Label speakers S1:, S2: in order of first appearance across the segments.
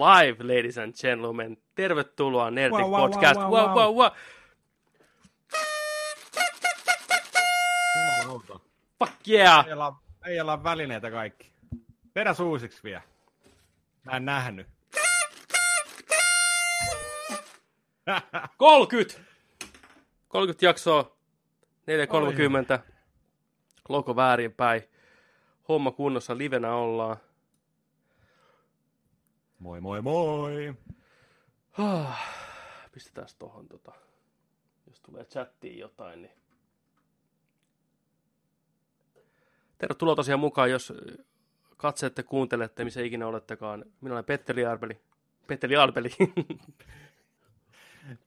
S1: Live, ladies and gentlemen. Tervetuloa Nerdik
S2: Wow, wow,
S1: Podcast.
S2: wow,
S1: Wow,
S2: wow,
S1: wow, wow.
S2: Jumalauta.
S1: Fuck yeah.
S2: Ei olla, ei olla välineitä kaikki. Vedä suusiksi vielä. Mä en nähnyt.
S1: 30. 30 jaksoa. 4.30. Logo väärinpäin. Homma kunnossa, livenä ollaan.
S2: Moi moi moi.
S1: Ah, Pistetään tohon tota. Jos tulee chattiin jotain, niin... Tervetuloa tosiaan mukaan, jos katseette, kuuntelette, missä ikinä olettekaan. Minä olen Petteri Arbeli. Petteri Arbeli.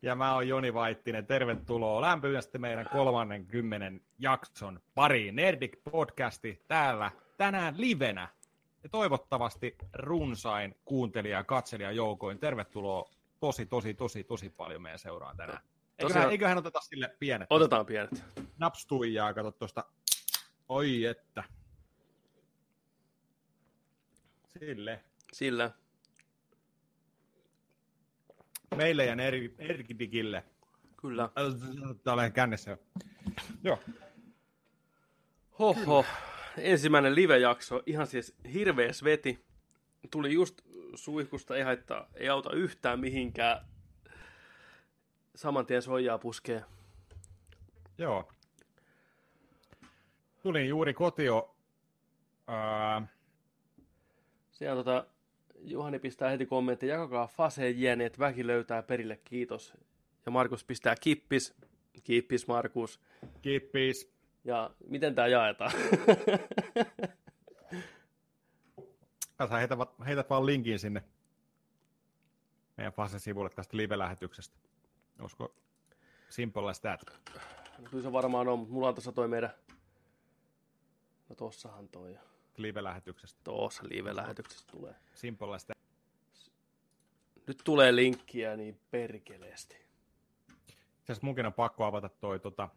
S2: Ja mä oon Joni Vaittinen. Tervetuloa lämpimästi meidän 30 jakson pariin. Nerdik podcasti täällä tänään livenä. Ja toivottavasti runsain kuuntelija ja katselija joukoin. Tervetuloa tosi, tosi, tosi, tosi paljon meidän seuraan tänään. Eiköhän,
S1: Tosiaan-
S2: eiköhän oteta sille pienet
S1: Otetaan pienet.
S2: napstuijaa, kato tuosta. Oi että. Sille.
S1: Sillä.
S2: Meille ja Eri- Erkidigille.
S1: Kyllä.
S2: Tää olen kännissä jo. Joo.
S1: Hoho. Ensimmäinen live-jakso. Ihan siis hirveä sveti. Tuli just suihkusta, ei haittaa, ei auta yhtään mihinkään. Saman tien soijaa puskee.
S2: Joo. Tulin juuri kotio. Ää,
S1: Siellä tota, Juhani pistää heti kommentti, jakakaa faseen että väki löytää perille, kiitos. Ja Markus pistää kippis, kippis Markus.
S2: kippis.
S1: Ja miten tämä jaetaan?
S2: Sä heität, heität vaan linkin sinne meidän Fasen sivulle tästä live-lähetyksestä. Olisiko simple as that?
S1: No, Kyllä se varmaan on, mutta mulla on tuossa toi meidän... No tossahan toi.
S2: Live-lähetyksestä.
S1: Tuossa live-lähetyksessä tulee.
S2: Simple as that.
S1: Nyt tulee linkkiä niin perkeleesti.
S2: Itse asiassa munkin on pakko avata toi tota,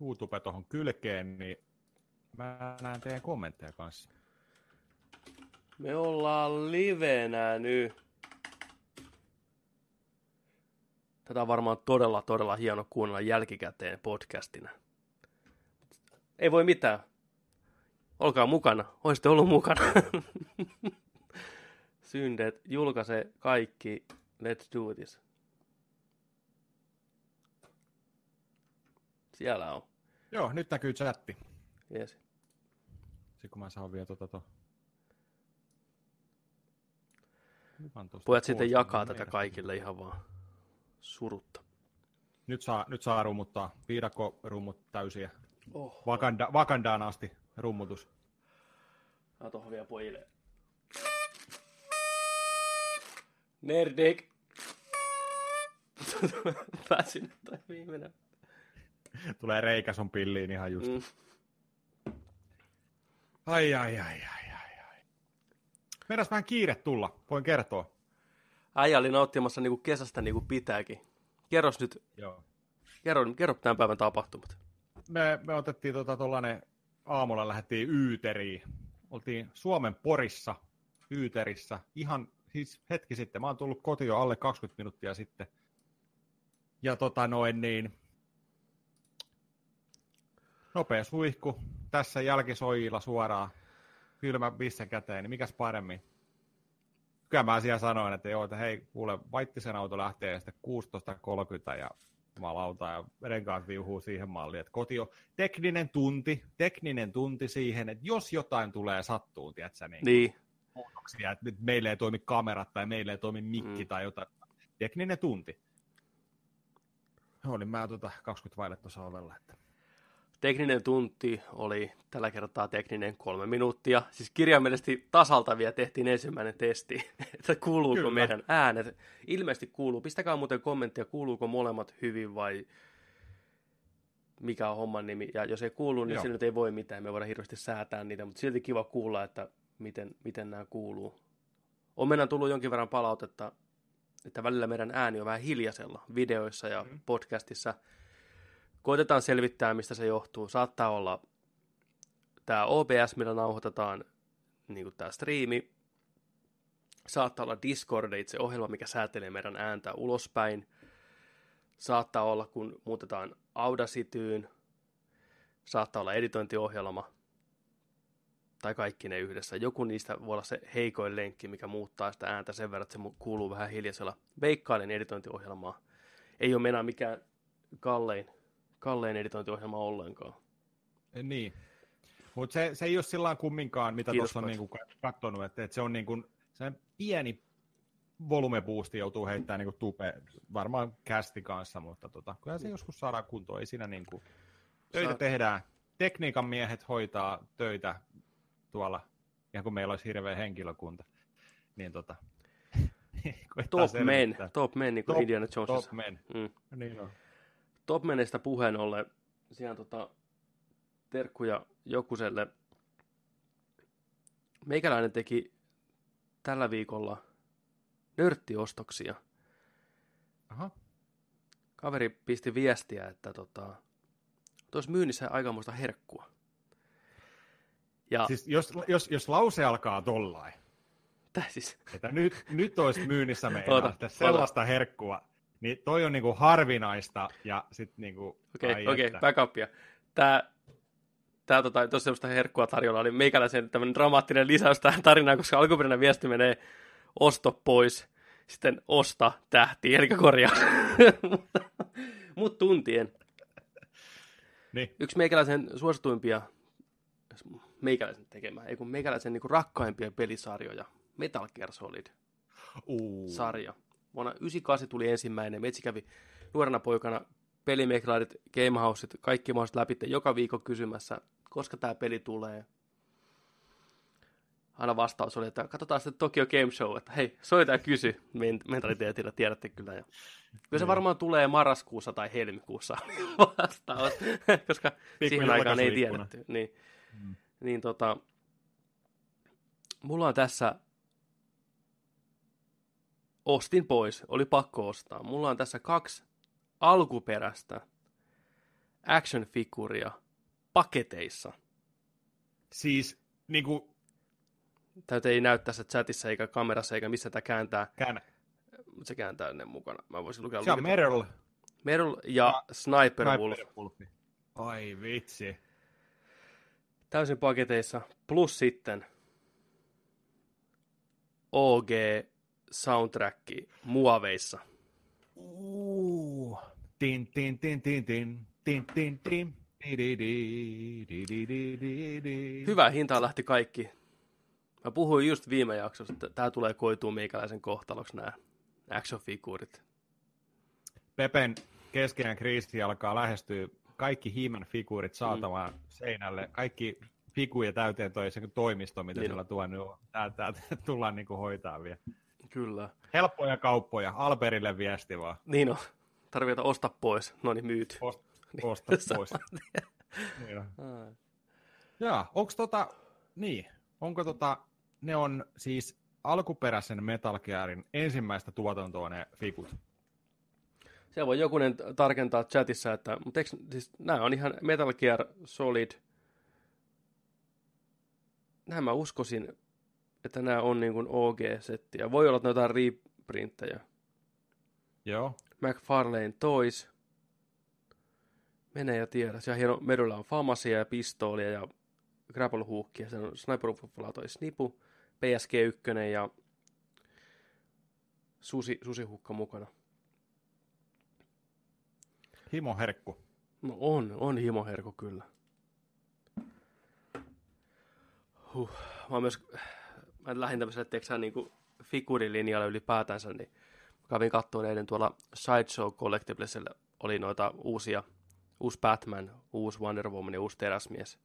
S2: YouTube tuohon kylkeen, niin mä näen teidän kommentteja kanssa.
S1: Me ollaan livenä nyt. Tätä on varmaan todella, todella hieno kuunnella jälkikäteen podcastina. Ei voi mitään. Olkaa mukana. Olisitte ollut mukana. Syndet, julkaise kaikki. Let's do this. Siellä on.
S2: Joo, nyt näkyy chatti.
S1: Yes.
S2: Sitten kun mä saan vielä tota to...
S1: Pojat sitten jakaa
S2: niin
S1: tätä
S2: meidän-
S1: kaikille ihan vaan surutta.
S2: Nyt saa, nyt saa rummuttaa. Viidakko rummut täysiä. Vakanda, Vakandaan asti rummutus.
S1: Mä tuohon vielä pojille. Nerdik! Pääsin toi viimeinen.
S2: Tulee reikä sun pilliin ihan just.
S1: Mm.
S2: Ai, ai, ai, ai, ai, ai. Meidäs vähän kiire tulla, voin kertoa.
S1: Äijä oli nauttimassa niinku kesästä niinku pitääkin. Kerros nyt,
S2: Joo.
S1: kerro, kerro tämän päivän tapahtumat.
S2: Me, me otettiin tota tollanen, aamulla lähdettiin Yyteriin. Oltiin Suomen Porissa, Yyterissä, ihan siis hetki sitten. Mä oon tullut kotiin alle 20 minuuttia sitten. Ja tota noin niin, nopea suihku, tässä jälkisoijilla suoraan, kylmä missä käteen, niin mikäs paremmin. Kyllä mä siellä sanoin, että joo, että hei, kuule, Vaittisen auto lähtee sitten 16.30 ja jumalauta ja renkaat viuhuu siihen malliin, että koti on tekninen tunti, tekninen tunti siihen, että jos jotain tulee sattuun, tiedätkö, niin,
S1: Niin,
S2: muutoksia, että nyt meillä ei toimi kamerat tai meillä ei toimi mikki
S1: Mm.
S2: tai jotain. Tekninen tunti. Olin mä tota 20 vaille tuossa ovella. Että...
S1: tekninen tunti oli tällä kertaa tekninen kolme minuuttia. Siis kirjaimellisesti tasalta vielä tehtiin ensimmäinen testi, että kuuluuko
S2: Kyllä.
S1: meidän äänet. Ilmeisesti kuuluu. Pistäkää muuten kommenttia, kuuluuko molemmat hyvin vai mikä on homman nimi. Ja jos ei kuulu, niin
S2: Joo.
S1: se nyt ei voi mitään. Me voidaan hirveästi säätää niitä, mutta silti kiva kuulla, että miten, miten nämä kuuluu. On meidän tullut jonkin verran palautetta, että välillä meidän ääni on vähän hiljaisella videoissa ja
S2: Mhm.
S1: podcastissa. Koitetaan selvittää, mistä se johtuu. Saattaa olla tämä OBS, millä nauhoitetaan niin tämä striimi, Saattaa olla Discord itse ohjelma, mikä säätelee meidän ääntä ulospäin. Saattaa olla, kun muutetaan Audacityyn. Saattaa olla editointiohjelma. Tai kaikki ne yhdessä. Joku niistä voi olla se heikoin lenkki, mikä muuttaa sitä ääntä sen verran, että se kuuluu vähän hiljaisella. Veikkailen editointiohjelmaa. Ei ole enää mikään kallein, kallein editointiohjelma ollenkaan.
S2: Niin. Mutta se, se ei ole sillä kumminkaan, mitä tuossa on niinku katsonut, että, että se on niinku, se pieni volume boosti joutuu heittämään niinku tupe, varmaan kästi kanssa, mutta tota, kyllä se joskus saadaan kuntoon. Ei siinä niinku, töitä
S1: Saa-
S2: tehdään. Tekniikan miehet hoitaa töitä tuolla, ihan kuin meillä olisi hirveä henkilökunta. Niin tota,
S1: Top men, top men, niin kuin
S2: Top-
S1: Indiana Jonesissa.
S2: Top men.
S1: Mm.
S2: Niin on.
S1: Top Menistä puheen ollen, siellä tota, terkkuja Jokuselle. Meikäläinen teki tällä viikolla nörttiostoksia.
S2: Aha.
S1: Kaveri pisti viestiä, että tota, tuossa myynnissä aikamoista herkkua. Ja siis,
S2: jos, jos, jos lause alkaa tollain,
S1: tää siis
S2: että nyt, nyt olisi myynnissä
S1: Oota,
S2: että sellaista herkkua, niin toi on niinku harvinaista ja sit niinku,
S1: Okei,
S2: ai
S1: okei,
S2: että.
S1: backupia. Tää, tää tota, tossa semmoista herkkua tarjolla oli meikäläisen tämmönen dramaattinen lisäys tähän tarinaan, koska alkuperäinen viesti menee osto pois, sitten osta tähti, eli korjaa. Mut tuntien.
S2: Niin,
S1: Yksi meikäläisen suosituimpia, meikäläisen tekemä, ei kun meikäläisen niinku rakkaimpia pelisarjoja, Metal Gear Solid
S2: uu,
S1: sarja. Vuonna 98 tuli ensimmäinen. Metsi kävi nuorena poikana pelimeklarit, gamehouseit, kaikki mahdolliset läpi joka viikko kysymässä, koska tämä peli tulee. Aina vastaus oli, että katsotaan sitten Tokyo Game Show, että hei, soita ja kysy Men- mentaliteetillä, tiedätte kyllä. Ja kyllä se varmaan tulee marraskuussa tai helmikuussa vastaus, koska
S2: Pikku
S1: siihen aikaan ei tiedetty. Niin,
S2: Mm.
S1: niin tota, mulla on tässä ostin pois, oli pakko ostaa. Mulla on tässä kaksi alkuperäistä action-figuria paketeissa.
S2: Siis niinku,
S1: Täytyy ei näy tässä chatissa eikä kamerassa eikä missä tämä kääntää,
S2: käännä.
S1: mutta se kääntää ne mukana. Mä voisin lukea.
S2: Se on. Merrill.
S1: Merl ja Sniper Wolf.
S2: Sniper-wolfi. Ai vitsi.
S1: Täysin paketeissa. Plus sitten OG soundtracki muoveissa.
S2: Uu. Tin, tin, tin, tin, tin, tin, tin, tin.
S1: Hyvä hintaan lähti kaikki. Mä puhuin just viime jaksossa, että tää tulee koituu meikäläisen kohtaloksi nämä action-figuurit.
S2: Pepen keskeinen kriisi alkaa lähestyä. Kaikki He-Man figuurit saatavaan mm. seinälle. Kaikki figuja täyteen toi se toimisto, mitä
S1: Niin
S2: sillä tuonut on. Tää, tää, tullaan niinku hoitaa vielä.
S1: Kyllä.
S2: Helppoja kauppoja. Alberille viesti vaan.
S1: Niin on. Tarvitaan osta pois. No niin, myyty.
S2: Ost,
S1: Niin,
S2: osta
S1: saman
S2: pois. niin on.
S1: Ai.
S2: Jaa, onks tota, niin, onko tota, ne on siis alkuperäisen Metal Gearin ensimmäistä tuotantoa ne fikut.
S1: Siellä voi jokunen tarkentaa chatissa, että mutta eikö, siis, nämä on ihan Metal Gear Solid. Nämä mä uskoisin, että nämä on niin kuin OG-settiä. Voi olla, että ne jotain reprinttejä.
S2: Joo.
S1: McFarlane Toys. Mene ja tiedä. Siellä hieno medulla on famasia ja pistoolia ja grapple hookia. Se on Sniper Wolfilla toi Snipu, PSG1 ja susi, susihukka mukana.
S2: Himo Herkku.
S1: No on, on himoherko kyllä. Huh. Mä oon myös, mä lähdin tämmöiselle, teksään niin figurilinjalle ylipäätänsä, niin kävin katsomaan eilen tuolla Sideshow Collectiblesille oli noita uusia, uusi Batman, uusi Wonder Woman ja uusi Teräsmies.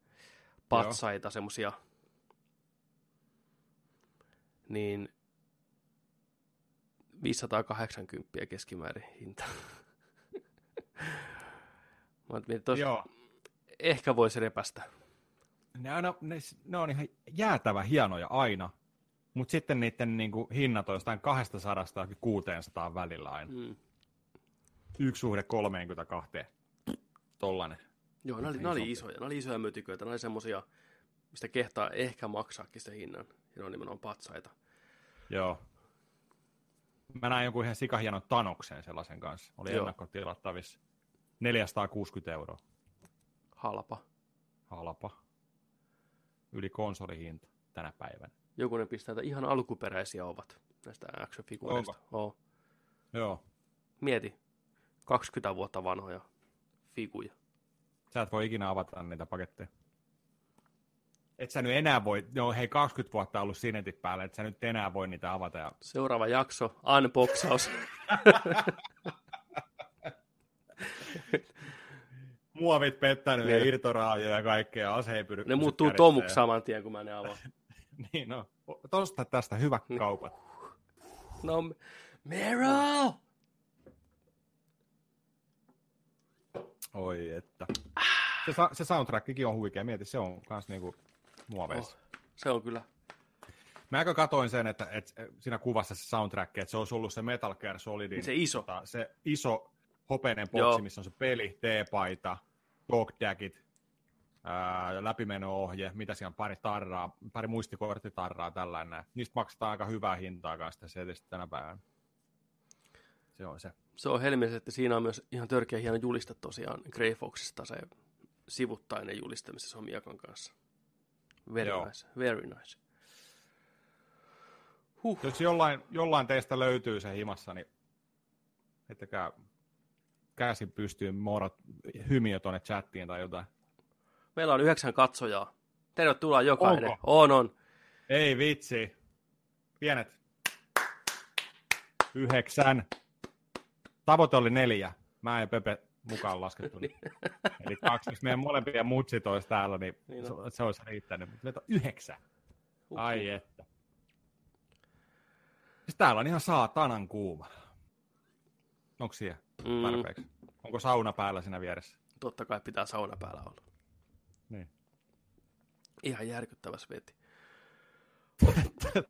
S1: Patsaita, semmosia. Niin 580 keskimäärin hinta. Mä mietin, tos,
S2: Joo.
S1: ehkä voisi repästä.
S2: Ne, aina, ne, ne, on ihan jäätävä hienoja aina, mutta sitten niiden niinku, hinnat on jostain 200 600 välillä aina.
S1: Mm.
S2: Yksi suhde 32. Tollanen.
S1: Joo, ne oli, ne oli isoja, ne oli isoja mötiköitä, ne oli semmosia, mistä kehtaa ehkä maksaakin sen hinnan. Ja ne on nimenomaan patsaita.
S2: Joo. Mä näin jonkun ihan sikahienon tanoksen sellaisen kanssa. Oli
S1: Joo.
S2: ennakkotilattavissa. 460 euroa.
S1: Halpa.
S2: Halpa. Yli konsolihinta tänä päivänä.
S1: Joku ne pistää, että ihan alkuperäisiä ovat näistä action-figuureista. Oo.
S2: Joo.
S1: Mieti, 20 vuotta vanhoja figuja.
S2: Sä et voi ikinä avata niitä paketteja. Et sä nyt enää voi, joo hei 20 vuotta ollut sinetit päällä, et sä nyt enää voi niitä avata. Ja...
S1: Seuraava jakso, unboxaus.
S2: Muovit pettänyt ja irtoraajoja ja kaikkea, aseipyry.
S1: ne muuttuu tomuksi saman tien, kun mä ne avaan.
S2: niin no, tosta tästä hyvät
S1: Niin.
S2: kaupat.
S1: No, Meryl!
S2: Oi että. Se, se soundtrackikin on huikea, mieti, se on kans niinku muoveissa.
S1: Oh, se on kyllä.
S2: Mä katoin sen, että, että siinä kuvassa se soundtrack, että se olisi ollut se Metal Gear Solidin
S1: Se iso.
S2: Tota, se iso hopeinen boksi, missä on se peli, T-paita, dogdagit, ää, läpimeno-ohje, mitä siellä on, pari tarraa, pari muistikorttitarraa, tällainen. Niistä maksetaan aika hyvää hintaa kanssa sitä setistä tänä päivänä. Se on se.
S1: Se on helmis, että siinä on myös ihan törkeä hieno juliste tosiaan Grey Foxista se sivuttainen se on Miakan kanssa. Very
S2: Joo.
S1: nice, very nice. Huh.
S2: Jos jollain, jollain teistä löytyy se himassa, niin heittäkää käsi pystyyn morot, hymiö tuonne chattiin tai jotain.
S1: Meillä on yhdeksän katsojaa. Tervetuloa jokainen.
S2: Onko?
S1: On, on.
S2: Ei vitsi. Pienet. Yhdeksän. Tavoite oli neljä. Mä en Pepe mukaan laskettu. Niin. Eli kaksi, jos meidän molempia mutsit olisi täällä, niin,
S1: Niin
S2: se,
S1: on.
S2: se olisi riittänyt. Mutta meitä on yhdeksän. Ai että. Siis täällä on ihan saatanan kuuma. Onko siellä
S1: Mm,
S2: tarpeeksi? Onko sauna päällä siinä vieressä?
S1: totta kai pitää sauna päällä olla. Ihan järkyttävä sveti.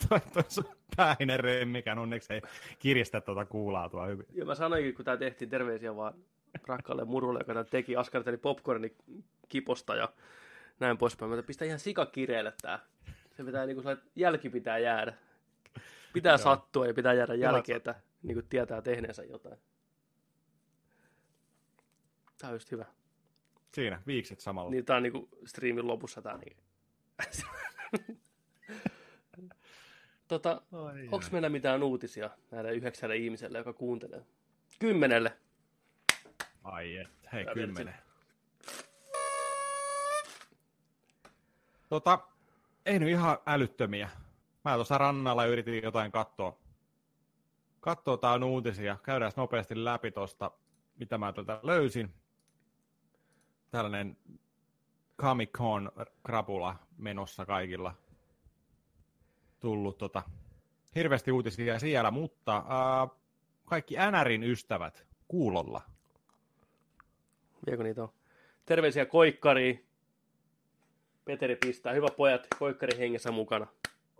S2: toi, toi sun päinen remmikään onneksi ei kiristä tuota kuulaa tuo hyvin.
S1: Ja mä sanoinkin, kun tämä tehtiin terveisiä vaan rakkaalle murulle, joka tämän teki, askarteli popcorni kiposta ja näin poispäin. Mä pistää ihan sikakireelle tää. Se pitää niinku jälki pitää jäädä. Pitää
S2: Joo.
S1: sattua ja pitää jäädä jälkeen, että niinku tietää tehneensä jotain. Tää on just hyvä.
S2: Siinä, viikset samalla.
S1: Niin tää on niinku striimin lopussa tää niin. Tota,
S2: Ai,
S1: onks meillä mitään uutisia näille yhdeksälle ihmiselle, joka kuuntelee? Kymmenelle.
S2: ai et, hei,
S1: Mä
S2: kymmenen. Tota, ei nyt ihan älyttömiä. Mä tuossa rannalla yritin jotain katsoa. Katsoa tää uutisia. Käydään nopeasti läpi tosta, mitä mä täältä löysin. Tällainen Comic-Con krapula menossa kaikilla. Tullut tota, hirveästi uutisia siellä, mutta äh, kaikki NRin ystävät kuulolla.
S1: Viekö niitä on? Terveisiä Koikkariin. Peteri pistää. Hyvä pojat, Koikkari hengessä mukana.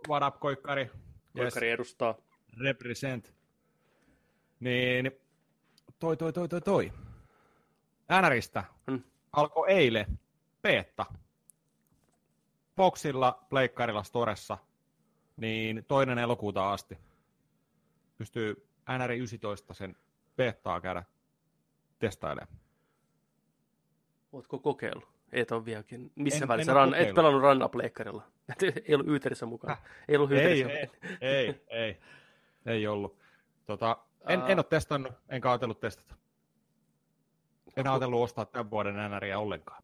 S2: What up, koikkari?
S1: Koikkari edustaa.
S2: represent. Niin, toi, toi, toi, toi, toi. NRistä
S1: Hmm.
S2: alkoi eilen beta. Boxilla, Pleikkarilla, Storessa, niin toinen elokuuta asti. Pystyy NR 19 sen betaa käydä testailemaan.
S1: Ootko kokeillut? Et ole vieläkin. Missä
S2: En-
S1: välissä?
S2: en
S1: Ran, et pelannut rannapleikkarilla. ei ollut Yyterissä mukana. Ei ollut
S2: Ei,
S1: Yyterissä.
S2: ei, ei, ei, ei ollut. Tota, en,
S1: Aa.
S2: en ole testannut, enkä ajatellut testata. En ajatellut ostaa tämän vuoden NRiä ollenkaan.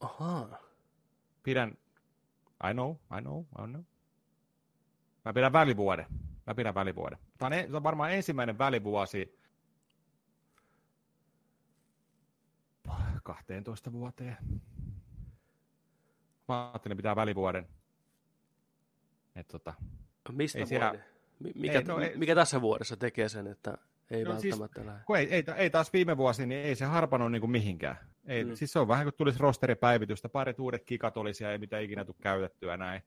S1: Ahaa.
S2: pidän, I know, I know, I know. Mä pidän välivuoden. Mä pidän välivuoden. Tämä on, e- se on varmaan ensimmäinen välivuosi 12 vuoteen. Mä ajattelin pitää välivuoden. Et tota,
S1: Mistä
S2: Ei siellä-
S1: vuoden? Mikä,
S2: Ei, no ei-
S1: mikä tässä vuodessa tekee sen, että ei
S2: No siis-
S1: välttämättä lähde?
S2: kun ei, ei, ei, taas viime vuosi, niin ei se harpannut niin kuin mihinkään. Ei,
S1: Mm.
S2: Siis se on vähän kuin tulisi rosteripäivitystä, parit uudet kikat olisi ja ei mitä ikinä tule käytettyä näin.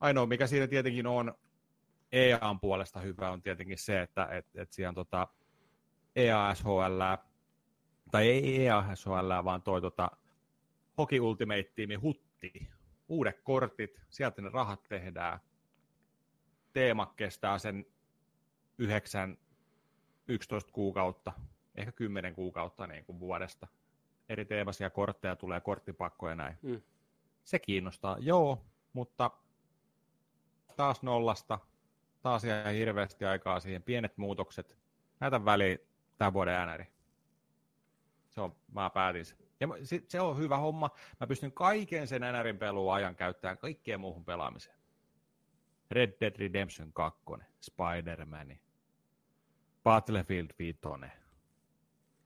S2: Ainoa, mikä siinä tietenkin on EAN puolesta hyvä, on tietenkin se, että et, et siellä on tota EASHL, tai ei EASHL, vaan toi tota Hockey Ultimate Team Hutti. Uudet kortit, sieltä ne rahat tehdään. Teema kestää sen 9, 11 kuukautta, ehkä 10 kuukautta niin kuin vuodesta. Eri teemaisia kortteja tulee, korttipakkoja näin.
S1: Mm.
S2: Se kiinnostaa, joo, mutta taas nollasta, taas ihan hirveästi aikaa siihen, pienet muutokset. Näytä väliin tämän vuoden äänäri. Se on, mä päätin sen. Ja se on hyvä homma. Mä pystyn kaiken sen NRin pelua ajan käyttämään kaikkeen muuhun pelaamiseen. Red Dead Redemption 2, Spider-Man, Battlefield 5.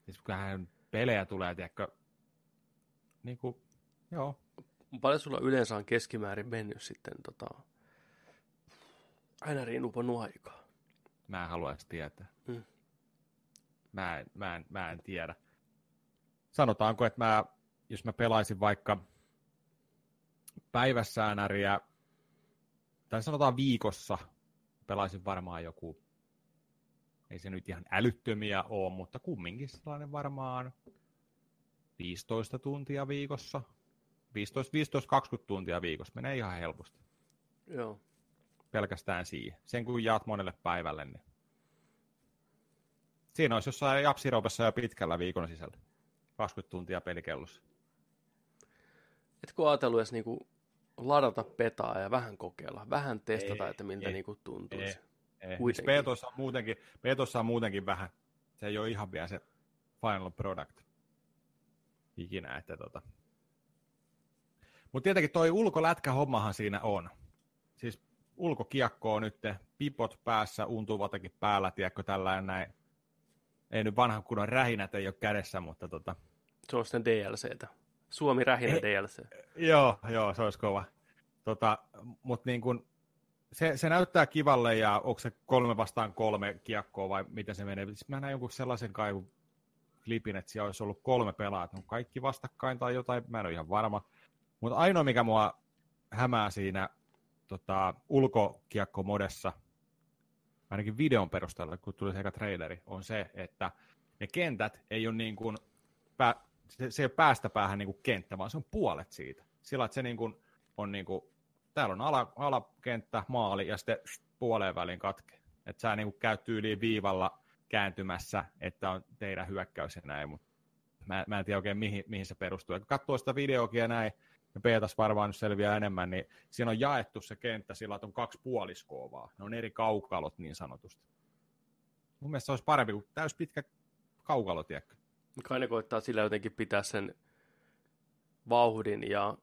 S2: Siis kyllähän pelejä tulee, tiedätkö, niin kuin, joo.
S1: Paljon sulla yleensä on keskimäärin mennyt sitten tota, NRin uponnut aikaa?
S2: Mä en haluaisi tietää. Mm. Mä, en, mä, en, mä en tiedä sanotaanko, että mä, jos mä pelaisin vaikka päivässä NRiä, tai sanotaan viikossa, pelaisin varmaan joku, ei se nyt ihan älyttömiä ole, mutta kumminkin sellainen varmaan 15 tuntia viikossa. 15-20 tuntia viikossa menee ihan helposti.
S1: Joo.
S2: Pelkästään siihen. Sen kun jaat monelle päivälle, niin siinä olisi jossain japsiroupessa jo pitkällä viikon sisällä. 20 tuntia pelikellossa.
S1: Etkö ajatellut edes niinku ladata petaa ja vähän kokeilla, vähän testata, ei, että miltä ei, niinku tuntuisi?
S2: Ei, ei. Betossa on, muutenkin, Betossa on muutenkin vähän, se ei ole ihan vielä se final product ikinä, että tota. Mutta tietenkin toi ulkolätkähommahan siinä on. Siis ulkokiekko on nyt, pipot päässä, untuvatekin päällä, tiedätkö, tällainen näin. Ei nyt vanhan kunnon rähinät ei ole kädessä, mutta tota,
S1: se on sitten DLCtä. Suomi rähinä DLC.
S2: Joo, joo, se olisi kova. Tota, Mutta niin kun, se, se, näyttää kivalle ja onko se kolme vastaan kolme kiekkoa vai miten se menee. Mä näin jonkun sellaisen kaivun klipin, että siellä olisi ollut kolme pelaajaa, no kaikki vastakkain tai jotain, mä en ole ihan varma. Mutta ainoa, mikä mua hämää siinä tota, ulkokiekkomodessa, ainakin videon perusteella, kun tuli sekä traileri, on se, että ne kentät ei ole niin kuin, se, se ei ole päästä päähän niin kuin kenttä, vaan se on puolet siitä. Sillä että se niin kuin, on niin kuin, täällä on ala, alakenttä, maali ja sitten puoleen väliin katke. Että sä niin kuin käyt tyyliin viivalla kääntymässä, että on teidän hyökkäys ja näin, mutta mä, mä en tiedä oikein mihin, mihin se perustuu. kun katsoo sitä videokia näin, ja Peetas varmaan nyt selviää enemmän, niin siinä on jaettu se kenttä sillä, että on kaksi puoliskoa vaan. Ne on eri kaukalot niin sanotusti. Mun mielestä se olisi parempi kuin täys pitkä kaukalo, tiedätkö?
S1: Kai ne koittaa sillä jotenkin pitää sen vauhdin ja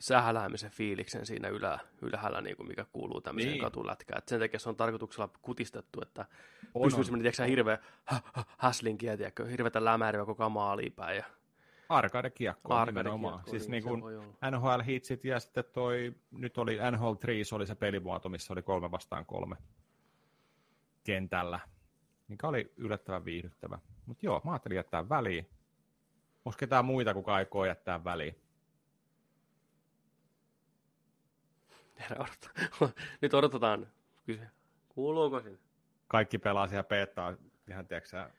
S1: sähäläämisen fiiliksen siinä ylä, ylhäällä, niin kuin mikä kuuluu tämmöiseen niin. katulätkään. Et sen takia se on tarkoituksella kutistettu, että on, pystyy semmoinen, tiedätkö, hirveä häslinkiä, tiedätkö, hirveätä lämääriä koko maaliin päin. Ja...
S2: Arcade kiekko Arcade nimenomaan. Siis niin, niin kuin NHL Hitsit ja sitten toi, nyt oli NHL 3 oli se pelimuoto, missä oli kolme vastaan kolme kentällä, mikä oli yllättävän viihdyttävä. Mutta joo, mä ajattelin jättää väliin. Onko ketään muita, kuka aikoo jättää väliin?
S1: Nyt odotetaan. Kuuluuko sinne?
S2: Kaikki pelaa siellä peettaa ihan, tiedätkö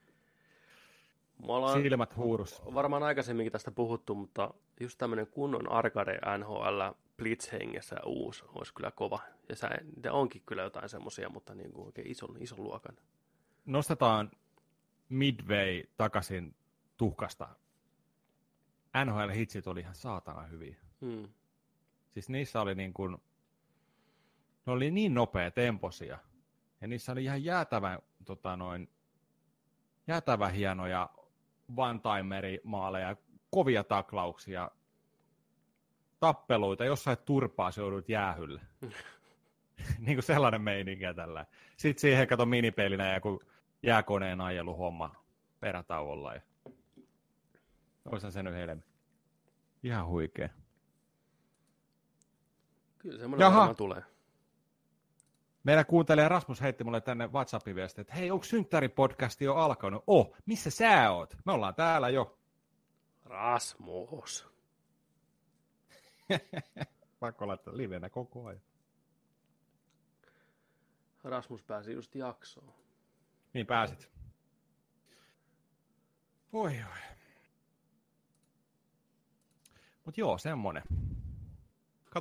S2: silmät huurus.
S1: Varmaan aikaisemminkin tästä puhuttu, mutta just tämmöinen kunnon arcade NHL Blitz-hengessä uusi olisi kyllä kova. Ja sä, onkin kyllä jotain semmoisia, mutta niin kuin oikein ison, ison luokan.
S2: Nostetaan Midway takaisin tuhkasta. NHL-hitsit oli ihan saatana hyviä. Hmm. Siis niissä oli niin kuin, ne oli niin nopea temposia. Ja niissä oli ihan jäätävän, tota noin, jäätävän hienoja one-timeri maaleja, kovia taklauksia, tappeluita, jossain turpaa se joudut jäähylle. niin kuin sellainen meininki tällä. Sitten siihen kato minipelinä ja kun jääkoneen ajeluhomma perätauolla. Ja... Oisa se nyt helmi. Ihan huikea.
S1: Kyllä semmoinen Jaha. tulee.
S2: Meidän kuuntelija Rasmus heitti mulle tänne WhatsAppin viesti, että hei, onko synttäripodcasti jo alkanut? Oh, missä sä oot? Me ollaan täällä jo.
S1: Rasmus.
S2: Pakko laittaa livenä koko ajan.
S1: Rasmus pääsi just jaksoon.
S2: Niin pääsit. Oi oi. Mut joo, semmonen.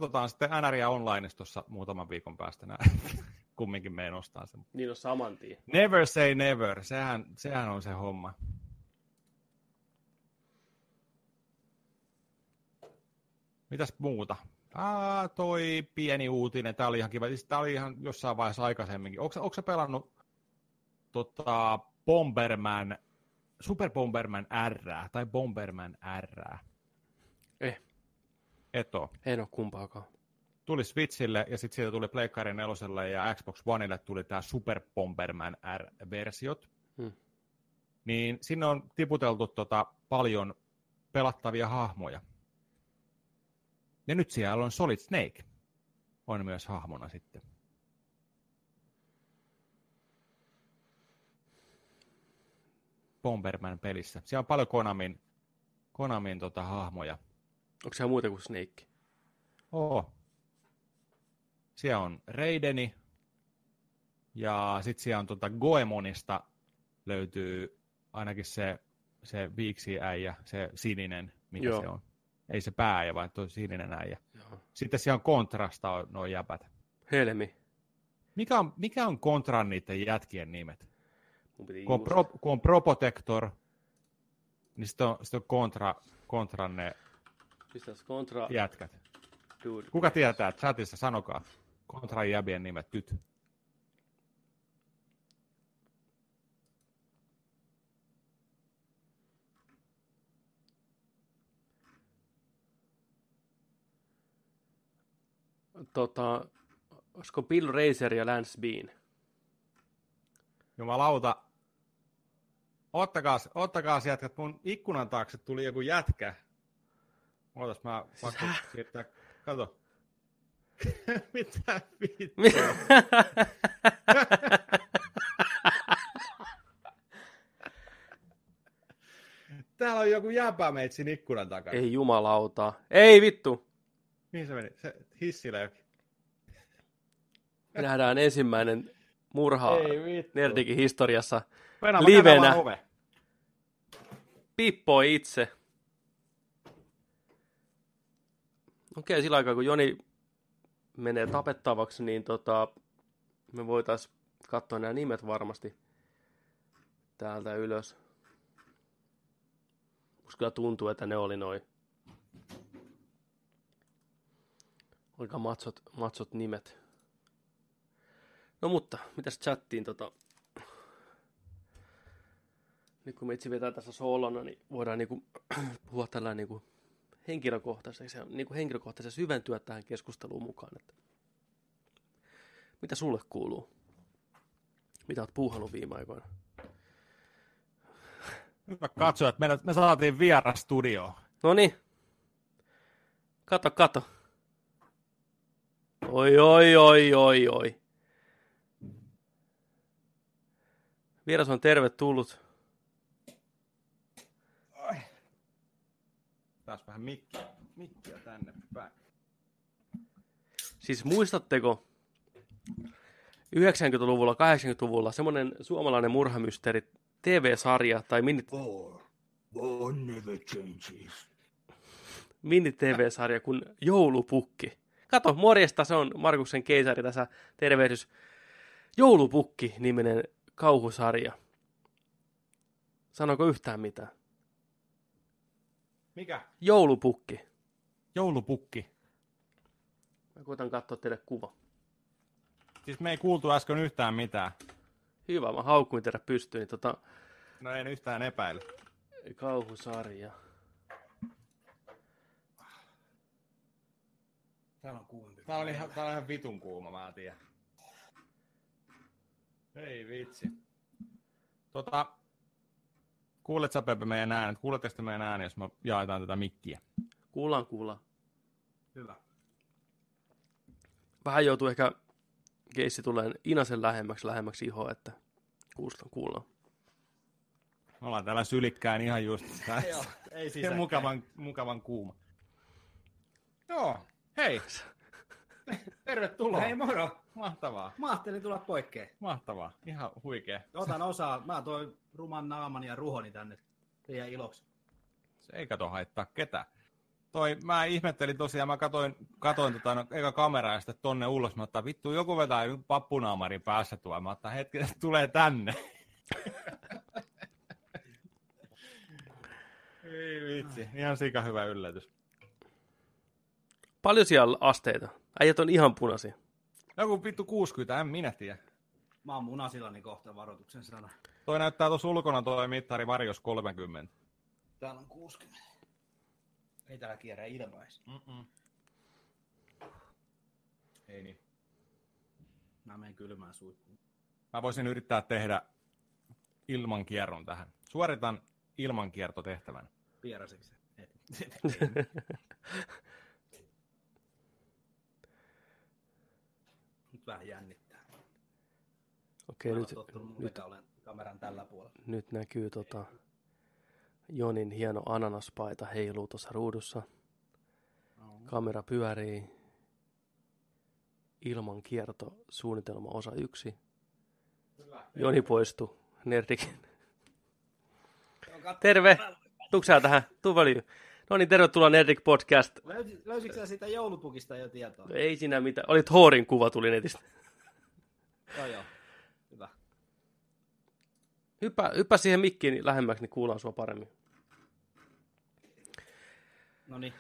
S2: Katsotaan sitten NRIA Onlineissa tuossa muutaman viikon päästä nää. kumminkin meidän ostaa sen.
S1: Niin on saman tien.
S2: Never say never, sehän, sehän on se homma. Mitäs muuta? Ah, toi pieni uutinen, tää oli ihan kiva. Siis tää oli ihan jossain vaiheessa aikaisemminkin. Onko, sä pelannut tota, Bomberman, Super Bomberman R tai Bomberman R?
S1: Eh,
S2: Et oo.
S1: en ole kumpaakaan.
S2: Tuli Switchille ja sitten siitä tuli Pleikkari 4 ja Xbox Oneille tuli tämä Super Bomberman R-versiot.
S1: Hmm.
S2: Niin sinne on tiputeltu tota paljon pelattavia hahmoja. Ja nyt siellä on Solid Snake. On myös hahmona sitten. Bomberman pelissä. Siellä on paljon Konamin, Konamin tota, hahmoja.
S1: Onko siellä muuta kuin Snake?
S2: Oo. Siellä on Raideni. Ja sitten siellä on tota Goemonista löytyy ainakin se, se viiksi äijä, se sininen, mikä
S1: Joo.
S2: se on. Ei se pääjä, vaan tuo sininen äijä.
S1: Joo.
S2: Sitten siellä on kontrasta on nuo jäpät.
S1: Helmi.
S2: Mikä on, mikä on kontran niiden jätkien nimet? Kun on, pro, kun on Protector, niin sitten on, sit on kontra, kontran ne
S1: Pistäis kontra,
S2: jätkät.
S1: dude.
S2: Kuka tietää chatissa, sanokaa. Kontran jäbien nimet nyt.
S1: Tota, olisiko Bill Racer ja Lance Bean?
S2: Jumalauta. Ottakaas, ottakaas jätkät, mun ikkunan taakse tuli joku jätkä. Ootas mä pakko
S1: Sä?
S2: siirtää. Kato. Mitä vittu? Täällä on joku jäpämeitsin ikkunan takana.
S1: Ei jumalauta. Ei vittu.
S2: Mihin se meni? Se hissillä jokin.
S1: Nähdään ensimmäinen murha. Nerdikin historiassa.
S2: Venä, mä
S1: livenä. Pippoi itse. Okei, sillä aikaa kun Joni menee tapettavaksi, niin tota, me voitais katsoa nämä nimet varmasti täältä ylös. Musta kyllä tuntuu, että ne oli noin aika matsot, matsot nimet. No mutta, mitäs chattiin tota... Nyt kun me itse vetää tässä solona, niin voidaan niinku puhua tällä niinku henkilökohtaisesti, ja niinku henkilökohtaisesti syventyä tähän keskusteluun mukaan. Että mitä sulle kuuluu? Mitä oot puuhannut viime aikoina?
S2: Hyvä katsoa, että me, me saatiin vieras studioon.
S1: No niin. Kato, kato. Oi, oi, oi, oi, oi. Vieras on tervetullut.
S2: Taas vähän mikkiä, mikkiä tänne päin.
S1: Siis muistatteko 90-luvulla, 80-luvulla semmoinen suomalainen murhamysteri TV-sarja tai mini,
S3: War. War never changes.
S1: mini-TV-sarja kuin Joulupukki. Kato, morjesta, se on Markuksen keisari tässä tervehdys. Joulupukki-niminen kauhusarja. Sanoiko yhtään mitään?
S2: Mikä?
S1: Joulupukki.
S2: Joulupukki.
S1: Mä koitan katsoa teille kuva.
S2: Siis me ei kuultu äsken yhtään mitään.
S1: Hyvä, mä haukkuin tehdä pystyyn. Niin tota,
S2: No en yhtään epäile.
S1: kauhusarja.
S3: Täällä on kuumpi.
S2: Tää on ihan, tää on ihan vitun kuuma, mä tiedän. Ei vitsi. Tota, kuulet sä Pepe meidän äänet? Kuuletteko te meidän ääni, jos me jaetaan tätä mikkiä?
S1: Kuullaan, kuullaan.
S3: Hyvä.
S1: Vähän joutuu ehkä keissi tulee Inasen lähemmäksi, lähemmäksi ihoa, että kuullaan, kuullaan.
S2: Me ollaan täällä sylikkään ihan just tässä.
S3: Joo, ei
S2: Se mukavan, mukavan kuuma. Joo, hei. Tervetuloa.
S3: Hei moro!
S2: Mahtavaa,
S3: Mä ajattelin tulla poikkeen.
S2: mahtavaa. Ihan huikea.
S3: Otan osaa. Mä toin ruman naaman ja ruhoni tänne teidän iloksi.
S2: Se ei kato haittaa ketään. toi, mä ihmettelin tosiaan, mä katoin, katoin tota, no, eka kameraa ja sitten tonne ulos, mä ottaa, vittu, joku vetää pappunaamarin päässä tuolla, mä ottaa, hetki, tulee tänne. Ei vitsi, ihan sika hyvä yllätys.
S1: Paljon siellä asteita. Äijät on ihan punaisia.
S2: Joku vittu 60, en minä tiedä.
S3: Mä oon munasilla, niin kohta varoituksen sana.
S2: Toi näyttää tuossa ulkona toi mittari varjos 30.
S3: Täällä on 60. Ei täällä kierrä ilmais.
S2: Mm-mm. Ei niin.
S3: Mä menen kylmään suihkuun.
S2: Mä voisin yrittää tehdä ilmankierron tähän. Suoritan ilmankiertotehtävän.
S3: Pieraseksi. Et. Nyt vähän jännittää.
S1: Okei,
S3: Mä
S1: nyt,
S3: nyt, olen kameran tällä puolella.
S1: nyt näkyy tota Jonin hieno ananaspaita heiluu tuossa ruudussa.
S3: No.
S1: Kamera pyörii. Ilman kierto suunnitelma osa yksi. Joni poistuu. Nerdikin. Terve! Tuksää tähän? Tuu väliin. No niin, tervetuloa Nerdik Podcast.
S3: Löysi, löysitkö sä siitä joulupukista jo tietoa?
S1: No ei siinä mitään. Oli Thorin kuva tuli netistä.
S3: Joo, joo. Hyvä.
S1: Hyppää, hyppää siihen mikkiin lähemmäksi, niin kuullaan sua paremmin.
S3: No niin.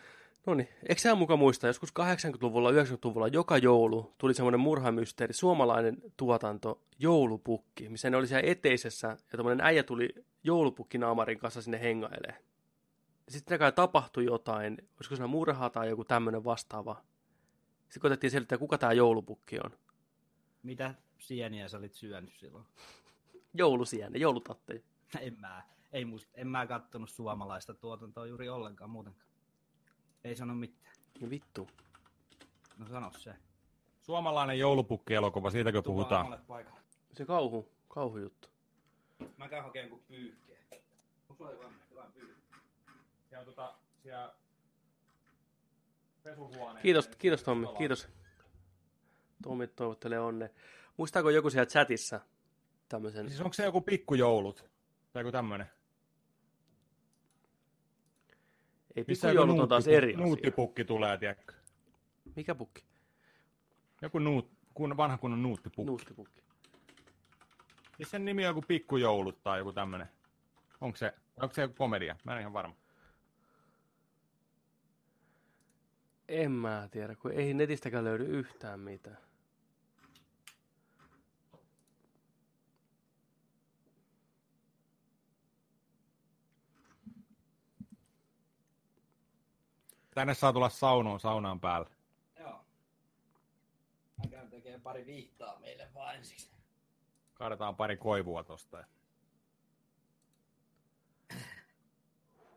S1: No niin, eikö sä mukaan muista, joskus 80-luvulla, 90-luvulla joka joulu tuli semmoinen murhamysteeri, suomalainen tuotanto, joulupukki, missä ne oli siellä eteisessä, ja tämmöinen äijä tuli joulupukkinaamarin kanssa sinne hengailemaan. Sitten kai tapahtui jotain, olisiko siinä murhaa tai joku tämmöinen vastaava. Sitten koitettiin selittää, kuka tämä joulupukki on.
S3: Mitä sieniä sä olit syönyt silloin?
S1: Joulusienne, joulutatteja.
S3: En mä, ei muist, en mä kattonut suomalaista tuotantoa juuri ollenkaan muutenkaan. Ei sano mitään.
S1: No vittu.
S3: No sano se.
S2: Suomalainen joulupukki-elokuva, siitäkö
S3: vaan
S2: puhutaan?
S1: Se kauhu, kauhujuttu.
S3: Mä käyn hakemaan kuin pyyhkeä?
S2: Siellä, tota, siellä pesuhuoneen.
S1: Kiitos, kiitos Tommi, kiitos. Tommi toivottelee onne. Muistaako joku siellä chatissa tämmöisen?
S2: Siis onko se joku pikkujoulut? Tai joku tämmönen?
S1: Ei pikkujoulut on taas eri asia.
S2: Nuuttipukki tulee, tiedätkö?
S1: Mikä pukki?
S2: Joku nuut, kun, vanha kunnon nuuttipukki.
S1: Nuuttipukki.
S2: Siis sen nimi on joku pikkujoulut tai joku tämmönen. Onko se, onko se joku komedia? Mä en ihan varma.
S1: En mä tiedä, kun ei netistäkään löydy yhtään mitään.
S2: Tänne saa tulla saunoon saunaan päälle.
S3: Joo. Mä käyn tekemään pari viittaa meille vaan ensiksi.
S2: Kaadetaan pari koivua tosta.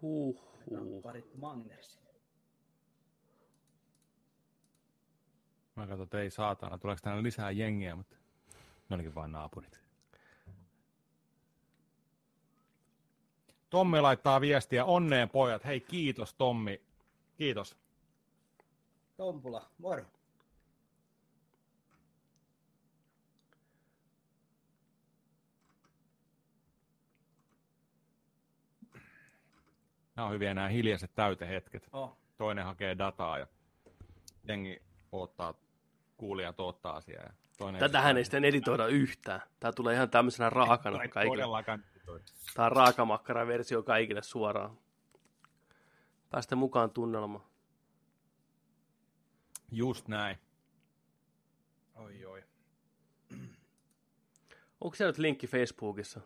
S1: Huhhuh.
S3: Parit mannersia.
S2: Mä katson, että ei saatana, tuleeko tänne lisää jengiä, mutta ne olikin vain naapurit. Tommi laittaa viestiä, onneen pojat. Hei, kiitos Tommi. Kiitos.
S3: Tompula, moro.
S2: Nämä on hyviä nämä hiljaiset täytehetket.
S3: Oh.
S2: Toinen hakee dataa ja jengi odottaa, kuulijat odottaa asiaa. Ja toinen
S1: Tätähän ei sitten editoida yhtään. Tää tulee ihan tämmöisenä raakana
S2: Ei
S1: kaikille. Tää on raakamakkara-versio kaikille suoraan. Päästä mukaan tunnelmaan.
S2: Just näin.
S3: Oi, oi.
S1: Onko siellä nyt linkki Facebookissa?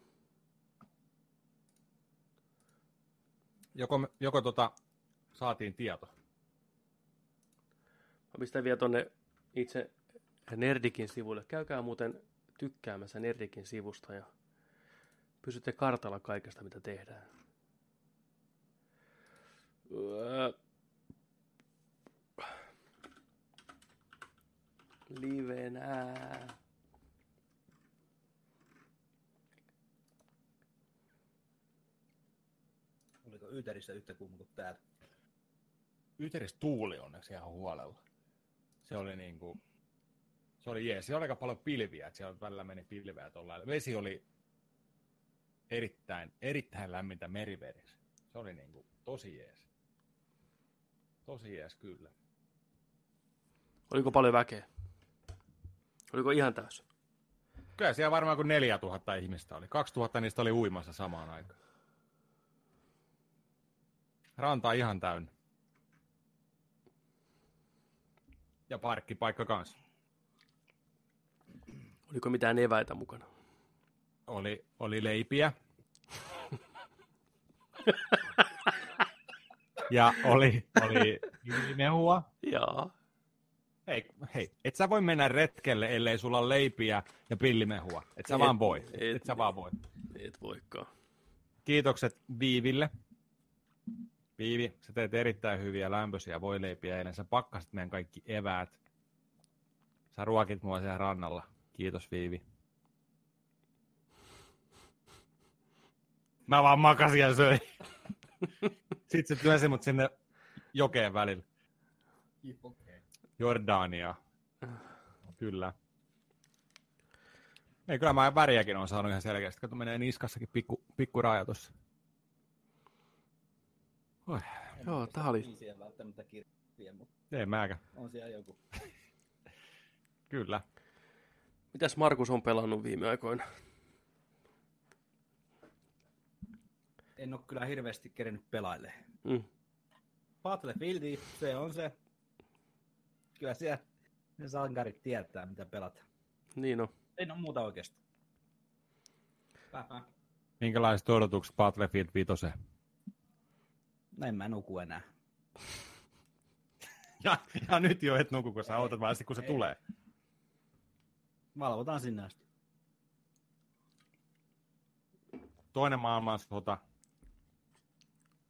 S2: Joko, joko tota, saatiin tieto.
S1: Mä pistän vielä tonne itse Nerdikin sivuille. Käykää muuten tykkäämässä Nerdikin sivusta ja pysytte kartalla kaikesta, mitä tehdään. Livenä.
S3: Oliko Yyterissä yhtä kuuma kuin täällä?
S2: Yteris tuuli onneksi ihan huolella. Se oli niinku, se oli jees. Siellä oli aika paljon pilviä, että siellä välillä meni pilveä tuolla. Vesi oli erittäin, erittäin lämmintä merivedessä. Se oli niinku tosi jees. Tosi jees, kyllä.
S1: Oliko paljon väkeä? Oliko ihan täys?
S2: Kyllä siellä varmaan kuin 4000 ihmistä oli. 2000 niistä oli uimassa samaan aikaan. Ranta ihan täynnä. Ja parkkipaikka kanssa.
S1: Oliko mitään eväitä mukana?
S2: Oli, oli leipiä. ja oli, oli mehua.
S1: Jaa.
S2: Hei, hei, et sä voi mennä retkelle, ellei sulla ole leipiä ja pillimehua. Et sä et, vaan voi. Et, et sä vaan voi.
S1: Et voikaan.
S2: Kiitokset Viiville. Viivi, sä teet erittäin hyviä lämpöisiä voileipiä eilen. Sä pakkasit meidän kaikki eväät. Sä ruokit mua siellä rannalla. Kiitos Viivi. Mä vaan makasin ja söin. Sitten se työsi mut sinne jokeen välillä. Jordania. Kyllä. Ei, kyllä mä väriäkin on saanut ihan selkeästi. Kato, menee niskassakin pikku, pikku raja.
S1: Oi. Joo, tää oli...
S3: Ei siellä välttämättä kirjaa, mutta
S2: Ei mäkä.
S3: on siellä joku.
S2: Kyllä.
S1: Mitäs Markus on pelannut viime aikoina?
S3: En ole kyllä hirveästi kerennyt pelaille.
S1: Mm.
S3: Battlefield, se on se. Kyllä siellä ne sankarit tietää, mitä pelata.
S1: Niin on.
S3: Ei ole muuta oikeastaan.
S2: Minkälaiset odotukset Battlefield 5?
S3: No en mä nuku enää.
S2: Ja, ja nyt jo et nuku, kun sä odotat vaan kun se
S3: Ei.
S2: tulee.
S3: Valvotaan sinne asti.
S2: Toinen maailmansota.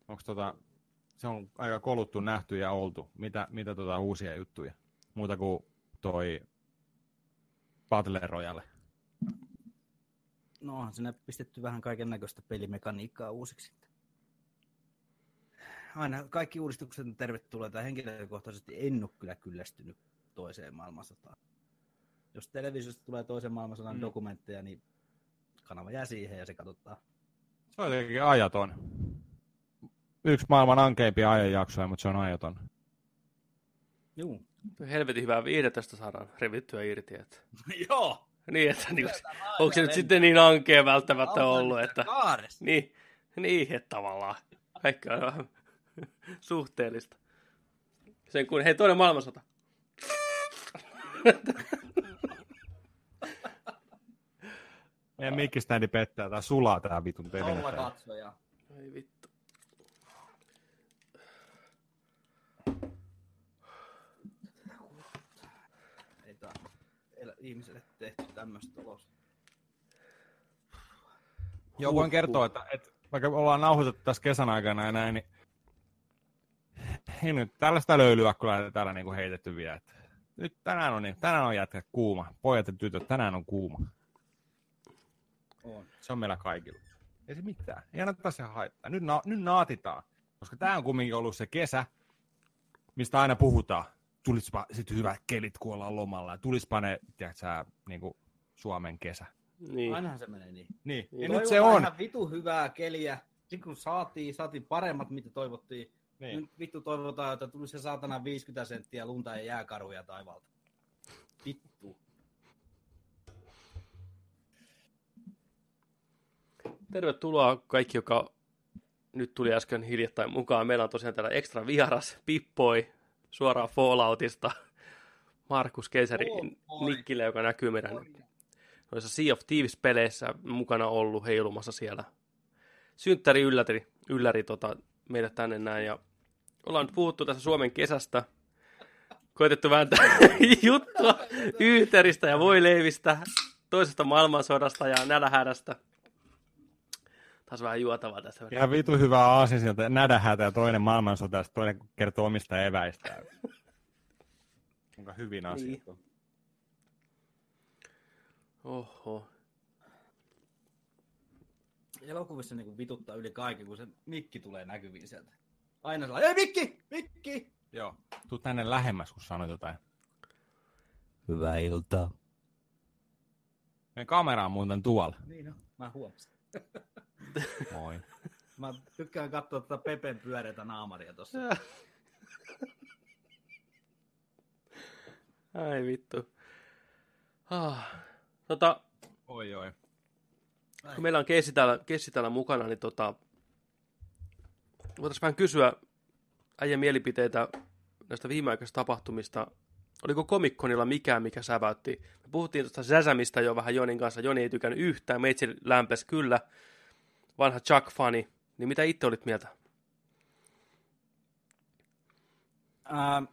S2: Onko tota, se on aika koluttu, nähty ja oltu. Mitä, mitä tota uusia juttuja? Muuta kuin toi Battle Royale.
S3: No onhan sinne pistetty vähän kaiken näköistä pelimekaniikkaa uusiksi. Aina kaikki uudistukset on tervetulleita. Henkilökohtaisesti en ole kyllä kyllästynyt toiseen maailmansotaan. Jos televisiosta tulee toisen maailmansodan
S2: Mm.
S3: dokumentteja, niin kanava jää siihen ja se katsotaan.
S2: Se on jotenkin ajaton. Yksi maailman ankeimpia ajanjaksoja, mutta se on ajaton.
S3: Juu.
S1: Helvetin hyvää viihdettä saadaan revittyä irti. Että...
S3: Joo!
S1: Niin, että niin, onko se nyt sitten niin ankea välttämättä ollut, että... Niin, niin, että tavallaan kaikki on suhteellista. Sen kun, hei, toinen maailmansota.
S2: Meidän mikkistäni pettää, tää sulaa tää vitun
S3: Nolla
S2: pelinä.
S3: katsoja.
S1: Ei vittu.
S3: Ei tää elä- ihmiselle tehty tämmöistä tulosta.
S2: Joo, voin kertoa, että, että vaikka ollaan nauhoitettu tässä kesän aikana ja näin, niin ei nyt tällaista löylyä, kun lähdetään täällä niin kuin heitetty vielä. Että nyt tänään on, niin, tänään on jätkä kuuma. Pojat ja tytöt, tänään on kuuma.
S3: On.
S2: Se on meillä kaikilla. Ei se mitään. Ei anneta se haittaa. Nyt, na- nyt naatitaan. Koska tämä on kumminkin ollut se kesä, mistä aina puhutaan. Tulispa sitten hyvät kelit, kun ollaan lomalla. Ja tulispa ne, tiedätkö sä, niin kuin Suomen kesä.
S1: Niin.
S3: Ainahan se menee niin.
S2: Niin, ja
S1: Niin.
S2: nyt se on.
S3: Ihan vitu hyvää keliä. Sitten kun saatiin, saatiin paremmat, mitä toivottiin.
S2: Niin.
S3: Nyt vittu toivotaan, että tulisi se saatana 50 senttiä lunta ja jääkaruja taivaalta. Vittu.
S1: Tervetuloa kaikki, joka nyt tuli äsken hiljattain mukaan. Meillä on tosiaan täällä ekstra vieras Pippoi suoraan Falloutista. Markus Keisari
S3: Fallout.
S1: Nikkilä, joka näkyy meidän noissa Sea of Thieves-peleissä mukana ollut heilumassa siellä. Synttäri ylläri, ylläri tota, meidät tänne näin. Ja ollaan nyt puhuttu tässä Suomen kesästä. Koitettu vääntää juttua yhteeristä ja voileivistä, toisesta maailmansodasta ja nälähädästä. Taas vähän juotavaa tässä.
S2: Ja vitu hyvää aasin sieltä nädähätä ja toinen maailmansota ja toinen kertoo omista eväistä. Onko hyvin asiat?
S1: Niin. Oho.
S3: Elokuvissa niin vituttaa yli kaiken, kun se mikki tulee näkyviin sieltä. Aina sellainen, ei mikki, mikki!
S2: Joo. Tuu tänne lähemmäs, kun sanoit jotain.
S3: Hyvää iltaa.
S2: Meidän kamera on muuten tuolla.
S3: Niin on, mä huomasin.
S2: Moi.
S3: Mä tykkään katsoa tätä Pepen pyöreitä naamaria tossa.
S1: Ai vittu. Ah. Tota,
S2: Oi, oi.
S1: Kun meillä on Keissi täällä, Keissi täällä mukana, niin tota, voitaisiin vähän kysyä äijän mielipiteitä näistä viimeaikaisista tapahtumista. Oliko komikkonilla mikään, mikä säväytti? Me puhuttiin tuosta Säsämistä jo vähän Jonin kanssa. Joni ei tykännyt yhtään, meitsi lämpes kyllä. Vanha Chuck-fani. Niin mitä itse olit mieltä?
S3: Ähm,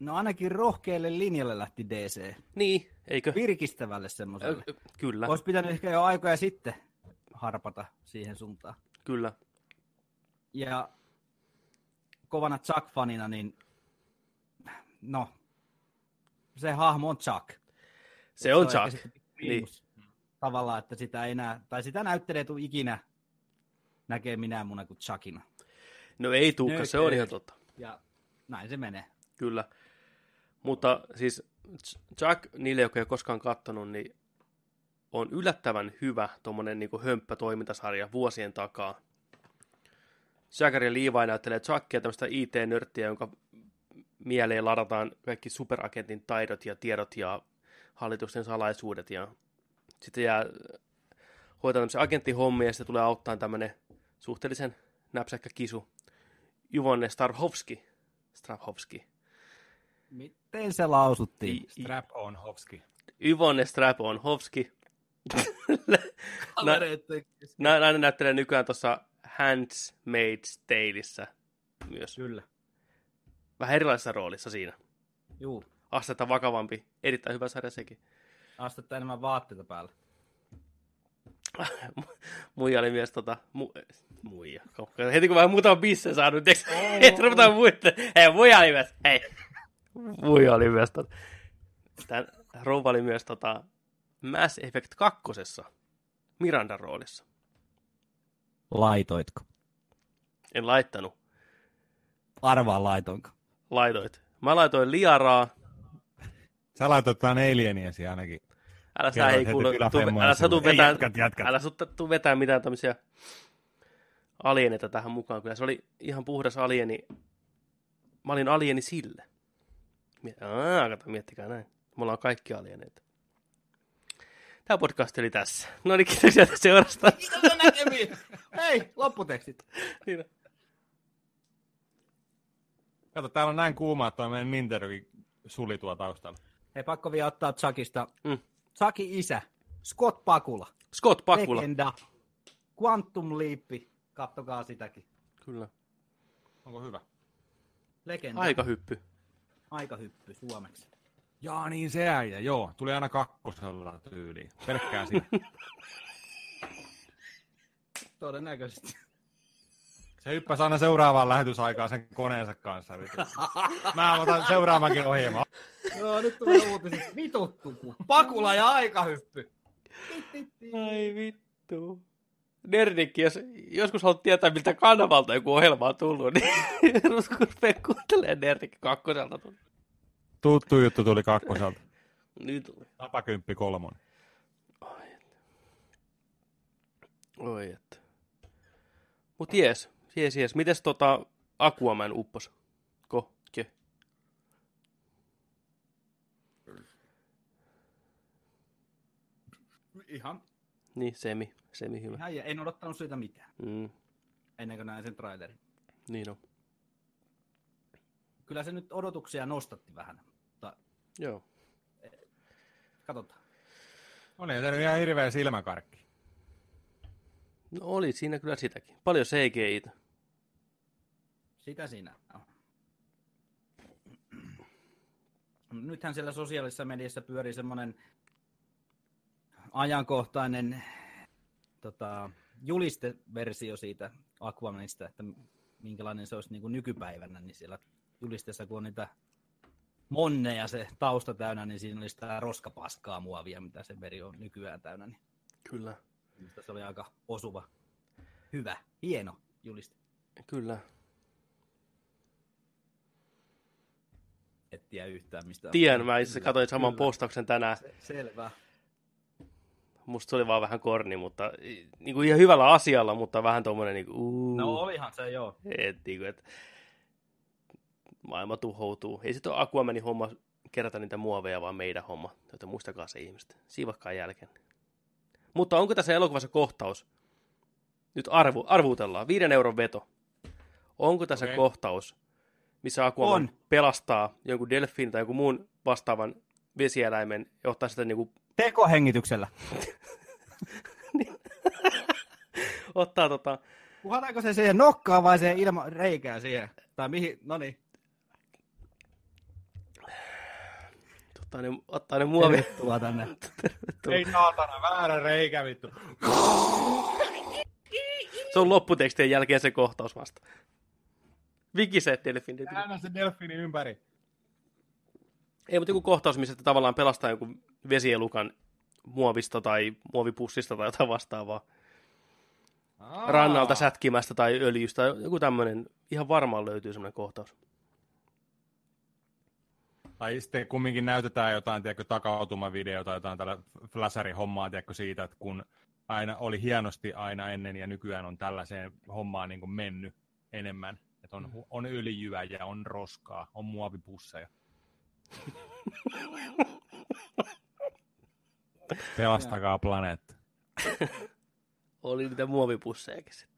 S3: no ainakin rohkealle linjalle lähti DC.
S1: Niin, eikö?
S3: Virkistävälle semmoiselle.
S1: Ö, Kyllä,
S3: Olisi pitänyt ehkä jo aikoja sitten harpata siihen suuntaan.
S1: kyllä.
S3: Ja kovana Chuck-fanina, niin no, se hahmo on Chuck.
S1: Se on
S3: ehkä
S1: Chuck.
S3: sitten
S1: Niin.
S3: Tavallaan, että sitä ei enää, tai sitä näyttelee tuu ikinä näkee minä muna kuin Chuckina.
S1: No ei tuukka, se on ihan totta.
S3: Ja näin se menee.
S1: Kyllä. Mutta siis Jack, niille, jotka ei ole koskaan kattonut, niin on yllättävän hyvä tuommoinen niin hömppä-toimintasarja vuosien takaa. Zachary Levi näyttelee Jackia, tämmöistä IT-nörttiä, jonka mieleen ladataan kaikki superagentin taidot ja tiedot ja hallitusten salaisuudet. Ja sitten jää hoitaa tämmöisen agenttihommia ja sitten tulee auttaa tämmöinen suhteellisen näpsäkkä kisu. Yvonne Starhovski. Strahovski.
S3: Miten se lausuttiin?
S1: I-
S2: Strap on Hovski.
S1: Yvonne Strapon Hovski.
S3: Kavereitten
S1: Nä- Nainen näyttelee nykyään tuossa Handmaid's Taleissa myös.
S3: Kyllä.
S1: Vähän erilaisessa roolissa siinä.
S3: Juu.
S1: Astetta vakavampi. Erittäin hyvä sarja sekin.
S3: Astetta enemmän vaatteita päällä.
S1: Muija oli myös tota... Mu, muija. Heti kun vähän muutama bisse saanut, tiiäks, että ruvetaan muitten. Hei, muija oli myös. Hei. Muija oli myös tota. Tän rouva oli myös tota Mass Effect 2. Mirandan roolissa.
S3: Laitoitko?
S1: En laittanut.
S3: Arvaa laitoinko.
S1: Laitoit. Mä laitoin Liaraa.
S2: Sä laitoit tämän Alienia siihen ainakin.
S1: Älä sä ei kuule, tuu, älä sä tuu vetää,
S2: jätkät, jätkät.
S1: älä sä tuu vetää mitään tämmöisiä alieneita tähän mukaan. Kyllä se oli ihan puhdas alieni. Mä olin alieni sille. Aa, kato, miettikää näin. Me ollaan kaikki alieneita. Tämä podcast oli tässä. No niin, kiitoksia tästä seurasta.
S3: Kiitos näkemiin! Hei, lopputekstit.
S1: Niin.
S2: Kato, täällä on näin kuuma, että toi meidän Nintendokin suli tuo taustalla.
S3: Hei, pakko vielä ottaa Chuckista.
S1: Mm.
S3: Chuckin isä, Scott Pakula.
S1: Scott Pakula.
S3: Legenda. Quantum Leap. Kattokaa sitäkin.
S1: Kyllä.
S2: Onko hyvä?
S3: Legenda.
S1: Aika hyppy.
S3: Aikahyppy suomeksi.
S2: Jaa, niin se äijä, joo. Tuli aina kakkosella tyyliin. Pelkkää siinä.
S3: Todennäköisesti.
S2: Se hyppäsi aina seuraavaan lähetysaikaan sen koneensa kanssa. Mä otan seuraavankin ohjelman.
S3: Joo, nyt tulee uutiset. Vituttu, Pakula ja aikahyppy.
S1: Ai vittu. Nerdikki, jos joskus haluat tietää, miltä kanavalta joku ohjelma on tullut, niin rupeaa kuuntelemaan Nerdikki kakkoselta.
S2: Tuttu juttu tuli kakkoselta.
S1: Nyt tuli.
S2: Tapakymppi kolmon.
S1: Oi, että. Oi, että. Mut jees, jees, jees. Mites tota Aquaman uppos? Ko, ke?
S3: Ihan.
S1: Niin, semi, semi hyvä.
S3: Ihan, ja en odottanut siitä mitään,
S1: Mm,
S3: ennen kuin näin sen trailerin.
S1: niin on.
S3: Kyllä se nyt odotuksia nostatti vähän, mutta
S1: Joo.
S3: katsotaan.
S2: Oli se ihan hirveä silmäkarkki.
S1: No oli siinä kyllä sitäkin. Paljon CGI-tä.
S3: Sitä siinä on. Nythän siellä sosiaalisessa mediassa pyörii semmoinen ajankohtainen tota, julisteversio siitä Aquamanista, että minkälainen se olisi niin kuin nykypäivänä, niin siellä julisteessa, kun on niitä monneja se tausta täynnä, niin siinä oli sitä roskapaskaa muovia, mitä se veri on nykyään täynnä, niin
S1: Kyllä,
S3: minusta se oli aika osuva, hyvä, hieno juliste.
S1: kyllä.
S3: Et tiedä yhtään mistä.
S1: Tien, mä itse katsoin saman
S3: Kyllä.
S1: postauksen tänään.
S3: Se- Selvä.
S1: Musta se oli vaan vähän korni, mutta niin kuin ihan hyvällä asialla, mutta vähän tuommoinen niin kuin, uu,
S3: No olihan se joo.
S1: et, niin kuin, et, maailma tuhoutuu. Ei sitten ole Aquamanin homma kerätä niitä muoveja, vaan meidän homma. Joten muistakaa se ihmiset. Siivakkaa jälkeen. Mutta onko tässä elokuvassa kohtaus? Nyt arvu, arvuutellaan. Viiden euron veto. Onko tässä
S2: Okei.
S1: kohtaus, missä Aquaman
S3: On.
S1: pelastaa jonkun delfiin tai jonkun muun vastaavan vesieläimen ja ottaa sitä niinku,
S3: Tekohengityksellä.
S1: ottaa tota,
S3: Puhataanko se siihen nokkaan vai se ilma reikää siihen? Tai mihin? No niin.
S1: tota ne, ottaa ne muovi.
S3: Tervetuloa tänne.
S2: Ei saatana, väärä reikä vittu.
S1: Se on lopputekstien jälkeen se kohtaus vasta. Vikiset delfiinit.
S2: Käännä se delfiini ympäri.
S1: Ei, mutta joku kohtaus, missä tavallaan pelastaa jonkun vesielukan muovista tai muovipussista tai jotain vastaavaa.
S2: Aa.
S1: Rannalta sätkimästä tai öljystä. Joku tämmöinen. Ihan varmaan löytyy semmoinen kohtaus.
S2: Tai sitten kumminkin näytetään jotain, tiedätkö, takautumavideota, jotain tällä flasari-hommaa, tiedätkö, siitä, että kun aina oli hienosti aina ennen ja nykyään on tällaiseen hommaan niin kuin mennyt enemmän. Että on, on öljyä ja on roskaa, on muovipusseja. Pelastakaa planeetta.
S1: Oli niitä muovipussejakin sitten.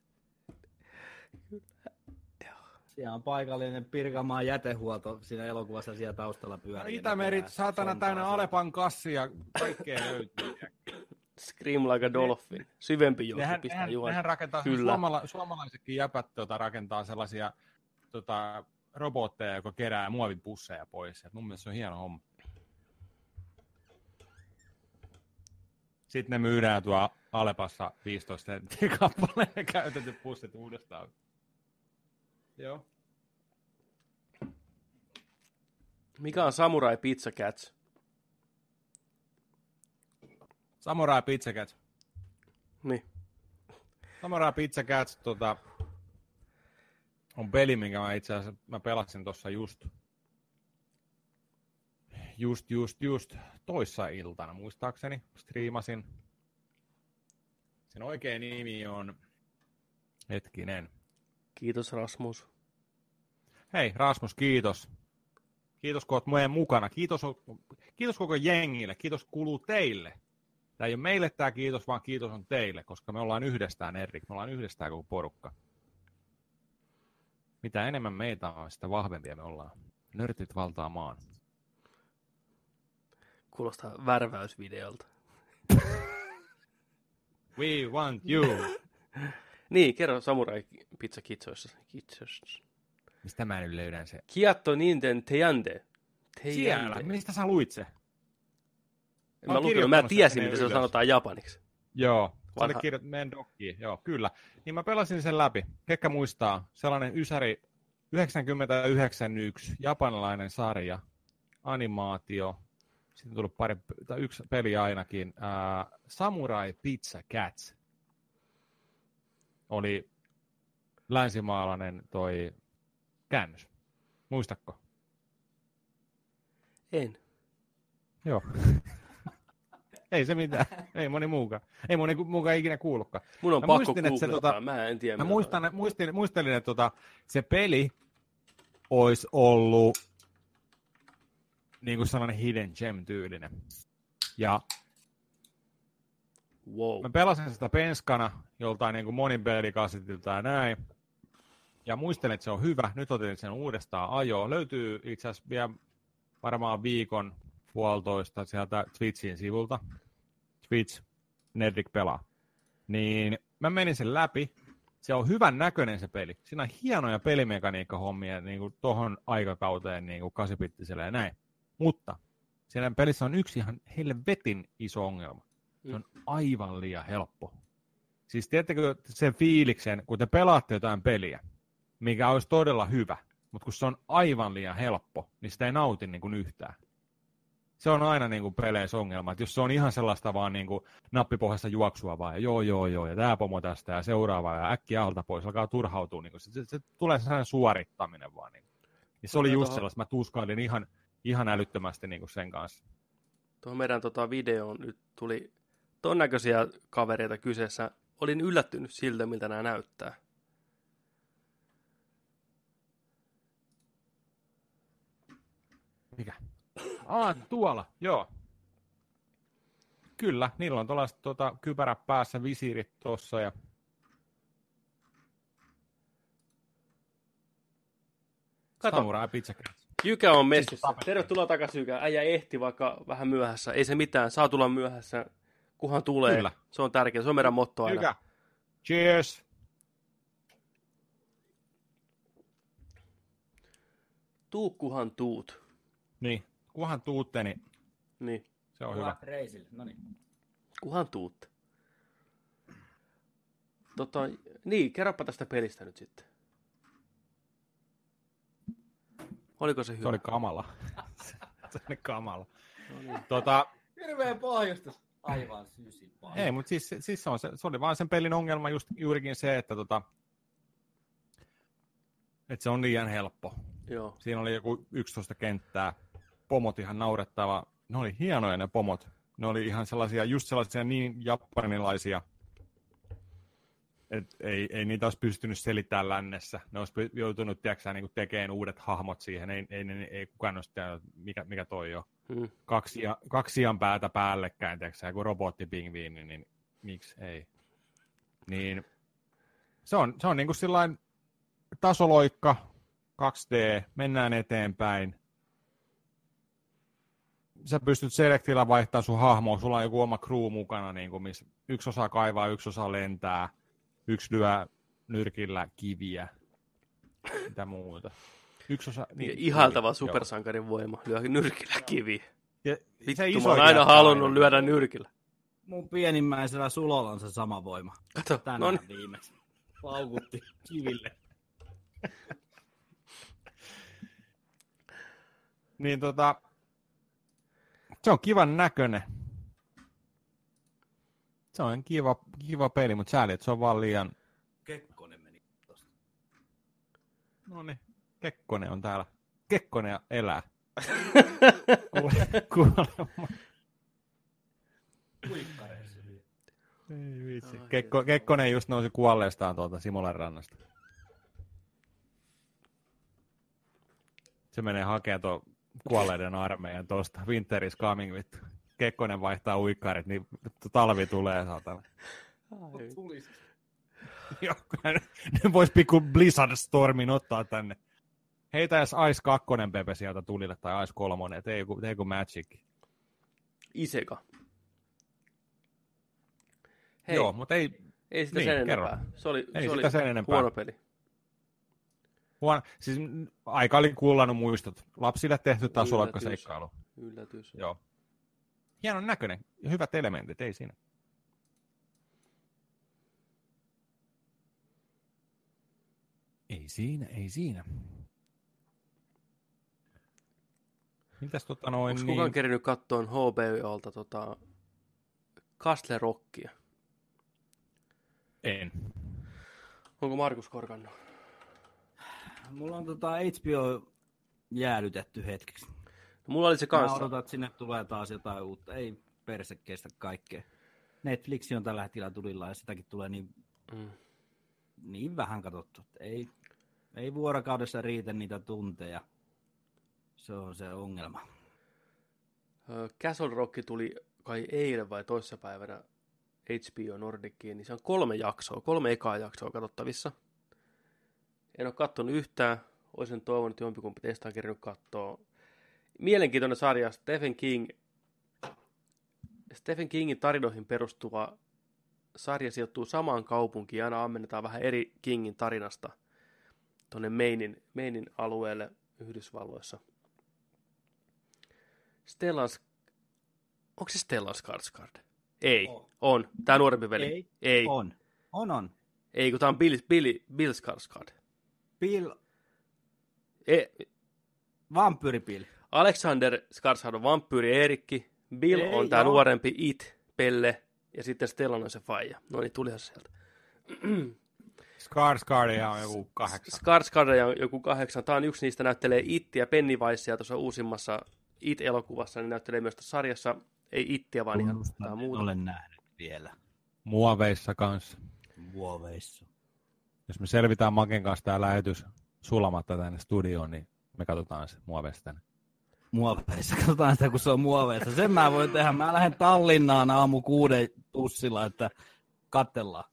S3: Siellä on paikallinen Pirkanmaan jätehuolto siinä elokuvassa siellä taustalla pyörii.
S2: Itämeri, saatana täynnä Alepan kassia, kaikkea löytyy.
S1: Scream like a dolphin. Syvempi juoksu
S2: Nehän,
S1: pistää
S2: nehän,
S1: juon.
S2: nehän rakentaa,
S1: Kyllä.
S2: suomala, suomalaisetkin jäpät tota, rakentaa sellaisia tota, robotteja, jotka kerää muovipusseja pois. Et mun mielestä se on hieno homma. Sitten ne myydään tuo Alepassa 15 senttiä kappaleen ja käytetyt pussit uudestaan. Joo.
S1: Mikä on Samurai Pizza Cats?
S2: Samurai Pizza Cats.
S1: Niin.
S2: Samurai Pizza Cats tota, on peli, minkä mä itse asiassa mä pelasin tuossa just, just, just, just toissa iltana, muistaakseni, striimasin. Sen oikea nimi on, hetkinen,
S1: Kiitos Rasmus.
S2: hei Rasmus, kiitos. Kiitos, kun oot meidän mukana. Kiitos, kiitos koko jengille. Kiitos kuuluu teille. Tämä ei ole meille tämä kiitos, vaan kiitos on teille, koska me ollaan yhdestään Erik. Me ollaan yhdestään koko porukka. Mitä enemmän meitä on, sitä vahvempia me ollaan. Nörtit valtaa maan.
S1: Kuulostaa värväysvideolta.
S2: We want you.
S1: Niin, kerro Samurai Pizza Kitsoissa. Kitsoissa.
S2: Mistä mä nyt löydän se?
S1: Kiatto Ninten Teyande.
S2: Siellä. Mistä sä luit se?
S1: Mä, lukenut, mä tiesin, miten se sanotaan japaniksi.
S2: Joo, se oli
S1: Vanha-
S2: kirjoittu meidän dokkiin, joo, kyllä. Niin mä pelasin sen läpi. Kekkä muistaa, sellainen Ysäri 991, japanilainen sarja, animaatio, sitten on tullut pari, tai yksi peli ainakin, ää, Samurai Pizza Cats. Oli länsimaalainen toi käännös. Muistatko?
S1: En.
S2: Joo. Ei se mitään. Ei moni muukaan. Ei moni muukaan ikinä kuullutkaan.
S1: Mun on
S2: Mä
S1: pakko
S2: muistin, että se, tota,
S1: Mä en tiedä.
S2: Mä muistan, muistin, muistelin, että tota, se peli olisi ollut niin kuin sellainen hidden gem tyylinen. Ja.
S1: Wow.
S2: mä pelasin sitä penskana joltain niin kuin monin pelikasitilta ja näin. Ja muistelin, että se on hyvä. Nyt otin sen uudestaan ajoon. Löytyy itse asiassa vielä varmaan viikon puolitoista sieltä Twitchin sivulta. Twitch, Nedrick pelaa. Niin mä menin sen läpi. Se on hyvän näköinen se peli. Siinä on hienoja pelimekaniikkahommia niin kuin tohon aikakauteen niin kuin kasipittiselle ja näin. Mutta siellä pelissä on yksi ihan helvetin iso ongelma. Se on aivan liian helppo. Siis tiedättekö sen fiiliksen, kun te pelaatte jotain peliä, mikä olisi todella hyvä, mutta kun se on aivan liian helppo, niin sitä ei nauti niin kuin yhtään. Se on aina niin kuin peleissä ongelma, että jos se on ihan sellaista vaan niin kuin nappipohjassa juoksua vaan, ja joo joo joo, ja tämä pomo tästä ja seuraava, ja äkkiä alta pois, alkaa turhautua, niin kuin, se, se, se, tulee sellainen suorittaminen vaan. Niin. Ja se oli just
S1: tohon-
S2: sellaista, mä tuskailin ihan, ihan älyttömästi niin kuin sen kanssa.
S1: Tuohon meidän tota videoon nyt tuli ton näköisiä kavereita kyseessä. Olin yllättynyt siltä, miltä nämä näyttää.
S2: Mikä? Ah, tuolla, joo. Kyllä, niillä on tuollaiset tota, kypärä päässä, visiirit tuossa ja
S1: Kato.
S2: Samurai Pizza Cats.
S1: Jykä on messissä.
S2: tapettiin.
S1: Tervetuloa takaisin Jykä. Äijä ehti vaikka vähän myöhässä. Ei se mitään. Saa tulla myöhässä, kunhan tulee.
S2: Kyllä.
S1: Se on tärkeää. Se on meidän motto aina.
S2: Jykä. Cheers.
S1: Tuu, kuhan tuut.
S2: Niin, kunhan tuutte, niin
S1: Niin,
S2: se on hyvä.
S3: reisille. No niin.
S1: kuhan tuutte. Tota, niin, kerropa tästä pelistä nyt sitten. Oliko se hyvä?
S2: Se oli kamala. se oli kamala.
S1: No niin.
S2: Tota,
S3: Hirveä pohjustus. Aivan syysin
S2: ei, mutta siis, siis se, on se, se, oli vaan sen pelin ongelma just, juurikin se, että, tota, että se on liian helppo.
S1: Joo.
S2: Siinä oli joku 11 kenttää. Pomot ihan naurettava. Ne oli hienoja ne pomot. Ne oli ihan sellaisia, just sellaisia niin japanilaisia, että ei, ei niitä olisi pystynyt selittämään lännessä. Ne olisi joutunut tiedätkö, niin tekemään uudet hahmot siihen. Ei, ei, ei, ei kukaan olisi tiennyt, mikä, mikä toi on.
S1: Mm.
S2: Kaksi, kaksi sian päätä päällekkäin, tiedätkö, joku robottipingviini, niin miksi ei? Niin se on, se on niin kuin sillain tasoloikka, 2D, mennään eteenpäin. Sä pystyt selektillä vaihtamaan sun hahmoa, sulla on joku oma crew mukana, niin kuin missä yksi osaa kaivaa, yksi osaa lentää, yksi lyö nyrkillä kiviä, mitä muuta. Yksi osa,
S1: Niin, ihaltava
S2: joo.
S1: supersankarin voima. Lyö nyrkillä kivi.
S2: Ja
S1: Vittu,
S2: se
S1: mä
S2: iso
S1: oon aina halunnut
S2: aina.
S1: lyödä nyrkillä.
S3: Mun pienimmäisellä sulolla on se sama voima.
S1: Kato,
S3: Tänään
S1: no
S3: no
S1: niin.
S3: viimeksi. Paukutti kiville.
S2: Niin tota, se on kivan näköinen. Se on kiva, kiva peli, mutta sääli, että se on vaan liian...
S3: Kekkonen meni tosta.
S2: No niin, Kekkonen on täällä. Kekkonen elää.
S3: Kuikkareissa.
S2: Ei vitsi. Kekko, Kekkonen just nousi kuolleestaan tuolta Simolan rannasta. Se menee hakemaan tuon kuolleiden armeijan tuosta. Winter is coming, vittu. Kekkonen vaihtaa uikkarit, niin talvi tulee, saatana.
S3: Tulisi.
S2: Joo, kyllä ne- vois pikku Blizzard Stormin ottaa tänne. Heitä edes Ice 2 Pepe sieltä tulille, tai Ice 3, tee joku, tee joku Magic.
S1: Iseka. Hei,
S2: Joo, mutta ei,
S1: ei sitä
S2: niin,
S1: sen
S2: kerro.
S1: enempää. Se oli,
S2: Ei
S1: se
S2: sitä
S1: oli
S2: sen enempää.
S1: huono peli.
S2: huono, siis aika oli kullannut muistot. Lapsille tehty
S1: Yllätys.
S2: seikkailu.
S1: Yllätys.
S2: Joo. Hienon näköinen ja hyvät elementit, ei siinä. Ei siinä, ei siinä. Mitäs tota noin,
S1: Onko
S2: niin...
S1: kukaan kerinyt kattoon HBOlta tota Castle Rockia?
S2: En.
S1: Onko Markus korkannut?
S3: Mulla on tota HBO jäädytetty hetkeksi.
S1: No, mulla oli se
S3: Mä
S1: kanssa.
S3: odotan, että sinne tulee taas jotain uutta. Ei perse kestä kaikkea. Netflix on tällä hetkellä tulilla ja sitäkin tulee niin,
S1: Mm.
S3: niin vähän katsottu. Ei, ei vuorokaudessa riitä niitä tunteja. Se on se ongelma.
S1: Castle Rock tuli kai eilen vai toissapäivänä HBO Nordiciin, niin se on kolme jaksoa, kolme ekaa jaksoa katsottavissa. En ole katsonut yhtään, olisin toivonut, että jompikumpi teistä on kerännyt katsoa. Mielenkiintoinen sarja, Stephen King, Stephen Kingin tarinoihin perustuva sarja sijoittuu samaan kaupunkiin ja aina ammennetaan vähän eri Kingin tarinasta tuonne Mainin, Mainin alueelle Yhdysvalloissa. Stellan... Onko se Stellan Skarsgård? Ei.
S3: On.
S1: On. Tämä nuorempi veli.
S3: Ei.
S1: Ei.
S3: On. On, on.
S1: Ei, kun tämä on Bill, Bill, Bill Skarsgård.
S3: Bill,
S1: E,
S3: vampyyri Bill.
S1: Alexander Skarsgård on vampyyri Eerikki. Bill
S3: Ei,
S1: on tämä nuorempi It, Pelle. Ja sitten Stellan on se faija. No niin, tulihan se sieltä.
S2: Skarsgårdia on joku kahdeksan.
S1: Skarsgård on joku kahdeksan. Tämä on yksi niistä näyttelee Ittiä Pennywicea tuossa uusimmassa It-elokuvassa. Niin näyttelee myös tässä sarjassa. Ei Ittiä, vaan ihan
S3: en
S1: muuta.
S3: Olen nähnyt vielä.
S2: Muoveissa kanssa.
S3: Muoveissa.
S2: Jos me selvitään Maken kanssa tämä lähetys sulamatta tänne studioon, niin me katsotaan se muoveista tänne.
S3: Muoveissa. Katsotaan sitä, kun se on muoveissa. Sen mä voin tehdä. Mä lähden Tallinnaan aamu kuuden tussilla, että kattellaan.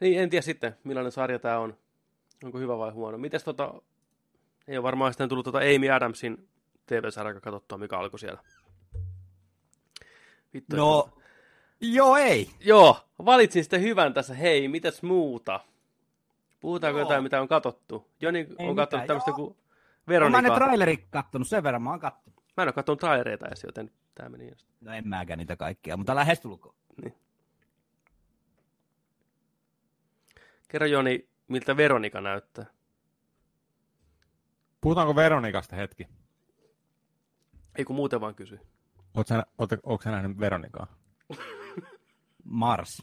S1: Niin, en tiedä sitten, millainen sarja tämä on. Onko hyvä vai huono. Mites tota, ei ole varmaan sitten tullut tota Amy Adamsin TV-sarja katsottua, mikä alkoi siellä.
S3: Vittu, no, joo ei.
S1: Joo, valitsin sitten hyvän tässä. Hei, mitäs muuta? Puhutaanko joo. jotain, mitä on katsottu? Joni ei on katsonut tämmöistä kuin Veronika.
S3: Mä en trailerit kattonut, sen verran mä oon kattonut.
S1: Mä en ole katsonut trailereita edes, joten tämä meni just.
S3: No en mäkään niitä kaikkia, mutta lähestulkoon. Niin.
S1: Kerro Joni, miltä Veronika näyttää?
S2: Puhutaanko Veronikasta hetki?
S1: Ei kun muuten vaan kysy.
S2: Oletko sä nähnyt Veronikaa?
S3: Mars.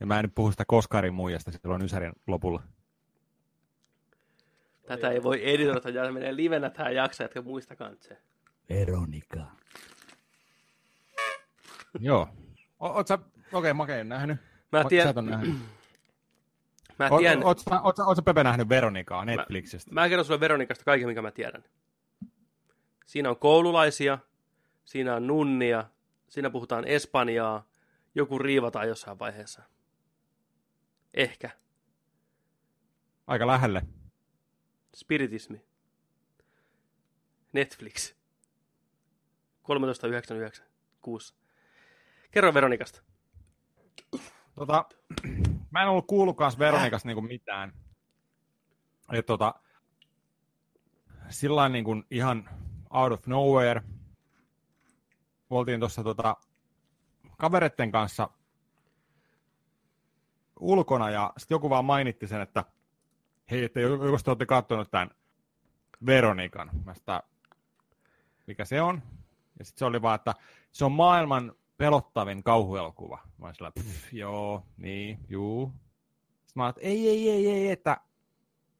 S2: Ja mä en nyt puhu sitä Koskarin muijasta silloin Ysärin lopulla.
S1: Tätä ei voi editoida, ja menee livenä tähän jaksa, jotka muista kanssa.
S3: Veronika.
S2: Joo. Oot sä, okei, okay, mä oon nähnyt.
S1: Mä tiedän.
S2: Mä tiedän. Oot, oot, oot, oot sä Pepe nähnyt Veronikaa Netflixistä?
S1: Mä, mä kerron sulle Veronikasta kaiken, mikä mä tiedän. Siinä on koululaisia, siinä on nunnia, siinä puhutaan espanjaa, joku riivataan jossain vaiheessa. Ehkä.
S2: Aika lähelle.
S1: Spiritismi. Netflix. 13.99. Kuussa. Kerro Veronikasta.
S2: Tota, mä en ollut kuullut kanssa Veronikasta niinku mitään. Et tota, sillä niin ihan out of nowhere. Oltiin tuossa tota, kavereiden kanssa ulkona ja sitten joku vaan mainitti sen, että hei, että joku te olette katsonut tämän Veronikan. Sitä, mikä se on? Ja sitten se oli vaan, että se on maailman pelottavin kauhuelokuva. Mä olin sillä, joo, niin, juu. Sitten mä olin, että ei, ei, ei, ei, että,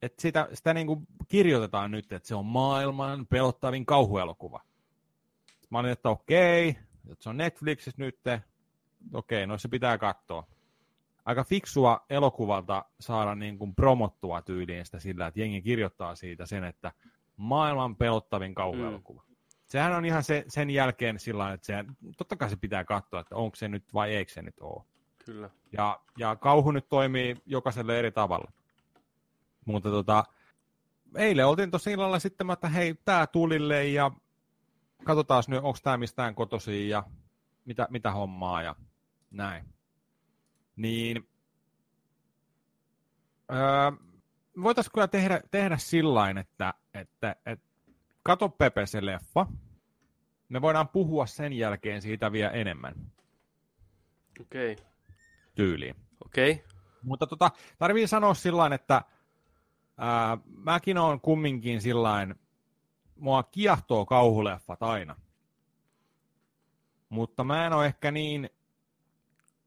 S2: että sitä, sitä niin kuin kirjoitetaan nyt, että se on maailman pelottavin kauhuelokuva. Sitten mä olin, että okei, että se on Netflixissä nyt, okei, no se pitää katsoa aika fiksua elokuvalta saada niin kuin promottua tyyliin sitä sillä, että jengi kirjoittaa siitä sen, että maailman pelottavin kauhuelokuva. Mm. Sehän on ihan se, sen jälkeen sillä että se, totta kai se pitää katsoa, että onko se nyt vai eikö se nyt ole.
S1: Kyllä.
S2: Ja, ja kauhu nyt toimii jokaiselle eri tavalla. Mutta tota, eilen oltiin tosi illalla sitten, että hei, tää tulille ja katsotaan nyt, onko tämä mistään kotosi ja mitä, mitä hommaa ja näin niin öö, voitaisiin kyllä tehdä, tehdä sillain, että, että, että kato Pepe se leffa. Me voidaan puhua sen jälkeen siitä vielä enemmän.
S1: Okei. Okay.
S2: Tyyliin.
S1: Okei. Okay.
S2: Mutta tota, tarvii sanoa sillain, että ää, mäkin on kumminkin sillain, mua kiehtoo kauhuleffat aina. Mutta mä en ole ehkä niin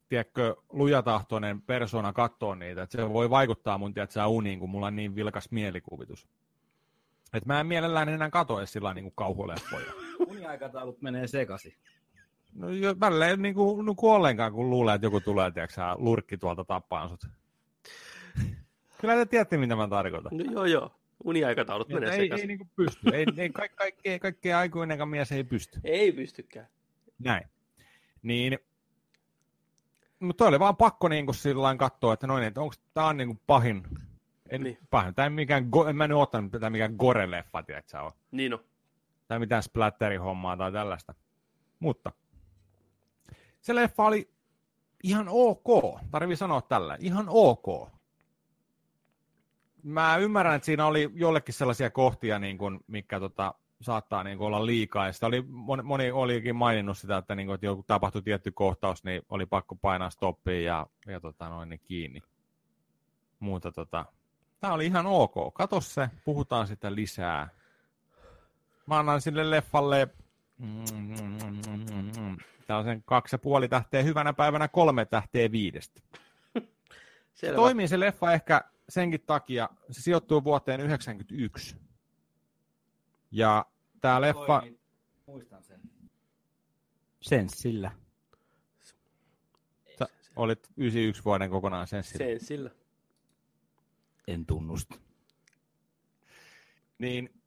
S2: tiedätkö, lujatahtoinen persona katsoa niitä, että se voi vaikuttaa mun tiedätkö, uniin, kun mulla on niin vilkas mielikuvitus. Et mä en mielellään enää katso edes sillä niin kauhuleffoja.
S3: Uniaikataulut menee sekaisin.
S2: No välillä ei niin kuin, nuku ollenkaan, kun luulee, että joku tulee, tiedätkö, lurkki tuolta tappaan sut. Kyllä te tiedätte, mitä mä tarkoitan.
S1: No joo, joo. Uniaikataulut menee
S2: ei,
S1: sekaisin.
S2: Ei, niin kuin pysty. ei, ei, kaikki, kaikki, kaikki aikuinenkaan mies ei pysty.
S1: Ei pystykään.
S2: Näin. Niin mutta oli vaan pakko niin kuin sillä katsoa, että noin, että onko tämä on niin kuin pahin. En, niin. pahin. Tämä ei mikään, go, en mä nyt ottanut tätä mikään gore-leffa, tiedätkö on.
S1: Niin no.
S2: Tai mitään splatterihommaa tai tällaista. Mutta se leffa oli ihan ok. Tarvii sanoa tällä. Ihan ok. Mä ymmärrän, että siinä oli jollekin sellaisia kohtia, niin kuin, mikä tota, saattaa niin kuin olla liikaa. Ja sitä oli, moni, moni olikin maininnut sitä, että, niin kuin, että joku tapahtui tietty kohtaus, niin oli pakko painaa stoppiin ja, ja tota, noin, niin kiinni. Mutta tota, tämä oli ihan ok. Kato se, puhutaan sitä lisää. Mä annan sille leffalle tällaisen kaksi ja puoli tähteä hyvänä päivänä kolme tähteä viidestä. Se toimii se leffa ehkä senkin takia, se sijoittuu vuoteen 1991. Ja tämä leffa... Toimin.
S3: Muistan sen. Senssillä.
S2: Sä olit 91 vuoden kokonaan senssillä.
S1: Senssillä.
S3: En tunnusta.
S2: Niin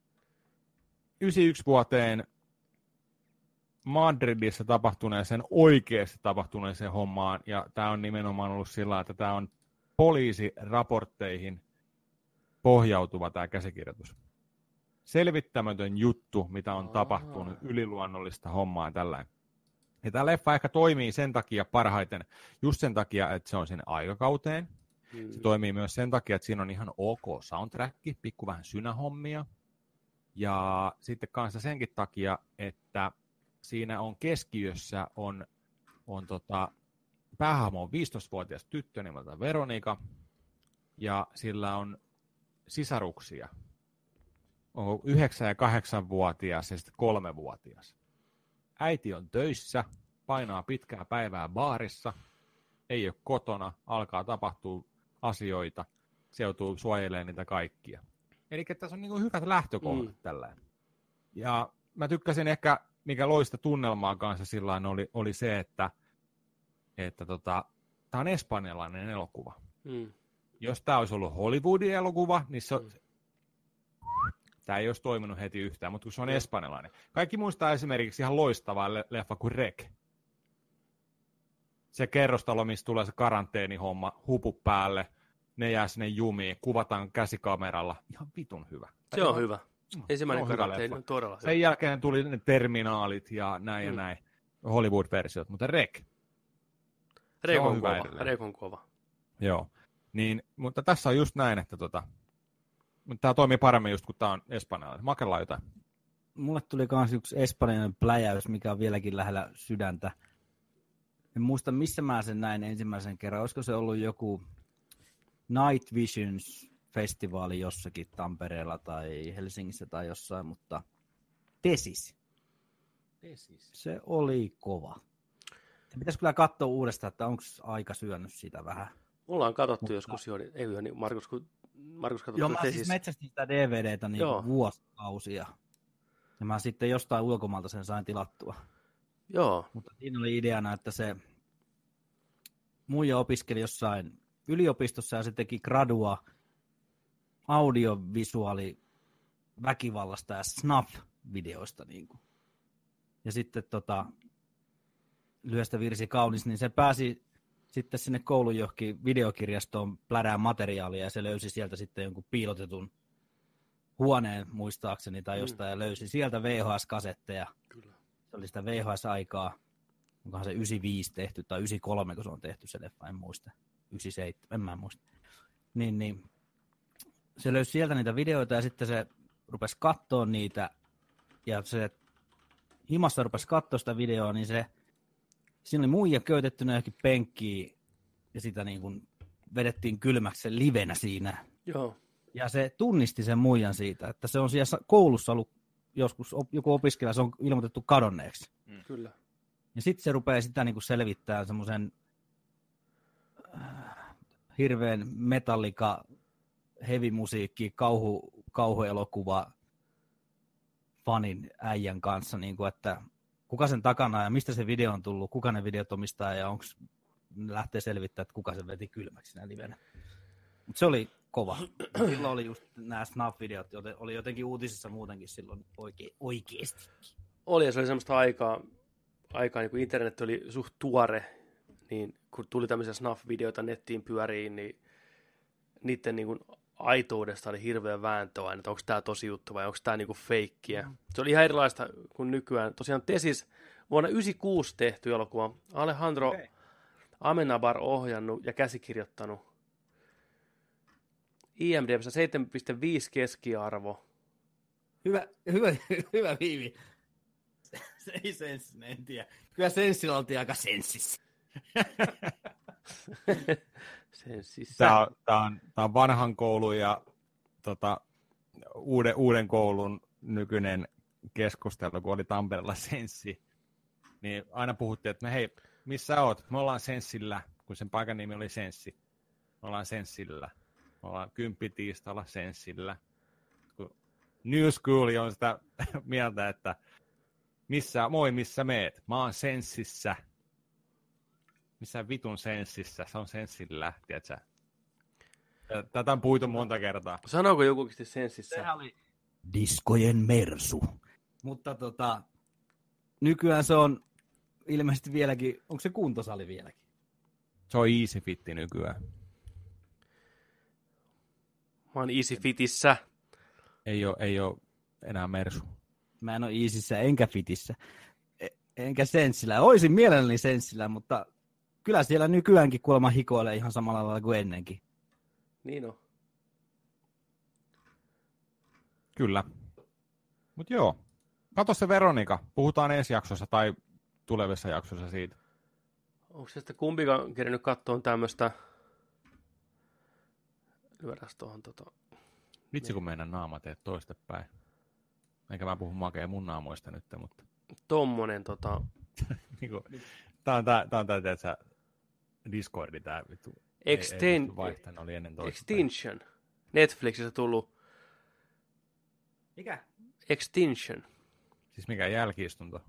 S2: 91 vuoteen Madridissa tapahtuneeseen, oikeasti tapahtuneeseen hommaan, ja tämä on nimenomaan ollut sillä, että tämä on poliisiraportteihin pohjautuva tämä käsikirjoitus. Selvittämätön juttu, mitä on tapahtunut, yliluonnollista hommaa tällä. Ja tämä leffa ehkä toimii sen takia parhaiten, just sen takia, että se on sinne aikakauteen. Mm. Se toimii myös sen takia, että siinä on ihan ok soundtrack, pikku vähän synähommia. Ja sitten kanssa senkin takia, että siinä on keskiössä on, on tota, päähahmo on 15-vuotias tyttö nimeltä Veronika, ja sillä on sisaruksia. On 9- ja 8-vuotias ja sitten 3-vuotias. Äiti on töissä, painaa pitkää päivää baarissa, ei ole kotona, alkaa tapahtua asioita, se joutuu suojelemaan niitä kaikkia. Eli tässä on niin hyvät lähtökohdat mm. tällä. Ja mä tykkäsin ehkä, mikä loista tunnelmaa kanssa sillä oli, oli se, että, että tota, tämä on espanjalainen elokuva. Mm. Jos tämä olisi ollut Hollywoodin elokuva, niin se, mm. Tämä ei olisi toiminut heti yhtään, mutta kun se on espanjalainen. Kaikki muistaa esimerkiksi ihan loistavaa leffa kuin Rek. Se kerrostalo, missä tulee se karanteenihomma, hupu päälle, ne jää sinne jumiin, kuvataan käsikameralla. Ihan vitun hyvä.
S1: Se on hyvä. Mm, Ensimmäinen karanteeni on todella
S2: hyvä. Sen jälkeen tuli ne terminaalit ja näin mm. ja näin. Hollywood-versiot, mutta Rek.
S1: Rek on, on kova. Rek on kova.
S2: Joo. Niin, mutta tässä on just näin, että tota, tämä toimii paremmin just kun tämä on espanjalainen. Makella jotain.
S3: Mulle tuli myös yksi espanjalainen pläjäys, mikä on vieläkin lähellä sydäntä. En muista, missä mä sen näin ensimmäisen kerran. Olisiko se ollut joku Night Visions festivaali jossakin Tampereella tai Helsingissä tai jossain, mutta Tesis. Tesis. Se oli kova. Pitäisi kyllä katsoa uudestaan, että onko aika syönyt sitä vähän.
S1: Mulla on katsottu mutta... joskus jo, ei niin Markus, kun Markus katsottu
S3: Joo, mä siis siis metsästin sitä DVDtä niin Joo. vuosikausia. Ja mä sitten jostain ulkomailta sen sain tilattua.
S1: Joo.
S3: Mutta siinä oli ideana, että se muija opiskeli jossain yliopistossa ja se teki gradua audiovisuaali väkivallasta ja snuff-videoista. Niin kuin. Ja sitten tota, lyöstä virsi kaunis, niin se pääsi sitten sinne koulun johonkin videokirjastoon plärään materiaalia ja se löysi sieltä sitten jonkun piilotetun huoneen muistaakseni tai mm. jostain mm. ja löysi sieltä VHS-kasetteja. Kyllä. Se oli sitä VHS-aikaa. Onkohan se 95 tehty tai 93, kun se on tehty se leffa, en muista. 97, en mä muista. Niin, niin. Se löysi sieltä niitä videoita ja sitten se rupesi katsoa niitä ja se himassa rupesi katsoa sitä videoa, niin se siinä oli muija köytettynä johonkin penkkiin ja sitä niin kuin vedettiin kylmäksi sen livenä siinä.
S1: Joo.
S3: Ja se tunnisti sen muijan siitä, että se on siellä koulussa ollut joskus joku opiskelija, se on ilmoitettu kadonneeksi.
S1: Mm. Kyllä.
S3: Ja sitten se rupeaa sitä niin kuin selvittää semmoisen äh, hirveän metallika, heavy-musiikki, kauhu, kauhuelokuva fanin äijän kanssa, niin kuin, että kuka sen takana ja mistä se video on tullut, kuka ne videot omistaa ja onko lähtee selvittämään, että kuka se veti kylmäksi siinä livenä. Mutta se oli kova. Silloin oli just nämä Snap-videot, joten oli jotenkin uutisissa muutenkin silloin oike- oikeasti.
S1: Oli ja se oli semmoista aikaa, aikaa niin kun internet oli suht tuore, niin kun tuli tämmöisiä Snap-videoita nettiin pyöriin, niin niiden niin kuin aitoudesta oli hirveä vääntö aina, että onko tämä tosi juttu vai onko tämä niinku feikkiä. Mm. Se oli ihan erilaista kuin nykyään. Tosiaan Tesis vuonna 1996 tehty elokuva. Alejandro okay. Amenabar ohjannut ja käsikirjoittanut. IMDb 7,5 keskiarvo.
S3: Hyvä, hyvä, hyvä viivi. Se ei senssinen, en tiedä. Kyllä senssillä oltiin aika senssissä.
S2: senssissä. Tämä on, tämä on, tämä on vanhan koulun ja tota, uuden, uuden koulun nykyinen keskustelu, kun oli Tampereella Senssi, niin aina puhuttiin, että me hei, missä oot? Me ollaan Senssillä, kun sen paikan nimi oli Senssi. Me ollaan Senssillä. Me ollaan kymppitiistalla Senssillä. New School on sitä mieltä, että missä, moi, missä meet? Mä oon Senssissä missä vitun senssissä, se on senssillä, tiedätkö? Tätä on puitu monta kertaa.
S1: Sanooko joku oikeasti senssissä?
S3: Sehän oli diskojen mersu. Mutta tota, nykyään se on ilmeisesti vieläkin, onko se kuntosali vieläkin?
S2: Se on easy fitti nykyään.
S1: Mä oon Easy Fitissä.
S2: Ei ole, ei ole enää Mersu.
S3: Mä en ole Easyssä enkä Fitissä, e- enkä Senssillä. Oisin mielelläni Senssillä, mutta kyllä siellä nykyäänkin kuulemma hikoilee ihan samalla lailla kuin ennenkin.
S1: Niin on.
S2: Kyllä. Mutta joo. Kato se Veronika. Puhutaan ensi jaksossa tai tulevissa jaksoissa siitä.
S1: Onko se sitten kumpikaan kerännyt kattoon tämmöistä... Lyödäs tuohon tota...
S2: Vitsi kun meidän naama teet toistepäin. Eikä mä puhu makea mun naamoista nyt, mutta...
S1: Tommonen tota...
S2: niinku, tää on tää, tää, on tää teetkö, Discordi tää vittu. Ei, ei
S1: Exten...
S2: pysty vaihtamaan, oli ennen toista.
S1: Extinction. Netflixissä tullut
S3: Mikä?
S1: Extinction.
S2: Siis mikä jälkiistunto?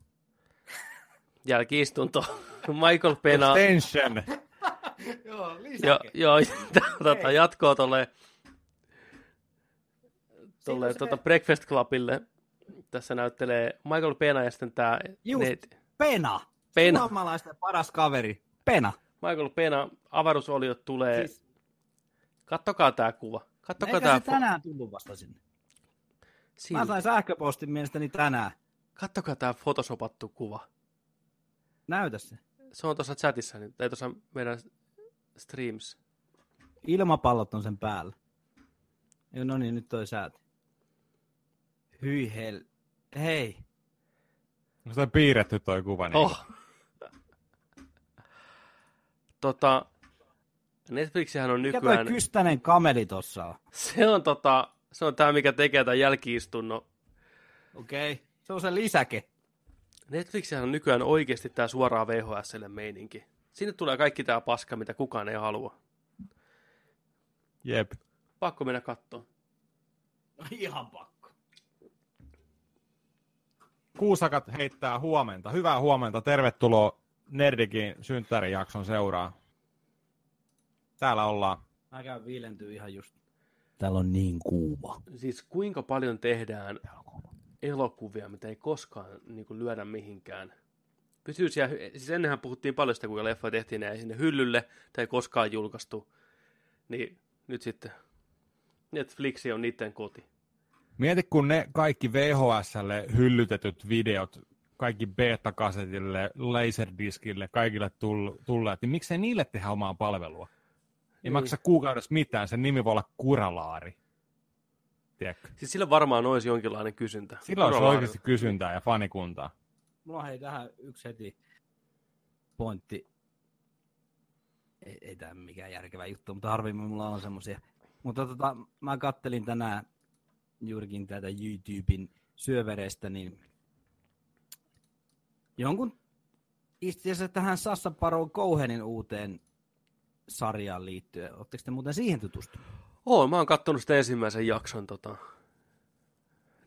S1: Jälkiistunto. Michael Pena.
S2: Extension!
S3: Joo,
S1: Jo, joo, tota, jatkoa tolle, tolle
S3: se-
S1: tota Breakfast Clubille. Tässä näyttelee Michael Pena ja sitten tämä
S3: Just. Pena.
S1: Pena.
S3: Suomalaisten paras kaveri. Pena.
S1: Michael Pena, avaruusoliot tulee.
S3: Siis,
S1: Kattokaa tämä kuva. Kattokaa
S3: eikä
S1: tämä
S3: se tänään tullut vasta sinne. Mä sain sähköpostin mielestäni tänään.
S1: Kattokaa tämä photosopattu kuva.
S3: Näytä se.
S1: Se on tuossa chatissa, nyt, tai tuossa meidän streams.
S3: Ilmapallot on sen päällä. Joo, no niin, nyt toi sääti. Hyi hel... Hei.
S2: Onko toi piirretty toi kuva? Niin
S1: Oh. Tota, Netflixihän on
S3: Mikä toi
S1: nykyään,
S3: kystänen kameli tossa on?
S1: se on, tota, se on tämä, mikä tekee tämän jälkiistunnon.
S3: Okei. Okay. Se on se lisäke.
S1: Netflixihän on nykyään oikeasti tämä suoraan VHSlle meininki. Sinne tulee kaikki tämä paska, mitä kukaan ei halua.
S2: Jep.
S1: Pakko mennä katsoa.
S3: Ihan pakko.
S2: Kuusakat heittää huomenta. Hyvää huomenta. Tervetuloa Nerdikin synttärijakson seuraa. Täällä ollaan.
S3: Mä käyn viilentyy ihan just. Täällä on niin kuuma.
S1: Siis kuinka paljon tehdään elokuvia, mitä ei koskaan niin kuin, lyödä mihinkään. Pysyy siellä, siis ennenhän puhuttiin paljon sitä, kuinka leffa tehtiin ja sinne hyllylle, tai ei koskaan julkaistu. Niin nyt sitten Netflix on niiden koti.
S2: Mieti, kun ne kaikki VHSlle hyllytetyt videot, kaikki beta-kasetille, laserdiskille, kaikille tull- tulleet, niin miksei niille tehdä omaa palvelua? Ei
S1: Niin.
S2: maksa kuukaudessa mitään, sen nimi voi olla Kuralaari. Tiedätkö?
S1: Siis sillä varmaan olisi jonkinlainen kysyntä.
S2: Sillä olisi
S1: Kuralaari.
S2: oikeasti kysyntää ja fanikuntaa.
S3: Mulla on hei tähän yksi heti pointti. Ei, ei tämä mikään järkevä juttu, mutta harvemmin mulla on semmosia. Mutta tota, mä kattelin tänään juurikin tätä YouTuben syövereistä, niin jonkun itse asiassa tähän Sassa Paro Cohenin uuteen sarjaan liittyen. Oletteko te muuten siihen tutustunut?
S1: Oo, mä oon kattonut sitä ensimmäisen jakson. Tota,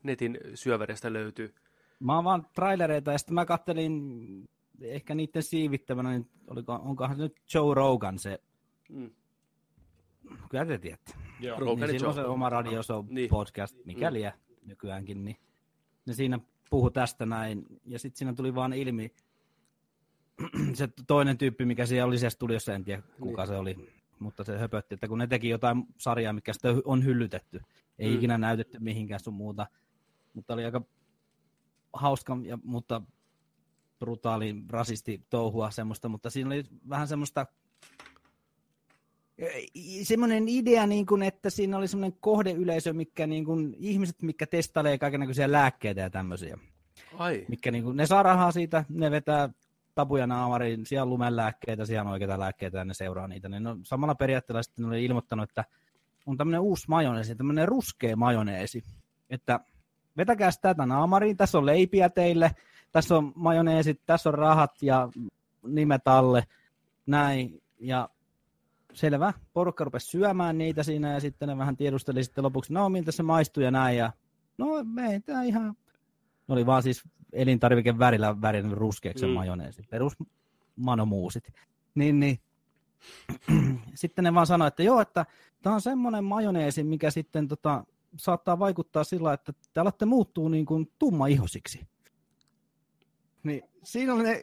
S1: netin syöverestä löytyy.
S3: Mä oon vaan trailereita ja sitten mä kattelin ehkä niiden siivittävänä, niin oliko, onkohan se nyt Joe Rogan se,
S1: Mm.
S3: kyllä te tiedätte.
S2: Joo.
S1: Rogan
S3: niin
S1: ja
S3: sillä on
S1: Joe.
S3: se oma radio show
S1: Niin.
S3: niin. podcast, mikäli mm. nykyäänkin, niin ne siinä puhu tästä näin, ja sitten siinä tuli vaan ilmi se toinen tyyppi, mikä siellä oli siellä studiossa, en tiedä kuka
S1: Niin.
S3: se oli, mutta se höpötti, että kun ne teki jotain sarjaa, mikä sitten on hyllytetty, ei
S1: Mm.
S3: mm. ikinä näytetty mihinkään sun muuta, mutta oli aika hauska, ja, mutta brutaali rasisti touhua semmoista, mutta siinä oli vähän semmoista semmoinen idea, niin kuin, että siinä oli semmoinen kohdeyleisö, mikä niin kuin, ihmiset, mikä testailee kaikenlaisia lääkkeitä ja tämmöisiä.
S1: Ai,
S3: Mikä, niin kuin, ne saa rahaa siitä, ne vetää tapuja naamariin, siellä on lumenlääkkeitä, siellä on oikeita lääkkeitä ja ne seuraa niitä. Niin no, samalla periaatteella sitten ne oli ilmoittanut, että on tämmöinen uusi majoneesi, tämmöinen ruskea majoneesi, että vetäkää tätä naamariin, tässä on leipiä teille, tässä on majoneesit, tässä on rahat ja nimet alle, näin, ja selvä, porukka rupesi syömään niitä siinä ja sitten ne vähän tiedusteli sitten lopuksi, no miltä se maistuu ja näin, ja no ei ihan, ne oli vaan siis elintarvike värillä värin ruskeaksi
S1: Mm.
S3: majoneesi, perus manomuusit, niin, niin. Sitten ne vaan sanoi, että joo, että tämä on semmoinen majoneesi, mikä sitten tota, saattaa vaikuttaa sillä, että te alatte muuttuu niin kuin tummaihosiksi. Niin siinä on ne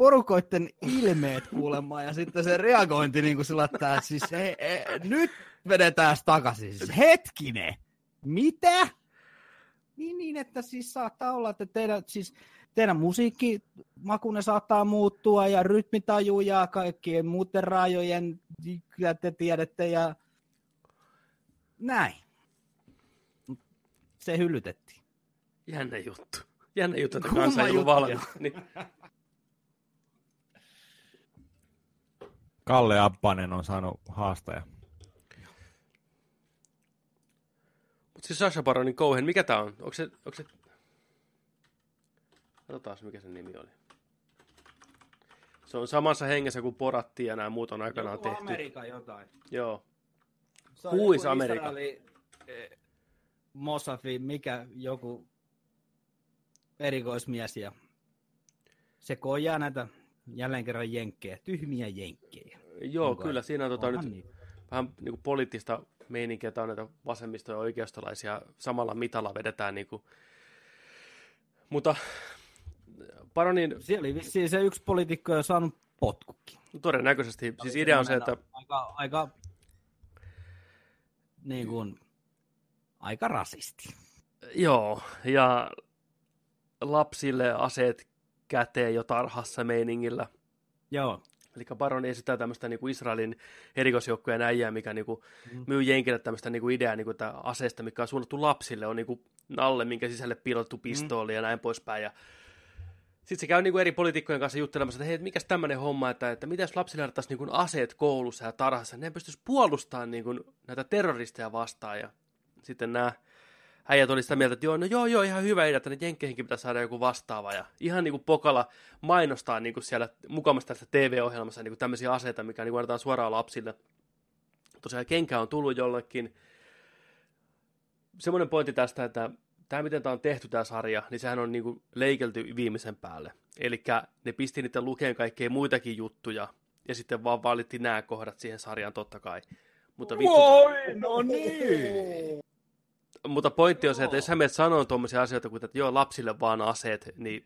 S3: porukoiden ilmeet kuulemma ja sitten se reagointi niin kuin sillä, että siis he, he, nyt vedetään takaisin. Siis hetkinen, mitä? Niin, niin, että siis saattaa olla, että teidän, siis teidän musiikkimakunne saattaa muuttua ja rytmitaju ja kaikkien muuten rajojen, kyllä te tiedätte ja näin. Se hyllytettiin.
S1: Jännä juttu. Jännä juttu, että kansa ei ollut valmis. Niin.
S2: Kalle Appanen on saanut haastaja.
S1: Mutta siis Sasha Baronin Cohen, mikä tää on? Onko se, onko se... Katsotaan, mikä sen nimi oli. Se on samassa hengessä kuin Poratti ja nämä muut on aikanaan
S3: Joku
S1: tehty.
S3: Amerikan jotain.
S1: Joo.
S3: Se on
S1: Amerikka.
S3: Israeli, eh, Mossafi, mikä joku erikoismies ja se kojaa näitä jälleen kerran jenkkejä, tyhmiä jenkkejä.
S1: Joo,
S3: Onko?
S1: kyllä. Siinä on tota, nyt
S3: niin.
S1: vähän niin kuin poliittista meininkiä, että on näitä vasemmisto- ja oikeistolaisia samalla mitalla vedetään. Niin kuin. Mutta Baronin
S3: Siellä oli vissiin se yksi poliitikko jo saanut potkukin.
S1: todennäköisesti, siis idea on se, että
S3: Aika, aika, niin kuin, aika rasisti.
S1: Joo, ja lapsille aseet käteen jo tarhassa meiningillä.
S3: Joo,
S1: Eli Baron esittää tämmöistä niin kuin Israelin erikoisjoukkojen äijää, mikä niin kuin
S3: Mm.
S1: myy jenkille tämmöistä niin kuin ideaa niin kuin aseesta, mikä on suunnattu lapsille, on niin kuin nalle, minkä sisälle piilottu pistooli ja näin poispäin. Ja sitten se käy niin kuin eri poliitikkojen kanssa juttelemassa, että hei, että mikäs tämmöinen homma, että, että mitä jos lapsille annettaisiin niin kuin aseet koulussa ja tarhassa, ne pystyisi puolustamaan niin kuin näitä terroristeja vastaan. Ja sitten nämä äijät oli sitä mieltä, että joo, no joo, joo, ihan hyvä idea, että ne jenkkeihinkin pitää saada joku vastaava. Ja ihan niin kuin Pokala mainostaa niin kuin siellä mukamassa tässä TV-ohjelmassa niin kuin tämmöisiä aseita, mikä niin kuin annetaan suoraan lapsille. Tosiaan kenkä on tullut jollekin. Semmoinen pointti tästä, että tämä miten tämä on tehty tämä sarja, niin sehän on niin kuin leikelty viimeisen päälle. Eli ne pisti niiden lukeen kaikkea muitakin juttuja, ja sitten vaan valittiin nämä kohdat siihen sarjaan totta kai. Mutta vittu,
S2: no niin!
S1: Mutta pointti on se, että jos hän meidät sanoo tuommoisia asioita kuin, että joo, lapsille vaan aseet, niin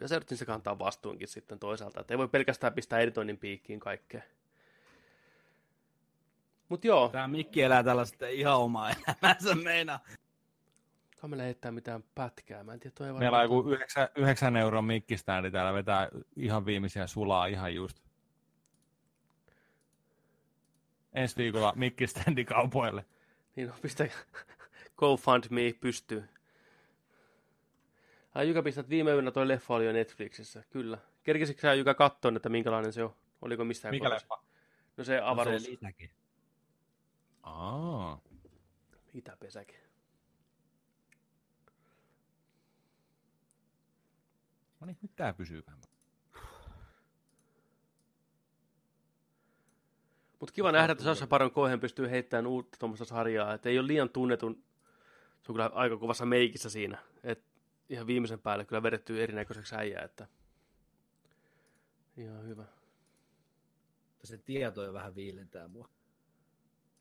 S1: ja se se kantaa vastuunkin sitten toisaalta. Että ei voi pelkästään pistää editoinnin piikkiin kaikkea. Mutta joo,
S3: tämä Mikki elää tällaista ihan omaa elämänsä meinaa.
S1: kai meillä heittää mitään pätkää. Mä en tiedä, toi ei
S2: Meillä on joku 9, 9 euron mikkiständi täällä vetää ihan viimeisiä sulaa ihan just. Ensi viikolla mikkiständi kaupoille.
S1: Niin no, pistä GoFundMe pystyy. Ai Jykä pistät viime yönä toi leffa oli jo Netflixissä, kyllä. Kerkisikö sä Jykä kattoon, että minkälainen se on? Oliko mistään
S2: Mikä
S1: kohdassa?
S2: leffa?
S1: No se avaruus.
S3: Se lisäkin.
S2: Aa.
S1: Itäpesäke.
S2: No niin, nyt tää pysyykään.
S1: Mutta kiva nähdä, että Sasha Baron Cohen pystyy heittämään uutta tuommoista sarjaa. Että ei ole liian tunnetun, se on kyllä aika kovassa meikissä siinä. Et ihan viimeisen päälle kyllä vedetty erinäköiseksi äijää, että ihan hyvä.
S3: Se tieto jo vähän viilentää mua.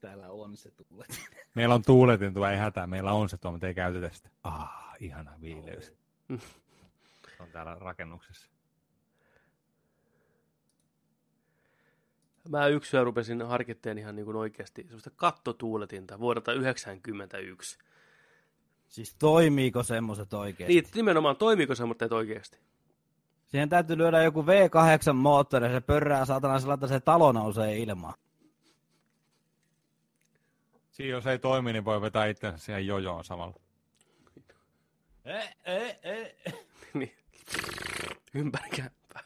S3: Täällä on se tuulet.
S2: Meillä on tuuletin tuo, ei hätää. Meillä on se tuo, mutta ei käytetä sitä. Ah, ihana viileys. on täällä rakennuksessa.
S1: Mä yksyä rupesin harkitteen ihan niin kuin oikeasti semmoista kattotuuletinta vuodelta 1991.
S3: Siis toimiiko semmoiset oikein?
S1: Niin, nimenomaan toimiiko se, mutta et oikeasti.
S3: Siihen täytyy lyödä joku V8-moottori ja se pörrää saatana sillä, että se talo nousee ilmaan.
S2: Siinä jos ei toimi, niin voi vetää itsensä siihen jojoon samalla.
S3: Ei, ei, ei.
S1: niin. Ympäri kämppää.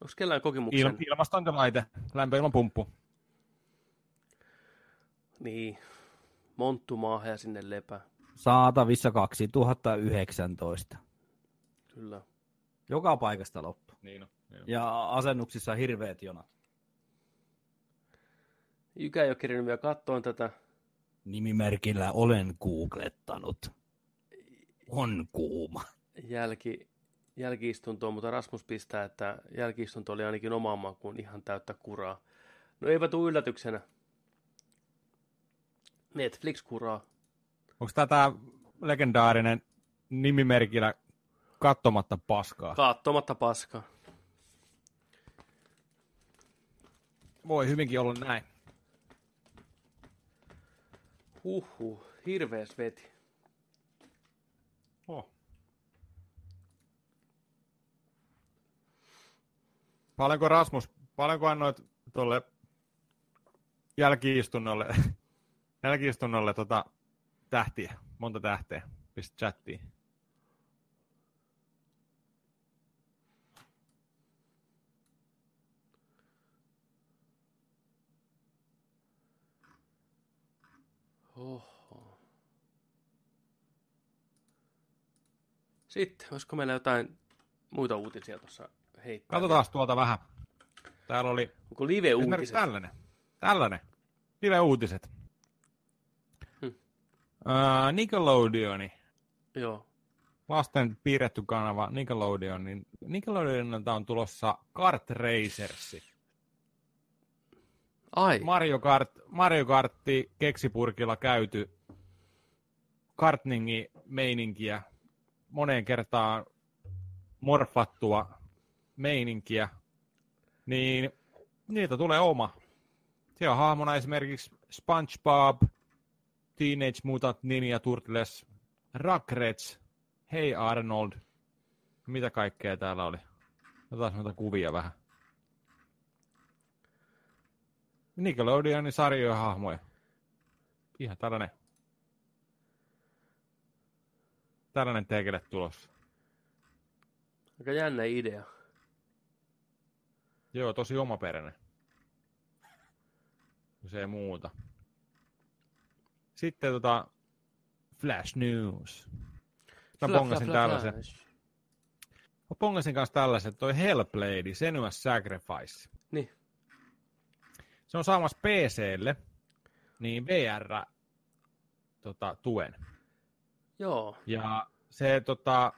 S1: Onko kellään kokemuksia?
S2: Il- ilmastointilaite, lämpöilman pumppu.
S1: Niin. Monttu maahan ja sinne lepää.
S3: Saatavissa 2019.
S1: Kyllä.
S3: Joka paikasta loppu.
S2: Niin on. Niin on.
S3: Ja asennuksissa hirveät jonat.
S1: Jykä ei ole kerinyt vielä kattoon tätä.
S3: Nimimerkillä olen googlettanut. On kuuma.
S1: jälki, jälkiistuntoa, mutta Rasmus pistää, että jälkiistunto oli ainakin omaan makuun ihan täyttä kuraa. No eipä tule yllätyksenä. Netflix kuraa.
S2: Onko tämä legendaarinen nimimerkillä kattomatta paskaa?
S1: Kaattomatta paskaa.
S2: Voi hyvinkin olla näin.
S1: Huhhuh, hirveäs veti.
S2: Oh. Paljonko Rasmus, paljonko annoit tuolle jälkiistunnolle, jälkiistunnolle tota, tähtiä? Monta tähteä? Pistä chattiin.
S1: Oho. Sitten, olisiko meillä jotain muita uutisia tuossa heittää?
S2: Katsotaan tuolta vähän. Täällä oli
S1: Onko live-uutiset?
S2: tällainen. Tällainen. Live-uutiset. Uh, Nickelodeoni,
S1: Joo.
S2: lasten piirretty kanava Nickelodeon, niin Nickelodeonilta on tulossa Kart Racersi.
S1: Ai,
S2: Mario, Kart, Mario Kartti keksipurkilla käyty kartningi meininkiä, moneen kertaan morfattua meininkiä, niin niitä tulee oma. Siellä on hahmona esimerkiksi SpongeBob, Teenage Mutant Ninja Turtles, Rugrats, Hey Arnold, mitä kaikkea täällä oli. Otetaan noita kuvia vähän. Nickelodeonin sarjojen hahmoja. Ihan tällainen. Tällainen tekele tulossa.
S1: aika jännä idea.
S2: Joo, tosi omaperäinen. Se ei muuta. Sitten tota, Flash News. Mä
S1: Fla-
S2: pongasin
S1: fla- fla-
S2: tällaisen.
S1: flash.
S2: Mä pongasin kanssa tällaisen, toi Hellblade, Senua's Sacrifice.
S1: Niin.
S2: Se on saamassa PClle, niin VR tota, tuen.
S1: Joo,
S2: Ja se, tota,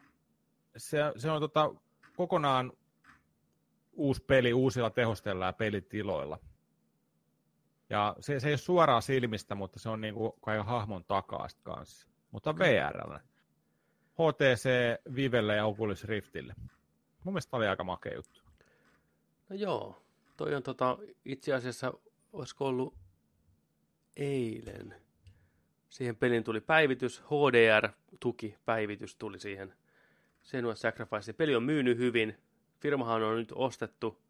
S2: se, se on tota, kokonaan uusi peli uusilla tehosteilla ja pelitiloilla. Ja se, se ei ole suoraan silmistä, mutta se on niinku kai hahmon takaa kanssa. Mutta VR. HTC Vivelle ja Oculus Riftille. Mun mielestä oli aika makea juttu.
S1: no joo. Toi on tota, itse asiassa, olisiko ollut eilen. Siihen pelin tuli päivitys, HDR-tuki päivitys tuli siihen Senua Sacrifice. Peli on myynyt hyvin. Firmahan on nyt ostettu.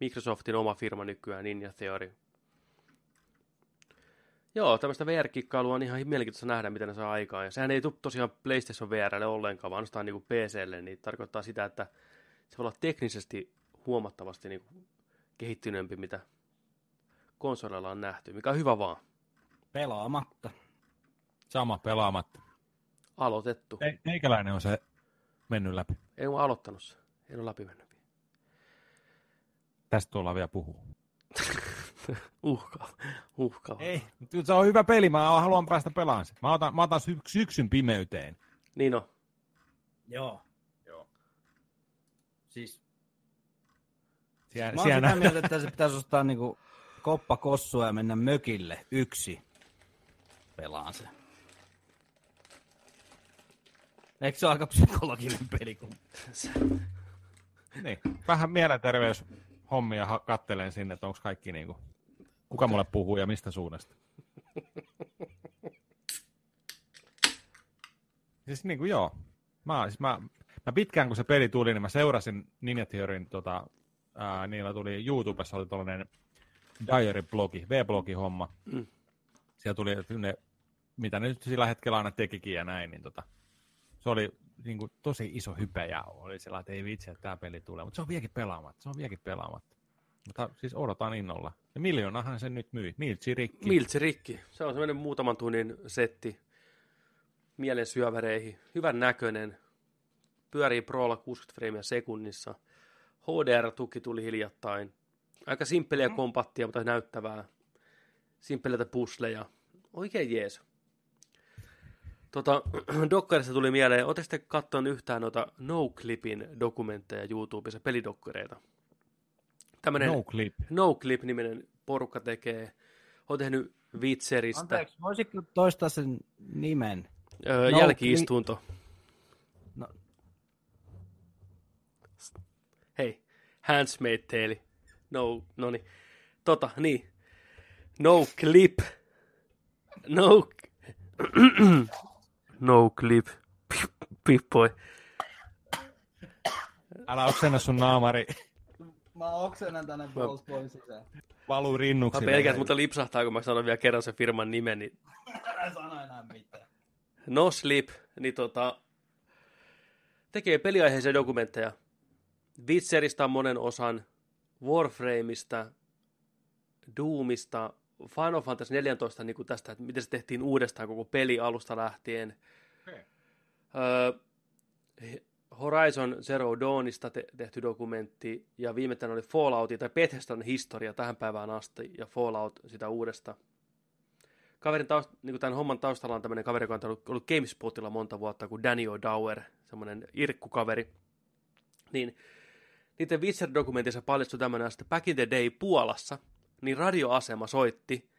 S1: Microsoftin oma firma nykyään, Ninja Theory. Joo, tämmöistä VR-kikkailua on ihan mielenkiintoista nähdä, mitä ne saa aikaan. Ja sehän ei tule tosiaan PlayStation VRlle ollenkaan, vaan ainoastaan niin PClle, niin tarkoittaa sitä, että se voi olla teknisesti huomattavasti niin kuin kehittyneempi, mitä konsoleilla on nähty, mikä on hyvä vaan.
S3: Pelaamatta.
S2: Sama pelaamatta.
S1: Aloitettu. Ei.
S2: Ei, eikäläinen on se mennyt läpi.
S1: Ei ole aloittanut se. Ei ole läpi mennyt. vielä.
S2: Tästä tullaan vielä puhua.
S1: Uhkaa. Uhkaa.
S2: Ei, mutta se on hyvä peli. Mä haluan päästä pelaamaan sen. Mä otan, mä otan sy- syksyn pimeyteen.
S1: Niin on.
S3: Joo.
S2: Joo.
S3: Siis
S2: Siellä,
S3: mä oon
S2: siellä
S3: sitä mieltä, että se pitäisi ostaa niinku koppa kossua ja mennä mökille yksi pelaan se. Eikö se ole aika psykologinen peli? Kun...
S2: Niin, vähän mielenterveyshommia kattelen sinne, että onko kaikki niinku, kuka mulle puhuu ja mistä suunnasta. Siis niinku joo, mä, siis mä, mä pitkään kun se peli tuli, niin mä seurasin Ninja Theoryn, tota, ää, niillä tuli YouTubessa oli tollanen diary-blogi, V-blogi homma.
S1: Mm.
S2: Siellä tuli ne, mitä ne nyt sillä hetkellä aina tekikin ja näin, niin tota, se oli niin kuin, tosi iso hype ja oli sellainen, että ei vitsi, että tämä peli tulee. Mutta se on vieläkin pelaamatta, se on vieläkin pelaamatta. Mutta siis odotan innolla. Ja miljoonahan sen nyt myi. Miltsi rikki.
S1: Miltsi rikki. Se on semmoinen muutaman tunnin setti mielen syöväreihin. Hyvän näköinen. Pyörii Prolla 60 freimiä sekunnissa. HDR-tuki tuli hiljattain. Aika simppeliä kompattia, mutta näyttävää. Simppeleitä pusleja. Oikein jees. Tota, Dokkarista tuli mieleen, ootteko te katsoneet yhtään noita No-Clipin dokumentteja YouTubessa, pelidokkareita? Tämmönen
S2: No clip.
S1: No Clip-niminen porukka tekee, on tehnyt Witcheristä.
S3: Anteeksi, voisitko toistaa sen nimen?
S1: Öö,
S3: No,
S1: jälkiistunto.
S3: No.
S1: Hei, Handsmaid Tale. No, no niin. Tota, niin. No clip. No. no clip. Pippoi.
S2: Älä oksenna sun naamari.
S3: Mä oksennan tänne
S1: Balls
S3: pois sisään.
S2: Valuu
S1: Mä
S2: rinnuksi.
S1: pelkään, että multa lipsahtaa, kun mä sanon vielä kerran sen firman nimen. Niin
S3: Älä sano enää mitään.
S1: No Sleep, niin tota, tekee peliaiheisia dokumentteja. Witcherista on monen osan, Warframeista, Doomista, Final Fantasy 14 niin kuin tästä, että miten se tehtiin uudestaan koko peli alusta lähtien.
S2: Okei.
S1: Öö, Horizon Zero Dawnista te- tehty dokumentti, ja viimeinen oli Falloutin tai Bethesdan historia tähän päivään asti, ja Fallout sitä uudesta. Kaverin taust, niin kuin tämän homman taustalla on tämmöinen kaveri, joka on ollut, ollut GameSpotilla monta vuotta, kuin Danny O'Dower, semmoinen irkkukaveri. Niin niiden Witcher-dokumentissa paljastui tämmöinen, että back in the day Puolassa, niin radioasema soitti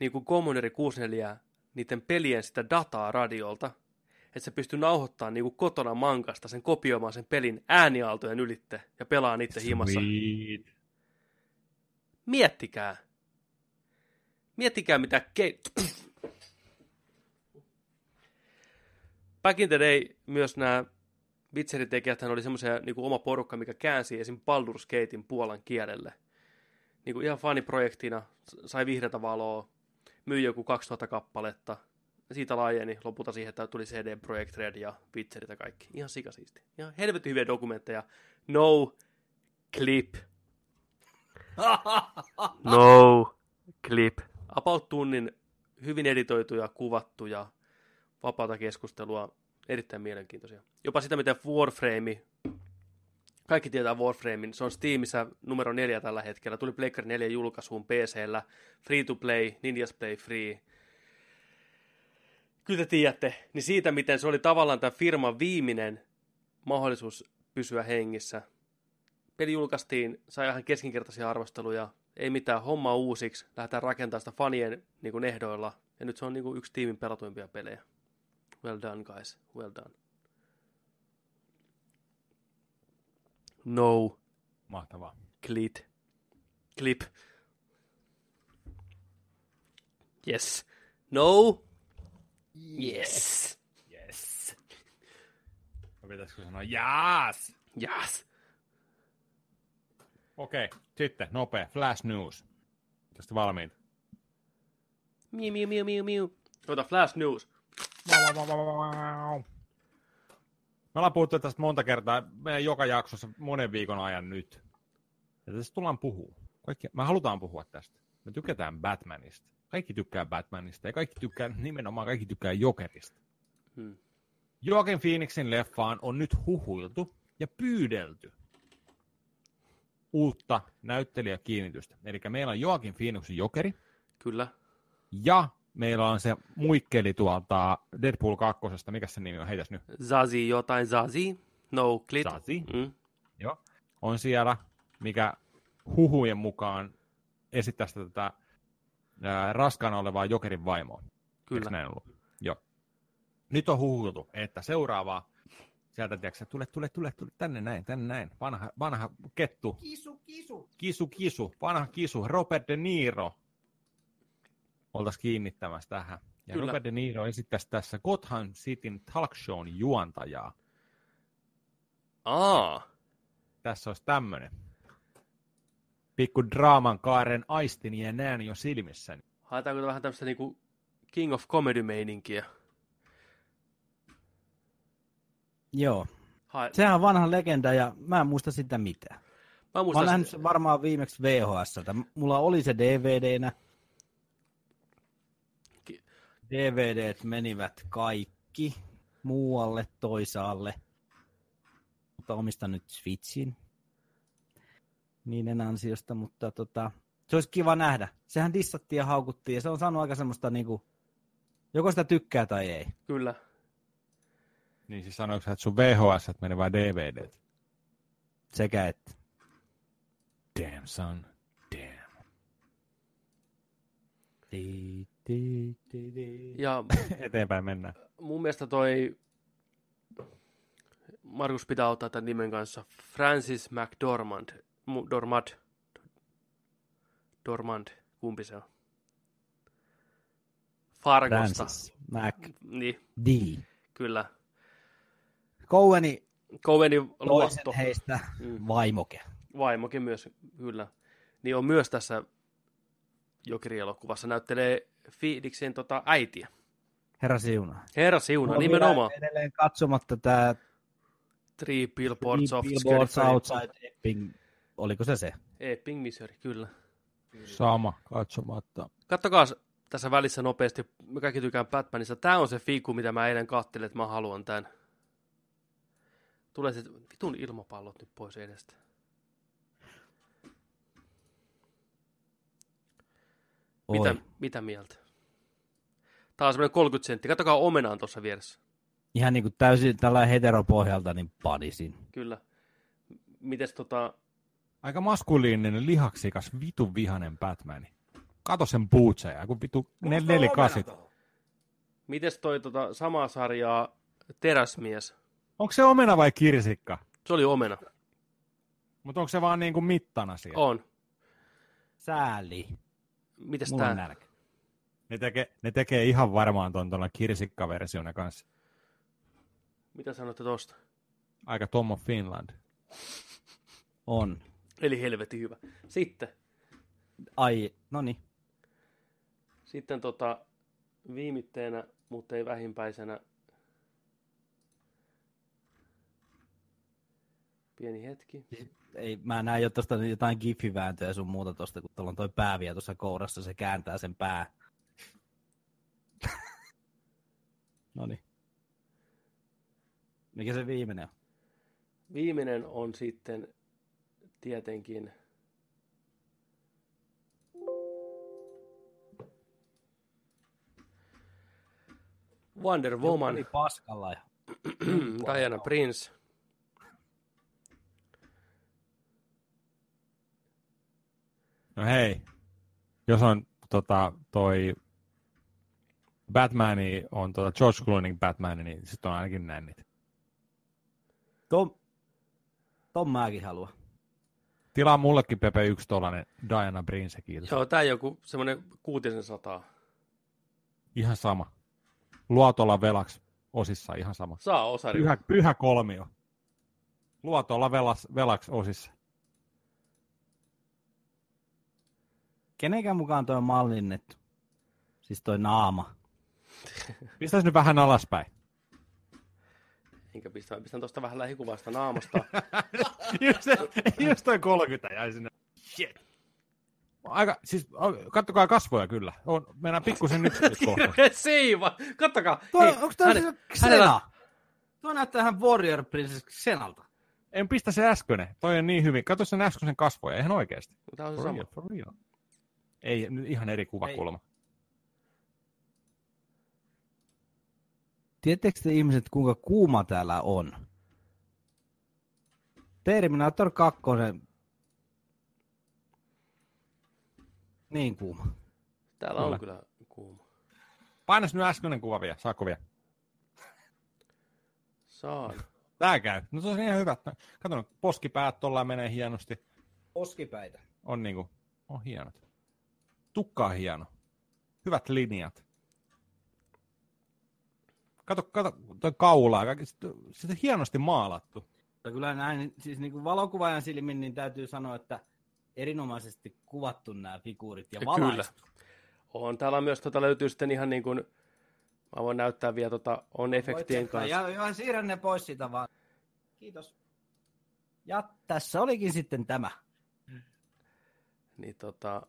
S1: niin kuin Commodore 64 niiden pelien sitä dataa radiolta, että se pystyy nauhoittamaan niin kuin kotona mankasta sen kopioimaan sen pelin ääniaaltojen ylitte ja pelaa niiden himassa. Miettikää. Miettikää mitä ke... Back in the day myös nämä Witcherin oli semmoisia niin oma porukka, mikä käänsi esim. Baldur's Gatein puolan kielelle. Niin kuin ihan faniprojektina, sai vihreätä valoa, myi joku 2000 kappaletta. Siitä laajeni lopulta siihen, että tuli CD Projekt Red ja Witcherit ja kaikki. Ihan sikasiisti. Ihan helvetin hyviä dokumentteja. No clip. No clip. About tunnin hyvin editoituja, kuvattuja, vapaata keskustelua, erittäin mielenkiintoisia. Jopa sitä, miten Warframe, kaikki tietää Warframein, se on Steamissa numero neljä tällä hetkellä, tuli Pleikkari 4 julkaisuun PCllä, free to play, Ninjas Play Free. Kyllä te tiedätte, niin siitä, miten se oli tavallaan tämän firman viimeinen mahdollisuus pysyä hengissä. Peli julkaistiin, sai ihan keskinkertaisia arvosteluja, ei mitään hommaa uusiksi, lähdetään rakentamaan sitä fanien niin kuin ehdoilla, ja nyt se on niin kuin yksi tiimin pelatuimpia pelejä. Well done, guys. Well done. No
S2: Mahtavaa.
S1: clit. Clip. Yes. No. Yes.
S2: Yes. Vai pitäisikö sanoa jaas?
S1: Yes.
S2: Okei, okay. sitten nopea. Flash News. Tästä valmiit.
S1: Miu, miu, miu, miu, miu. Ota Flash News.
S2: Me ollaan puhuttu tästä monta kertaa, meidän joka jaksossa monen viikon ajan nyt. Ja tästä tullaan puhua. Kaikki, me halutaan puhua tästä. Me tykätään Batmanista. Kaikki tykkää Batmanista ja kaikki tykkää, nimenomaan kaikki tykkää Jokerista.
S1: Hmm.
S2: Joaquin Phoenixin leffaan on nyt huhuiltu ja pyydelty uutta näyttelijäkiinnitystä. Eli meillä on Joaquin Phoenixin Jokeri
S1: Kyllä.
S2: ja meillä on se muikkeli tuolta Deadpool 2. Mikä se nimi on? Heitäs nyt.
S1: Zazi jotain Zazi. No clit.
S2: Zazie.
S1: Mm.
S2: Joo. On siellä, mikä huhujen mukaan esittää tätä ää, raskaana olevaa Jokerin vaimoa. Eikö
S1: Kyllä.
S2: näin ollut? Joo. Nyt on huhuttu, että seuraavaa sieltä, tiedätkö, tule, tule, tule, tule, tänne näin, tänne näin. Vanha, vanha kettu,
S3: Kisu, kisu.
S2: kisu, kisu, vanha kisu, Robert De Niro oltaisiin kiinnittämässä tähän. Ja
S1: Kyllä.
S2: Robert De Niro esittäisi tässä Gotham Cityn talk shown juontajaa.
S1: Aa.
S2: Tässä olisi tämmöinen. Pikku draaman kaaren aistin ja näen jo silmissäni.
S1: Haetaanko vähän tämmöistä niinku King of Comedy-meininkiä?
S3: Joo.
S1: Hae...
S3: Sehän on vanha legenda ja mä en muista sitä mitään.
S1: Mä
S3: Mä nähnyt sen varmaan viimeksi VHS. Mulla oli se DVDnä.
S1: Ki-
S3: DVDt menivät kaikki muualle toisaalle. Mutta omistan nyt Switchin niiden ansiosta, mutta tota, se olisi kiva nähdä. Sehän dissattiin ja haukuttiin ja se on saanut aika semmoista niinku, joko sitä tykkää tai ei.
S1: Kyllä.
S2: Niin siis sanoiko sä, että sun VHS meni vai DVD?
S3: Sekä että.
S2: Damn son, damn.
S3: Ti, ti, ti, ti.
S1: Ja
S2: Eteenpäin mennään.
S1: mun mielestä toi Markus pitää ottaa tämän nimen kanssa Francis McDormand. Dormad. Dormand. Kumpi se on? Fargosta.
S3: Francis Mac
S1: Niin,
S3: D.
S1: kyllä.
S3: Coweni
S1: Covenin
S3: toisen
S1: luotto.
S3: heistä
S1: Mm.
S3: vaimoke.
S1: Vaimokin myös, kyllä. Niin on myös tässä Jokeri-elokuvassa. Näyttelee Fiidiksen tota, äitiä.
S3: Herra siunaa.
S1: Herra siuna,
S3: on
S1: nimenomaan.
S3: Edelleen katsomatta tämä
S1: Three Billboards of
S3: Billboards
S1: Scary
S3: Outside Epping. Oliko se se?
S1: Epping, Missouri, kyllä.
S2: Sama, katsomatta.
S1: Kattokaa tässä välissä nopeasti, me kaikki tykkään Batmanista. Tämä on se fiku, mitä mä eilen kattelin, että mä haluan tämän. Tulee se vitun ilmapallot nyt pois edestä.
S3: Oi.
S1: Mitä, mitä mieltä? Tää on semmoinen 30 senttiä. Kattokaa omenaan tuossa vieressä.
S3: Ihan niin kuin täysin tällä heteropohjalta, niin panisin.
S1: Kyllä. Mites tota,
S2: Aika maskuliininen, lihaksikas, vitun vihanen Batmani. Kato sen puutseja, kun vitu nel, nelikasit.
S1: mites toi tota, samaa sarjaa Teräsmies?
S2: Onko se omena vai kirsikka?
S1: Se oli omena.
S2: Mutta onko se vaan niinku mittana siellä?
S1: On.
S3: Sääli.
S1: Mites
S3: Mulla on
S1: tää?
S3: nälkä.
S2: Ne, tekee, ne tekee ihan varmaan ton tuolla kirsikkaversiona kanssa.
S1: Mitä sanotte tosta?
S2: Aika Tom of Finland.
S3: On.
S1: Eli helvetin hyvä. Sitten,
S3: Ai, no niin.
S1: sitten tota, viimitteenä, mutta ei vähimpäisenä, pieni hetki.
S3: Ei, mä näin jo tosta jotain giffivääntöjä sun muuta tosta, kun tuolla on toi pää vielä tuossa kourassa, se kääntää sen pää. no niin. Mikä se viimeinen on?
S1: Viimeinen on sitten tietenkin Wonder Woman,
S3: Oli paskalla ja
S1: Diana Prince.
S2: No hei, jos on tota, toi Batmani on tota George Clooneyn Batman, niin sitten on ainakin nännit.
S3: Tom, Tom mäkin haluan.
S2: Tilaa mullekin Pepe yksi tollanen Diana Prince, kiitos.
S1: Joo, tää joku semmonen kuutisen sataa.
S2: Ihan sama. Luotolla velaksi osissa ihan sama.
S1: Saa osari.
S2: Pyhä, pyhä kolmio. Luotolla velas, velaksi osissa.
S3: Kenenkään mukaan toi on mallinnettu? Siis toi naama.
S2: Pistäis nyt vähän alaspäin.
S1: Enkä pistä, pistän tosta vähän lähikuvasta naamasta.
S2: just, just toi 30 jäi sinne. Shit. Aika, siis kattokaa kasvoja kyllä. On, mennään pikkusen nyt kohta.
S1: Siiva! Kattokaa!
S3: Tuo,
S1: Hei,
S3: onko tämä
S1: häne-
S3: se
S1: hänellä-
S3: Xena? Tuo näyttää ihan Warrior Princess Xenalta.
S2: En pistä se äskönen. Toi on niin hyvin. Katso sen äskeisen kasvoja. Ihan oikeasti.
S1: Tää on se
S2: For
S1: sama.
S2: real, for real. Ei, nyt ihan eri kuvakulma.
S3: Tiedättekö te ihmiset, kuinka kuuma täällä on? Terminator 2. Niin kuuma.
S1: Täällä on
S2: Kyllä.
S1: kyllä kuuma.
S2: Painas nyt äskeinen kuva vielä. Saako vielä?
S1: Saan.
S2: Tää käy. No se on ihan hyvä. Kato, nyt, poskipäät tuolla menee hienosti.
S3: Poskipäitä.
S2: On niinku, on hienot. Tukka on hieno. Hyvät linjat. Kato, kato, toi kaulaa. on hienosti maalattu.
S3: Mutta kyllä näin, siis niin kuin valokuvaajan silmin, niin täytyy sanoa, että erinomaisesti kuvattu nämä figuurit ja valaistu.
S1: kyllä. On. Täällä myös tota, löytyy sitten ihan niin kuin, mä voin näyttää vielä, tota, on efektien kanssa.
S3: Ja, ja siirrän ne pois siitä vaan. Kiitos. Ja tässä olikin sitten tämä.
S1: Niin tota,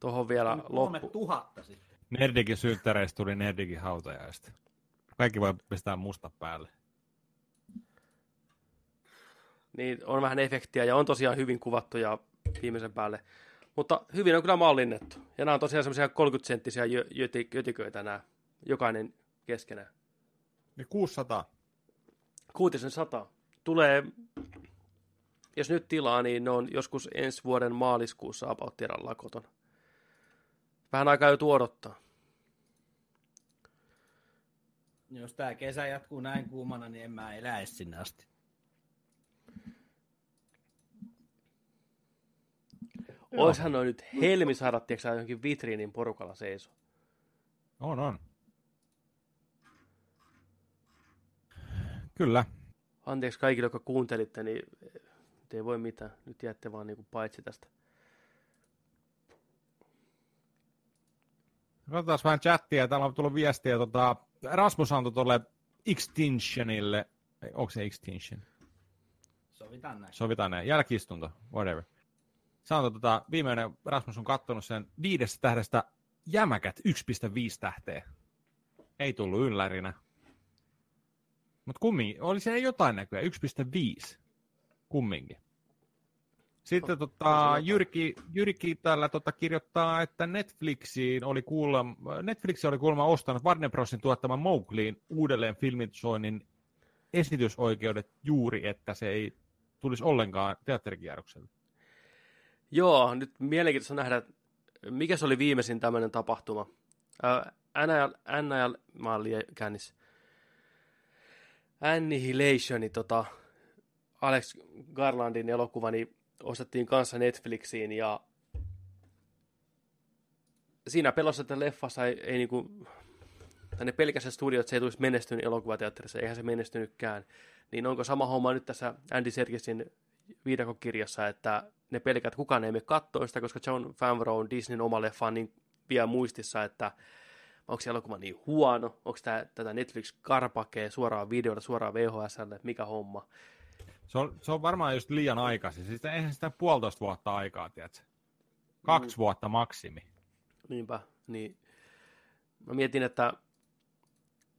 S1: Tuohon vielä loppu.
S3: tuhatta sitten.
S2: Nerdikin synttäreistä tuli Nerdikin hautajaista. Kaikki voi pistää musta päälle.
S1: Niin on vähän efektiä ja on tosiaan hyvin kuvattu ja viimeisen päälle. Mutta hyvin on kyllä mallinnettu. Ja nämä on tosiaan semmoisia 30-senttisiä jö, jöti, jötiköitä nämä, jokainen keskenään.
S2: Niin 600.
S1: Kuutisen sata. Tulee jos nyt tilaa, niin ne on joskus ensi vuoden maaliskuussa about tiralla kotona. Vähän aikaa joutuu odottaa.
S3: Jos tämä kesä jatkuu näin kuumana, niin en mä elä sinne asti.
S1: Oishan noin nyt helmi saada, tiedätkö, johonkin vitriinin porukalla seiso.
S2: On, on. Kyllä.
S1: Anteeksi kaikille, jotka kuuntelitte, niin nyt ei voi mitään. Nyt jäätte vaan niinku paitsi tästä.
S2: Katsotaan vähän chattia. Täällä on tullut viestiä. Tota, Rasmus antoi tuolle Extinctionille. Onko se Extinction?
S3: Sovitaan näin.
S2: Sovitaan näin. Jälkiistunto. Whatever. On tota, viimeinen Rasmus on kattonut sen viidestä tähdestä jämäkät 1,5 tähteä. Ei tullut yllärinä. Mutta kumminkin, oli siellä jotain näköä, 1,5 kumminkin. Sitten tota, Jyrki, Jyrki täällä tota, kirjoittaa, että Netflixiin oli kuulemma, Netflix oli kuulemma ostanut Warner Brosin tuottaman Mowgliin uudelleen filmitoinnin esitysoikeudet juuri, että se ei tulisi ollenkaan teatterikierrokselle.
S1: Joo, nyt mielenkiintoista nähdä, mikä se oli viimeisin tämmöinen tapahtuma. NL, NL, mä olin. Annihilationi, tota, Alex Garlandin elokuva, niin ostettiin kanssa Netflixiin ja siinä pelossa, että leffassa ei, ei niinku, tai ne pelkästään studiot, että se ei tulisi menestynyt elokuvateatterissa, eihän se menestynytkään. Niin onko sama homma nyt tässä Andy Serkisin viidakokirjassa, että ne pelkät kukaan ei mene katsoa sitä, koska John Favreau on Disneyn oma leffa niin vielä muistissa, että onko se elokuva niin huono, onko tämä, tätä Netflix karpakee suoraan videolla, suoraan VHSlle, mikä homma.
S2: Se on, se on varmaan just liian aikaisin. Siis eihän sitä puolitoista vuotta aikaa, tiedätkö? Kaksi mm. vuotta maksimi.
S1: Niinpä, niin mä mietin, että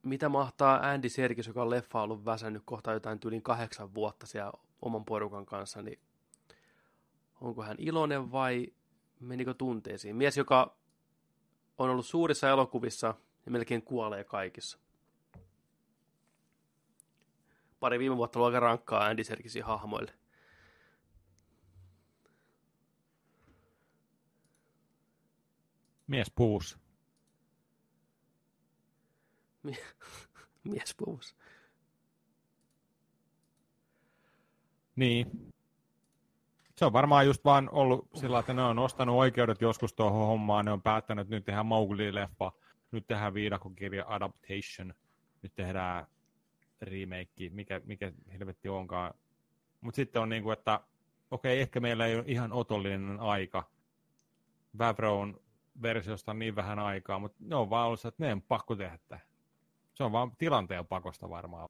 S1: mitä mahtaa Andy Serkis, joka on leffa ollut väsännyt kohta jotain tyylin kahdeksan vuotta siellä oman porukan kanssa, niin onko hän iloinen vai menikö tunteisiin? Mies, joka on ollut suurissa elokuvissa ja melkein kuolee kaikissa. Pari viime vuotta ollut aika rankkaa Andy Serkisin hahmoille.
S2: Mies puus.
S1: Mies puus.
S2: Niin. Se on varmaan just vaan ollut sillä, että ne on ostanut oikeudet joskus tuohon hommaan, ne on päättänyt, että nyt tehdään Mowgli-leffa, nyt tehdään viidakokirja adaptation, nyt tehdään remake, mikä, mikä helvetti onkaan. Mutta sitten on niin kuin, että okei, okay, ehkä meillä ei ole ihan otollinen aika. Vavron versiosta on niin vähän aikaa, mutta ne on vaan ollut, että ne on pakko tehdä. Se on vaan tilanteen pakosta varmaan.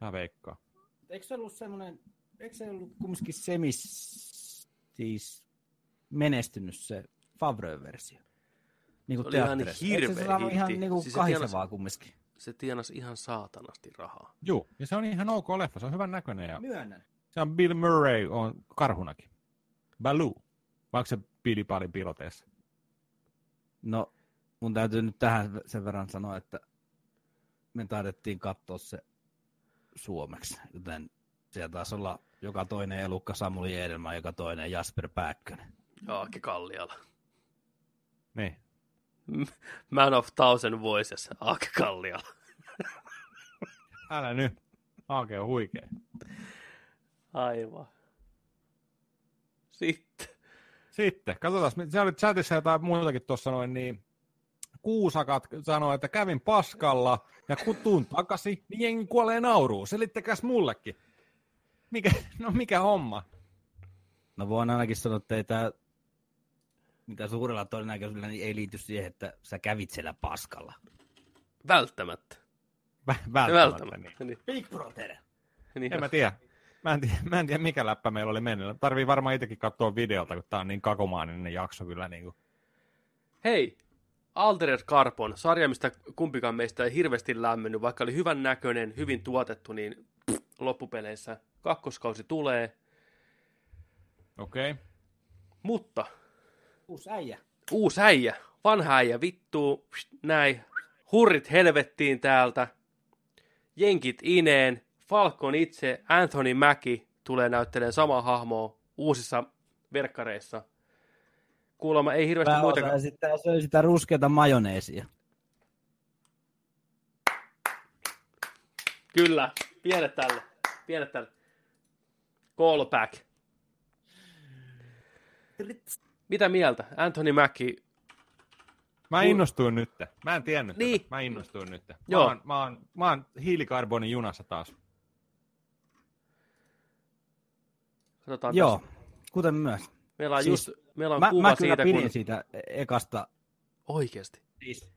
S2: Mä veikkaan.
S3: Eikö se ollut semmoinen, eikö se ollut kumminkin semis, siis menestynyt se Favre-versio? Niin kuin
S1: Se oli ihan
S3: teatterissa.
S1: hirveä
S3: se saanut ihan
S1: hitti?
S3: niin kuin
S1: Siis se
S3: kahisevaa kumminkin?
S1: Se tienasi ihan saatanasti rahaa.
S2: Joo, ja se on ihan ok leffa, se on hyvän näköinen. Ja
S3: Myönnän.
S2: se on Bill Murray on karhunakin. Baloo. Vai onko se Billy Palin piloteessa?
S3: No, mun täytyy nyt tähän sen verran sanoa, että me taidettiin katsoa se suomeksi, joten siellä taisi olla joka toinen elukka Samuli Edelman, joka toinen Jasper Pääkkönen.
S1: Jaakki Kalliala.
S2: Niin.
S1: Man of Thousand Voices, Aake Kalliala.
S2: Älä nyt. Aake on huikea.
S1: Aivan. Sitten.
S2: Sitten, katsotaan, se oli chatissa jotain muutakin tuossa noin, niin Kuusakat sanoi, että kävin paskalla ja kun tuun takaisin, niin jengi kuolee nauruun. Selittäkäs mullekin. Mikä, no mikä homma?
S3: No voin ainakin sanoa, että ei tämä mitä suurella todennäköisyydellä niin ei liity siihen, että sä kävit siellä paskalla.
S1: Välttämättä.
S2: Vä- välttämättä. Niin.
S1: Niin.
S3: Big Brother.
S1: Niin.
S2: En mä tiedä. Mä en tiedä, mä en tiedä mikä läppä meillä oli mennyt. Tarvii varmaan itsekin katsoa videolta, kun tää on niin kakomaaninen jakso kyllä. Niin kuin.
S1: Hei, Altered Carbon, sarja, mistä kumpikaan meistä ei hirveästi lämmennyt, vaikka oli hyvän näköinen, hyvin tuotettu, niin pff, loppupeleissä kakkoskausi tulee.
S2: Okei. Okay.
S1: Mutta
S3: Uusi äijä.
S1: uusi äijä, vanha äijä, vittuu, pst, näin, hurrit helvettiin täältä, jenkit ineen, Falcon itse, Anthony Mackie, tulee näyttelemään samaa hahmoa uusissa verkkareissa. Kuulemma ei hirveästi
S3: Pääosa
S1: muitakaan.
S3: esittää söi sitä ruskeata majoneesia.
S1: Kyllä, pienet tälle. Pienet tälle. Callback. Mitä mieltä? Anthony Mackie.
S2: Mä innostuin nyt. Mä en tiennyt
S1: Niin.
S2: tätä. Mä innostuin nyt. Mä
S1: Joo.
S2: oon, mä, oon, mä oon hiilikarbonin junassa taas.
S1: Katsotaan
S3: Joo,
S1: tässä.
S3: kuten myös.
S1: Meillä on,
S3: Siis
S1: just, meillä on
S3: Mä,
S1: kuva
S3: mä kyllä
S1: siitä,
S3: pidin
S1: kun...
S3: siitä ekasta
S1: Oikeasti.
S3: siis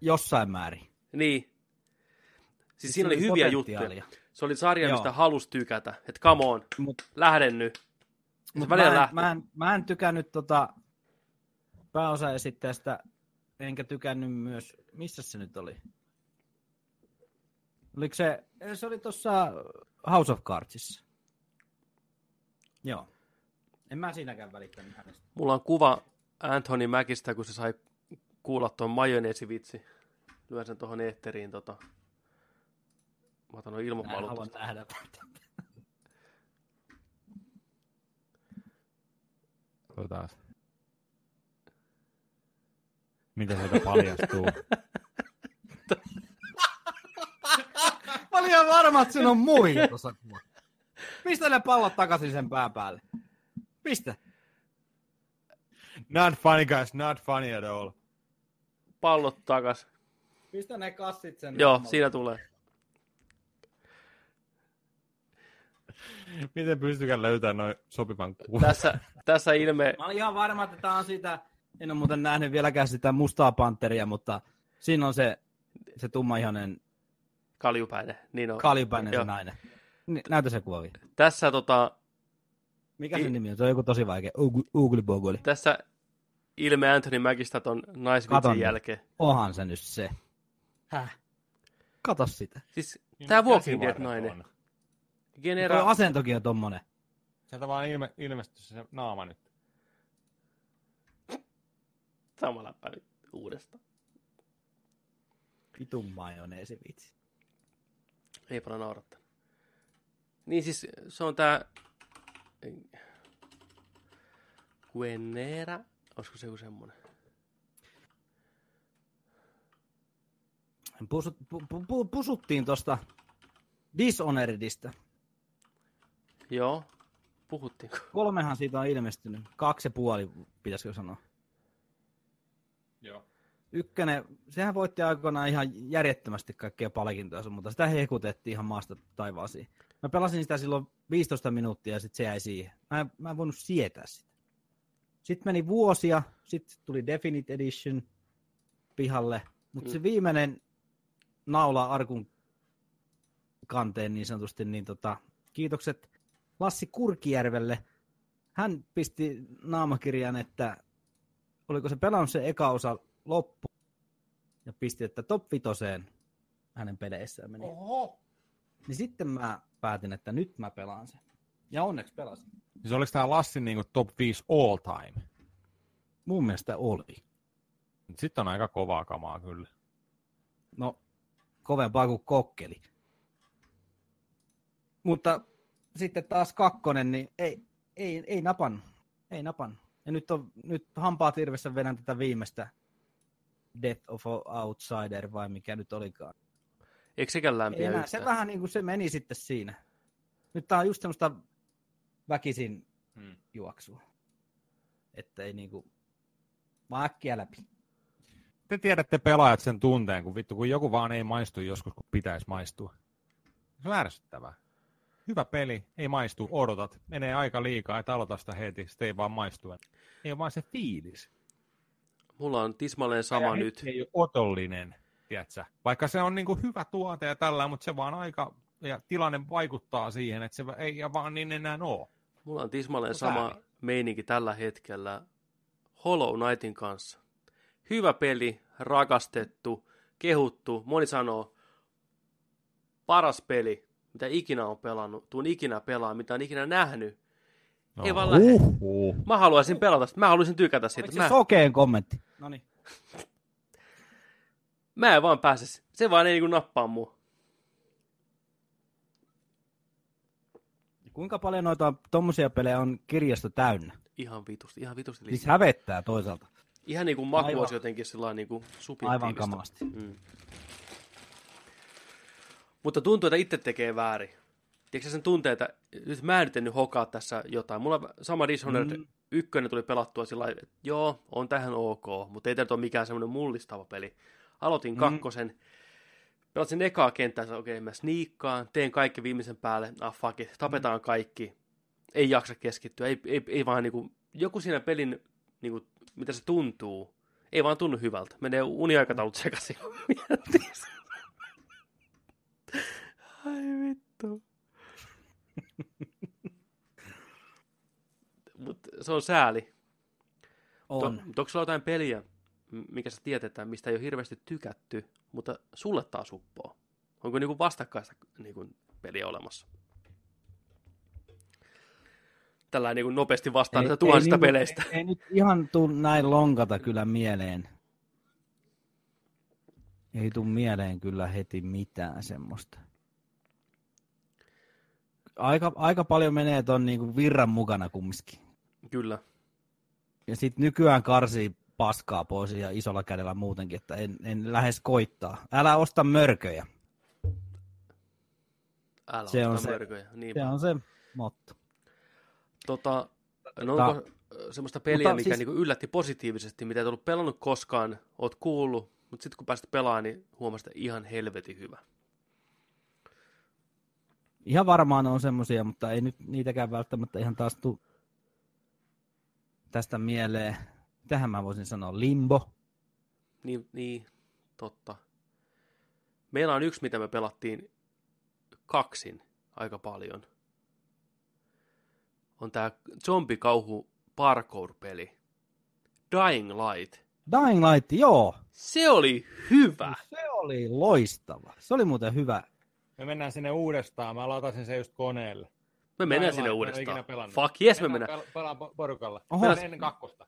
S3: jossain määrin.
S1: Niin. Siis siinä oli hyviä juttuja. Se oli sarja,
S3: Joo.
S1: mistä halusi tykätä. Että come on,
S3: Mut,
S1: lähden nyt.
S3: Mut mä, en,
S1: lähti.
S3: mä, en, mä en tykännyt tota pääosaesittäjästä, enkä tykännyt myös, missä se nyt oli? Oliko se, se oli tuossa House of Cardsissa. Joo. En mä siinäkään välittänyt hänestä.
S1: Mulla on kuva Anthony Mäkistä, kun se sai kuulla tuon majoneesivitsi. Lyön sen tuohon eetteriin. Tota. Mä otan noin
S3: Mä en halua nähdä.
S2: Katsotaan. Mitä sieltä paljastuu?
S3: Mä olin ihan varma, että siinä on muija tuossa kuva. Pistä ne pallot takaisin sen pään päälle. Pistä.
S2: not funny guys, not funny at all.
S1: Pallot takas.
S3: Pistä ne kassit sen.
S1: Joo, siinä tulee.
S2: Miten pystykään löytämään noin sopivan kuvan?
S1: Tässä, tässä ilme...
S3: Mä olin ihan varma, että tää on sitä, en ole muuten nähnyt vieläkään sitä mustaa panteria, mutta siinä on se, se tummaihoinen
S1: Kaljupäinen. Niin on.
S3: kaljupäinen
S1: Joo.
S3: se nainen. Näytä se kuva vielä.
S1: Tässä, tota,
S3: Mikä
S1: I-
S3: se nimi on? Se on joku tosi vaikea. Ugly Bogoli.
S1: tässä ilme Anthony Mäkistä ton naisvitsin jälkeen.
S3: Onhan se nyt se. Häh? Kato sitä.
S1: Siis
S2: Niin
S1: tää Walking Dead nainen.
S2: on.
S1: Genera...
S3: Tuo asentokin on tommonen.
S2: Sieltä vaan ilme, ilmestyi se naama nyt.
S1: Sama läppä nyt uudestaan.
S3: Vitun majoneesi vitsi.
S1: Ei paljon naurattanut. Niin siis se on tää... Guenera. Olisiko se joku semmonen?
S3: Pusut, pu, pu, pu, pusuttiin tosta Dishonoredista.
S1: Joo. Puhuttiinko?
S3: Kolmehan siitä on ilmestynyt. Kaksi ja puoli, pitäisikö sanoa.
S2: Joo.
S3: Ykkönen, sehän voitti aikoinaan ihan järjettömästi kaikkia palkintoja, mutta sitä hekutettiin ihan maasta taivaasiin. Mä pelasin sitä silloin 15 minuuttia ja sitten se jäi siihen. Mä en, mä en voinut sietää sitä. Sitten meni vuosia, sitten tuli Definite Edition pihalle, mutta se
S1: Mm.
S3: viimeinen naula arkun kanteen niin sanotusti, niin tota, kiitokset Lassi Kurkijärvelle. Hän pisti naamakirjan, että oliko se pelannut se eka osa loppu ja pisti, että top vitoseen hänen peleissään meni.
S2: Oho.
S3: Niin sitten mä päätin, että nyt mä pelaan sen. Ja onneksi pelasin.
S2: Siis oliko tää Lassin niinku top 5 all time?
S3: Mun mielestä oli.
S2: Sitten on aika kovaa kamaa kyllä.
S3: No, kovempaa kuin kokkeli. Mutta sitten taas kakkonen, niin ei, ei, ei napannut. Ei napannut. Ja nyt, on, nyt hampaat irvessä vedän tätä viimeistä Death of a Outsider vai mikä nyt olikaan.
S1: Eikö sekään
S3: Ei
S1: lämpiä
S3: enää, se vähän niin kuin se meni sitten siinä. Nyt tää on just semmoista väkisin
S2: Hmm.
S3: juoksua. Että ei niinku, vaan äkkiä läpi.
S2: Te tiedätte pelaajat sen tunteen, kun vittu, kun joku vaan ei maistu joskus, kun pitäisi maistua. Se on ärsyttävää. Hyvä peli, ei maistu, odotat, menee aika liikaa, et aloita sitä heti, sitten ei vaan maistu. Ei ole vaan se fiilis.
S1: Mulla on tismalleen sama
S2: Ja
S1: nyt.
S2: Ei ole otollinen, tiedätkö? Vaikka se on niinku hyvä tuote ja tällä, mutta se vaan aika, ja tilanne vaikuttaa siihen, että se ei ja vaan niin enää ole.
S1: Mulla on tismalleen
S2: No
S1: sama
S2: sääli.
S1: meininki tällä hetkellä Hollow Knightin kanssa. Hyvä peli, rakastettu, kehuttu. Moni sanoo, paras peli, mitä ikinä on pelannut, tuun ikinä pelaa, mitä on ikinä nähnyt.
S2: No,
S1: Ei vaan lähde.
S2: uhuh.
S1: Mä haluaisin pelata sitä, mä haluaisin tykätä siitä.
S3: Oliko se
S1: Mä,
S3: sokeen kommentti? No niin.
S1: mä en vaan pääse, se vaan ei niinku nappaa mua.
S3: Kuinka paljon noita tommosia pelejä on kirjasto täynnä?
S1: Ihan vitusti, ihan vitusti
S3: Siis
S1: lisää.
S3: hävettää toisaalta.
S1: Ihan niin kuin maku olisi jotenkin sellainen niin kuin subjektiivista.
S3: Aivan kamasti.
S1: Mm. Mutta tuntuu, että itse tekee väärin. Tiedätkö sen tunteen, että nyt mä en nyt hokaa tässä jotain. Mulla sama Dishonored
S3: Mm.
S1: mm. ykkönen tuli pelattua sillä lailla, että joo, on tähän ok, mutta ei tämä ole mikään semmoinen mullistava peli. Aloitin
S3: Mm.
S1: kakkosen, pelasin ekaa kenttää, okei, okay, mä sniikkaan, teen kaikki viimeisen päälle, ah fuck it, tapetaan kaikki. Ei jaksa keskittyä, ei, ei, ei vaan niinku, joku siinä pelin, niinku, mitä se tuntuu, ei vaan tunnu hyvältä. Menee uniaikataulut sekaisin. Ai vittu. Mut se on sääli.
S3: On.
S1: To, mutta onko sulla jotain peliä, mikä sä tiedät, että mistä ei ole hirveästi tykätty, mutta sulle taas uppoo? Onko niinku vastakkaista niinku peliä olemassa? Tällä niinku nopeasti vastaan näitä tuhansista
S3: niinku-
S1: peleistä.
S3: Ei, ei nyt ihan tuu näin lonkata kyllä mieleen. Ei tuu mieleen kyllä heti mitään semmoista. Aika, aika paljon menee ton niinku virran mukana kumminkin.
S1: Kyllä.
S3: Ja sitten nykyään karsii paskaa pois ja isolla kädellä muutenkin, että en, en lähes koittaa. Älä osta mörköjä.
S1: Älä
S3: Se on
S1: ota
S3: se-
S1: mörköjä. Niinpä.
S3: Se on se motto.
S1: Tota, no onko semmoista peliä,
S3: Mutta
S1: mikä
S3: siis-
S1: niinku yllätti positiivisesti, mitä et ollut pelannut koskaan, oot kuullut, mutta sitten kun pääsit pelaamaan, niin huomasit, että ihan helvetin hyvä.
S3: Ihan varmaan on semmosia, mutta ei nyt niitäkään välttämättä ihan taas tu tästä mieleen. Tähän mä voisin sanoa limbo.
S1: Niin, niin, totta. Meillä on yksi, mitä me pelattiin kaksin aika paljon. On tää zombikauhu parkour-peli. Dying Light.
S3: Dying Light, joo.
S1: Se oli hyvä.
S3: Se oli loistava. Se oli muuten hyvä.
S2: Me mennään sinne uudestaan. Mä latasin sen just koneelle.
S1: Me mennään
S2: Dying
S1: sinne
S2: Light,
S1: uudestaan.
S2: pelannut.
S1: Fuck yes, me mennään.
S2: pel- Pelaan po- porukalla.
S3: Oho.
S2: Oho. ennen kakkosta.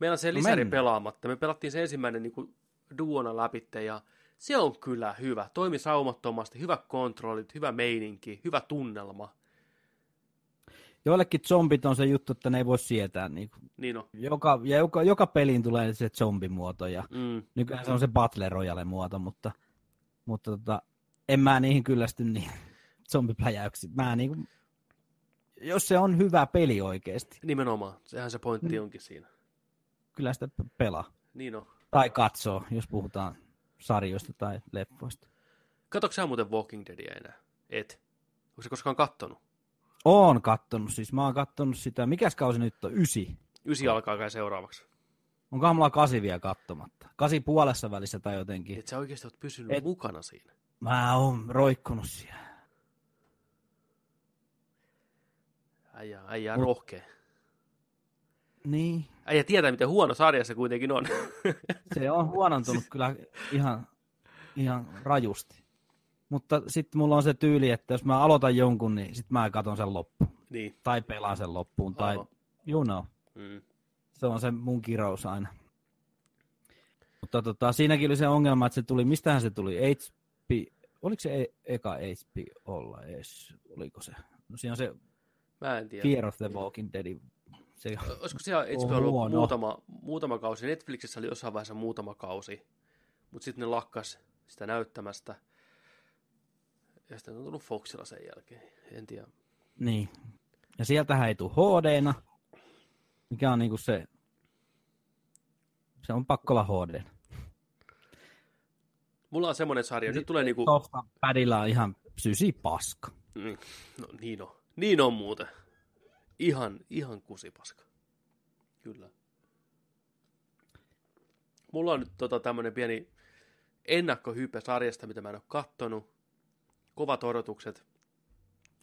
S1: Meillä on se
S3: No
S1: lisäri
S3: mennään.
S1: pelaamatta. Me pelattiin se ensimmäinen niin kuin duona läpitte ja se on kyllä hyvä. Toimi saumattomasti, hyvä kontrollit, hyvä meininki, hyvä tunnelma.
S3: Joillekin zombit on se juttu, että ne ei voi sietää. Niin kuin
S1: Niin on.
S3: joka, ja joka, joka peliin tulee se zombimuoto ja
S1: Mm.
S3: nykyään se on se Battle Royale muoto, mutta, mutta tota, en mä niihin kyllästy niin zombipläjäyksiin. Mä niin kuin, jos se on hyvä peli oikeasti,
S1: Nimenomaan. Sehän se pointti
S3: Mm.
S1: onkin siinä.
S3: kyllä sitä pe- pelaa.
S1: Niin on.
S3: Tai katsoo, jos puhutaan sarjoista tai leffoista.
S1: Katokö sä muuten Walking Deadia enää? Et. Onko se koskaan kattonut?
S3: Oon kattonut, siis mä oon kattonut sitä, mikäs kausi nyt on? Ysi.
S1: Ysi alkaa kai seuraavaksi.
S3: Onkohan mulla kasi vielä kattomatta? Kasi puolessa välissä tai jotenkin.
S1: Et sä oikeasti oot pysynyt
S3: Et-
S1: mukana siinä.
S3: Mä oon roikkunut siellä.
S1: Äijä, äijä
S3: Mut-
S1: rohkea.
S3: Niin,
S1: Äijä tietää, miten huono sarja se kuitenkin on.
S3: se on huonontunut kyllä ihan, ihan rajusti. Mutta sitten mulla on se tyyli, että jos mä aloitan jonkun, niin sitten mä katon sen loppuun.
S1: niin.
S3: Tai pelaan sen loppuun. Tai, you know,
S1: Mm.
S3: se on se mun kirous aina. Mutta tota, siinäkin oli se ongelma, että se tuli, mistähän se tuli? HP, oliko se e- eka HP olla edes? Oliko se? No siinä on se
S1: Mä en tiedä.
S3: Fear of the Walking Dead. Se,
S1: Olisiko siellä HBO ollut
S3: huono.
S1: muutama, muutama kausi? Netflixissä oli jossain vaiheessa muutama kausi, mutta sitten ne lakkas sitä näyttämästä. Ja sitten on tullut Foxilla sen jälkeen. En tiedä.
S3: niin. Ja sieltähän ei tule hd mikä on niinku se, se on pakko olla HD.
S1: Mulla on semmoinen sarja, nyt tulee niinku...
S3: Padilla on ihan sysi paska.
S1: Mm, No niin on. Niin on muuten. Ihan, ihan kusipaska. Kyllä. Mulla on nyt tota tämmönen pieni ennakkohype sarjasta, mitä mä en ole kattonut. Kovat odotukset.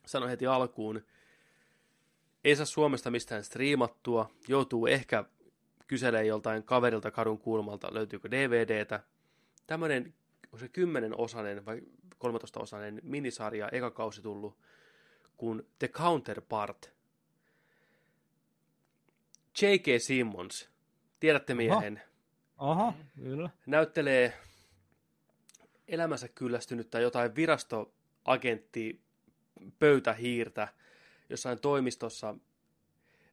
S1: Sano heti alkuun. Ei saa Suomesta mistään striimattua. Joutuu ehkä kyselee joltain kaverilta kadun kulmalta, löytyykö DVDtä. Tämmönen, on se 10-osainen vai 13-osainen minisarja, eka kausi tullut, kun The Counterpart. J.K. Simmons, tiedätte miehen,
S3: Oho, kyllä.
S1: näyttelee elämänsä kyllästynyttä jotain virastoagentti pöytähiirtä, jossain toimistossa,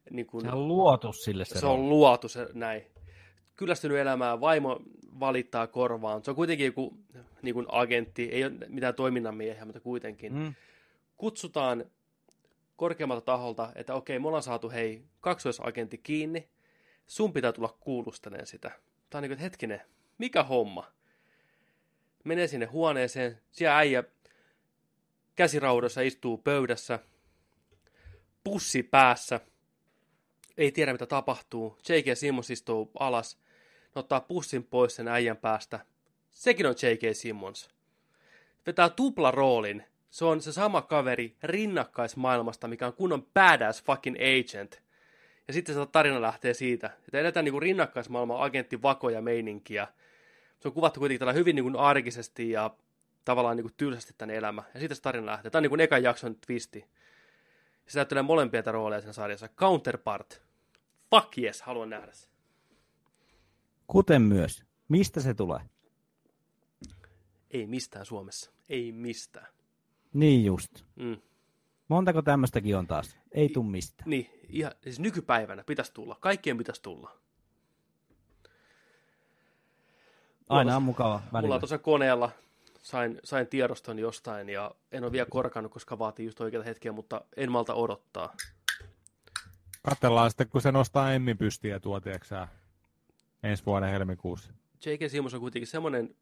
S1: niin kun,
S3: Se on luotu sille se,
S1: se on luotu se näin. Kyllästynyt elämään, vaimo valittaa korvaan. Se on kuitenkin joku niin kuin agentti, ei ole mitään toiminnan miehiä, mutta kuitenkin.
S3: Mm.
S1: Kutsutaan korkeammalta taholta, että okei, me ollaan saatu hei kaksoisagentti kiinni, sun pitää tulla kuulustaneen sitä. Tämä on niin kuin, hetkinen, mikä homma? Menee sinne huoneeseen, siellä äijä käsiraudossa istuu pöydässä, pussi päässä, ei tiedä mitä tapahtuu. J.K. Simmons istuu alas, ne ottaa pussin pois sen äijän päästä. Sekin on J.K. Simmons. Vetää tupla roolin. Se on se sama kaveri rinnakkaismaailmasta, mikä on kunnon badass fucking agent. Ja sitten se tarina lähtee siitä, että eletään niin rinnakkaismaailman agentti vakoja meininkiä. Se on kuvattu kuitenkin tällä hyvin niin kuin arkisesti ja tavallaan niin kuin tylsästi tänne elämä. Ja siitä se tarina lähtee. Tämä on niin kuin ekan jakson twisti. Se näyttelee molempia rooleja sen sarjassa. Counterpart. Fuck yes, haluan nähdä se.
S3: Kuten myös. Mistä se tulee?
S1: Ei mistään Suomessa. Ei mistään.
S3: Niin just.
S1: Mm.
S3: Montako tämmöistäkin on taas? Ei tuu mistään.
S1: Niin, ihan, siis nykypäivänä pitäisi tulla. Kaikkien pitäisi tulla.
S3: Aina on mukava
S1: Mulla
S3: välillä.
S1: on tuossa koneella, sain, sain tiedoston jostain ja en ole vielä korkannut, koska vaatii just oikeita hetkiä, mutta en malta odottaa.
S2: Katsellaan sitten, kun se nostaa Emmi pystiä tuo, ensi vuoden helmikuussa.
S1: J.K. Simmons on kuitenkin semmoinen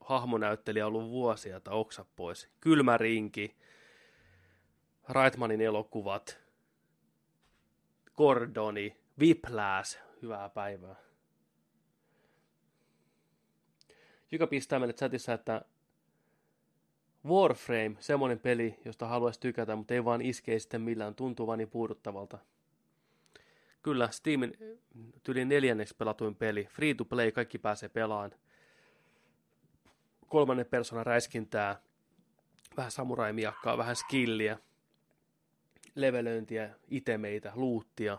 S1: hahmonäyttelijä ollut vuosia, että oksa pois. Kylmä rinki, Reitmanin elokuvat, Gordoni, Whiplash, hyvää päivää. Joka pistää meille chatissa, että Warframe, semmoinen peli, josta haluaisi tykätä, mutta ei vaan iskee sitten millään, tuntuu vaan niin puuduttavalta. Kyllä, Steamin tyli neljänneksi pelatuin peli. Free to play, kaikki pääsee pelaan. Kolmannen persoonan räiskintää, vähän samurai-miakkaa, vähän skilliä, levelöintiä, itemeitä, luuttia.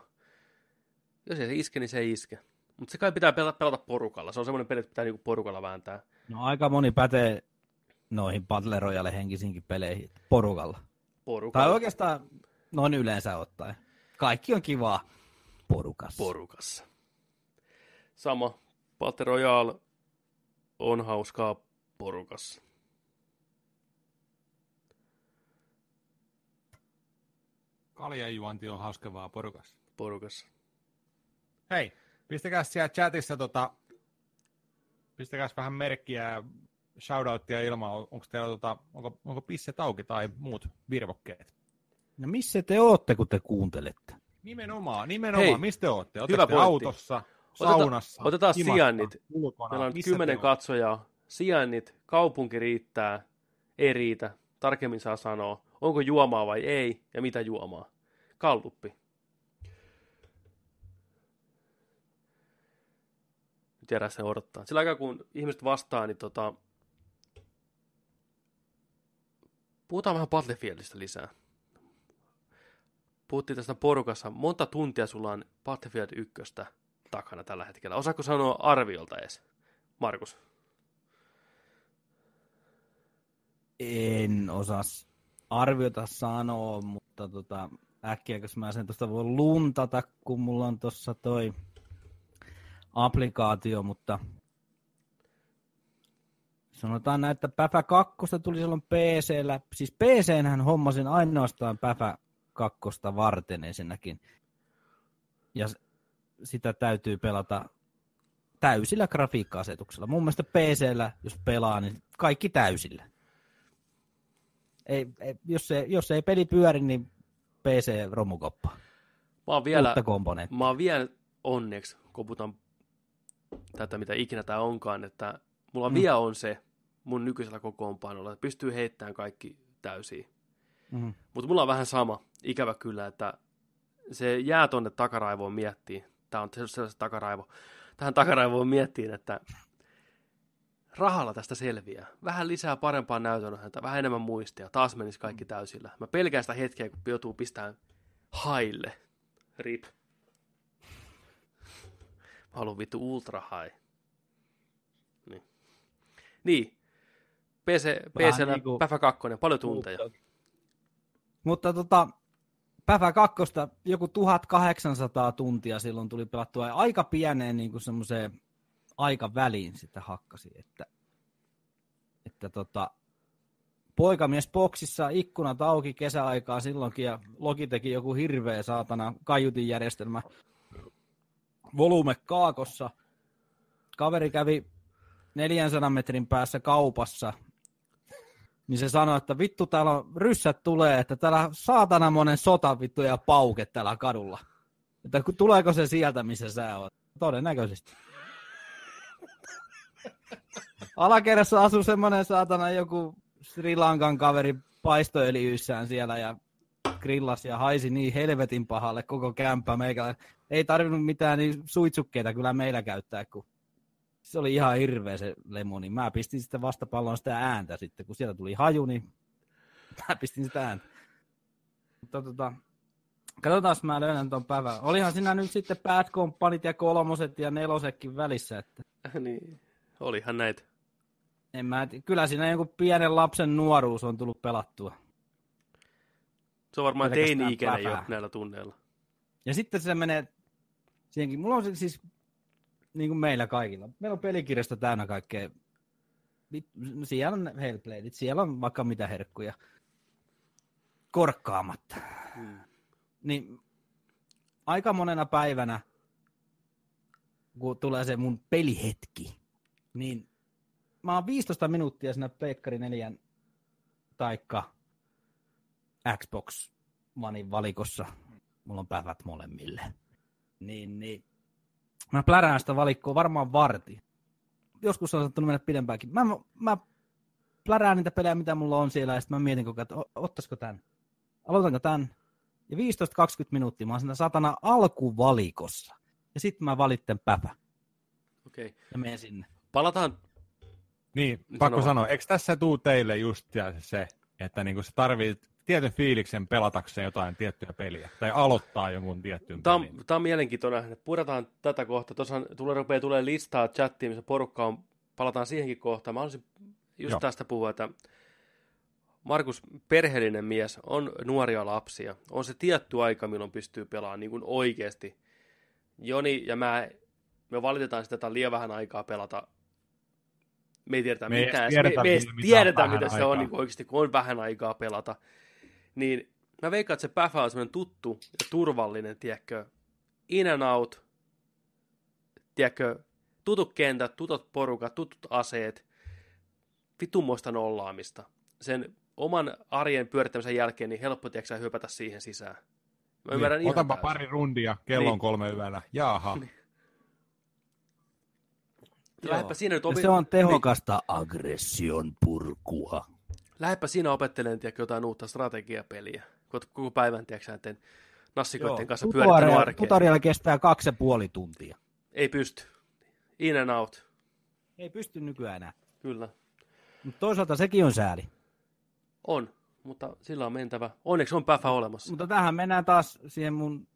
S1: Jos ei se iske, niin se ei iske. Mutta se kai pitää pelata, pelata porukalla. Se on semmoinen peli, että pitää niinku porukalla vääntää.
S3: No aika moni pätee noihin Battle Royale henkisinkin peleihin porukalla.
S1: Porukalla.
S3: Tai oikeastaan noin yleensä ottaen. Kaikki on kivaa porukassa.
S1: porukassa. Sama. Battle Royale on hauskaa porukassa.
S2: Kaljajuonti on hauskevaa porukassa.
S1: porukassa.
S2: Hei, pistäkää siellä chatissa tota, pistäkää vähän merkkiä, shoutouttia ilman, onko teillä tota, onko, onko pisset auki tai muut virvokkeet?
S3: No missä te ootte, kun te kuuntelette?
S2: Nimenomaan, nimenomaan,
S1: Hei,
S2: mistä te ootte?
S1: hyvä
S2: te autossa, saunassa,
S1: otetaan
S2: himassa,
S1: sijainnit.
S2: ulkona?
S1: Meillä on
S2: missä
S1: kymmenen katsojaa. Sijainnit, kaupunki riittää, ei riitä. Tarkemmin saa sanoa, onko juomaa vai ei ja mitä juomaa. Kalluppi. Jäädään sen odottaa. Sillä aikaa kun ihmiset vastaa, niin tota... Puhutaan vähän Battlefieldistä lisää. Puhuttiin tästä porukassa. Monta tuntia sulla on Battlefield 1 takana tällä hetkellä? Osaako sanoa arviolta edes, Markus?
S3: En osaa arviota sanoa, mutta tota, äkkiä, jos mä sen tuosta voi luntata, kun mulla on tuossa toi applikaatio, mutta sanotaan näin, että Päfä 2 tuli silloin PCllä, siis PCnhän hommasin ainoastaan Päfä 2 varten ensinnäkin, ja sitä täytyy pelata täysillä grafiikka-asetuksella. Mun mielestä PCllä, jos pelaa, niin kaikki täysillä ei, ei, jos, se, jos ei peli pyöri, niin PC romukoppa.
S1: Mä oon vielä,
S3: Uutta komponenttia.
S1: mä oon vielä onneksi, kun puhutaan tätä, mitä ikinä tämä onkaan, että mulla mm.
S3: Mm.
S1: vielä on se mun nykyisellä kokoonpanolla, että pystyy heittämään kaikki täysiin.
S3: Mm.
S1: Mutta mulla on vähän sama, ikävä kyllä, että se jää tonne takaraivoon miettiin. Tää on sellainen takaraivo. Tähän takaraivoon miettiin, että rahalla tästä selviää. Vähän lisää parempaa näytönähäntä, vähän enemmän muistia. Taas menisi kaikki täysillä. Mä pelkään sitä hetkeä, kun joutuu pistämään haille. Rip. Mä haluan vittu ultra high. Niin. Niin. PC,
S3: Vähän
S1: PCllä
S3: niinku-
S1: Päfä 2, paljon tunteja.
S3: Mutta tota, Päfä kakkosta joku 1800 tuntia silloin tuli pelattua ja aika pieneen niin kuin semmoiseen aikaväliin sitä hakkasi, että, että tota, poikamies boksissa, ikkunat auki kesäaikaa silloinkin ja Loki teki joku hirveä saatana kaiutinjärjestelmä volume kaakossa. Kaveri kävi 400 metrin päässä kaupassa, niin se sanoi, että vittu täällä on, ryssät tulee, että täällä saatana monen sota vittu ja pauke täällä kadulla. Että tuleeko se sieltä, missä sä oot? Todennäköisesti. Alakerrassa asuu semmonen saatana joku Sri Lankan kaveri paistoöljyissään siellä ja grillas ja haisi niin helvetin pahalle koko kämppä meikä. Ei tarvinnut mitään niin suitsukkeita kyllä meillä käyttää, kun se oli ihan hirveä se lemoni. Mä pistin sitten vastapallon sitä ääntä sitten, kun sieltä tuli haju, niin mä pistin sitä ääntä. Mutta tota, katsotaan, mä löydän ton päivän. Olihan siinä nyt sitten Bad Companit ja kolmoset ja nelosetkin välissä, että
S1: niin, olihan näitä.
S3: en mä, kyllä siinä joku pienen lapsen nuoruus on tullut pelattua.
S1: Se on varmaan teini-ikäinen jo näillä tunneilla.
S3: Ja sitten se menee siihenkin. Mulla on se siis, niin kuin meillä kaikilla, meillä on pelikirjasto täynnä kaikkea. Siellä on Hellbladeit, siellä on vaikka mitä herkkuja. Korkkaamatta.
S1: Mm.
S3: Niin aika monena päivänä, kun tulee se mun pelihetki, niin mä oon 15 minuuttia siinä Pleikkari 4 taikka Xbox Onein valikossa. Mulla on päivät molemmille. Niin, niin. Mä plärään sitä valikkoa varmaan varti. Joskus on saattanut mennä pidempäänkin. Mä, mä plärään niitä pelejä, mitä mulla on siellä, ja sitten mä mietin koko ajan, että ottaisiko tän. Aloitanko tän? Ja 15-20 minuuttia mä oon siinä satana alkuvalikossa. Ja sitten mä valitten päpä
S1: Okei. Okay.
S3: ja menen sinne.
S1: Palataan,
S2: Niin, pakko sanoa, eikö tässä tuu teille just se, että niinku sä tarvit tietyn fiiliksen pelatakseen jotain tiettyä peliä, tai aloittaa jonkun tiettyyn
S1: Tämä
S2: pelin.
S1: on, tämä on mielenkiintoinen. Puretaan tätä kohtaa. Tuossa tulee, rupeaa tulee listaa chattiin, missä porukka on. Palataan siihenkin kohtaan. Mä haluaisin just
S2: Joo.
S1: tästä puhua, että Markus, perheellinen mies, on nuoria lapsia. On se tietty aika, milloin pystyy pelaamaan niin kuin oikeasti. Joni ja mä, me valitetaan sitä, että on liian vähän aikaa pelata. Me ei tiedetä
S2: Me
S1: mitään.
S2: tiedetä,
S1: me, me ei tiedetä, mitä se
S2: aikaa.
S1: on niin kuin oikeasti, kun on vähän aikaa pelata. Niin mä veikkaan, että se päfä on semmoinen tuttu ja turvallinen, tiedätkö, in and out, tiedätkö, tutut kentät, tutut porukat, tutut aseet, vitummoista nollaamista. Sen oman arjen pyörittämisen jälkeen niin helppo, tiedätkö, sä hypätä siihen sisään. Mä ymmärrän
S2: niin,
S1: ihan
S2: otanpa
S1: täysin.
S2: pari rundia, kello
S1: Niin.
S2: on kolme yöllä. Jaaha.
S1: Niin. Lähdepä siinä nyt
S3: Ja
S1: opi-
S3: se on tehokasta aggression purkua.
S1: Lähdepä siinä opettelemaan tiedätkö, jotain uutta strategiapeliä. Koko- Koko päivän, tiedätkö, näiden nassikoiden kanssa pyörittänyt
S3: Tutorial,
S1: arkea.
S3: tutorial kestää kaksi ja puoli tuntia.
S1: Ei pysty. In and out.
S3: Ei pysty nykyään enää.
S1: Kyllä.
S3: Mutta toisaalta sekin on sääli.
S1: On, mutta sillä on mentävä. Onneksi on päfä olemassa.
S3: Mutta tähän mennään taas siihen mun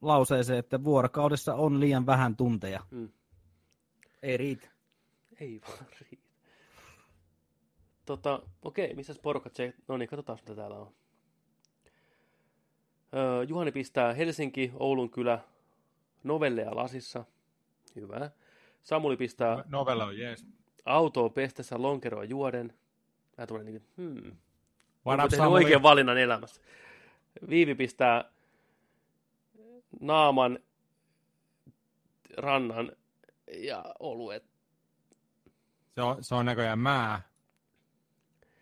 S3: lauseeseen, että vuorokaudessa on liian vähän tunteja.
S1: Mm.
S3: Ei riitä.
S1: Ei vaan riitä. Tota, okei, missä porukka se... No niin, katsotaan mitä täällä on. Öö, Juhani pistää Helsinki, Oulun kylä, novelleja lasissa. Hyvä. Samuli pistää
S2: Novella on jees.
S1: autoa pestessä lonkeroa juoden. Mä tulen niin kuin, hmm. Onko tehnyt
S2: Samuli?
S1: oikean valinnan elämässä. Viivi pistää naaman, rannan ja oluet.
S2: Se on, se on näköjään mä,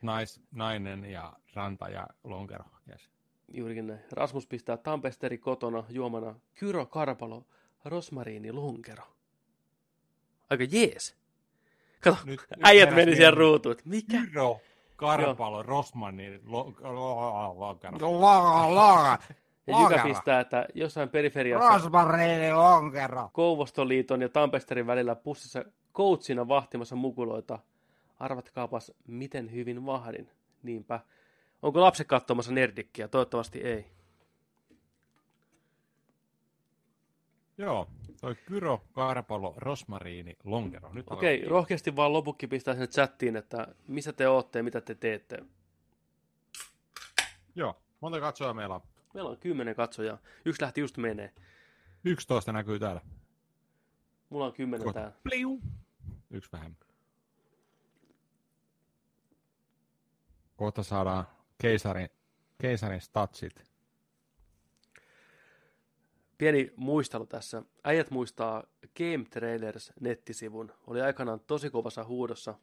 S2: nais, nainen ja ranta ja lonkero. Yes.
S1: Juurikin näin. Rasmus pistää tampesteri kotona juomana Kyro Karpalo Rosmariini Lonkero. Aika jees. Kato,
S2: Nyt-
S1: äijät meni siellä ruutuun. Mikä?
S2: Kyro, Karpalo, lo, lonkero.
S1: Ja Jykä pistää, että jossain periferiassa
S3: Rosmarini lonkero.
S1: Kouvostoliiton ja Tampesterin välillä pussissa coachina vahtimassa mukuloita. Arvatkaapas, miten hyvin vahdin. Niinpä. Onko lapset katsomassa nerdikkiä? Toivottavasti ei.
S2: Joo, toi Kyro, Karpalo, Rosmariini, lonkero. Nyt
S1: Okei,
S2: aloitettiin.
S1: rohkeasti vaan lopukki pistää sinne chattiin, että missä te ootte ja mitä te teette.
S2: Joo, Monta katsoja meillä on?
S1: Meillä on kymmenen katsojaa. Yksi lähti just menee.
S2: 11 näkyy täällä.
S1: Mulla on kymmenen täällä.
S2: Pliu. Yksi vähemmän. Kohta saadaan keisarin, keisarin statsit.
S1: Pieni muistelu tässä. Äijät muistaa Game Trailers nettisivun. Oli aikanaan tosi kovassa huudossa.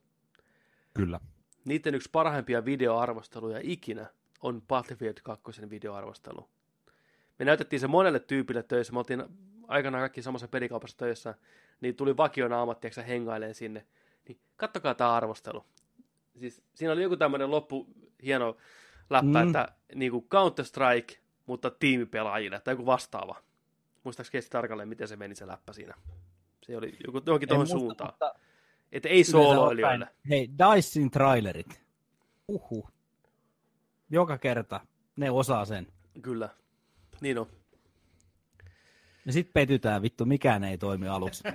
S2: Kyllä.
S1: Niiden yksi parhaimpia videoarvosteluja ikinä on Battlefield 2 videoarvostelu. Me näytettiin se monelle tyypille töissä. Me oltiin aikanaan kaikki samassa pelikaupassa töissä. Niin tuli vakiona ammattiaksi hengailee sinne. Niin kattokaa tämä arvostelu. Siis siinä oli joku tämmöinen loppu hieno läppä,
S3: Mm.
S1: että niin kuin Counter-Strike, mutta tiimipelaajille tai joku vastaava. Muistaakseni tarkalleen, miten se meni se läppä siinä. Se oli joku, johonkin tuohon suuntaan.
S3: mutta
S1: Että ei sooloilijoille.
S3: Hei, Dicein trailerit. Uhu. Joka kerta ne osaa sen.
S1: Kyllä. Niin on.
S3: Ja sit petytään, vittu, mikään ei toimi aluksi.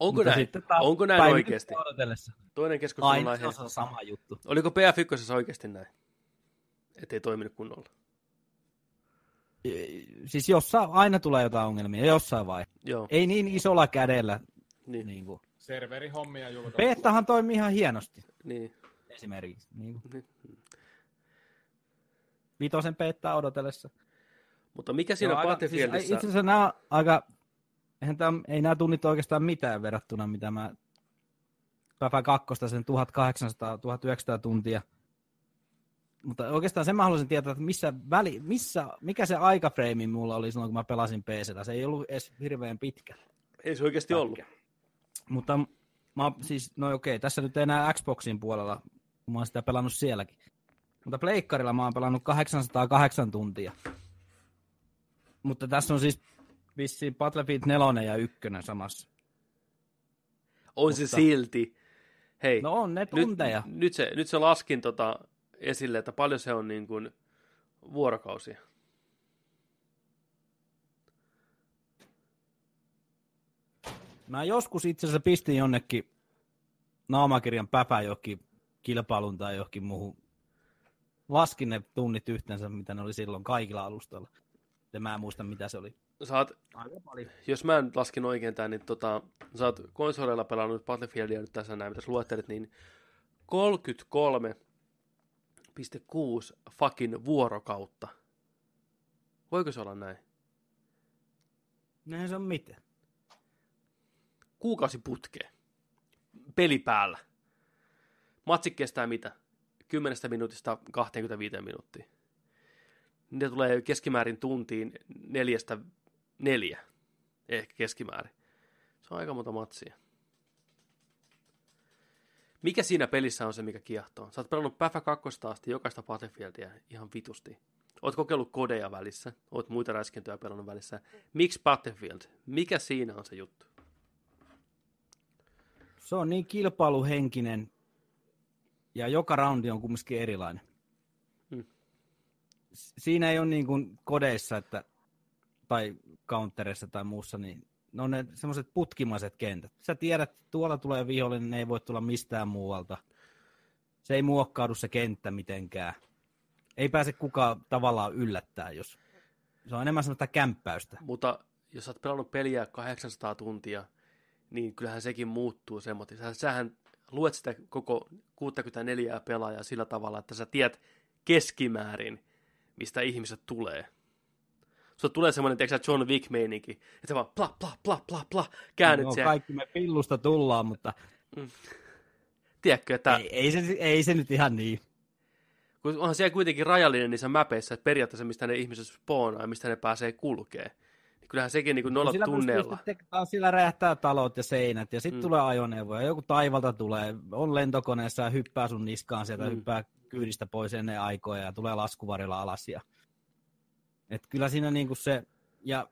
S1: Onko
S3: Mutta
S1: näin?
S3: sitten taas
S1: Onko näin oikeasti? Toinen keskustelun
S3: Aina
S1: aihe.
S3: se on sama juttu.
S1: Oliko PF1 oikeasti näin? Että ei toiminut kunnolla.
S3: Siis jossain aina tulee jotain ongelmia, jossain vaiheessa.
S1: Joo,
S3: Ei niin isolla kädellä.
S1: niin,
S3: Niin kuin.
S2: Serverihommia julkaistu.
S3: Beettahan toimii ihan hienosti
S1: niin.
S3: esimerkiksi. Niin kuin.
S1: niin.
S3: Vitosen peettaa odotellessa.
S1: Mutta mikä siinä
S3: Joo, aika-
S1: Battlefieldissa...
S3: Siis, itse asiassa nämä on aika, eihän tämä, ei nämä tunnit oikeastaan mitään verrattuna, mitä mä Päfä 2 sen 1800-1900 tuntia. Mutta oikeastaan sen mä haluaisin tietää, että missä väli, missä, mikä se aikafreimi mulla oli silloin, kun mä pelasin PCtä. Se ei ollut edes hirveän pitkä.
S1: Ei se oikeasti ollut.
S3: Mutta mä siis, no okei, tässä nyt ei enää Xboxin puolella, kun mä oon sitä pelannut sielläkin. Mutta Pleikkarilla mä oon pelannut 808 tuntia. Mutta tässä on siis vissiin Battlefield 4 ja 1 samassa.
S1: On se
S3: Mutta-
S1: silti. Hei,
S3: No on ne tunteja.
S1: nyt, nyt, se, nyt se laskin tota esille, että paljon se on niin kuin vuorokausia.
S3: Mä joskus itse asiassa pistin jonnekin naamakirjan päpä johonkin kilpailun tai johonkin muuhun. Laskin ne tunnit yhteensä, mitä ne oli silloin kaikilla alustoilla. Ja mä en muista, mitä se oli.
S1: Oot,
S3: Aika paljon.
S1: jos mä nyt laskin oikein tämän, niin tota, sä oot konsoleilla pelannut Battlefieldia nyt tässä näin, mitä sä luettelit, niin 33,6 fucking vuorokautta. Voiko se olla näin?
S3: Näin se on miten.
S1: Kuukausi putkeen. Peli päällä. Matsi kestää mitä? 10 minuutista 25 minuuttia. Niitä tulee keskimäärin tuntiin neljästä neljä. Ehkä keskimäärin. Se on aika monta matsia. Mikä siinä pelissä on se, mikä kiehtoo? Sä oot pelannut Päfä 2 asti jokaista Battlefieldia ihan vitusti. Oot kokeillut kodeja välissä, oot muita räiskintöjä pelannut välissä. Miksi Battlefield? Mikä siinä on se juttu?
S3: Se on niin kilpailuhenkinen ja joka roundi on kumminkin erilainen.
S1: Hmm.
S3: Siinä ei ole niin kuin kodeissa että, tai counterissa tai muussa, niin ne on ne semmoiset putkimaiset kentät. Sä tiedät, että tuolla tulee vihollinen, ne ei voi tulla mistään muualta. Se ei muokkaudu se kenttä mitenkään. Ei pääse kukaan tavallaan yllättää, jos se on enemmän semmoista kämppäystä.
S1: Mutta jos sä oot pelannut peliä 800 tuntia, niin kyllähän sekin muuttuu semmoinen. Sä, sähän luet sitä koko 64 pelaajaa sillä tavalla, että sä tiedät keskimäärin, mistä ihmiset tulee. Sulla tulee semmoinen, tiedätkö John Wick-meininki, että sä vaan pla, pla, pla, pla, pla, käännyt
S3: no,
S1: siellä.
S3: kaikki me pillusta tullaan, mutta
S1: Tiedätkö, että
S3: ei, ei, se, ei se nyt ihan niin.
S1: kun onhan siellä kuitenkin rajallinen niissä mäpeissä, että periaatteessa mistä ne ihmiset spoonaa ja mistä ne pääsee kulkee. Niin kyllähän sekin niin kuin nolla
S3: sillä
S1: tunneilla.
S3: pystyy sillä räjähtää talot ja seinät, ja sitten
S1: Mm.
S3: mm. tulee ajoneuvoja, joku taivalta tulee, on lentokoneessa ja hyppää sun niskaan sieltä,
S1: Mm.
S3: mm. hyppää kyydistä pois ennen aikoja ja tulee laskuvarilla alas. Ja... Et kyllä siinä niinku se, ja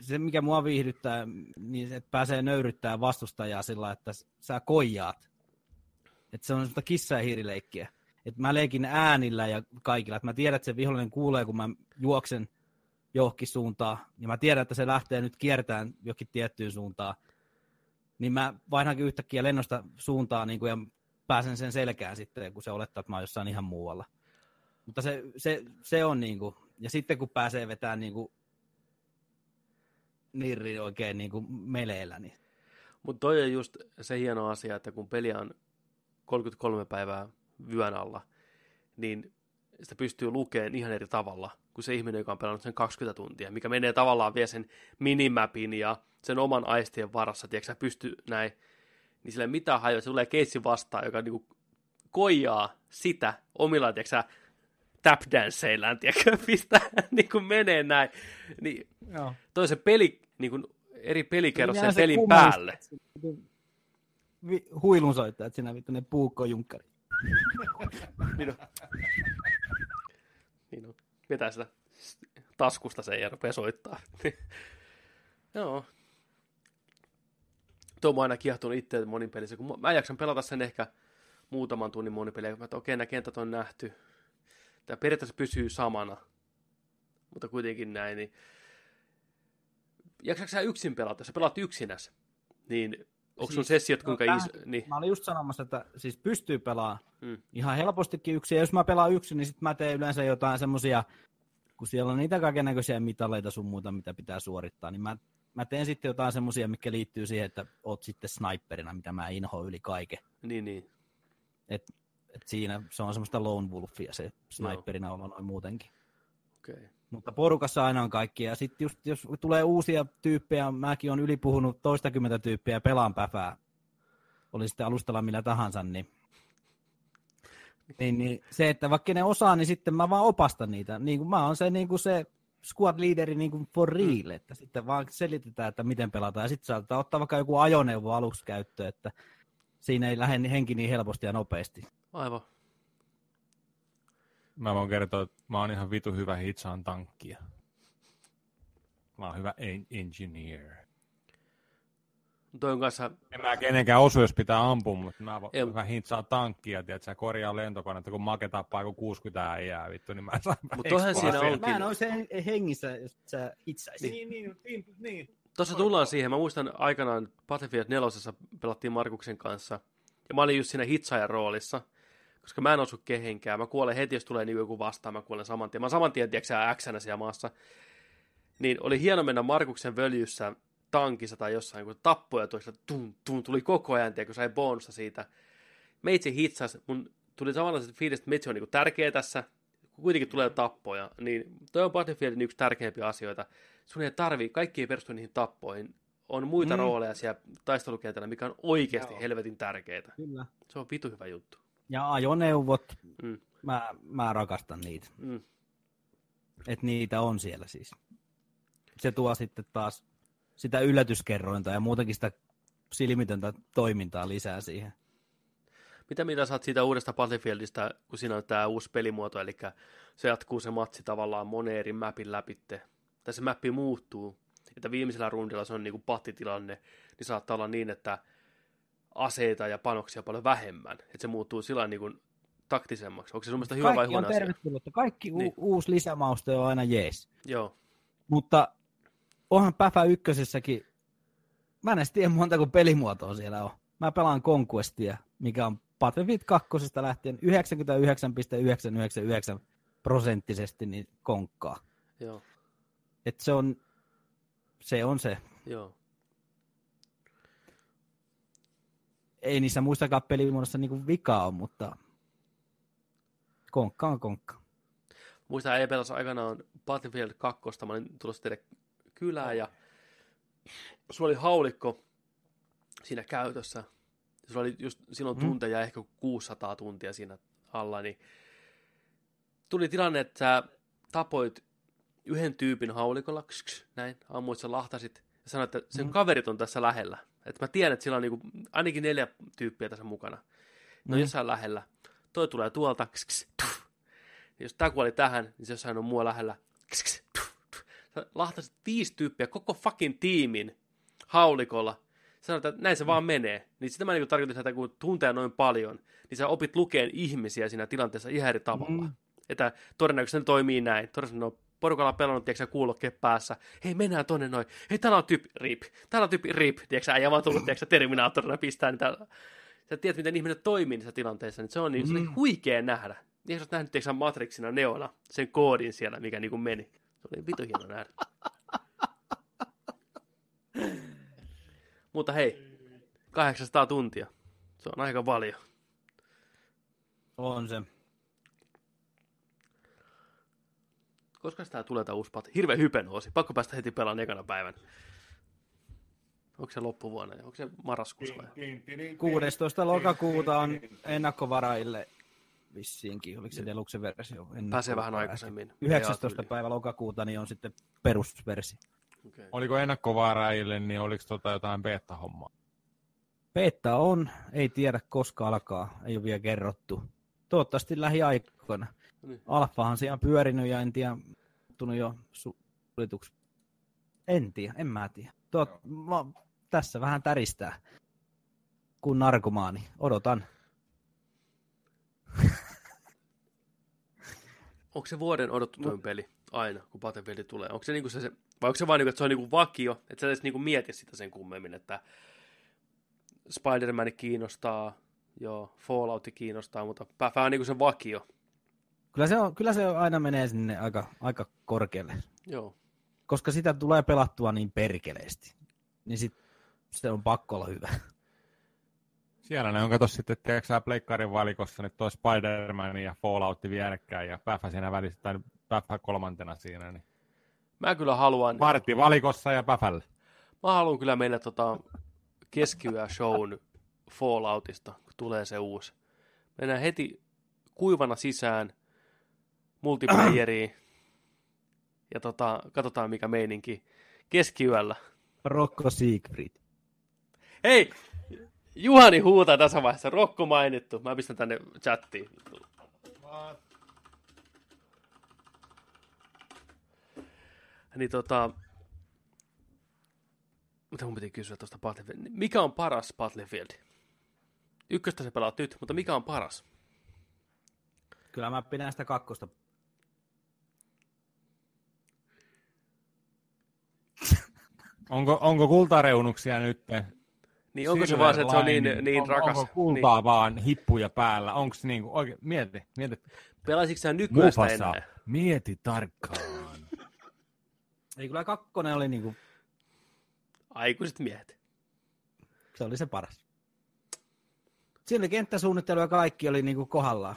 S3: se mikä mua viihdyttää, niin että pääsee nöyryttää vastustajaa sillä, että sä koijaat. Että se on semmoista kissa- ja hiirileikkiä. Että mä leikin äänillä ja kaikilla, että mä tiedän, että se vihollinen kuulee, kun mä juoksen johonkin suuntaan, ja mä tiedän, että se lähtee nyt kiertämään johonkin tiettyyn suuntaan, niin mä vaihdankin yhtäkkiä lennosta suuntaan niin kuin, ja pääsen sen selkään sitten, kun se olettaa, että mä oon jossain ihan muualla. Mutta se, se, se on niinku, ja sitten kun pääsee vetämään niinku nirri oikein niinku meleellä, niin
S1: Mutta toi on just se hieno asia, että kun peli on 33 päivää vyön alla, niin sitä pystyy lukemaan ihan eri tavalla kuin se ihminen, joka on pelannut sen 20 tuntia, mikä menee tavallaan vielä sen minimapin ja sen oman aistien varassa, tiedätkö, sä pysty näin, niin sillä ei mitään hajoa, se tulee keissi vastaan, joka niinku koijaa sitä omilla, tiedätkö, tapdanceillaan, tiedätkö, pistää niin kuin menee näin, niin
S3: Joo.
S1: toi se peli, niin kuin eri pelikerros sen
S3: se
S1: pelin
S3: kummallista,
S1: päälle.
S3: että siinä vi- Huilun soittajat siinä vittu ne puukkojunkkari.
S1: Niin on. Niin on. Vetää sitä taskusta sen ja rupeaa soittaa. Joo. Tuo on aina kiehtunut itse monin pelissä, kun mä- mä jaksan pelata sen ehkä muutaman tunnin monipeliä, kun mä, että okei, nämä kentät on nähty. Tämä periaatteessa pysyy samana, mutta kuitenkin näin, niin jaksatko sä yksin pelata, jos sä pelaat yksinäs, niin onko sun
S3: Siis,
S1: sessiot
S3: no,
S1: kuinka
S3: tähän-
S1: iso, niin,
S3: Mä olin just sanomassa, että siis pystyy pelaamaan
S1: Mm.
S3: ihan helpostikin yksin. Ja jos mä pelaan yksin, niin sitten mä teen yleensä jotain semmosia, kun siellä on niitä kaikennäköisiä mitaleita sun muuta, mitä pitää suorittaa, niin mä, mä teen sitten jotain semmosia, mikä liittyy siihen, että oot sitten sniperina, mitä mä inhoan yli kaiken.
S1: niin, niin,
S3: Et siinä se on semmoista lone wolfia se sniperina olla noin muutenkin.
S1: Okay.
S3: Mutta porukassa aina on kaikki. Ja sitten just, jos tulee uusia tyyppejä, mäkin on ylipuhunut toistakymmentä tyyppiä pelaan päfää. Oli sitten alustalla millä tahansa, niin, niin, niin se, että vaikka ne osaa, niin sitten mä vaan opastan niitä. Niin kuin mä oon se, niin kuin se squad leaderi niin kuin for real, että sitten vaan selitetään, että miten pelataan. Ja sitten saattaa ottaa vaikka joku ajoneuvo aluksi käyttöön, että siinä ei lähde henki niin helposti ja nopeasti.
S1: Aivan.
S2: Mä voin kertoa, että mä oon ihan vitu hyvä hitsaan tankkia. Mä oon hyvä en- engineer.
S1: Toi on kanssa,
S2: En mä kenenkään osu, jos pitää ampua, mutta mä voin hyvä hitsaan tankkia, tiedät sä, korjaa lentokonetta, kun make tappaa joku 60 äijää, vittu, niin mä saan
S1: Mut toihan siinä
S2: siellä.
S1: on-
S3: Mä en olisi hengissä, jos sä hitsaisit.
S2: Niin, niin, niin, niin.
S1: Tuossa tullaan siihen. Mä muistan aikanaan Battlefield 4 pelattiin Markuksen kanssa. Ja mä olin just siinä hitsaajan roolissa. Koska mä en osu kehenkään. Mä kuolen heti, jos tulee niin joku vastaan. Mä kuolen saman tien. Mä saman tien, tiedätkö X-nä siellä maassa. Niin oli hieno mennä Markuksen völjyssä tankissa tai jossain, kun tappoi ja tuli, tum, tum, tuli koko ajan, tiedätkö, sai bonusta siitä. Meitsi hitsas, mun tuli samanlaiset fiilis, että meitsi on niin tärkeä tässä, kuitenkin tulee tappoja, niin toi on Battlefieldin yksi tärkeimpiä asioita. Sun ei tarvii, kaikki ei perustu niihin tappoihin. On muita
S3: mm.
S1: rooleja siellä taistelukentällä, mikä on oikeasti
S3: Joo.
S1: helvetin tärkeää.
S3: Kyllä.
S1: Se on vitu hyvä juttu.
S3: Ja ajoneuvot,
S1: Mm.
S3: mä, mä rakastan niitä.
S1: Mm.
S3: Että niitä on siellä siis. Se tuo sitten taas sitä yllätyskerrointa ja muutenkin sitä silmitöntä toimintaa lisää siihen.
S1: Mitä mitä saat siitä uudesta Battlefieldista, kun siinä on tämä uusi pelimuoto, eli se jatkuu se matsi tavallaan monen eri mapin läpitte. Tai se mappi muuttuu, että viimeisellä rundilla se on niinku pattitilanne, niin saattaa olla niin, että aseita ja panoksia paljon vähemmän. Että se muuttuu sillä lailla niinku taktisemmaksi. Onko se sun mielestä hyvä vai
S3: Kaikki
S1: huono
S3: on
S1: asia?
S3: Kaikki u-
S1: Niin.
S3: uusi lisämauste on aina jees.
S1: Joo,
S3: Mutta onhan Päfä ykkösessäkin, mä en edes tiedä montako pelimuotoa siellä on. Mä pelaan Conquestia, mikä on Battlefield 2 lähtien 99,999 prosenttisesti niin konkkaa.
S1: joo,
S3: Et se on se. On se.
S1: joo.
S3: Ei niissä muistakaan pelimuodossa niinku vikaa on, mutta konkka on konkka.
S1: Muistan, ei pelasi aikanaan Battlefield 2, mä olin tulossa teille kylään ja sulla oli haulikko siinä käytössä. Sulla oli just silloin
S3: Mm.
S1: tunteja, ehkä 600 tuntia siinä alla, niin tuli tilanne, että sä tapoit yhden tyypin haulikolla, ksh, näin, ammuit sä lahtasit ja sanoit, että sen
S3: Mm.
S1: kaverit on tässä lähellä. Että mä tiedän, että sillä on niinku ainakin neljä tyyppiä tässä mukana. No
S3: Mm.
S1: jossain lähellä. Toi tulee tuolta, tuff. Ja jos tää kuoli tähän, niin se jossain on mua lähellä. Ksh, ksh, tuff, tuff. Sä lahtasit viisi tyyppiä, koko fucking tiimin haulikolla. Sanoit, että näin se vaan menee. Niin sitä mä niinku tarkoitin, että kun tuntee noin paljon, niin sä opit lukeen ihmisiä siinä tilanteessa ihan eri tavalla.
S3: Mm.
S1: Että todennäköisesti ne toimii näin. Todennäköisesti ne on porukalla pelannut, tiedätkö, kuulokkeet päässä. Hei, mennään tonne noin. Hei, täällä on tyyppi rip. Täällä on tyyppi rip. Tiedätkö, äijä vaan tullut, tiedätkö, Terminaattorina pistää niitä. Sä tiedät, miten ihmiset toimii niissä tilanteissa. Niin se on niin, se niin
S3: Mm.
S1: huikea nähdä. niin sä oot nähnyt, tiiäksä, Matrixina neona sen koodin siellä, mikä niinku meni. Se oli vitu hieno nähdä. Mutta hei, 800 tuntia. Se on aika paljon.
S3: On se.
S1: Koska sitä tulee tää uusi pat? Hirveä hypenoosi. Pakko päästä heti pelaamaan ekana päivän. Onko se loppuvuonna? Onko se marraskuussa vai?
S3: 16. lokakuuta on ennakkovaraille vissiinkin, oliko se deluxe versio?
S1: Pääsee vähän aikaisemmin.
S3: äsken. 19.
S1: EA-tyyliin.
S3: päivä lokakuuta niin on sitten perusversio.
S1: Okay.
S2: Oliko ennakkovaaraajille, niin oliko tota jotain beta-hommaa?
S3: Beta on, ei tiedä koska alkaa, ei ole vielä kerrottu. Toivottavasti lähiaikoina.
S1: No niin.
S3: Alfahan siellä on pyörinyt ja en tiedä, tullut jo sulituksi. En tiedä, en mä tiedä. Tuot, mä, tässä vähän täristää kuin narkomaani. Odotan.
S1: Onko se vuoden odotetuin peli aina, kun Battlefield tulee? Onko se, niinku se, se vai onko se vain, niinku, että se on niinku vakio, että sä edes niinku mieti sitä sen kummemmin, että Spider-Man kiinnostaa, joo, Fallout kiinnostaa, mutta vähän niinku se vakio.
S3: Kyllä se, on, kyllä se aina menee sinne aika, aika korkealle.
S1: Joo.
S3: Koska sitä tulee pelattua niin perkeleesti. Niin sit se on pakko olla hyvä.
S2: Siellä ne on, kato sitten, tiedätkö sä Pleikkarin valikossa nyt toi Spider-Man ja Fallout vierekkäin ja Päffä siinä välissä, tai Päffä kolmantena siinä, niin
S1: Mä kyllä haluan,
S2: Martti valikossa ja Päfällä.
S1: mä haluan kyllä mennä tota keskiyö shown Falloutista, kun tulee se uusi. Mennään heti kuivana sisään multiplayeriin ja tota, katsotaan mikä meininki keskiyöllä.
S3: Rocco Siegfried.
S1: Hei! Juhani huutaa tässä vaiheessa. Rokko mainittu. Mä pistän tänne chattiin. Niin tota... Mitä mun piti kysyä tuosta Battlefield? Mikä on paras Battlefield? Ykköstä sä pelaat nyt, mutta mikä on paras?
S3: Kyllä mä pidän sitä kakkosta.
S2: Onko, onko kultareunuksia nyt?
S1: Niin onko se vaan se, että se on niin, niin
S2: onko,
S1: rakas?
S2: Onko kultaa niin. vaan hippuja päällä? Onko niinku oikein? Mieti, mieti.
S1: Niin. Pelaisitko sä nykyistä
S2: Mufasa,
S1: ennen?
S2: mieti tarkkaan.
S3: Ei kyllä kakkonen oli niinku,
S1: Aikuiset miehet.
S3: se oli se paras. Siinä oli kenttäsuunnittelu ja kaikki oli niinku kohdallaan.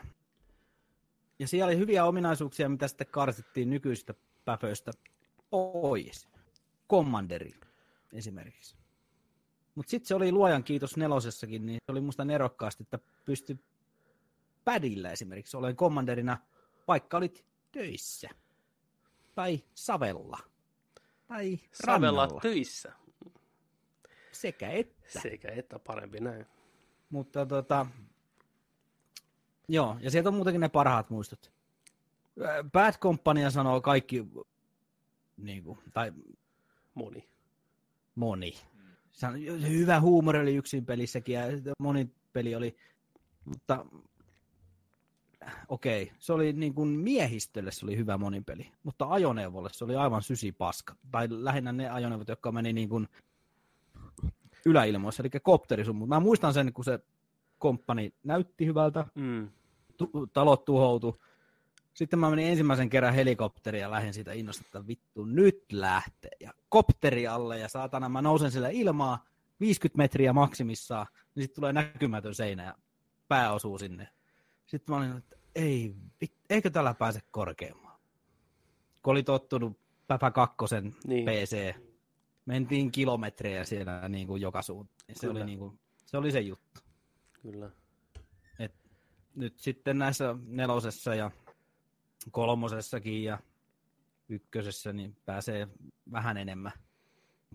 S3: Ja siellä oli hyviä ominaisuuksia, mitä sitten karsittiin nykyistä päpöistä pois. Commanderi esimerkiksi. Mutta sitten se oli luojan kiitos nelosessakin, niin se oli musta nerokkaasti, että pystyi pädillä esimerkiksi olen kommanderina, vaikka olit töissä. Tai savella. Tai
S1: Savella
S3: rannalla.
S1: töissä.
S3: Sekä että.
S1: Sekä että parempi näin.
S3: Mutta tota, joo, ja sieltä on muutenkin ne parhaat muistot. Ää, Bad Company sanoo kaikki, niin kuin, tai
S1: Moni.
S3: moni. Hyvä huumori oli yksin pelissäkin ja moni peli oli, mutta okei, okay, se oli niin kuin miehistölle se oli hyvä monipeli, mutta ajoneuvolle se oli aivan sysipaska. Tai lähinnä ne ajoneuvot, jotka meni niin kuin yläilmoissa, eli kopteri sun, mutta mä muistan sen, kun se komppani näytti hyvältä,
S1: Mm.
S3: tu- talot tuhoutu. Sitten mä menin ensimmäisen kerran helikopteriin ja lähdin siitä innosta, että vittu nyt lähtee. Ja kopteri alle ja saatana mä nousen sillä ilmaa 50 metriä maksimissaan, niin sitten tulee näkymätön seinä ja pää osuu sinne. Sitten mä olin, että ei, vit, eikö tällä pääse korkeammaan? Kun oli tottunut Päpä kakkosen
S1: Niin.
S3: niin. PC, mentiin kilometrejä siellä niin kuin joka suuntaan. Se
S1: Kyllä.
S3: oli, niin kuin, se oli se juttu
S1: Kyllä.
S3: nyt sitten näissä nelosessa ja kolmosessakin ja ykkösessä niin pääsee vähän enemmän.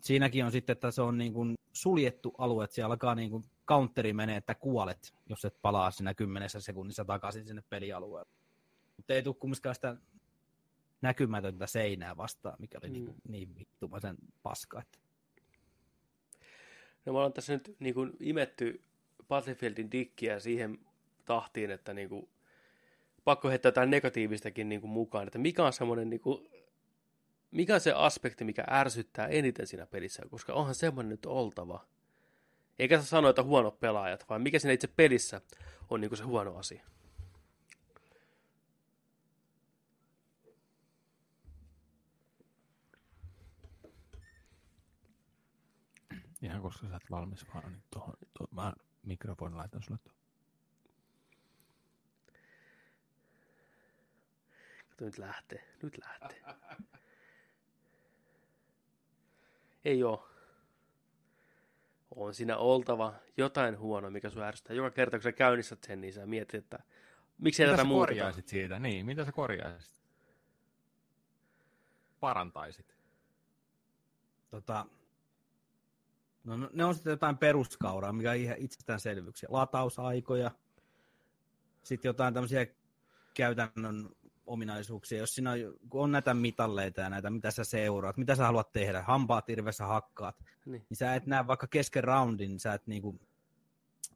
S3: Siinäkin on sitten, että se on niin kuin suljettu alue, että siellä alkaa niin kuin counteri menee, että kuolet, jos et palaa siinä kymmenessä sekunnissa takaisin sinne pelialueelle. Mutta ei tule kumminkaan sitä näkymätöntä seinää vastaan, mikä oli
S1: Mm.
S3: mm. niin, niin vittumaisen paska. Että
S1: No me ollaan tässä nyt niin kuin imetty Battlefieldin dikkiä siihen tahtiin, että niin kuin, pakko heittää jotain negatiivistakin niin kuin mukaan, että mikä on semmoinen niin kuin, mikä on se aspekti, mikä ärsyttää eniten siinä pelissä, koska onhan semmoinen nyt oltava. Eikä sä sano, että huonot pelaajat, vaan mikä siinä itse pelissä on niin kuin se huono asia.
S2: Ihan koska sä et valmis vaan, niin tuohon, tuohon mä mikrofonin laitan sulle tuohon.
S1: Nyt lähtee. Nyt lähtee. Ei oo. On siinä oltava jotain huonoa, mikä sun ärsyttää. Joka kerta, kun sä käynnistät sen, niin sä mietit, että miksi ei
S2: Mitä
S1: tätä
S2: sä
S1: muuteta.
S2: korjaisit siitä? Niin, mitä sä korjaisit? Parantaisit.
S3: Tota, no, no, ne on sitten jotain peruskauraa, mikä on ihan itsestäänselvyyksiä. Latausaikoja, sitten jotain tämmöisiä käytännön ominaisuuksia, jos siinä on, kun on näitä mitalleita ja näitä, mitä sä seuraat, mitä sä haluat tehdä, hampaat irvessä hakkaat,
S1: Niin.
S3: niin sä et näe vaikka kesken roundin, niin sä et niinku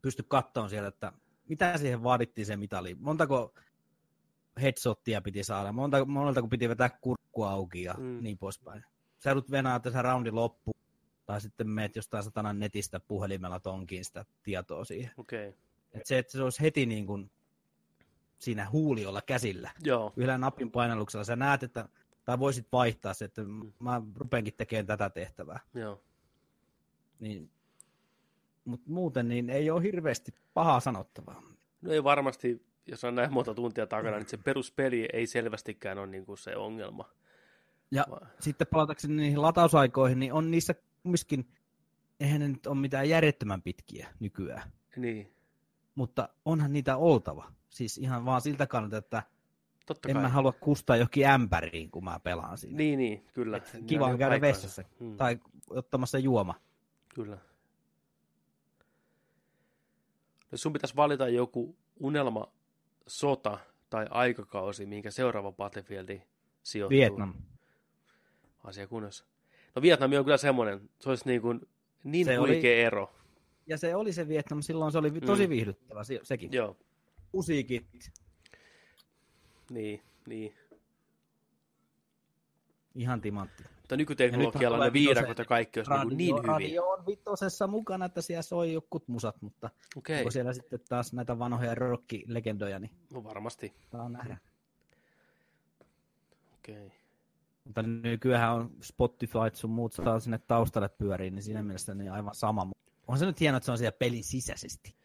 S3: pysty kattoon sieltä, että mitä siihen vaadittiin se mitali, montako headshottia piti saada, monta, monelta kun piti vetää kurkku auki ja
S1: Mm.
S3: niin poispäin. Sä joudut venää, että se roundi loppu, tai sitten meet jostain satanan netistä puhelimella tonkiin sitä tietoa siihen.
S1: Okay.
S3: Et se, että se olisi heti niin kuin siinä huuliolla käsillä,
S1: Joo.
S3: yhdellä napin painalluksella, sä näet, että tai voisit vaihtaa se, että mä rupeankin tekemään tätä tehtävää.
S1: Joo.
S3: Niin, mutta muuten niin ei ole hirveästi pahaa sanottavaa.
S1: No ei varmasti, jos on näin monta tuntia takana, niin se peruspeli ei selvästikään ole niin kuin se ongelma.
S3: Ja
S1: Va-
S3: sitten palatakseni niihin latausaikoihin, niin on niissä kumminkin, eihän ne nyt ole mitään järjettömän pitkiä nykyään,
S1: Niin,
S3: mutta onhan niitä oltava. Siis ihan vaan siltä kannalta, että
S1: totta
S3: en
S1: kai.
S3: mä halua kustaa johonkin ämpäriin, kun mä pelaan siinä.
S1: Niin, niin, kyllä.
S3: Et kiva
S1: on
S3: käydä
S1: paikkansa.
S3: vessassa
S1: Hmm,
S3: tai ottamassa juoma.
S1: Kyllä. Jos sun pitäisi valita joku unelma sota tai aikakausi, minkä seuraava Battlefieldi sijoittuu.
S3: Vietnam.
S1: Asia kunnossa. No Vietnam on kyllä semmoinen, se olisi niin, kuin niin
S3: Se
S1: huikea
S3: oli-
S1: ero.
S3: Ja se oli se Vietnam, silloin se oli vi- tosi
S1: Mm.
S3: viihdyttävä se- sekin.
S1: Joo,
S3: Musiikit,
S1: niin, niin.
S3: ihan timantti.
S1: Mutta nykyteknologialla ne viidakot ja kaikki olisi
S3: Radio,
S1: niin, niin hyviä.
S3: radio on vitosessa mukana, että siellä soi jokut musat, mutta
S1: Okei,
S3: onko siellä sitten taas näitä vanhoja rock-legendoja, niin
S1: no varmasti.
S3: saa nähdä.
S1: Okei.
S3: Mutta nykyään on Spotify sun muut saa sinne taustalle pyöriin, niin siinä mielessä niin aivan sama. On se nyt hienoa, että se on siellä pelin sisäisesti.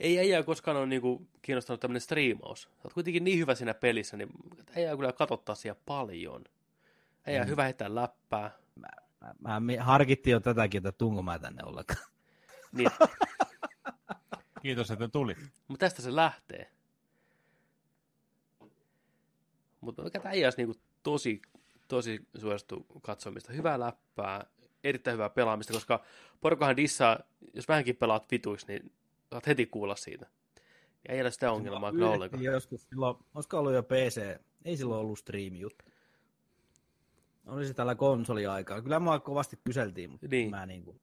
S1: Ei äijää koskaan ole niinku kiinnostanut tämmöinen striimaus. Sä oot kuitenkin niin hyvä siinä pelissä, niin äijää kyllä katsottaa siellä paljon. Äijää
S3: Mm.
S1: hyvä heittää läppää.
S3: Mä, mä mi- harkittiin jo tätäkin, että tunko mä tänne ollenkaan.
S1: Niin,
S2: Kiitos, että tulit.
S1: mutta tästä se lähtee. Mutta mikä äijää olisi niinku tosi, tosi suosittu katsomista. Hyvää läppää, erittäin hyvää pelaamista, koska porukkahan dissaa, jos vähänkin pelaat vituiksi, niin saat heti kuulla siitä. Ja ei ole sitä ongelmaa kyllä ollenkaan.
S3: Joskus silloin, olisiko ollut jo PC, ei silloin ollut stream juttu. Oli se tällä konsoliaikaa. Kyllä mua kovasti kyseltiin, mutta
S1: Niin.
S3: mä niin kuin,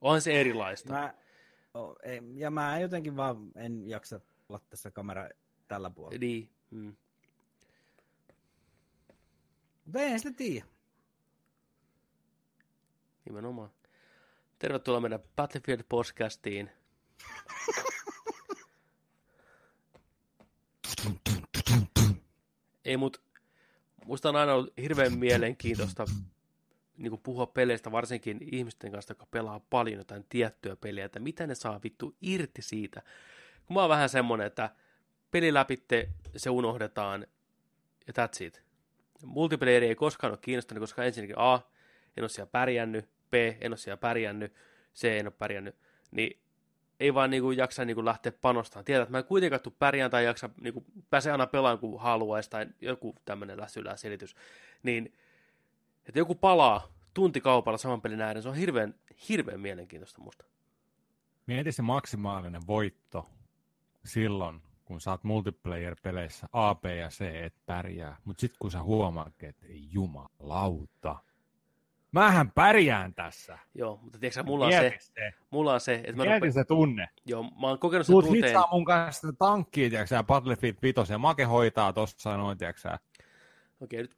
S1: Onhan se erilaista.
S3: mä, ja mä jotenkin vaan en jaksa olla tässä kamera tällä puolella.
S1: Niin. Mm.
S3: Mutta en sitä tiedä.
S1: Nimenomaan. Tervetuloa meidän Battlefield-podcastiin. Ei, mut musta on aina ollut hirveän mielenkiintoista niin puhua peleistä, varsinkin ihmisten kanssa, jotka pelaa paljon jotain tiettyä peliä, että mitä ne saa vittu irti siitä. Kun mä oon vähän semmonen, että peli läpitte, se unohdetaan ja that's it. Multiplayer ei koskaan ole kiinnostanut, koska ensinnäkin A, en ole siellä pärjännyt, B, en ole siellä pärjännyt, C, en ole pärjännyt, niin ei vaan niinku jaksa niinku lähteä panostamaan. Tiedät, että mä en kuitenkaan tule pärjään tai jaksa, niinku, pääse aina pelaan kun haluaisi tai joku tämmöinen läsylää selitys. Niin, että joku palaa tuntikaupalla saman pelin ääreen, se on hirveän, hirveän mielenkiintoista musta.
S2: Mieti se maksimaalinen voitto silloin, kun sä oot multiplayer-peleissä A, B ja C et pärjää. Mutta sitten kun sä huomaat, että ei jumalauta, mähän pärjään tässä.
S1: Joo, mutta tiedätkö mulla on se, mulla on se, että mä rupean,
S2: se tunne.
S1: joo, mä oon kokenut sen
S2: Tuut
S1: tunteen,
S2: hitsaa mun kanssa tankkiin, tiedätkö Battlefield 5 ja Make hoitaa tossa noin, tiedätkö
S1: okei, nyt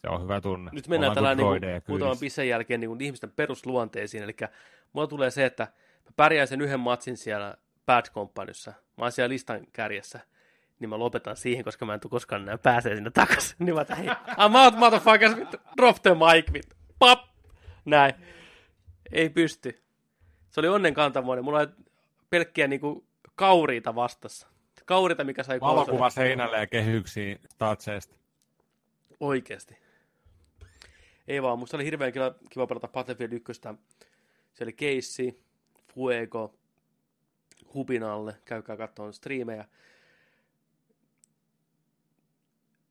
S2: Se on hyvä tunne.
S1: Nyt mennään tällä niin muutaman pissen jälkeen niin ihmisten perusluonteisiin. Eli mulla tulee se, että mä pärjään sen yhden matsin siellä Bad Companyssa. Mä oon siellä listan kärjessä. Niin mä lopetan siihen, koska mä en tule koskaan enää pääsee sinne takaisin. Niin mä tähän, I'm out motherfuckers. Drop the mic, vittu. Pap! Näin. Ei pysty. Se oli onnen kantamoinen. Mulla oli pelkkiä niinku kauriita vastassa. Kauriita, mikä sai
S2: Valokuva seinälle ja kehyksiin tatseesta.
S1: Oikeesti. Ei vaan, musta oli hirveän kiva, kiva pelata Battlefield 1. Se oli Casey, Fuego, Hubinalle, käykää katsomaan striimejä.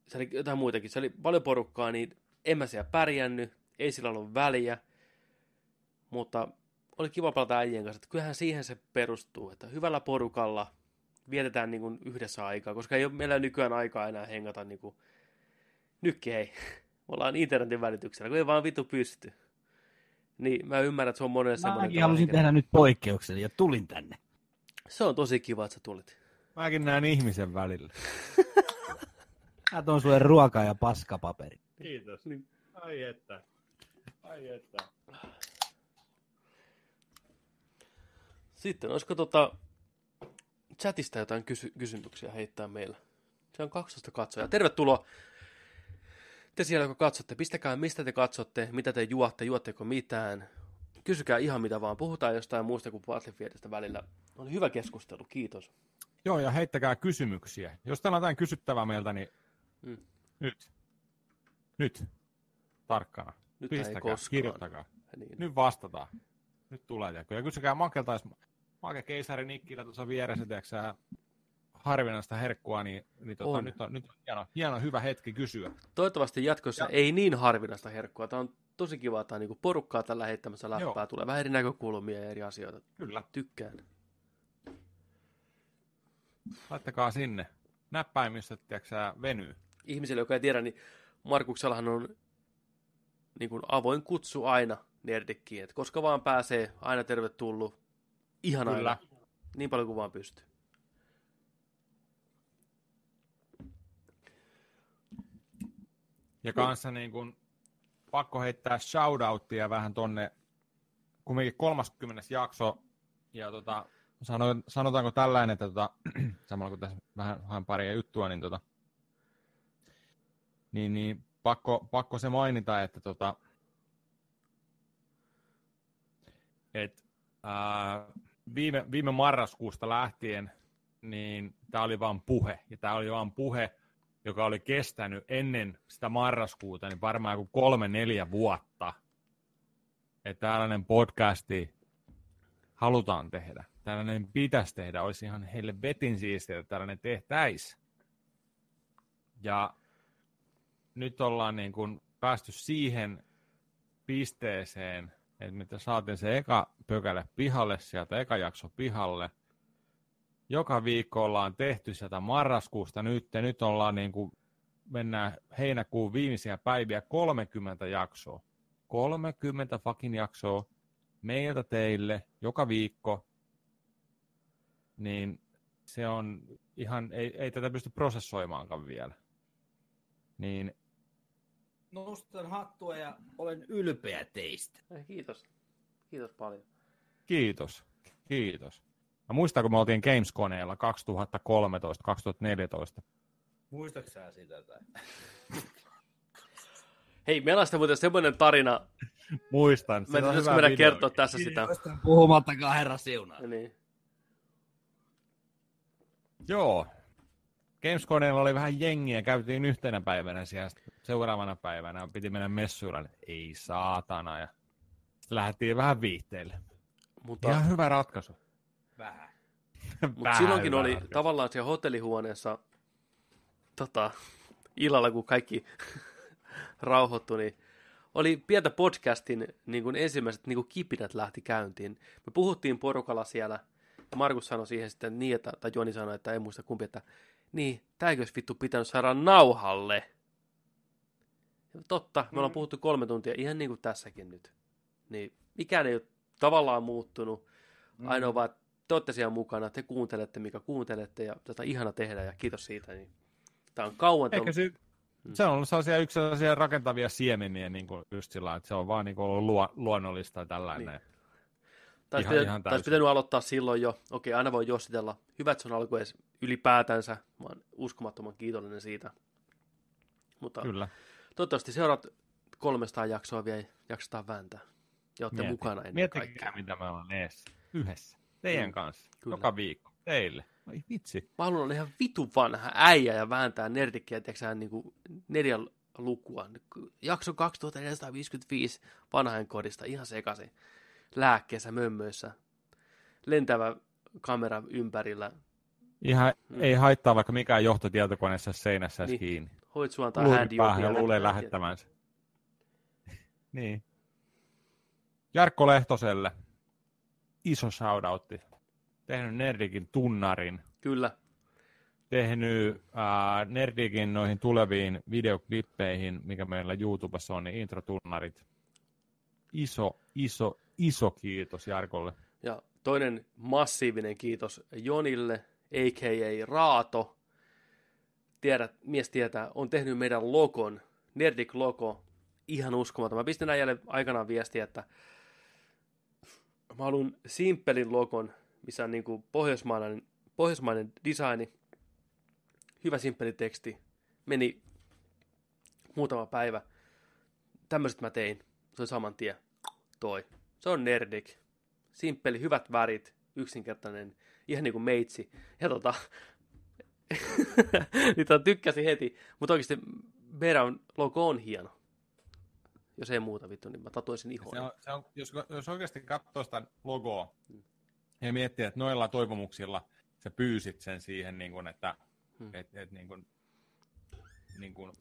S1: Se oli jotain muitakin, se oli paljon porukkaa, niin en mä siellä pärjännyt, ei sillä ollut väliä, mutta oli kiva pelata äijien kanssa, että kyllähän siihen se perustuu, että hyvällä porukalla vietetään niin kuin yhdessä aikaa, koska ei ole meillä nykyään aikaa enää hengata niin kuin, nykki hei, me ollaan internetin välityksellä, kun ei vaan vitu pysty. Niin mä ymmärrän, että se on monelle semmoinen...
S3: Mäkin halusin tehdä nyt poikkeuksen ja tulin tänne.
S1: Se on tosi kiva, että sä tulit.
S2: Mäkin näen ihmisen välillä.
S3: Mä tuon sulle ruokaa ja paskapaperi.
S2: Kiitos. Niin. Ai että. Ai että.
S1: Sitten, olisiko tota chatista jotain kysy- kysymyksiä heittää meillä? Se on 12 katsojaa. Tervetuloa te siellä, kun katsotte. Pistäkää, mistä te katsotte, mitä te juotte, juotteko mitään. Kysykää ihan mitä vaan. Puhutaan jostain muusta kuin Battlefieldistä välillä. Oli hyvä keskustelu, kiitos.
S2: Joo, ja heittäkää kysymyksiä. Jos täällä on jotain kysyttävää meiltä, niin mm. nyt. Nyt. Tarkkana.
S1: Nyt
S2: Pistäkää,
S1: ei koskaan.
S2: kirjoittakaa.
S1: Niin.
S2: Nyt vastataan. Nyt tulee. Tiedätkö. Ja kysykää Makelta, jos Make Keisari Nikkilä tuossa vieressä, tiedätkö, harvinaista herkkua, niin, niin tota,
S1: On.
S2: nyt on, nyt on hieno, hieno, hyvä hetki kysyä.
S1: Toivottavasti jatkossa
S2: Ja-
S1: ei niin harvinaista herkkua. Tämä on tosi kiva, että on niinku porukkaa tällä heittämässä läppää.
S2: Joo.
S1: Tulee vähän eri näkökulmia ja eri asioita.
S2: Kyllä.
S1: Tykkään.
S2: Laittakaa sinne. Näppäimistä, tiedätkö, venyy.
S1: ihmiselle, joka ei tiedä, niin Markuksellahan on niin kuin avoin kutsu aina Nerdikkiin, että koska vaan pääsee, aina tervetullut, ihan
S2: Kyllä.
S1: aina, niin paljon kuin vaan pystyy.
S2: Ja kanssa niin kun, pakko heittää shoutouttia vähän tonne, kumminkin 30. jakso, ja tota, sano, sanotaanko tällainen, että tota, samalla kun tässä vähän haen paria juttua, niin, tota, niin, niin pakko, pakko se mainita, että tota, et, ää, viime, viime marraskuusta lähtien, niin tämä oli vain puhe, ja tämä oli vain puhe, joka oli kestänyt ennen sitä marraskuuta, niin varmaan kuin kolme, neljä vuotta. Että tällainen podcasti halutaan tehdä. Tällainen pitäisi tehdä. Olisi ihan heille vetin siistiä, että tällainen tehtäisi. Ja nyt ollaan niin kuin päästy siihen pisteeseen, että me saatiin se eka pökäle pihalle sieltä, eka jakso pihalle – joka viikko ollaan tehty sieltä marraskuusta nyt, ja nyt ollaan niin kuin, mennään heinäkuun viimeisiä päiviä 30 jaksoa. 30 fucking jaksoa meiltä teille joka viikko, niin se on ihan, ei, ei tätä pysty prosessoimaankaan vielä. Niin
S3: Nostan hattua ja olen ylpeä teistä.
S1: Ei, kiitos. Kiitos paljon.
S2: kiitos, kiitos. Mä muistan, kun me oltiin Games-koneella 2013-2014.
S3: Muistatko sä sitä? Tai?
S1: Hei, meillä on sitten muuten semmoinen tarina,
S2: Muistan.
S1: mä en tiedä,
S2: hyvä
S1: mennä
S2: video.
S1: kertoa tässä sitä.
S3: Puhumattakaan herra siunaa.
S1: Niin.
S2: Joo. Gamesconeella oli vähän jengiä, käytiin yhtenä päivänä siellä, seuraavana päivänä piti mennä messuilla, niin ei saatana, ja sitten lähdettiin vähän viihteille.
S1: Mutta,
S2: Ihan hyvä ratkaisu.
S3: Vähän.
S1: mutta silloinkin oli
S2: ratkaisu.
S1: tavallaan siellä hotellihuoneessa tota, illalla, kun kaikki rauhoittui, niin oli pientä podcastin niin kuin ensimmäiset niin kuin kipinät lähti käyntiin. Me puhuttiin porukalla siellä, ja Markus sanoi siihen sitten niin, että, tai Joni sanoi, että ei muista kumpi, että niin, tämäkös vittu pitänyt saada nauhalle. Totta, me ollaan
S2: Mm.
S1: puhuttu kolme tuntia, ihan niin kuin tässäkin nyt. Niin mikään ei ole tavallaan muuttunut. Ainoa vaan, että te olette siellä mukana, te kuuntelette, mikä kuuntelette, ja tätä ihana tehdä, ja kiitos siitä. Niin. Tämä on kauan.
S2: Ehkä se, se on ollut sellaisia yksi sellaisia rakentavia siemeniä, niin kuin just sillä, että se on vaan niin kuin ollut luo, luonnollista tällainen.
S1: Niin. Taisi,
S2: Ihan-
S1: ihan,
S2: ihan
S1: taisi pitänyt aloittaa silloin jo. Okei, aina voi jossitella. Hyvä, että se on alku edes ylipäätänsä. Mä oon uskomattoman kiitollinen siitä. Mutta
S2: Kyllä.
S1: toivottavasti seuraat 300 jaksoa vielä jaksetaan vääntää. ja olette
S2: Mieti.
S1: mukana ennen
S2: Miettikää,
S1: kaikkea.
S2: mitä me ollaan eessä. Yhdessä. Teidän
S1: Mm,
S2: kanssa.
S1: kyllä.
S2: Joka viikko. Teille. Ai vitsi.
S1: Mä haluan olla ihan vitu vanha äijä ja vääntää nerdikkiä, tiedätkö niin neljä lukua. Jakso 2455 vanhain kodista, ihan sekaisin. Lääkkeessä, mömmöissä. Lentävä kamera ympärillä.
S2: Ihan
S1: Mm.
S2: ei haittaa, vaikka mikään johtotietokoneessa seinässä
S1: Niin.
S2: kiinni.
S1: Hoit
S2: Luuri
S1: handy
S2: päähän luulee lähettämänsä. niin. Jarkko Lehtoselle. Iso shoutoutti. Tehnyt Nerdikin tunnarin.
S1: Kyllä,
S2: Tehnyt ää, Nerdikin noihin tuleviin videoklippeihin, mikä meillä YouTubessa on, niin introtunnarit. Iso, iso, iso kiitos Jarkolle.
S1: Ja toinen massiivinen kiitos Jonille, a.k.a. Raato. Tiedät, mies tietää, on tehnyt meidän logon, Nerdik-logo, ihan uskomaton. Mä pistin äijälle aikanaan viestiä, että mä haluan simppelin logon, missä on niin kuin pohjoismainen, pohjoismainen designi, hyvä simppeli teksti, meni muutama päivä. Tämmöiset mä tein. Se oli saman tien. Toi. Se on Nerdik simppeli, hyvät värit, yksinkertainen, ihan niin kuin meitsi. Ja tota, niitä tykkäsin heti, mutta oikeasti meidän logo on hieno. Jos ei muuta vittu, niin mä tatuisin ihoon.
S2: Se on, se on, jos, jos oikeasti katsoo sitä logoa ja miettii, että noilla toivomuksilla sä pyysit sen siihen, niin kuin, että
S1: Hmm.
S2: et, et, niin kuin, niin kuin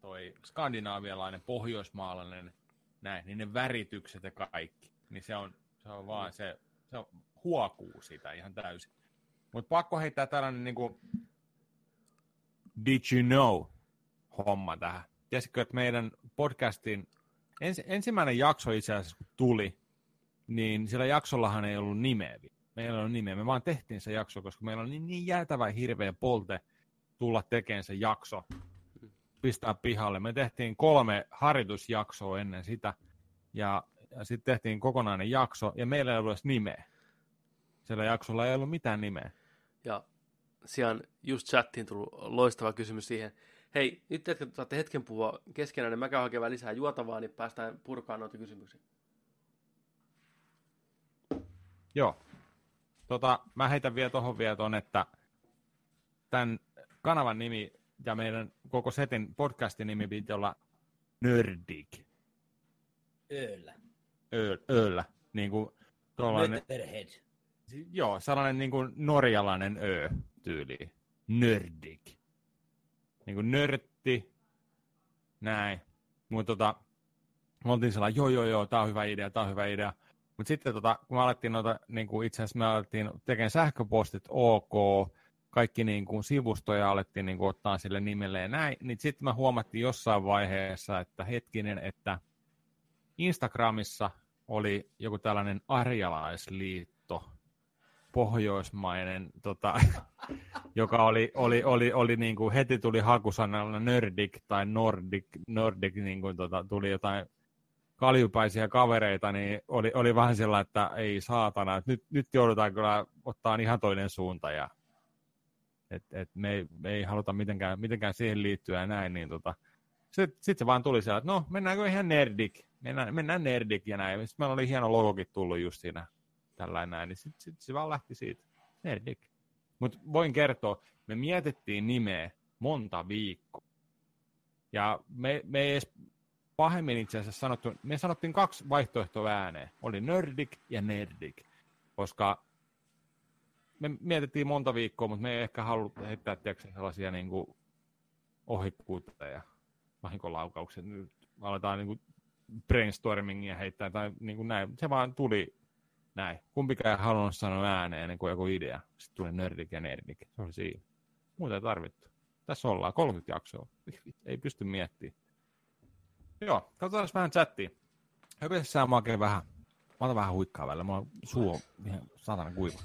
S2: toi skandinaavialainen, pohjoismaalainen, näin, niin ne väritykset ja kaikki, niin se on, se on vaan se, se on, huokuu sitä ihan täysin. Mutta pakko heittää tällainen niin kuin, did you know homma tähän. Tiesitkö, että meidän podcastin ens, ensimmäinen jakso itse asiassa kun tuli, niin sillä jaksollahan ei ollut nimeä. Meillä ei ollut nimeä. Me vaan tehtiin se jakso, koska meillä on niin, niin jäätävä hirveä polte tulla tekemään se jakso, pistää pihalle. Me tehtiin kolme harjoitusjaksoa ennen sitä, ja, ja sitten tehtiin kokonainen jakso, ja meillä ei ollut edes nimeä. Sillä jaksolla ei ollut mitään nimeä.
S1: Ja siellä just chattiin tullut loistava kysymys siihen. Hei, nyt te saatte hetken puhua keskenään, niin mä käyn hakemaan lisää juotavaa, niin päästään purkaan noita kysymyksiä.
S2: Joo. Tota, mä heitän vielä tuohon vielä ton, että tämän kanavan nimi ja meidän koko setin podcastin nimi piti olla Nerdig.
S3: Ööllä.
S2: Öö, ööllä. Niin kuin tuollainen, joo, sellainen niin kuin norjalainen ö tyyli. Nerdig. Niin kuin nörtti. Näin. Mutta tota, me oltiin sellainen, joo joo joo, tää on hyvä idea, tää on hyvä idea. Mutta sitten tota, kun me alettiin noita, niin kuin itse asiassa me alettiin tekemään sähköpostit OK, kaikki niin kuin sivustoja alettiin niin kuin ottaa sille nimelle ja näin, niin sitten me huomattiin jossain vaiheessa, että hetkinen, että Instagramissa oli joku tällainen arjalaisliitto, pohjoismainen, tota, joka oli, oli, oli, oli niin kuin heti tuli hakusanalla Nordic tai Nordic, Nordic niin kuin tota, tuli jotain kaljupäisiä kavereita, niin oli, oli vähän sellainen, että ei saatana, että nyt, nyt joudutaan kyllä ottaa ihan toinen suunta ja et, et me, ei, me ei haluta mitenkään, mitenkään siihen liittyä ja näin, niin tota, sitten sit se vaan tuli siellä, että no mennäänkö ihan nerdik, mennään, mennään nerdik ja näin. Sitten meillä oli hieno logokin tullut just siinä tällainen näin, niin sitten sit se vaan lähti siitä, nerdik. Mutta voin kertoa, me mietittiin nimeä monta viikkoa. Ja me, me ei edes pahemmin itse asiassa sanottu, me sanottiin kaksi vaihtoehtoa ääneen. Oli Nerdik ja Nerdik, koska me mietittiin monta viikkoa, mutta me ei ehkä halua heittää tiedätkö, sellaisia niin kuin ohikkuutta ja vahinkolaukauksia. Nyt aletaan niin kuin brainstormingia heittää tai niin kuin näin. Se vaan tuli näin. Kumpikaan ei halunnut sanoa ääneen ennen kuin joku idea. Sitten tuli Nerdik ja Nerdik. Se oli siinä. Muuta ei tarvittu. Tässä ollaan 30 jaksoa. Ei pysty miettimään. Joo, katsotaan vähän chattia. Höpötä sä vähän. Mä otan vähän huikkaa välillä. Mulla on ihan satana kuiva.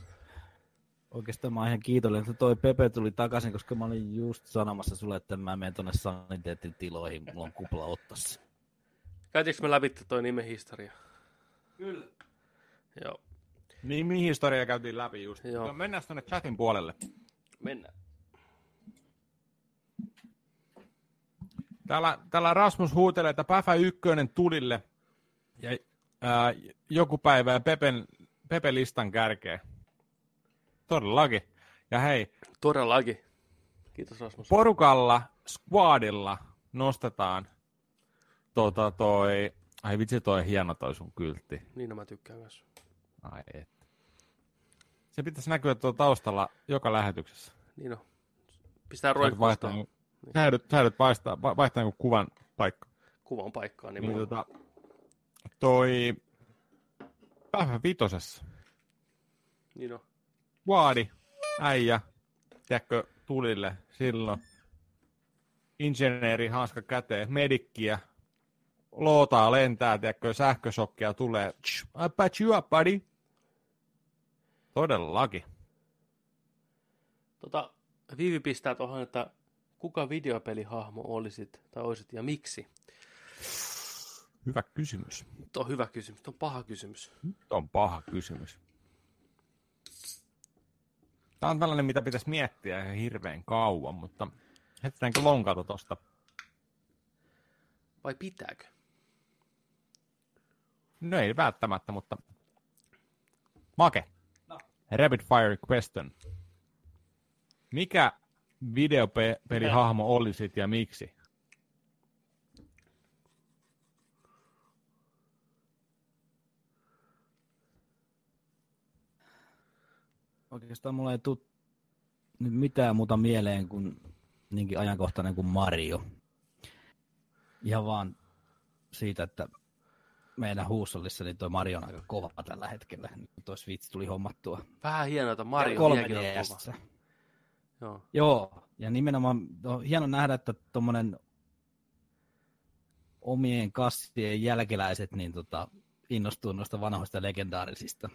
S3: Oikeastaan mä oon ihan kiitollinen, että toi Pepe tuli takaisin, koska mä olin just sanomassa sulle, että mä menen tonne saniteetin tiloihin, mulla on kupla ottassa.
S1: Käytiinkö me läpi toi nimen historia?
S3: Kyllä.
S1: Joo,
S2: Niin, mihin historia käytiin läpi just.
S1: Joo.
S2: No, mennään tuonne chatin puolelle.
S1: mennään.
S2: Täällä, täällä Rasmus huutelee, että Päfä ykkönen tulille. Ja ää, joku päivä Pepen, Pepen listan kärkeen. Todellakin. Ja hei,
S1: Todellakin. Kiitos Rasmus.
S2: porukalla, squadilla nostetaan tota toi, ai vitsi toi hieno toi sun kyltti.
S1: Niin no, mä tykkään myös.
S2: Ai et. Se pitäisi näkyä tuolla taustalla joka lähetyksessä.
S1: Niin no. Pistää
S2: Sä joudut vaihtaa,
S1: roikkuista
S2: sä joudut, sä joudut vaihtaa, va- vaihtaa kuvan paikka.
S1: kuvan paikkaan. Niin,
S2: Niin,
S1: niin
S2: tota, toi päivän vitosessa.
S1: niin no.
S2: Vaadi, äijä, tiedätkö, tulille silloin. Insinööri, hanska käteen, medikkiä, lootaa lentää, tiedätkö, sähkösokkia tulee. Tsh, I patch you up, buddy. Todellakin.
S1: Tota, Viivi pistää tuohon, että kuka videopelihahmo olisit tai olisit ja miksi?
S2: Hyvä kysymys.
S1: Tuo on hyvä kysymys, tuo on paha kysymys.
S2: Nyt on paha kysymys. Tämä on tällainen, mitä pitäisi miettiä ihan hirveän kauan, mutta heitetäänkö lonkata tosta?
S1: Vai pitääkö?
S2: No ei välttämättä, mutta... Make. Rapid fire question. Mikä videopelihahmo olisit ja miksi?
S3: Oikeastaan mulla ei tule nyt mitään muuta mieleen kuin niinkin ajankohtainen kuin Mario. Ihan vaan siitä, että meidän huusollissa niin toi Mario on aika kova tällä hetkellä. Nyt toi Switch tuli hommattua.
S1: Vähän hienoa, että Mario on kova. Joo.
S3: Joo, ja nimenomaan on hieno nähdä, että tuommoinen omien kassien jälkeläiset niin tota, innostuu noista vanhoista legendaarisista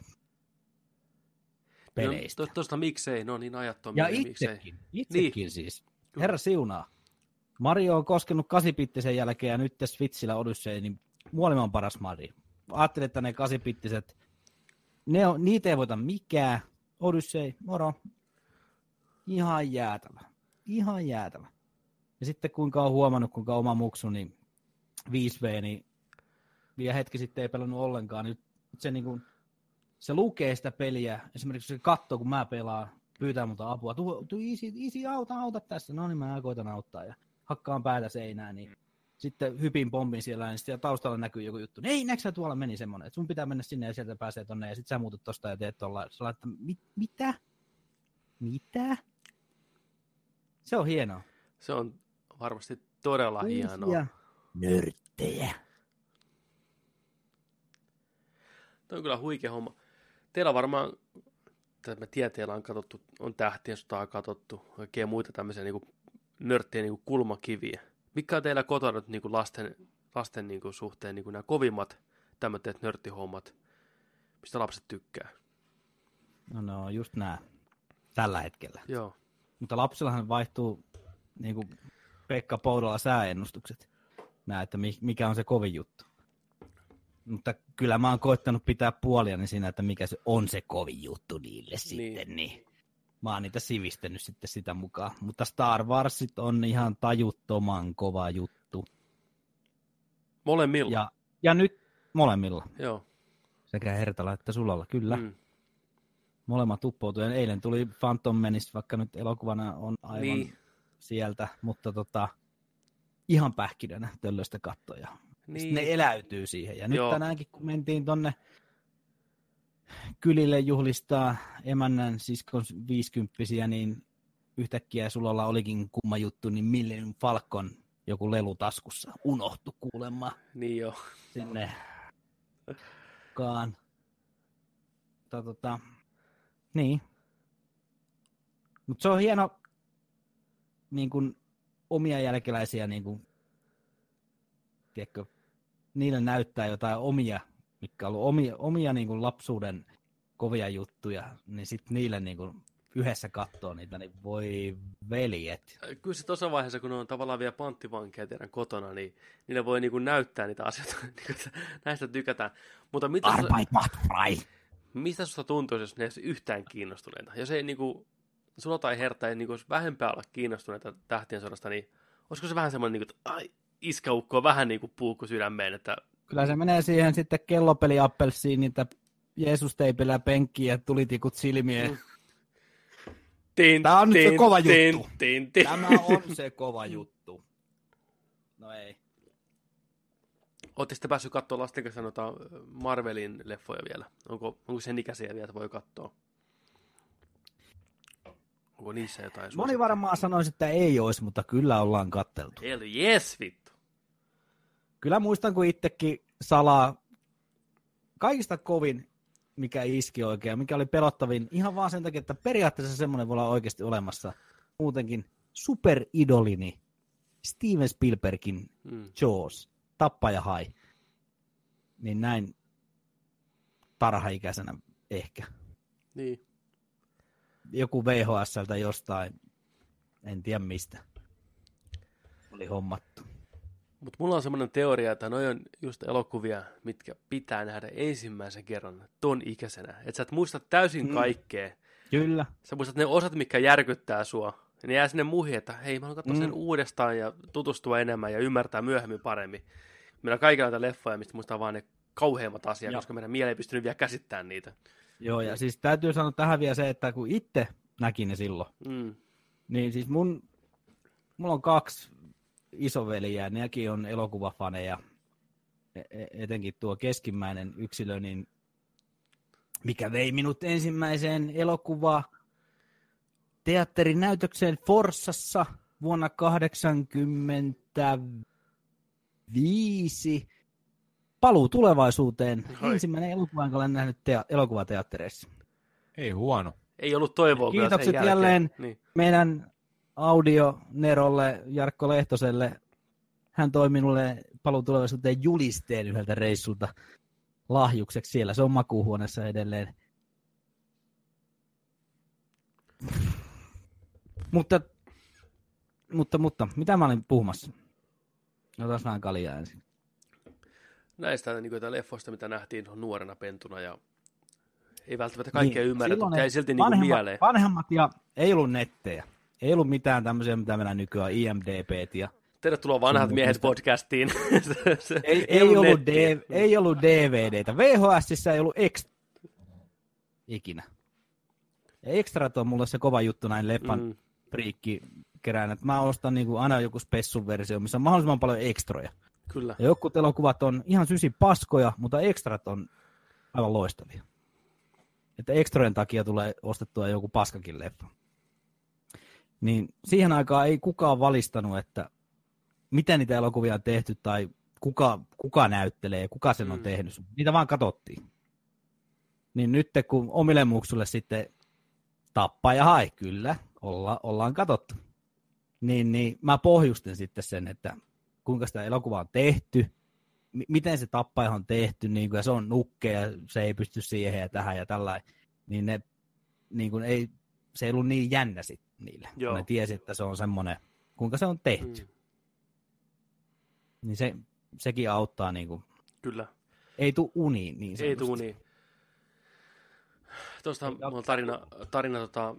S3: peleistä.
S1: No, to, tosta miksei, no niin ajattomia,
S3: ja
S1: niin miksei.
S3: itsekin, itsekin
S1: Niin.
S3: siis.
S1: Kyllä.
S3: Herra siunaa. Mario on koskenut kasipittisen jälkeen ja nyt tässä Switchillä Odyssey, niin maailman paras Mario. Ajattelin, että ne kasipittiset, ne on, niitä ei voita mikään. Odyssey, moro. Ihan jäätävä. Ihan jäätävä. Ja sitten kuinka on huomannut, kuinka oma muksu, niin 5V, niin vielä hetki sitten ei pelannut ollenkaan. Nyt se, niin kuin, se lukee sitä peliä. Esimerkiksi se katsoo, kun mä pelaan, pyytää multa apua. Tuu, tuu easy, easy, auta, auta tässä. No niin, mä koitan auttaa. Ja hakkaan päätä seinään, niin sitten hypin pommin siellä, niin sitten taustalla näkyy joku juttu. Ei, näetkö sä tuolla meni semmoinen, että sun pitää mennä sinne ja sieltä pääsee tonne, ja sitten sä muutut tosta ja teet tuolla. Sä että mit, mitä? Mitä? Se on hienoa.
S1: Se on varmasti todella hienoa.
S3: Uusia Nörttejä.
S1: Tuo on kyllä huikea homma. Teillä varmaan, tai mä tiedän, teillä on katsottu, on tähtien sotaa katsottu, oikein muita tämmöisiä niin nörttien niin kulmakiviä. Mikä on teillä kotona nyt niin lasten, lasten niin suhteen niin nämä kovimmat tämmöiset nörttihommat, mistä lapset tykkää?
S3: No, no just nää. Tällä hetkellä.
S1: Joo.
S3: Mutta lapsillahan vaihtuu niin kuin Pekka Poudolla sääennustukset. Nää, että mi- mikä on se kovin juttu. Mutta kyllä mä oon koittanut pitää puoliani siinä, että mikä se on se kovin juttu niille niin. sitten. Niin. Mä oon niitä sivistänyt sitten sitä mukaan. Mutta Star Warsit on ihan tajuttoman kova juttu.
S1: Molemmilla.
S3: Ja, ja nyt molemmilla.
S1: Joo.
S3: Sekä Hertalla että Sulalla, kyllä. Mm.
S1: Mm.
S3: Molemmat uppoutuu. Ja eilen tuli Phantom Menace, vaikka nyt elokuvana on aivan
S1: niin.
S3: sieltä, mutta tota, ihan pähkinänä töllöstä kattoja. Niin. Ne eläytyy siihen. Ja nyt
S1: Joo.
S3: tänäänkin, kun mentiin tonne kylille juhlistaa emännän siskon viisikymppisiä, niin yhtäkkiä Sulalla olikin kumma juttu, niin Millennium Falcon joku lelu taskussa unohtu kuulemma
S1: Niin joo.
S3: sinne kaan. Tota, niin. Mutta se on hieno niin kun, omia jälkeläisiä, niin kun, tiedätkö, niille näyttää jotain omia, mitkä on ollut omia, omia niin kun, lapsuuden kovia juttuja, niin sitten niille niin kun, yhdessä katsoo niitä, niin voi veljet.
S1: Kyllä se tuossa vaiheessa, kun ne on tavallaan vielä panttivankeja teidän kotona, niin niille voi niin kuin näyttää niitä asioita, niin kuin, että näistä tykätään. Mutta mitä,
S3: Arbeit macht frei!
S1: mistä susta tuntuisi, jos ne ei olisi yhtään kiinnostuneita? Jos ei niin kuin, sulla tai Herta ei niin kuin, vähempää olla kiinnostuneita tähtien sodasta, niin olisiko se vähän semmoinen, niin kuin, että ai, iskäukko on vähän niin kuin puukku sydämeen, että
S3: Kyllä se menee siihen sitten kellopeliappelsiin, niitä Jeesus teipillä penkkiä ja tulitikut silmien.
S1: Mm. Tin,
S3: Tämä on nyt se
S1: tin,
S3: kova
S1: tin,
S3: juttu.
S1: Tin, tin.
S3: Tämä on se kova juttu. No ei.
S1: Olette sitten päässyt katsoa lasten kanssa noita Marvelin leffoja vielä? Onko, onko sen ikäisiä vielä, että voi katsoa? Onko niissä jotain
S3: Moni varmaan sanoisi, että ei olisi, mutta kyllä ollaan katteltu.
S1: Hell yes, vittu.
S3: Kyllä muistan, kun itsekin salaa kaikista kovin, mikä iski oikein, mikä oli pelottavin, ihan vaan sen takia, että periaatteessa semmoinen voi olla oikeasti olemassa. Muutenkin superidolini Steven Spielbergin
S1: Mm.
S3: Jaws, Tappaja Hai. Niin näin tarhaikäisenä ehkä.
S1: Niin.
S3: Joku VHSltä jostain, en tiedä mistä, oli hommattu.
S1: Mutta mulla on semmoinen teoria, että noi on just elokuvia, mitkä pitää nähdä ensimmäisen kerran ton ikäisenä. Että sä et muista täysin
S3: Mm.
S1: kaikkea.
S3: Kyllä.
S1: Sä muistat ne osat, mitkä järkyttää sua. Ja ne jää sinne muihin, että hei, mä haluan katsoa sen
S3: Mm.
S1: uudestaan ja tutustua enemmän ja ymmärtää myöhemmin paremmin. Meillä on kaikilla näitä leffoja, mistä muistaa vaan ne kauheimmat asiat,
S3: Joo.
S1: koska meidän mieli ei pystynyt vielä käsittämään niitä.
S3: Joo, ja siis täytyy sanoa tähän vielä se, että kun itse näkin ne silloin,
S1: Mm.
S3: niin siis mun, mulla on kaksi isoveliä, nekin on elokuvafaneja, E- e- etenkin tuo keskimmäinen yksilö, niin mikä vei minut ensimmäiseen elokuva teatterin näytökseen Forssassa vuonna 1985. Paluu tulevaisuuteen.
S1: Oi.
S3: Ensimmäinen elokuva, jonka olen nähnyt te- elokuvateattereissa.
S2: Ei huono.
S1: Ei ollut toivoa
S3: Kiitokset
S1: jälkeen.
S3: jälleen.
S1: Niin.
S3: meidän audionerolle Jarkko Lehtoselle. Hän toi minulle paluu tulevaisuuteen julisteen yhdeltä reissulta lahjukseksi siellä. Se on makuuhuoneessa edelleen. mutta, mutta, mutta, mitä mä olin puhumassa? Otas vähän kaljaa ensin.
S1: Näistä niin kuin, leffoista, mitä nähtiin nuorena pentuna ja ei välttämättä kaikkea
S3: Niin, silloin
S1: mutta
S3: ne
S1: silti niin kuin mieleen.
S3: vanhemmat ja ei ollut nettejä. Ei ollut mitään tämmöisiä, mitä meillä nykyään IMDBt ja
S1: Tervetuloa vanhat miehet podcastiin. Se- se-
S3: Ei, ei, ollut
S1: nettiä.
S3: D, ei ollut DVDtä. VHSissä ei ollut ekstra ikinä. Ja ekstrat on mulle se kova juttu näin leffan mm. Friikki kerään, että mä ostan niinku aina joku spessun versio, missä on mahdollisimman paljon ekstroja.
S1: Kyllä.
S3: Ja jotkut elokuvat on ihan sysi paskoja, mutta ekstrat on aivan loistavia. Että ekstrojen takia tulee ostettua joku paskakin leffa. Niin siihen aikaan ei kukaan valistanut, että miten niitä elokuvia on tehty tai kuka, kuka näyttelee, kuka sen on
S1: Mm.
S3: tehnyt. Niitä vaan katsottiin. Niin nyt kun omille muksulle sitten tappaa ja hae, kyllä, olla, ollaan katsottu. Niin, niin mä pohjustin sitten sen, että kuinka sitä elokuvaa on tehty, mi- miten se tappaja on tehty, niin kuin, ja se on nukke ja se ei pysty siihen ja tähän ja tällä, niin ne niin kuin ei, se ei ollut niin jännä sit niille,
S1: Joo.
S3: ne tiesi, että se on semmoinen, kuinka se on tehty.
S1: Mm.
S3: Niin se, sekin auttaa, niin kuin,
S1: Kyllä.
S3: ei tuu uniin niin
S1: Ei
S3: sanotusti.
S1: tuu niin. Tuosta mulla on tarina, tarina tota,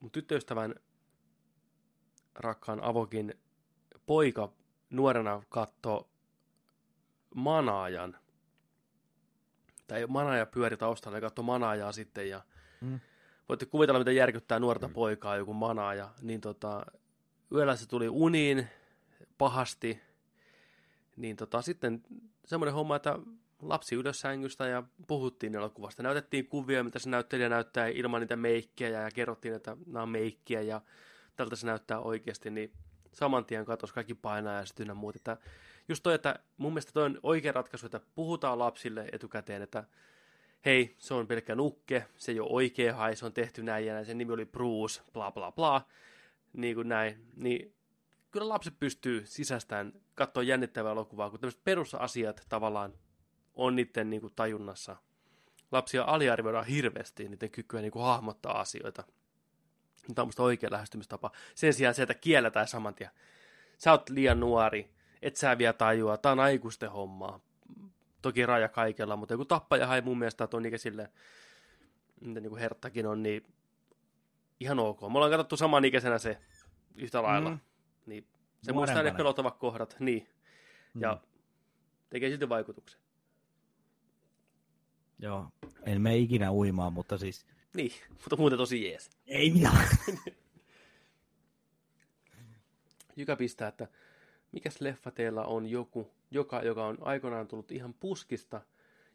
S1: mun tyttöystävän rakkaan avokin poika nuorena katto Manaajan. Tai Manaaja pyöri taustalla ja katsoi Manaajaa sitten ja
S3: Mm.
S1: Voitte kuvitella, miten järkyttää nuorta poikaa joku Manaaja. Niin tota, yöllä se tuli uniin pahasti, niin tota, sitten semmoinen homma, että lapsi ylös sängystä ja puhuttiin elokuvasta. Näytettiin kuvia, mitä se näyttelijä näyttää ilman niitä meikkejä ja kerrottiin, että nämä on meikkiä ja tältä se näyttää oikeasti, niin saman tien katos kaikki painaa ja sitten muut. Että just toi, että mun mielestä toi on oikea ratkaisu, että puhutaan lapsille etukäteen, että hei, se on pelkkä nukke, se ei ole oikea hai, se on tehty näin ja näin, sen nimi oli Bruce, bla bla bla, niin kuin näin, niin kyllä lapset pystyy sisästään katsoa jännittävää elokuvaa, kun tämmöiset perusasiat tavallaan on niiden niin kuin, tajunnassa. Lapsia aliarvioidaan hirveästi niiden kykyä niin kuin, hahmottaa asioita. Tämä on musta oikea lähestymistapa. Sen sijaan se, että kielletään saman tien. Sä oot liian nuori, et sä vielä tajua, tää on aikuisten hommaa. Toki raja kaikella, mutta joku tappaja hai mun mielestä ton ikäisille, mitä niin kuin Herttakin on, niin ihan ok. Me ollaan katsottu samanikäisenä se yhtä lailla.
S3: Mm.
S1: Niin se muistaa ne pelottavat kohdat. Niin. Ja
S3: Mm.
S1: Tekee silti vaikutuksen.
S3: Joo, en mene ikinä uimaan, mutta siis...
S1: Niin, mutta muuten tosi jees.
S3: Ei minä.
S1: Jykä pistää, että mikäs leffa teillä on joku, joka, joka on aikoinaan tullut ihan puskista,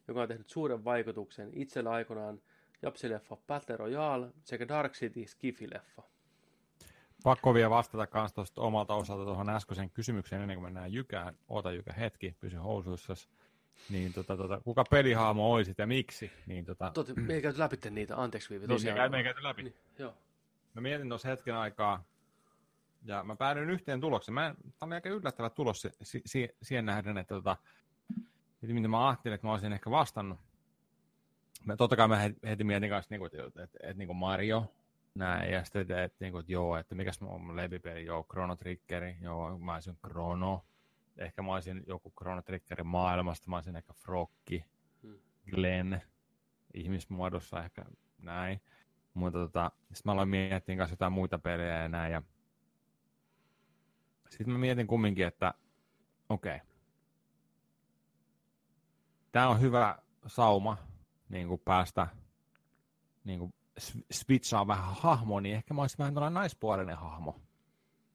S1: joka on tehnyt suuren vaikutuksen. Itsellä aikoinaan Japsi-leffa Battle Royale sekä Dark City Skifi-leffa.
S2: Pakko vielä vastata kans tuosta omalta osalta tuohon äskeiseen kysymykseen ennen kuin mennään Jykään. Oota Jykä hetki, pysy housuissa. Niin tota, tota, kuka pelihaamo oisit ja miksi? Niin, tota...
S1: Totti, me ei käyty läpi niitä, anteeksi Viivi.
S2: Niin,
S1: Tosiaan,
S2: me ei käyty läpi.
S1: Niin, joo.
S2: Mä mietin tuossa hetken aikaa, ja mä päädyin yhteen tulokseen. Mä, tämä oli aika yllättävä tulos si, si, siihen nähden, että tota, mitä mä ajattelin, että mä olisin ehkä vastannut. Mä, totta kai mä heti, mietin kanssa, niin että, että, että, että niin Mario, näin, ja sitten, että, että, niin kuin, että joo, että mikäs on levipeli, joo, Chrono Triggeri, joo, mä olisin Chrono, ehkä mä olisin joku Chrono Triggerin maailmasta, mä olisin ehkä Frogki,
S1: Hmm.
S2: Glenn, ihmismuodossa ehkä näin. Mutta tota, sitten mä aloin miettiä kanssa jotain muita pelejä ja näin, ja sitten mä mietin kumminkin, että okei, okay. tämä on hyvä sauma niin kuin päästä niin kuin switchaa vähän hahmoa, niin ehkä mä olisin vähän tällainen naispuolinen hahmo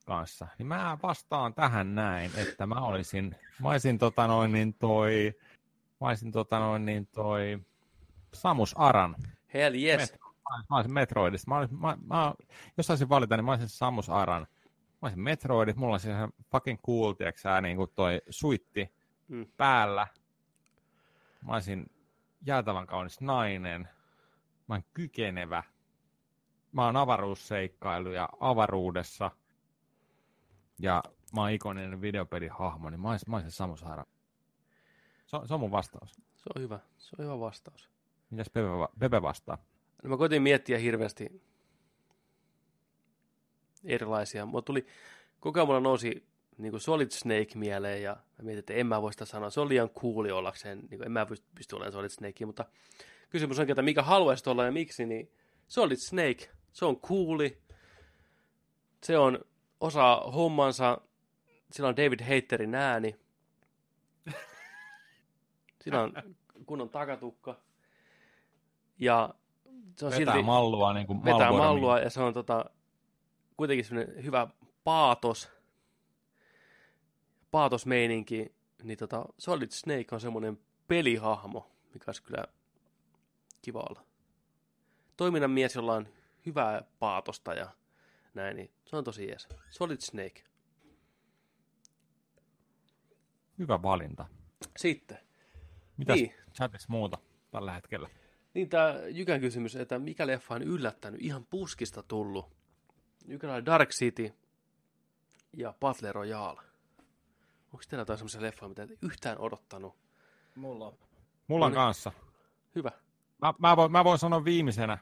S2: kanssa. Niin mä vastaan tähän näin, että mä olisin, mä olisin tota noin niin toi, mä olisin tota noin niin toi Samus Aran.
S1: Hell yes.
S2: Metro, mä olisin Metroidista. Mä olisin, mä, mä, jos saisin valita, niin mä olisin Samus Aran. Mä olisin Metroidit, mulla olisi ihan fucking cool, tiiäksä, niin kuin toi suitti
S1: Mm.
S2: päällä. Mä olisin jäätävän kaunis nainen. Mä oon kykenevä. Mä oon avaruusseikkailu ja avaruudessa. Ja mä oon ikoninen videopelihahmo, niin mä olisin, mä olisin Samus Aran. Se, on- se on mun vastaus.
S1: Se on hyvä. Se on hyvä vastaus.
S2: Mitäs Pepe, Pepe vastaa?
S1: No mä koitin miettiä hirveästi erilaisia. Mulla tuli, koko ajan mulla nousi niin kuin Solid Snake mieleen ja mä mietin, että en mä voi sitä sanoa. Se on liian cooli ollakseen, niin kuin en mä pysty, pysty olemaan Solid Snake, mutta kysymys onkin, että mikä haluaisi olla ja miksi, niin Solid Snake, se on cooli, se on osa hommansa, sillä on David Haterin ääni, sillä on kunnon takatukka, ja se on
S2: Vetää
S1: silti
S2: mallua niin kuin
S1: vetää mallua ja se on tota, kuitenkin semmoinen hyvä paatos, paatosmeininki, niin tota, Solid Snake on semmoinen pelihahmo, mikä olisi kyllä kiva olla. Toiminnan mies, jolla on hyvää paatosta ja näin, niin se on tosi jees. Solid Snake.
S2: Hyvä valinta.
S1: Sitten, Niin.
S2: niin. chatissa muuta tällä hetkellä?
S1: niin tämä Jykän kysymys, että mikä leffa on yllättänyt, ihan puskista tullut. Jykällä oli Dark City ja Battle Royale. Onko teillä jotain semmoisia leffoja, mitä et yhtään odottanut?
S3: Mulla on.
S2: Mulla on kanssa.
S1: Hyvä.
S2: Mä, mä, voin, mä voin sanoa viimeisenä.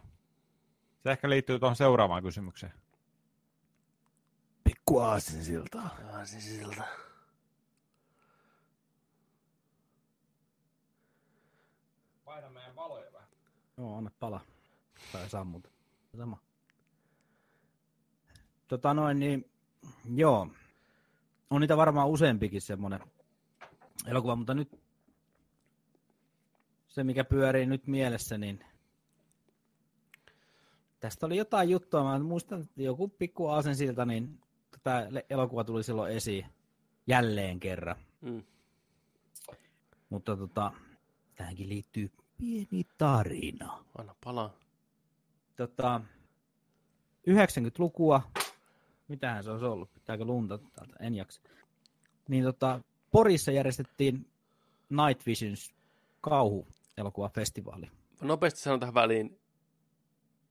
S2: Se ehkä liittyy tuohon seuraavaan kysymykseen.
S3: Pikku aasinsilta.
S1: Ah, se siltä.
S2: Vaihda meidän valoja vähän.
S3: Joo, anna pala. Tai sammuta. Sama. Tota noin, niin joo. On niitä varmaan useampikin semmonen elokuva, mutta nyt se, mikä pyörii nyt mielessä, niin tästä oli jotain juttua. Mä muistan, että joku pikku aasensilta, niin tämä elokuva tuli silloin esiin jälleen kerran.
S1: Mm.
S3: Mutta tota, tähänkin liittyy pieni tarina.
S1: Anna palaa.
S3: Tota, 90-lukua, mitähän se olisi ollut, pitääkö lunta täältä, en jaksa. Niin tota, Porissa järjestettiin Night Visions kauhuelokuvafestivaali.
S1: Mä nopeasti sanon tähän väliin.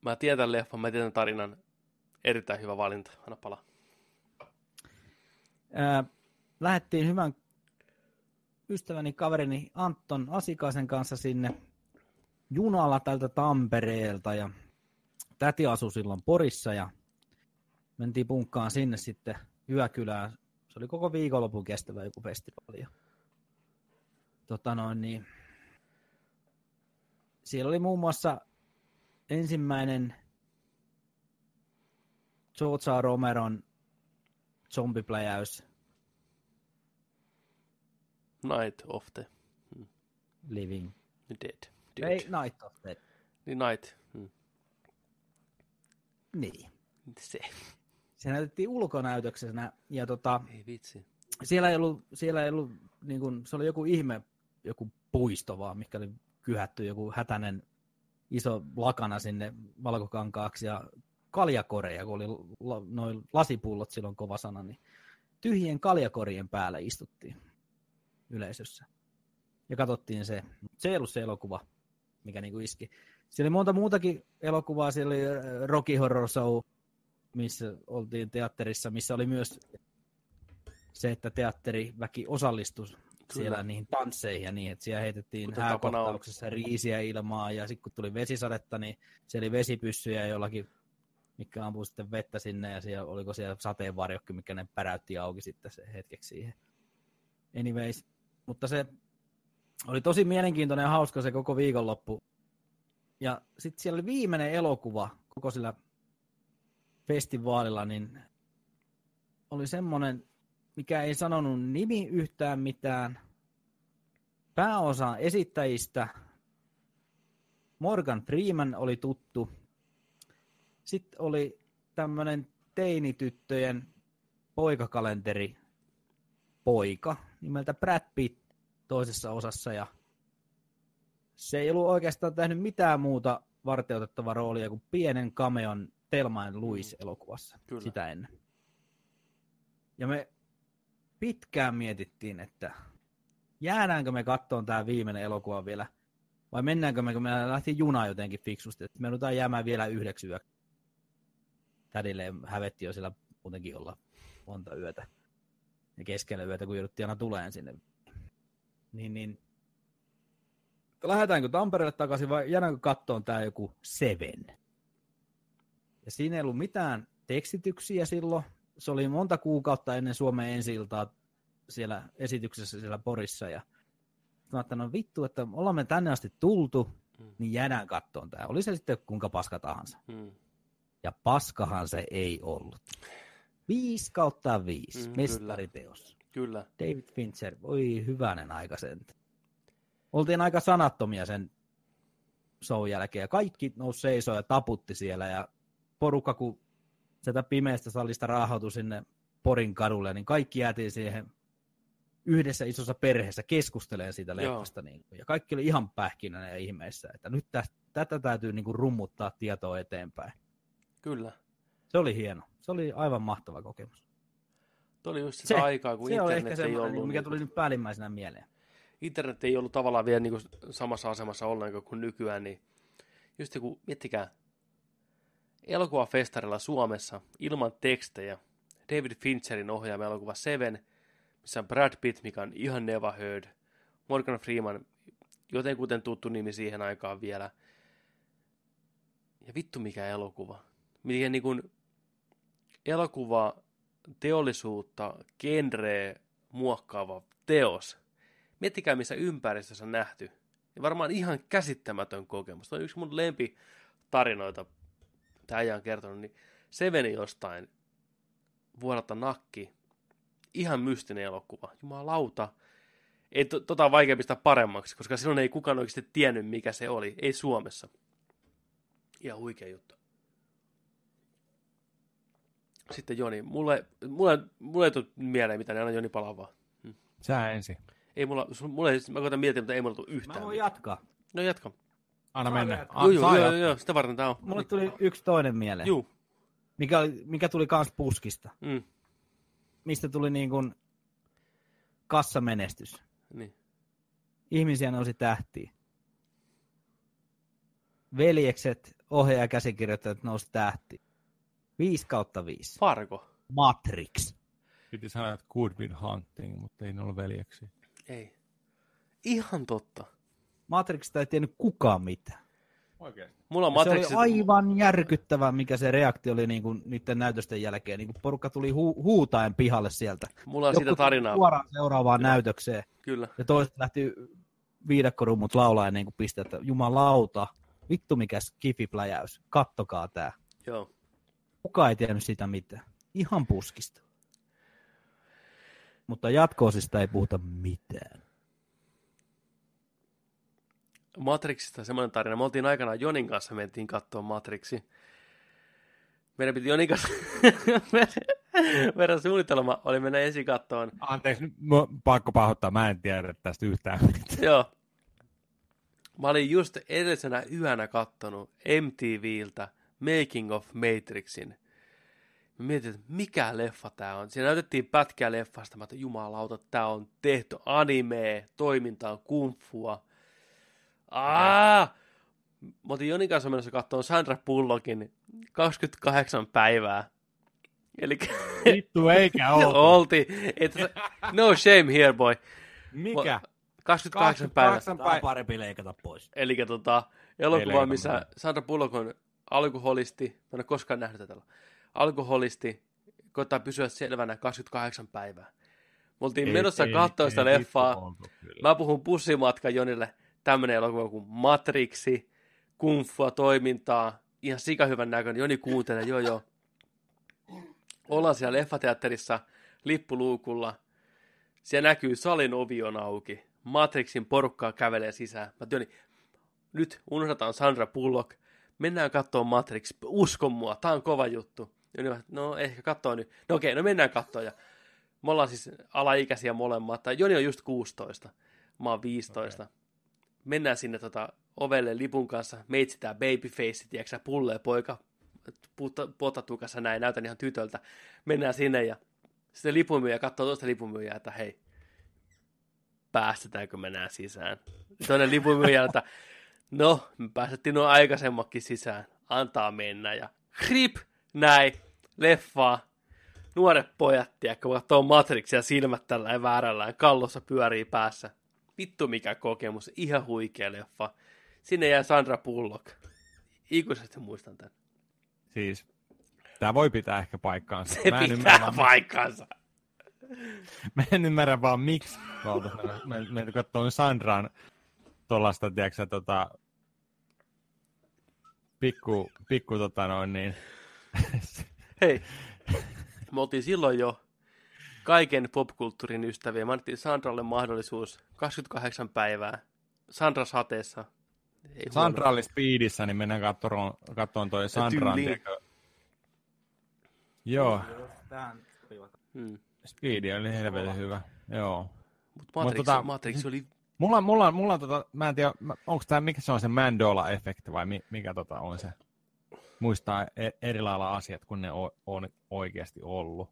S1: Mä tiedän leffan, mä tiedän tarinan. Erittäin hyvä valinta. Anna palaa.
S3: Ää, lähdettiin hyvän ystäväni, kaverini Anton Asikaisen kanssa sinne junalla tältä Tampereelta ja täti asui silloin Porissa ja mentiin punkkaan sinne sitten yökylään. Se oli koko viikonlopun kestävä joku festivaali. Ja, tota noin, niin, siellä oli muun muassa ensimmäinen A. Romeron zombipläjäys
S1: Night of the
S3: Living.
S1: Dead. Dead.
S3: Ei, Night of Dead.
S1: Niin Night. Hmm.
S3: Niin.
S1: Se.
S3: Se näytettiin ulkonäytöksenä ja tota,
S1: Ei vitsi.
S3: siellä ei ollut, siellä ei ollut niin kuin, se oli joku ihme, joku puisto vaan, mikä oli kyhätty, joku hätäinen iso lakana sinne valkokankaaksi ja kaljakoreja, kun oli la, noin lasipullot silloin kova sana, niin tyhjien kaljakorien päällä istuttiin yleisössä. Ja katsottiin se. Se ei ollut se elokuva, mikä niinku iski. Siellä oli monta muutakin elokuvaa. Siellä oli äh, Rocky Horror Show, missä oltiin teatterissa, missä oli myös se, että teatteriväki osallistui siellä niihin tansseihin ja niin, että siellä heitettiin
S1: Kuten
S3: hääkohtauksessa riisiä ilmaa ja sitten kun tuli vesisadetta, niin siellä oli vesipyssyjä jollakin, mikä ampui sitten vettä sinne ja siellä, oliko siellä sateenvarjokki, mikä ne päräytti auki sitten se hetkeksi siihen. Anyways, mutta se oli tosi mielenkiintoinen ja hauska se koko viikonloppu. Ja sitten siellä oli viimeinen elokuva koko sillä festivaalilla, niin oli semmoinen, mikä ei sanonut nimi yhtään mitään. Pääosa esittäjistä, Morgan Freeman oli tuttu. Sitten oli tämmöinen teinityttöjen poikakalenteri poika nimeltä Brad Pitt toisessa osassa ja se ei ollut oikeastaan tehnyt mitään muuta varteutettavaa roolia kuin pienen cameon Telma and Louis elokuvassa
S1: Kyllä.
S3: sitä ennen. Ja me pitkään mietittiin, että jäädäänkö me kattoon tämä viimeinen elokuva vielä, vai mennäänkö me, kun me lähti juna jotenkin fiksusti, että me joudutaan jäämään vielä yhdeksi yöksi. Tädille hävetti jo siellä muutenkin olla monta yötä. Ja keskellä yötä, kun jouduttiin aina tuleen sinne. Niin, niin. Lähdetäänkö Tampereelle takaisin vai jäädäänkö kattoon tämä joku Seven? Ja siinä ei ollut mitään tekstityksiä silloin. Se oli monta kuukautta ennen Suomen ensi siellä esityksessä siellä Porissa. Ja mä ajattelin, no vittu, että ollaan me tänne asti tultu, niin jäädään kattoon tämä. Oli se sitten kuinka paska tahansa.
S1: Hmm.
S3: Ja paskahan se ei ollut. 5 kautta 5,
S1: Mm, kyllä.
S3: mestariteos.
S1: Kyllä.
S3: David Fincher, voi hyvänen aika sen. Oltiin aika sanattomia sen show jälkeen ja kaikki nousi seisoo ja taputti siellä ja porukka kun sieltä pimeästä salista raahautui sinne Porin kadulle, niin kaikki jäätiin siihen yhdessä isossa perheessä keskustelemaan siitä leffasta. Niin, ja kaikki oli ihan pähkinänä ja ihmeissä, että nyt tästä, tätä täytyy niin kuin rummuttaa tietoa eteenpäin.
S1: Kyllä.
S3: Se oli hieno. Se oli aivan mahtava kokemus.
S1: Tuo oli just sitä
S3: Se-
S1: aikaa, kun
S3: Se on ehkä
S1: internet ei ollut,
S3: mikä
S1: niinku-
S3: tuli nyt päällimmäisenä mieleen.
S1: internet ei ollut tavallaan vielä niin kuin samassa asemassa ollenkaan kuin nykyään, niin just joku, miettikää, elokuvafestarilla Suomessa ilman tekstejä, David Fincherin ohjaama elokuva Seven, missä on Brad Pitt, mikä on ihan never heard, Morgan Freeman, jotenkuten tuttu nimi siihen aikaan vielä, ja vittu mikä elokuva. Miten niin kuin elokuva teollisuutta, genreä muokkaava teos. Miettikää, missä ympäristössä on nähty. Ja varmaan ihan käsittämätön kokemus. Tämä on yksi mun lempitarinoita, tämä äijä on kertonut, niin Seveni jostain vuodelta nakki. Ihan mystinen elokuva. Jumalauta. Ei, to, tota on vaikea pistää paremmaksi, koska silloin ei kukaan oikeasti tiennyt, mikä se oli. Ei Suomessa. Ihan huikea juttu. Sitten Joni, mulle, mulle, mulle ei tule mieleen mitään, niin anna Joni palaa vaan.
S2: Sä ensin.
S1: Ei mulla, mulla ei, mä koitan miettiä, mutta ei mulla tule
S3: Mä
S1: yhtään.
S3: voin
S1: mitään.
S3: jatkaa.
S1: No jatka.
S2: Anna mennä. Ah,
S1: Joo, joo, joo, joo, sitä varten tää on.
S3: Mulle tuli yksi toinen mieleen,
S1: Juu.
S3: mikä, oli, mikä tuli kans puskista.
S1: Mm.
S3: Mistä tuli niin kuin kassamenestys.
S1: Niin.
S3: Ihmisiä nousi tähtiin. Veljekset, ohjaaja ja käsikirjoittajat nousi tähtiin. 5 kautta 5.
S1: Fargo.
S3: Matrix.
S2: Piti sanoa, että Good Will Hunting, mutta ei ne ollut veljeksi.
S1: Ei. Ihan totta.
S3: Matrixista ei tiennyt kukaan mitään.
S2: Oikeesti.
S1: Mulla on
S3: Ja Se oli aivan järkyttävä, mikä se reaktio oli niin kuin niiden näytösten jälkeen. Niin kuin porukka tuli hu- huutaen pihalle sieltä.
S1: Mulla on siitä
S3: Jotkut tuli
S1: tarinaa.
S3: Suoraan seuraavaan
S1: Joo.
S3: näytökseen.
S1: Kyllä.
S3: Ja toiset lähti viidakkorummut laulaa ennen kuin pistää, että jumalauta, vittu mikä skifipläjäys, kattokaa tää.
S1: Joo.
S3: Kukaan ei tiennyt sitä mitään. Ihan puskista. Mutta jatkoosista ei puhuta mitään.
S1: Matrixista semmoinen tarina. Me oltiin aikanaan Jonin kanssa, mentiin katsoa Matrixi. Meidän piti Jonin kanssa, meidän suunnitelma oli mennä ensin kattoon.
S2: Anteeksi, nyt pakko pahoittaa, mä en tiedä tästä yhtään mitään.
S1: Joo. Mä olin just edellisenä yönä kattonut MTVltä Making of Matrixin. Mä mietin, että mikä leffa tää on. Siinä näytettiin pätkää leffasta. Mä että jumalauta, tää on tehty anime, toimintaan kumfua. Aa! Mä oltiin Jonin kanssa menossa katsomaan Sandra Bullockin 28 päivää. Eli
S2: Vittu eikä ollut.
S1: oltiin. Et, no shame here, boy.
S2: Mikä?
S1: 28 päivää.
S3: Tämä on parempi leikata pois.
S1: Eli tota, elokuva, missä. Sandra Bullock on alkoholisti, mä en ole koskaan nähnyt tätä, alkoholisti, koittaa pysyä selvänä 28 päivää. Me oltiin
S2: Ei-
S1: menossa
S2: ei-
S1: katsoa
S2: ei
S1: sitä
S2: vittu
S1: leffaa.
S2: oltu kyllä.
S1: Mä puhun bussimatka Jonille tämmönen elokuva kuin Matrixi, kumfua, toimintaa, ihan sikahyvän näköinen. Joni kuuntelee, joo joo. Ollaan siellä leffateatterissa, lippuluukulla. Siellä näkyy salin ovi on auki. Matrixin porukkaa kävelee sisään. Mä Joni, nyt unohdetaan Sandra Bullock. Mennään katsomaan Matrix. Usko mua, tää on kova juttu. Joni, no ehkä katsoo nyt. No okei, no mennään katsoa. Ja me ollaan siis alaikäisiä molemmat. Tai Joni on just 16. Mä oon 15. Okay. Mennään sinne tota ovelle lipun kanssa. Me etsitään babyface, tiedätkö pullee poika potatukassa näin, näytän ihan tytöltä. Mennään sinne ja sitten lipunmyyjä katsoo toista lipunmyyjää, että hei, päästetäänkö me nää sisään? Toinen lipunmyyjä, että no, me päästettiin nuo aikaisemmakin sisään, antaa mennä ja krip, näin, leffaa. Nuoret pojat, tiedätkö, katsoo Matrixia silmät tällä väärällään, kallossa pyörii päässä. Vittu mikä kokemus, ihan huikea leffa. Sinne jää Sandra Bullock. Ikuisesti muistan tämän.
S2: Siis, tää voi pitää ehkä paikkaansa.
S1: Se
S2: mä, en ymmärrä,
S1: pitää
S2: vaan,
S1: paikkansa.
S2: mä en ymmärrä vaan miksi. mennä- Me, me katsoin Sandran tuollaista, tiedätkö tota, pikku, pikku tota noin niin,
S1: Hei, me oltiin silloin jo kaiken popkulttuurin ystäviä. Me annettiin Sandralle mahdollisuus 28 päivää Sandra sateessa. Ei
S2: Sandra oli speedissä, niin mennään katsomaan, katsomaan toi Sandran. tiedätkö. Joo,
S1: Hmm.
S2: speedi oli helvetin hyvä. Joo.
S1: Mut Matrix,
S2: tota-
S1: Matrix oli...
S2: Mulla, mulla, mulla tota, mä en tiedä, onko tämä, mikä se on se Mandola-efekti vai mi, mikä tota on se? Muistaa e- eri lailla asiat, kun ne on, on oikeasti ollut.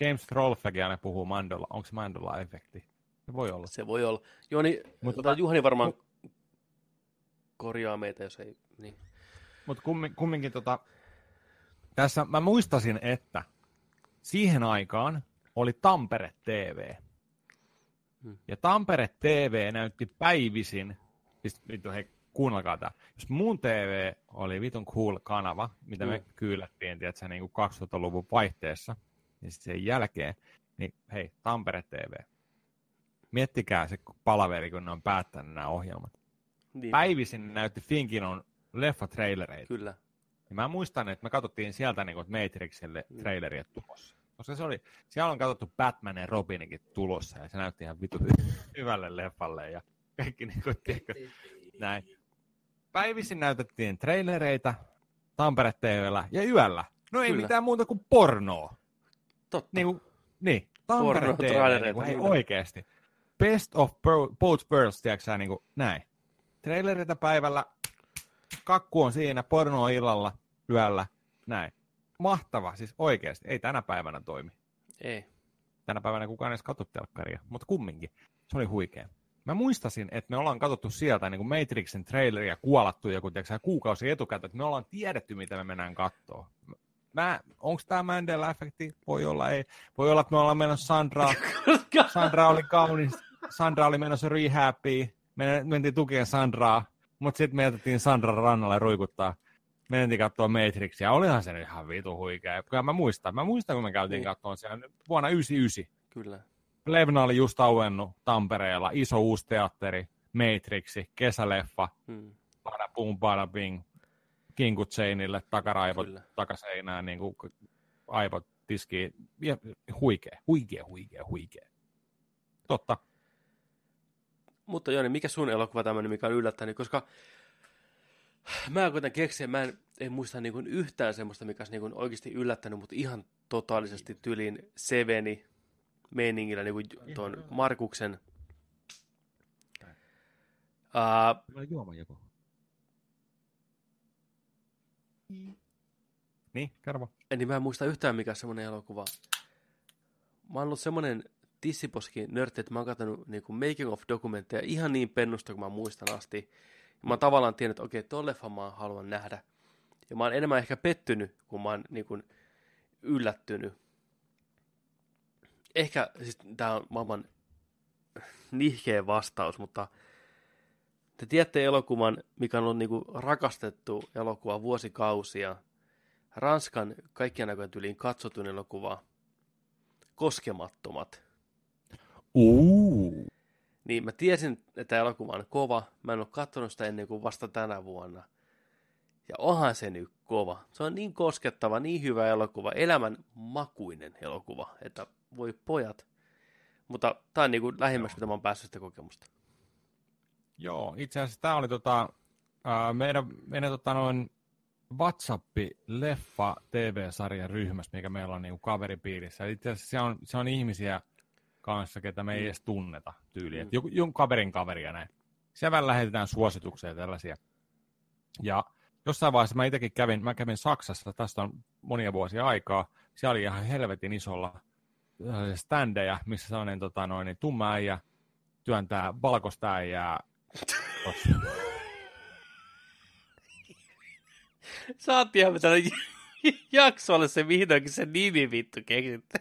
S2: James Rolfekin aina puhuu Mandola. Onko se Mandola-efekti? Se voi olla.
S1: Se voi olla. Joni,
S2: Mut
S1: Mutta
S2: tota-
S1: Juhani varmaan korjaa meitä, jos ei... Niin.
S2: Mutta kummin, kumminkin tota, tässä mä muistasin, että siihen aikaan oli Tampere TV.
S1: Hmm.
S2: Ja Tampere TV näytti päivisin, siis vittu hei, kuunnelkaa tää. Jos mun TV oli vitun cool kanava, mitä me
S1: Hmm.
S2: kyylättiin, tiedätkö, niin kuin 2000-luvun vaihteessa, niin sen jälkeen, niin hei, Tampere TV. Miettikää se palaveri, kun ne on päättänyt nämä ohjelmat.
S1: Niin,
S2: Päivisin näytti Finkinon leffatrailereita.
S1: Kyllä.
S2: Ja mä muistan, että me katsottiin sieltä niin kuin Matrixille
S1: Mm.
S2: traileria tulossa. Koska se oli, siellä on katsottu Batman ja Robinikin tulossa, ja se näytti ihan vitu hy- hyvälle leffalle, ja kaikki niin kuin, tiedätkö, näin. Päivisin näytettiin trailereita Tampere TVllä ja yöllä. No ei
S1: Kyllä.
S2: mitään muuta kuin pornoa.
S1: Totta.
S2: Niin, kuin, niin Tampere TV, niin kuin, hei oikeasti. Best of bo- both worlds, tiedätkö niin kuin, näin. Trailereita päivällä, kakku on siinä, porno on illalla, yöllä, näin. Mahtava, siis oikeasti, ei tänä päivänä toimi.
S1: Ei.
S2: Tänä päivänä kukaan ei edes katso telkkaria, mutta kumminkin, se oli huikea. Mä muistasin, että me ollaan katsottu sieltä niin kuin Matrixin traileria kuolattu joku tiedätkö, kuukausi etukäteen, että me ollaan tiedetty, mitä me mennään kattoo. Mä, onko tämä Mandela-efekti? Voi olla, ei. Voi olla, että me ollaan menossa Sandraa. Sandra oli kaunis. Sandra oli menossa rehabiin. Me mentiin tukeen Sandraa, mutta sitten me jätettiin Sandran rannalle ruikuttaa. Me mentiin katsoa Matrixia. Olihan se nyt ihan vitu huikea. Kyllä mä muistan. Mä muistan, kun me käytiin
S1: Niin.
S2: katsomaan siellä vuonna 99.
S1: Kyllä.
S2: Levna oli just auennut Tampereella. Iso uusi teatteri. Matrixi. Kesäleffa.
S1: Hmm.
S2: Bada boom, bada bing. Kinkut seinille, takaraivot
S1: Kyllä.
S2: takaseinään, niin kuin aivot tiskiin. Ja huikea, huikea, huikea, huikea. Totta.
S1: mutta Joni, mikä sun elokuva tämmöinen, mikä on yllättänyt? Koska mä kuitenkin keksin, mä en, en muista niin kuin yhtään semmoista, mikä olisi niin kuin oikeasti yllättänyt, mutta ihan totaalisesti tyliin Seveni meiningillä niin kuin tuon Markuksen. Uh,
S2: juoma joku. Niin, kerro.
S1: Niin mä en muista yhtään mikä semmoinen elokuva. Mä oon ollut semmoinen tissiposki nörtti, että mä oon katsonut niin making of dokumentteja ihan niin pennusta kuin mä muistan asti. Ja mä oon tavallaan tiennyt, että okei, okay, leffa mä haluan nähdä. Ja mä oon enemmän ehkä pettynyt, kun mä oon niin kuin yllättynyt. Ehkä, siis tää on maailman nihkeä vastaus, mutta te tiedätte elokuvan, mikä on ollut niin kuin rakastettu elokuva vuosikausia. Ranskan kaikkien aikojen tyyliin katsotun elokuva Koskemattomat.
S2: Uh.
S1: Niin mä tiesin, että elokuva on kova. Mä en ole katsonut sitä ennen kuin vasta tänä vuonna. Ja onhan se nyt kova. Se on niin koskettava, niin hyvä elokuva, elämän makuinen elokuva, että voi pojat. Mutta tämä on niin kuin lähimmäksi, mitä mä oon päässyt sitä kokemusta.
S2: Joo, itse asiassa tämä oli tota, ää, meidän, meidän tota noin WhatsApp-leffa TV-sarjan ryhmästä, mikä meillä on niin kaveripiirissä. Itse asiassa se on, se on ihmisiä kanssa, ketä me ei mm. edes tunneta tyyliä. Mm. Joku, jonkun kaverin kaveria näin. Siellä lähetetään suosituksia tällaisia. Ja jossain vaiheessa mä itsekin kävin, mä kävin Saksassa, tästä on monia vuosia aikaa. Siellä oli ihan helvetin isolla standeja, missä sellainen tota, noin, niin tumma äijä työntää valkoista äijää.
S1: Saattiin tällä jaksolle se vihdoinkin se nimi vittu keksitte.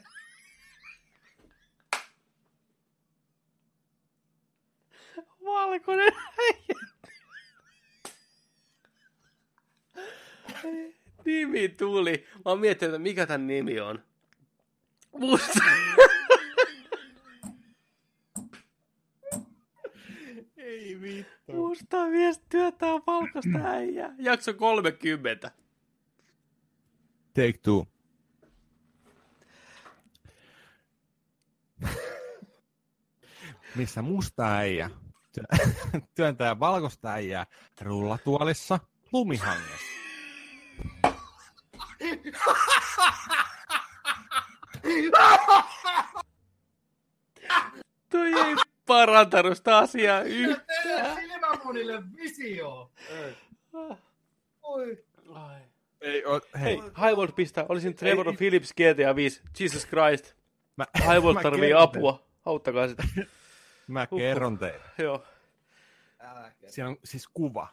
S1: Valkoinen Nimi tuli. Mä oon miettinyt, mikä tämän nimi on. Musta.
S2: Ei vittu.
S1: Musta mies työtää valkoista äijää. Jakso 30.
S2: Take two. Missä musta äijä työntää valkoista äijää rullatuolissa lumihangessa.
S1: Toi ei parantanut sitä asiaa yhtään.
S3: Silmämunille visio. Oi.
S1: Ai.
S2: Ei, o, hei.
S1: Hei, Highwold pistää. Olisin Trevor
S2: Ei.
S1: Phillips GTA 5. Jesus Christ.
S2: Mä, mä
S1: tarvii apua. Auttakaa sitä.
S2: Mä kerron teille.
S1: Joo.
S2: Siinä on siis kuva.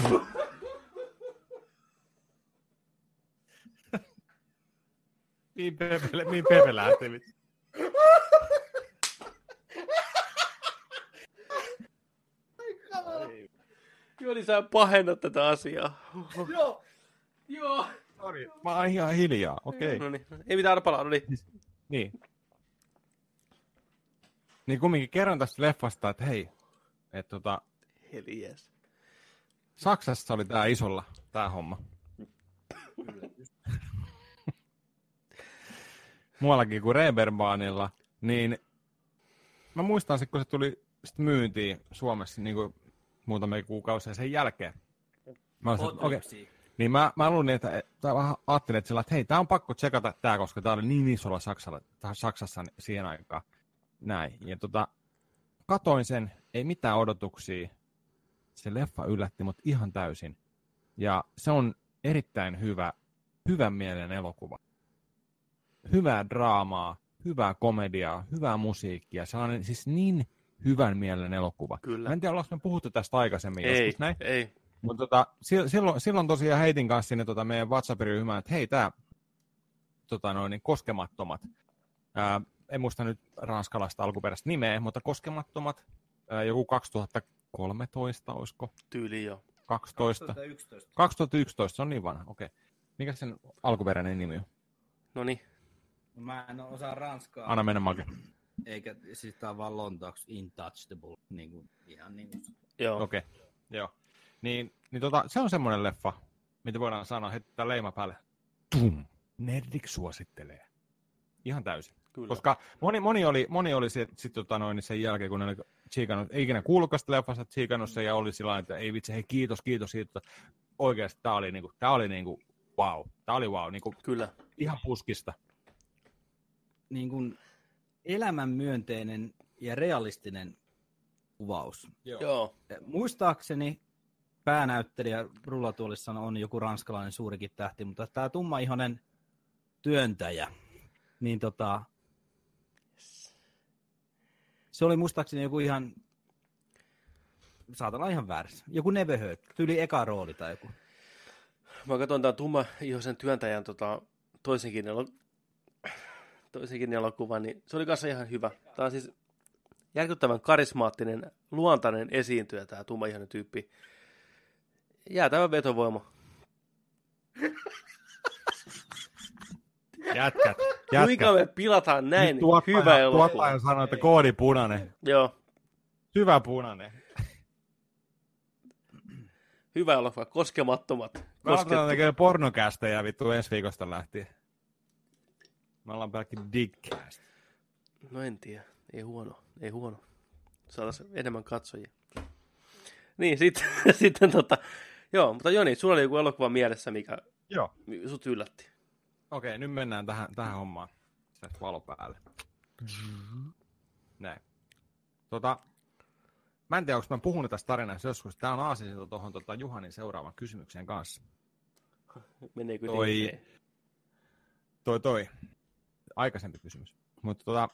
S2: mihin Pepe, mihin Pepe lähti?
S1: Joni, sä pahennat tätä asiaa.
S3: Joo.
S1: Joo.
S2: Sori, mä oon ihan hiljaa, okei.
S1: No niin. Ei mitään arpalaa, no niin.
S2: Niin. Niin kumminkin kerron tästä leffasta, että hei, että tota,
S1: Helies.
S2: Saksassa oli tää isolla, tää homma. Muuallakin kuin Reeperbaanilla, niin mä muistan sitten, kun se tuli sit myyntiin Suomessa niin kuin muutamia kuukausia sen jälkeen. Mä olisin,
S3: yksin.
S2: niin mä, mä luulin, että, tai vähän ajattelin, että, sillä, että hei, tää on pakko tsekata tää, koska tää oli niin isolla Saksalla, Saksassa siihen aikaan. Näin. Ja tota, katoin sen, ei mitään odotuksia. Se leffa yllätti mut ihan täysin. Ja se on erittäin hyvä, hyvän mielen elokuva. Hyvää draamaa, hyvää komediaa, hyvää musiikkia. Sellainen siis niin hyvän mielen elokuva.
S1: Kyllä.
S2: Mä en tiedä, ollaanko me puhuttu tästä aikaisemmin
S1: Ei,
S2: joskus näin.
S1: ei.
S2: Mutta tota, sil- silloin, silloin tosiaan heitin kanssa sinne tota meidän WhatsApp-ryhmään, että hei, tämä tota noin, niin koskemattomat. Ää, en muista nyt ranskalaista alkuperäistä nimeä, mutta koskemattomat, ää, joku 2013, olisiko?
S1: Tyyli jo.
S2: 12.
S3: 2011.
S2: 2011, se on niin vanha, okei. Mikä sen alkuperäinen nimi on?
S1: No niin.
S3: Mä en osaa ranskaa.
S2: Anna mennä Make.
S3: Eikä, siis tää on vaan lontaaksi intouchable. Niin kuin, ihan niin kuin.
S1: Joo.
S2: Okei, joo. Niin, niin tota, se on semmoinen leffa, mitä voidaan sanoa, heittää leima päälle. Tum, Nerdik suosittelee. Ihan täysin.
S1: Kyllä.
S2: Koska moni, moni oli, moni oli sit, sit, tota noin, sen jälkeen, kun ne oli tsiikannut, ei ikinä kuullutkaan sitä leffasta, tsiikannut sen ja oli sillä että ei vitsi, hei kiitos, kiitos siitä. Oikeasti tämä oli, niinku, tää oli niinku, wow, tämä oli wow, niinku,
S1: Kyllä.
S2: ihan puskista.
S3: Niin kuin elämänmyönteinen ja realistinen kuvaus.
S2: Joo.
S1: Joo.
S3: Muistaakseni päänäyttelijä rullatuolissa on joku ranskalainen suurikin tähti, mutta tämä tummaihoinen työntäjä, niin tota, se oli muistaakseni joku ihan, saatana ihan väärässä, joku Never Heard, tyyli eka rooli tai joku.
S1: Mä katson tämän tumma ihosen työntäjän tota, toisenkin. Toisenkin elokuvan, niin se oli kanssa ihan hyvä. Tämä on siis järkyttävän karismaattinen, luontainen esiintyjä, tämä tumma ihonen tyyppi. Jäätävä vetovoima.
S2: Jätkät,
S1: Kuinka
S2: jätkät.
S1: me pilataan näin
S2: Nyt tuottaja,
S1: hyvä elokuva?
S2: tuottaja sanoi, että koodi punainen.
S1: Joo,
S2: Syvä punainen.
S1: hyvä elokuva. Koskemattomat. Koskettu.
S2: tekemään pornokästejä vittu ensi viikosta lähtien. Me ollaan pelkki dickcast.
S1: No en tiedä. Ei huono. Ei huono. Saataisiin enemmän katsojia. Niin, sitten, sitten tota, joo, mutta Joni, sulla oli joku elokuva mielessä, mikä
S2: Joo.
S1: sut yllätti.
S2: Okei, nyt mennään tähän, tähän hommaan. Se valo päälle. Näin. Tota, mä en tiedä, onko mä puhunut tästä tarinasta joskus. Tää on aasinsilta tuohon tota Juhanin seuraavan kysymykseen kanssa.
S1: Meneekö
S2: Toi-
S1: eteenpäin?
S2: Toi toi. Aikaisempi kysymys. Mutta tota,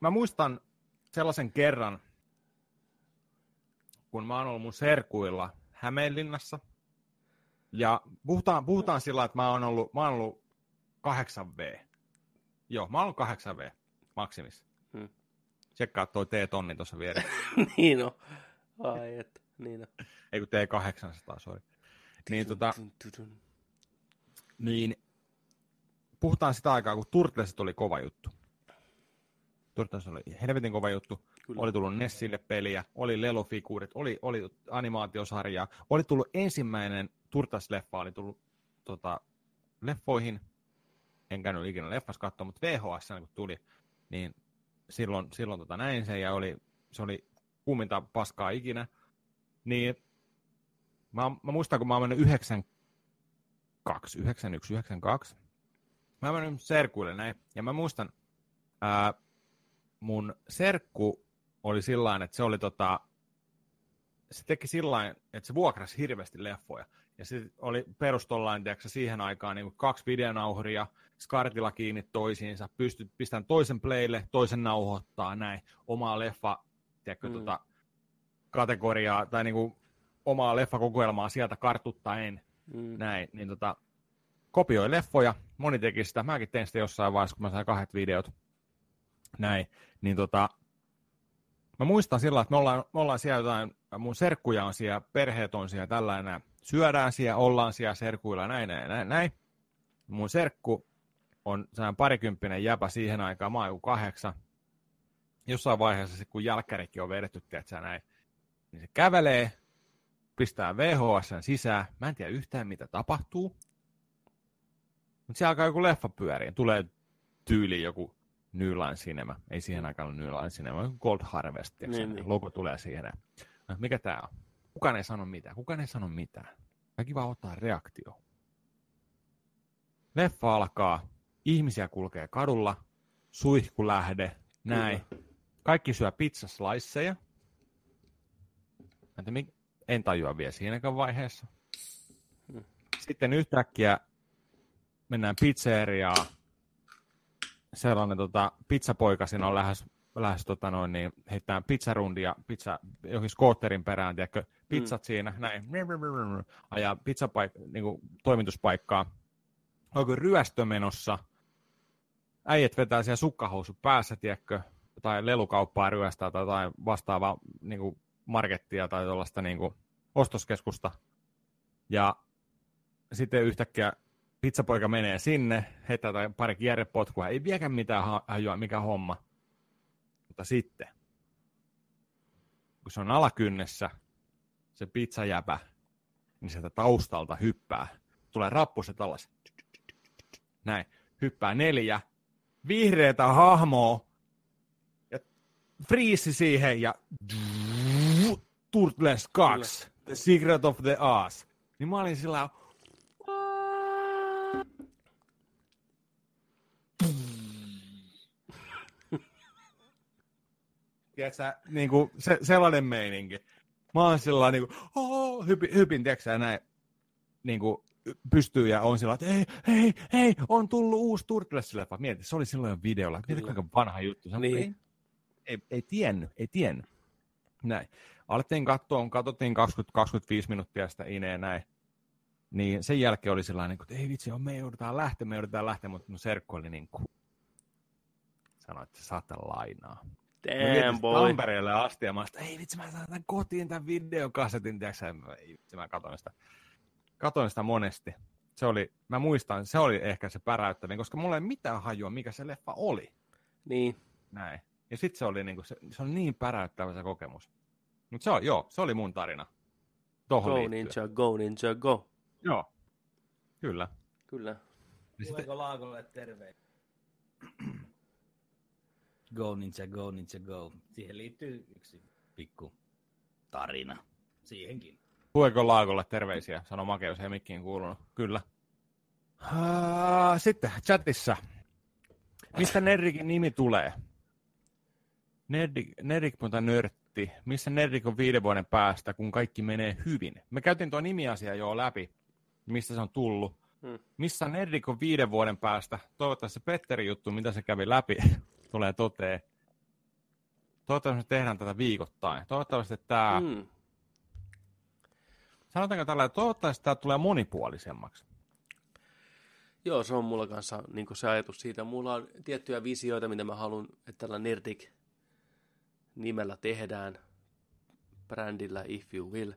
S2: mä muistan sellaisen kerran, kun mä oon ollut mun serkuilla Hämeenlinnassa. Ja puhutaan, puhutaan sillä, että mä oon ollut, mä oon ollut 8V. Joo, mä oon ollut 8V maksimissa.
S1: Hmm.
S2: Tsekkaa toi T-tonni tuossa vieressä.
S1: niin on. Ai et, niin on.
S2: Ei kun T800, sori. Niin tota, niin puhutaan sitä aikaa, kun Turtlesit oli kova juttu. Turtles oli helvetin kova juttu.
S1: Kyllä.
S2: Oli tullut Nessille peliä, oli lelofiguurit, oli, oli animaatiosarjaa. Oli tullut ensimmäinen Turtles-leffa, oli tullut tota, leffoihin. En käynyt ikinä leffas katsoa, mutta VHS kun tuli, niin silloin, silloin tota näin sen ja oli, se oli kuuminta paskaa ikinä. Niin mä, mä muistan, kun mä oon mennyt 92, 91, 92. Mä mennyt serkuille näin, ja mä muistan, ää, mun serkku oli sillain, että se oli tota, se teki sillain, että se vuokrasi hirveästi leffoja. Ja se oli perustollain, tiedätkö, siihen aikaan niin kaksi videonauhuria, skartilla kiinni toisiinsa, pystyt pistämään toisen playlle, toisen nauhoittaa, näin, omaa leffa, tiedätkö,
S1: mm.
S2: tota, kategoriaa, tai niin kuin, omaa leffakokoelmaa sieltä kartuttaen,
S1: Mm.
S2: näin, niin tota, kopioi leffoja, moni teki sitä, mäkin tein sitä jossain vaiheessa, kun mä sain kahdet videot, näin, niin tota, mä muistan sillä, että me ollaan, me ollaan siellä jotain, mun serkkuja on siellä, perheet on siellä tällainen, syödään siellä, ollaan siellä serkuilla, näin, näin, näin, näin. Mun serkku on sellainen parikymppinen jäpä siihen aikaan, mä oon kahdeksan. Jossain vaiheessa, kun jälkkärikin on vedetty, tiedätkö, näin, niin se kävelee, pistää VHS sisään, mä en tiedä yhtään mitä tapahtuu. Mutta siellä alkaa joku leffa pyöriin, tulee tyyli joku New Line Cinema, ei siihen aikaan ollut New Line Cinema, Gold Harvest,
S1: Niin,
S2: niin,
S1: niin.
S2: logo tulee siihen. No, mikä tää on? Kukaan ei sano mitään, kukaan ei sano mitään. Kaikki vaan ottaa reaktio. Leffa alkaa, ihmisiä kulkee kadulla, suihkulähde, näin. Kaikki syö pizzasliceja. Mik- En tajua vielä siinäkään vaiheessa.
S1: Hmm.
S2: Sitten yhtäkkiä mennään pizzeriaan. Sellainen tota, pizzapoika siinä on lähes, lähes tota noin, niin heittää pizzarundia pizza, johonkin skootterin perään, tiedätkö, pizzat mm. siinä, näin, ajaa pizzapaik- niin kuin, toimituspaikkaa. Onko ryöstö menossa? Äijät vetää siellä sukkahousu päässä, tiedätkö, tai lelukauppaa ryöstää tai jotain vastaavaa niin kuin markettia tai tuollaista niin kuin ostoskeskusta. Ja sitten yhtäkkiä pizzapoika menee sinne, heittää tai pari kierrepotkua, ei vieläkään mitään ha- hajua, mikä homma. Mutta sitten, kun se on alakynnessä, se pizzajäpä, niin sieltä taustalta hyppää. Tulee rappuset alas. Näin. Hyppää neljä. Vihreätä hahmoa. Ja friisi siihen ja Turtles 2, The Secret of the Ass. Niin mä olin sillä Tiedätkö, niin kuin se, sellainen meininki. Mä oon sillä niin kuin, oh, hypin, hypin tiedätkö, näin, niin kuin, pystyy ja on sillä että hei, hei, hei, on tullut uusi Turtles-leffa. Mieti, se oli silloin jo videolla. Mieti, kuinka vanha juttu. Se,
S1: Niin.
S2: ei, ei, ei tiennyt, ei tiennyt. Näin. Alettiin katsoa, katsottiin 20-25 minuuttia sitä ineen näin. Niin sen jälkeen oli sellainen, että ei vitsi, me joudutaan lähteä, me joudutaan lähteä, mutta mun serkku oli niin kuin, sanoi, että saatte lainaa.
S1: Damn boy.
S2: Tampereelle asti ja mä sanoin, ei vitsi, mä saan tämän kotiin tämän videokasetin, tiedätkö sä? Mä- ei vitsi, mä katoin sitä, katoin sitä monesti. Se oli, mä muistan, se oli ehkä se päräyttävin, koska mulla ei mitään hajua, mikä se leffa oli.
S1: Niin,
S2: Näin. Ja sitten se oli, niinku, se, se on niin päräyttävä se kokemus. Mutta se on, joo, se oli mun tarina. Tohon
S1: go
S2: liittyen.
S1: ninja, go ninja, go.
S2: Joo, kyllä.
S1: Kyllä.
S3: Tuleeko Laakolle terve? Go Ninja, Go Ninja, Go. Siihen liittyy yksi pikku tarina. Siihenkin.
S2: Tueko Laakolle terveisiä, sano Makeus, ei mikkiin kuulunut. Kyllä. Uh, sitten chatissa. Mistä Nerrikin nimi tulee? Nerdik, nörtti. Missä Nerdik on viiden vuoden päästä, kun kaikki menee hyvin? Me käytiin tuo nimiasia jo läpi, mistä se on tullut.
S1: Hmm.
S2: Missä Nerdik on viiden vuoden päästä? Toivottavasti se Petterin juttu, mitä se kävi läpi, tulee toteen. Toivottavasti me tehdään tätä viikoittain. Toivottavasti tämä...
S1: Mm.
S2: Sanotaanko tällä, että toivottavasti tämä tulee monipuolisemmaksi.
S1: Joo, se on mulla kanssa niin se ajatus siitä. Mulla on tiettyjä visioita, mitä mä haluan, että tällä Nerdik nimellä tehdään. Brändillä If You Will.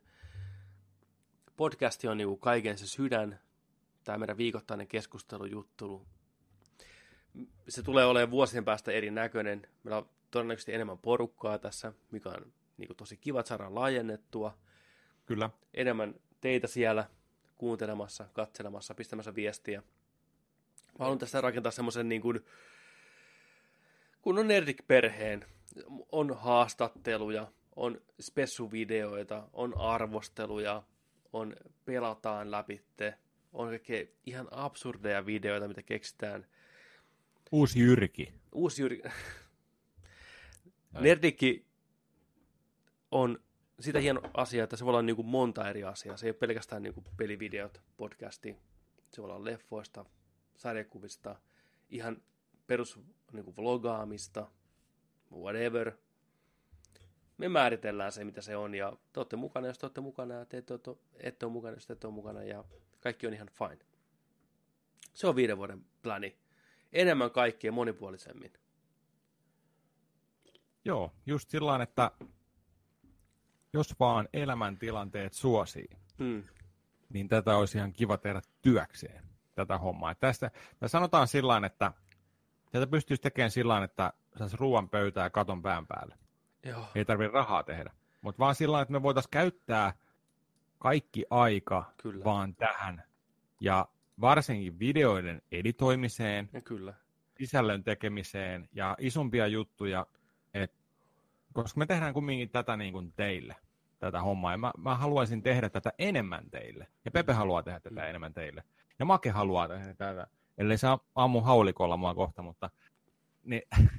S1: Podcasti on niin kaiken se sydän. Tämä meidän viikoittainen keskustelujuttu. Se tulee olemaan vuosien päästä erinäköinen. Meillä on todennäköisesti enemmän porukkaa tässä, mikä on niin tosi kiva että saadaan laajennettua
S2: Kyllä.
S1: enemmän teitä siellä kuuntelemassa, katselemassa, pistämässä viestiä. Mä haluan tästä rakentaa semmoisen niin kuin, kun on Nerdik-perheen, on haastatteluja, on spessuvideoita, on arvosteluja, on pelataan läpitte, on kaikkea ihan absurdeja videoita, mitä keksitään.
S2: Uusi Jyrki.
S1: Uusi Jyri... Nerdikki on sitä hieno asia, että se voi olla niin kuin monta eri asiaa. Se ei ole pelkästään niin kuin pelivideot, podcasti. Se voi olla leffoista, sarjakuvista, ihan perus niin kuin vlogaamista, whatever. Me määritellään se, mitä se on, ja te olette mukana, jos te olette mukana, ja te ette ole, ette ole mukana, jos te ette ole mukana, ja kaikki on ihan fine. Se on viiden vuoden plani. Enemmän kaikkea monipuolisemmin.
S2: Joo, just sillä että jos vaan elämäntilanteet suosii,
S1: Hmm.
S2: niin tätä olisi ihan kiva tehdä työkseen, tätä hommaa. Et tästä, tässä sanotaan sillä että tätä pystyisi tekemään sillä että saisi ruoan pöytää ja katon pään päälle.
S1: Joo.
S2: Ei tarvitse rahaa tehdä. Mutta vaan sillä että me voitaisiin käyttää kaikki aika
S1: Kyllä.
S2: vaan tähän. Ja varsinkin videoiden editoimiseen,
S1: Ja kyllä.
S2: sisällön tekemiseen ja isompia juttuja, et, koska me tehdään kumminkin tätä niin kuin teille, tätä hommaa, ja mä, mä haluaisin tehdä tätä enemmän teille, ja Pepe haluaa tehdä tätä enemmän teille, ja Make haluaa tehdä tätä, ellei saa ammu haulikolla mua kohta, mutta, niin,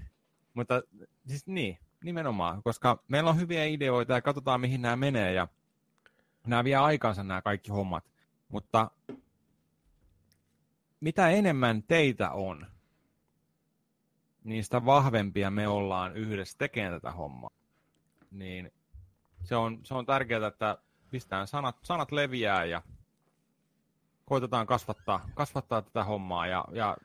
S2: mutta siis niin, nimenomaan, koska meillä on hyviä ideoita ja katsotaan mihin nämä menee, ja nämä vie aikansa nämä kaikki hommat, mutta mitä enemmän teitä on, niin sitä vahvempia me ollaan yhdessä tekemään tätä hommaa. Niin se on, se on tärkeää, että pistetään sanat, sanat leviää ja koitetaan kasvattaa, kasvattaa tätä hommaa. Ja, ja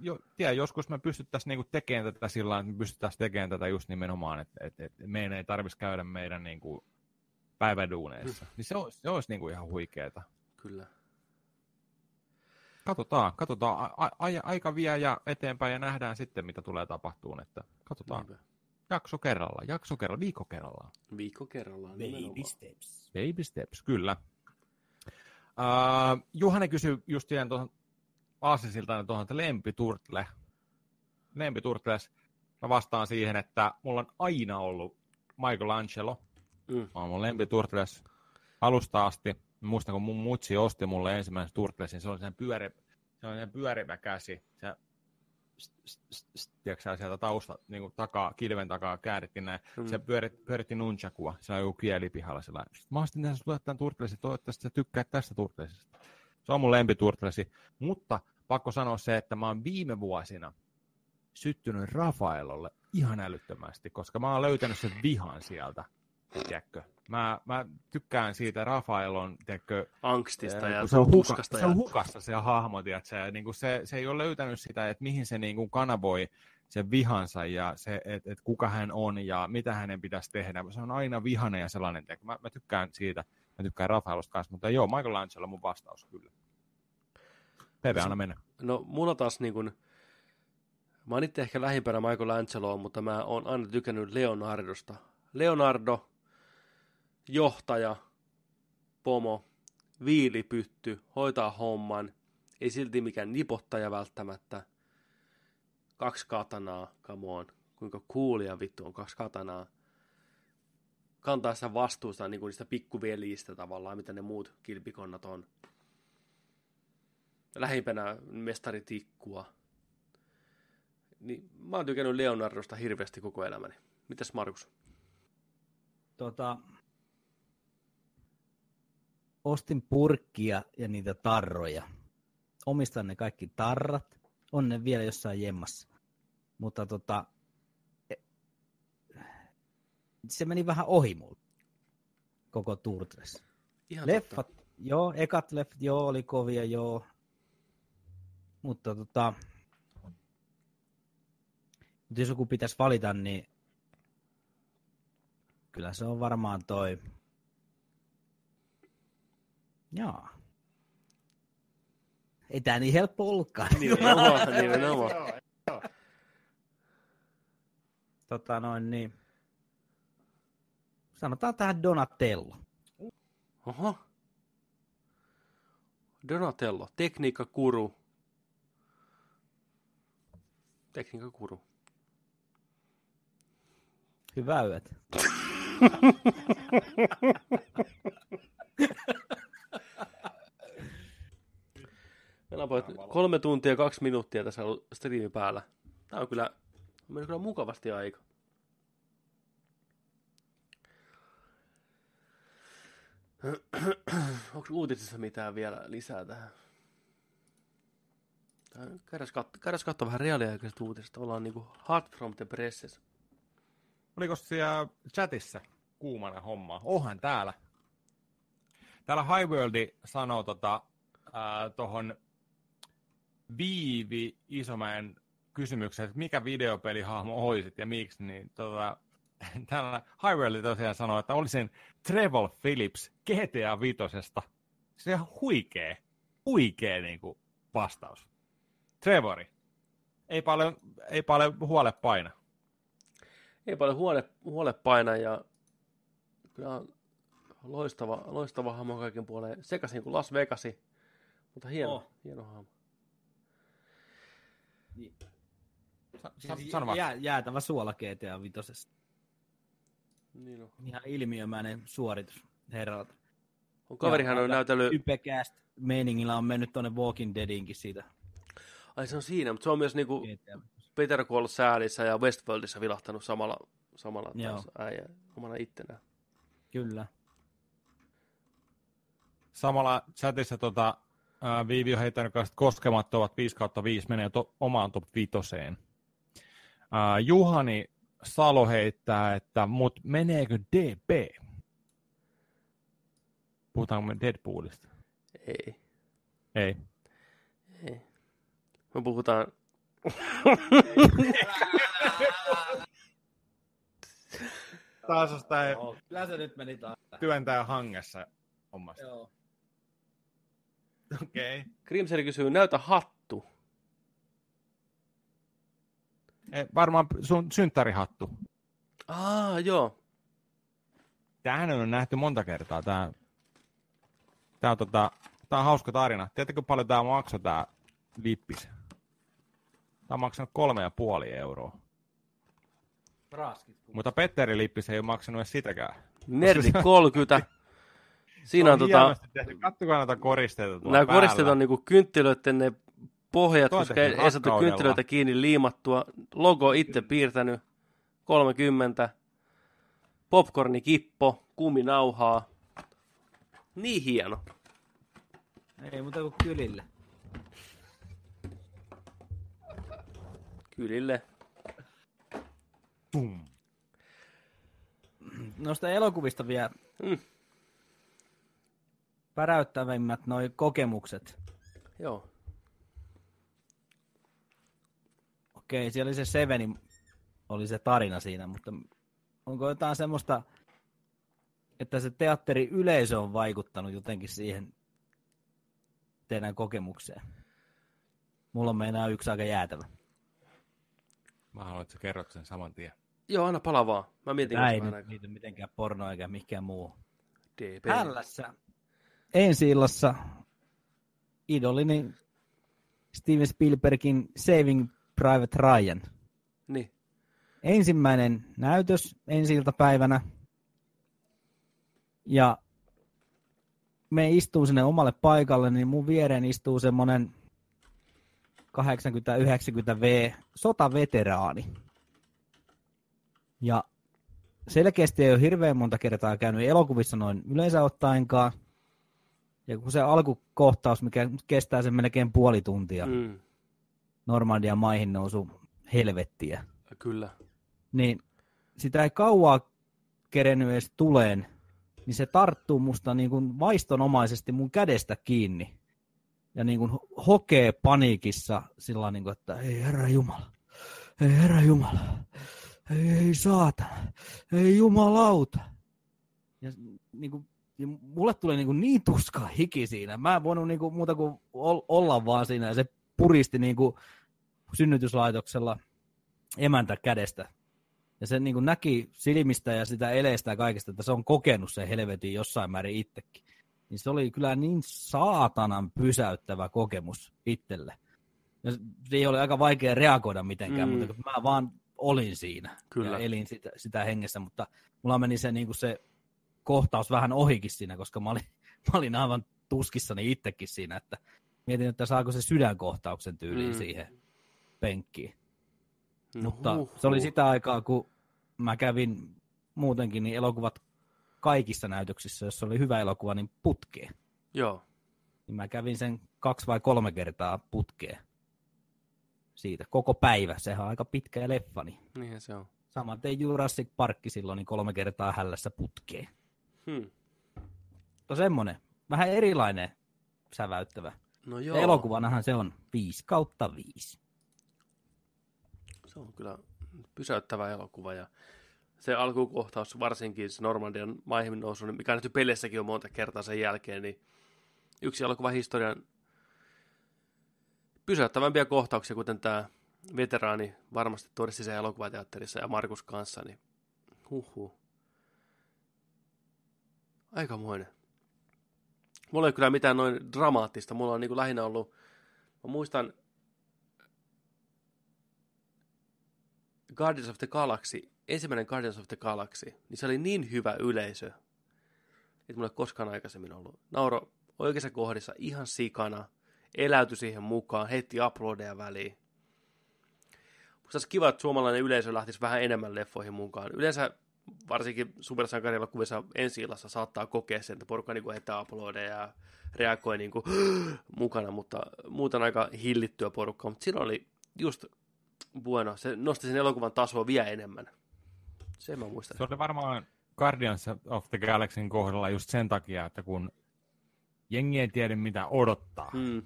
S2: jo, tiedä, joskus me pystyttäisiin niinku tekemään tätä sillä tavalla, että me pystyttäisiin tekemään tätä just nimenomaan, että, että, että meidän ei tarvitsisi käydä meidän niinku päiväduuneissa. Niin se olisi, se olisi niinku ihan huikeeta.
S1: Kyllä.
S2: Katsotaan, katsotaan. A, a, aika vie ja eteenpäin ja nähdään sitten, mitä tulee tapahtumaan. Että katsotaan.
S1: Niinpä.
S2: Jakso kerralla, jakso kerralla, viikko kerrallaan.
S1: Viikko kerrallaan.
S3: Baby steps.
S2: Baby steps, kyllä. Uh, Juhani kysyi just tuohon Aasisilta tuohon, että lempiturtle. Lempiturtles. mä vastaan siihen, että mulla on aina ollut Michelangelo.
S1: Mm.
S2: Mä oon mun lempiturtles alusta asti. Muistan, kun mun mutsi osti mulle ensimmäisen turtlesin, se oli sen pyöri, se oli sen pyörivä käsi. Se tiedätkö sieltä tausta, niin kuin takaa, kilven takaa käärittiin näin. Mm. Se pyöritti, pyöritti nunchakua, se on joku kielipihalla. Sitten mä ostin tähän sulle tämän turtlesin, toivottavasti sä tykkäät tästä turtlesista. Se on mun lempiturtlesi, mutta pakko sanoa se, että mä oon viime vuosina syttynyt Rafaelolle ihan älyttömästi, koska mä oon löytänyt sen vihan sieltä, tiedätkö. Mä, mä tykkään siitä Rafaelon, tiedätkö,
S1: Angstista ja
S2: se on, huka,
S1: ja...
S2: se on hukassa se hahmo, tiedätkö, ja niin kuin se, se ei ole löytänyt sitä, että mihin se niin kuin kanavoi sen vihansa ja se, että et kuka hän on ja mitä hänen pitäisi tehdä. Se on aina vihane ja sellainen, tiedätkö. Mä, mä tykkään siitä, mä tykkään Rafaelosta kanssa, mutta joo, Michael Angelo mun vastaus kyllä. Pepe, anna mennä.
S1: No, mulla taas niin kuin, mä oon itse ehkä lähimpänä Michael Angeloa, mutta mä oon aina tykännyt Leonardosta. Leonardo, johtaja, pomo, viilipytty, hoitaa homman, ei silti mikään nipottaja välttämättä. Kaksi katanaa, come on. Kuinka kuulia vittu on kaksi katanaa. Kantaa sitä vastuusta niin kuin niistä pikkuveljistä tavallaan, mitä ne muut kilpikonnat on. Lähimpänä mestaritikkua. Niin, mä oon tykännyt Leonardosta hirveästi koko elämäni. Mitäs Markus?
S3: Tota, ostin purkkia ja niitä tarroja. Omistan ne kaikki tarrat. On ne vielä jossain jemmassa. Mutta tota, e, se meni vähän ohi mulle. Koko Turtles.
S1: Ihan
S3: Leffat,
S1: totta.
S3: joo, ekat leffat, joo, oli kovia, joo. Mutta tota, mutta jos joku pitäisi valita, niin kyllä se on varmaan toi. Jaa. Ei tää niin helppo ollutkaan.
S1: Nimenomaan, nimenomaan.
S3: tota noin niin. Sanotaan tähän Donatello.
S1: Oho. Donatello, tekniikka kuru. Tekniikka kuru.
S3: Hyvää yötä.
S1: Meillä on kolme tuntia ja kaksi minuuttia tässä ollut striimi päällä. Tää on kyllä, on mennyt kyllä mukavasti aika. Onko uutisissa mitään vielä lisää tähän? Käydäs katsoa, vähän reaaliaikaiset uutiset. Ollaan niinku hot from the presses.
S2: Oliko siellä chatissa kuumana homma? Ohan täällä. Täällä Highworldi sanoo tota, tuohon Viivi Isomäen kysymykseen, että mikä videopelihahmo olisit ja miksi, niin tota, täällä Highworldi tosiaan sanoo, että olisin Trevor Phillips GTA Vitosesta. Se on ihan huikee, huikee niin kuin vastaus. Trevori. Ei paljon, ei paljon huole paina.
S1: Ei paljon huole, huole paina ja kyllä on loistava, loistava hahmo kaiken puoleen. Sekaisin kuin Las Vegasi, mutta hieno,
S3: Oh.
S1: hieno hahmo.
S2: Sa- sa- sano vaan.
S3: Jää, jäätävä suola GTA Vitosesta.
S1: Niin on.
S3: Ihan ilmiömäinen suoritus herralta.
S1: on kaverihan on näytellyt,
S3: Ypekäst meiningillä on mennyt tuonne Walking Deadinkin siitä
S1: ai se on siinä, mutta se on myös niinku
S3: GTA.
S1: Peter Call Säälissä ja Westworldissa vilahtanut samalla, samalla taas äijä, omana ittenään.
S3: Kyllä.
S2: Samalla chatissa tota, ää, Viivi on heittänyt kanssa, että koskemattomat 5 kautta 5 menee to, omaan top 5. Ää, Juhani Salo heittää, että mut meneekö DP? Puhutaanko me Deadpoolista?
S1: Ei,
S2: Ei.
S1: ei. Me puhutaan,
S2: Taas on sitä
S3: Joo, kyllä se nyt meni taas.
S2: työntää hangessa hommasta.
S3: Joo.
S2: Okei. Okay.
S1: Grimseri kysyy, näytä hattu.
S2: Varmaan sun synttärihattu.
S1: Aa, joo.
S2: Tämähän on nähty monta kertaa. Tää, tää, on, tota, tää on hauska tarina. Tiedätkö paljon tää maksoi tää lippis? Tää on maksanut kolme ja puoli euroa.
S3: Raaskit.
S2: Mutta Petteri Lippis ei ole maksanut edes sitäkään.
S1: Nerdi 30. Siinä on, tota,
S2: hienosti tehty. Kattokaa näitä koristeita tuolla
S1: nämä koristeet
S2: päällä.
S1: on niinku kynttilöiden ne pohjat,
S2: Tuo on
S1: koska ei, ei saatu kynttilöitä kiinni liimattua. Logo itse piirtänyt. 30. Popcornikippo, kuminauhaa. Niin hieno.
S3: Ei muuta kuin kylille.
S1: Kylille.
S2: Pum.
S3: Noista elokuvista vielä
S1: Mm.
S3: Päräyttävimmät noi kokemukset.
S1: Joo.
S3: Okei, siellä oli se Seveni, oli se tarina siinä, mutta onko jotain semmoista, että se teatteri yleisö on vaikuttanut jotenkin siihen teidän kokemukseen? Mulla on meinaa yksi aika jäätävä.
S2: Mä haluan, että sä kerrot sen saman tien.
S1: Joo, anna pala vaan. Mä mietin, mä
S3: nyt liity mitenkään porno eikä mikään muu.
S1: DB.
S3: Hällässä ensi illassa idolini Steven Spielbergin Saving Private Ryan.
S1: Niin.
S3: Ensimmäinen näytös ensi iltapäivänä. Ja me istuu sinne omalle paikalle, niin mun viereen istuu semmonen 80-90V sotaveteraani. Ja selkeästi ei ole hirveän monta kertaa käynyt elokuvissa noin yleensä ottaenkaan. Ja kun se alkukohtaus, mikä kestää sen melkein puoli tuntia, mm. Normandian maihin nousu helvettiä,
S1: kyllä.
S3: niin sitä ei kauaa kerennyt edes tuleen, niin se tarttuu musta niin kuin vaistonomaisesti mun kädestä kiinni. Ja niin kuin hokee paniikissa sillä niin kuin, että ei herra Jumala, ei herra Jumala, ei, ei saatana, ei jumalauta. Ja, niin kuin, ja mulle tuli niin, kuin niin tuska hiki siinä. Mä en voinut niin kuin muuta kuin ol- olla vaan siinä. Ja se puristi niin kuin synnytyslaitoksella emäntä kädestä. Ja se niin kuin näki silmistä ja sitä eleistä ja kaikesta, että se on kokenut sen helvetin jossain määrin itsekin. Niin se oli kyllä niin saatanan pysäyttävä kokemus itselle. Ja se oli aika vaikea reagoida mitenkään,
S1: Mm.
S3: mutta mä vaan olin siinä
S1: Kyllä.
S3: ja elin sitä, sitä hengessä, mutta mulla meni se, niin kuin se kohtaus vähän ohikin siinä, koska mä olin, mä olin aivan tuskissani itsekin siinä, että mietin, että saako se sydänkohtauksen tyyliin
S1: Mm.
S3: siihen penkkiin.
S1: No,
S3: Mutta
S1: huh,
S3: se oli sitä aikaa, kun mä kävin muutenkin niin elokuvat kaikissa näytöksissä, jos oli hyvä elokuva, niin putkeen.
S1: Joo.
S3: Niin mä kävin sen kaksi vai kolme kertaa putkeen. Siitä koko päivä. Sehän on aika pitkä leffa, niin
S1: Niinhän se on.
S3: samaten Jurassic Park silloin niin kolme kertaa hällässä putkeen.
S1: Hmm.
S3: Mutta semmonen, vähän erilainen säväyttävä.
S1: No
S3: Joo. Elokuvanahan se on 5 kautta 5.
S1: Se on kyllä pysäyttävä elokuva ja se alkukohtaus, varsinkin se Normandian maihin nousu, mikä nähty pelissäkin on monta kertaa sen jälkeen, niin yksi elokuvan historian pysäyttävämpiä kohtauksia, kuten tämä veteraani varmasti todisti sen elokuvateatterissa ja Markus kanssa, niin huhhuh. Aikamoinen. Mulla ei kyllä mitään noin dramaattista, mulla on niin kuin lähinnä ollut, mä muistan Guardians of the Galaxy, ensimmäinen Guardians of the Galaxy, niin se oli niin hyvä yleisö, että mulla ei koskaan aikaisemmin ollut. Nauro oikeassa kohdissa ihan sikana, eläytyi siihen mukaan, heitti uploadeja väliin. Musta olisi kiva, että suomalainen yleisö lähtisi vähän enemmän leffoihin mukaan. Yleensä varsinkin supersankarielokuvissa ensi illassa saattaa kokea sen, että porukka niin heittää uploadeja ja reagoi niin kuin, mukana, mutta muuten aika hillittyä porukkaa. Mutta silloin oli just bueno, se nosti sen elokuvan tasoa vielä enemmän. Sen mä muistan.
S2: Se oli varmaan Guardians of the Galaxyn kohdalla just sen takia, että kun jengi ei tiedä mitä odottaa.
S1: Mm,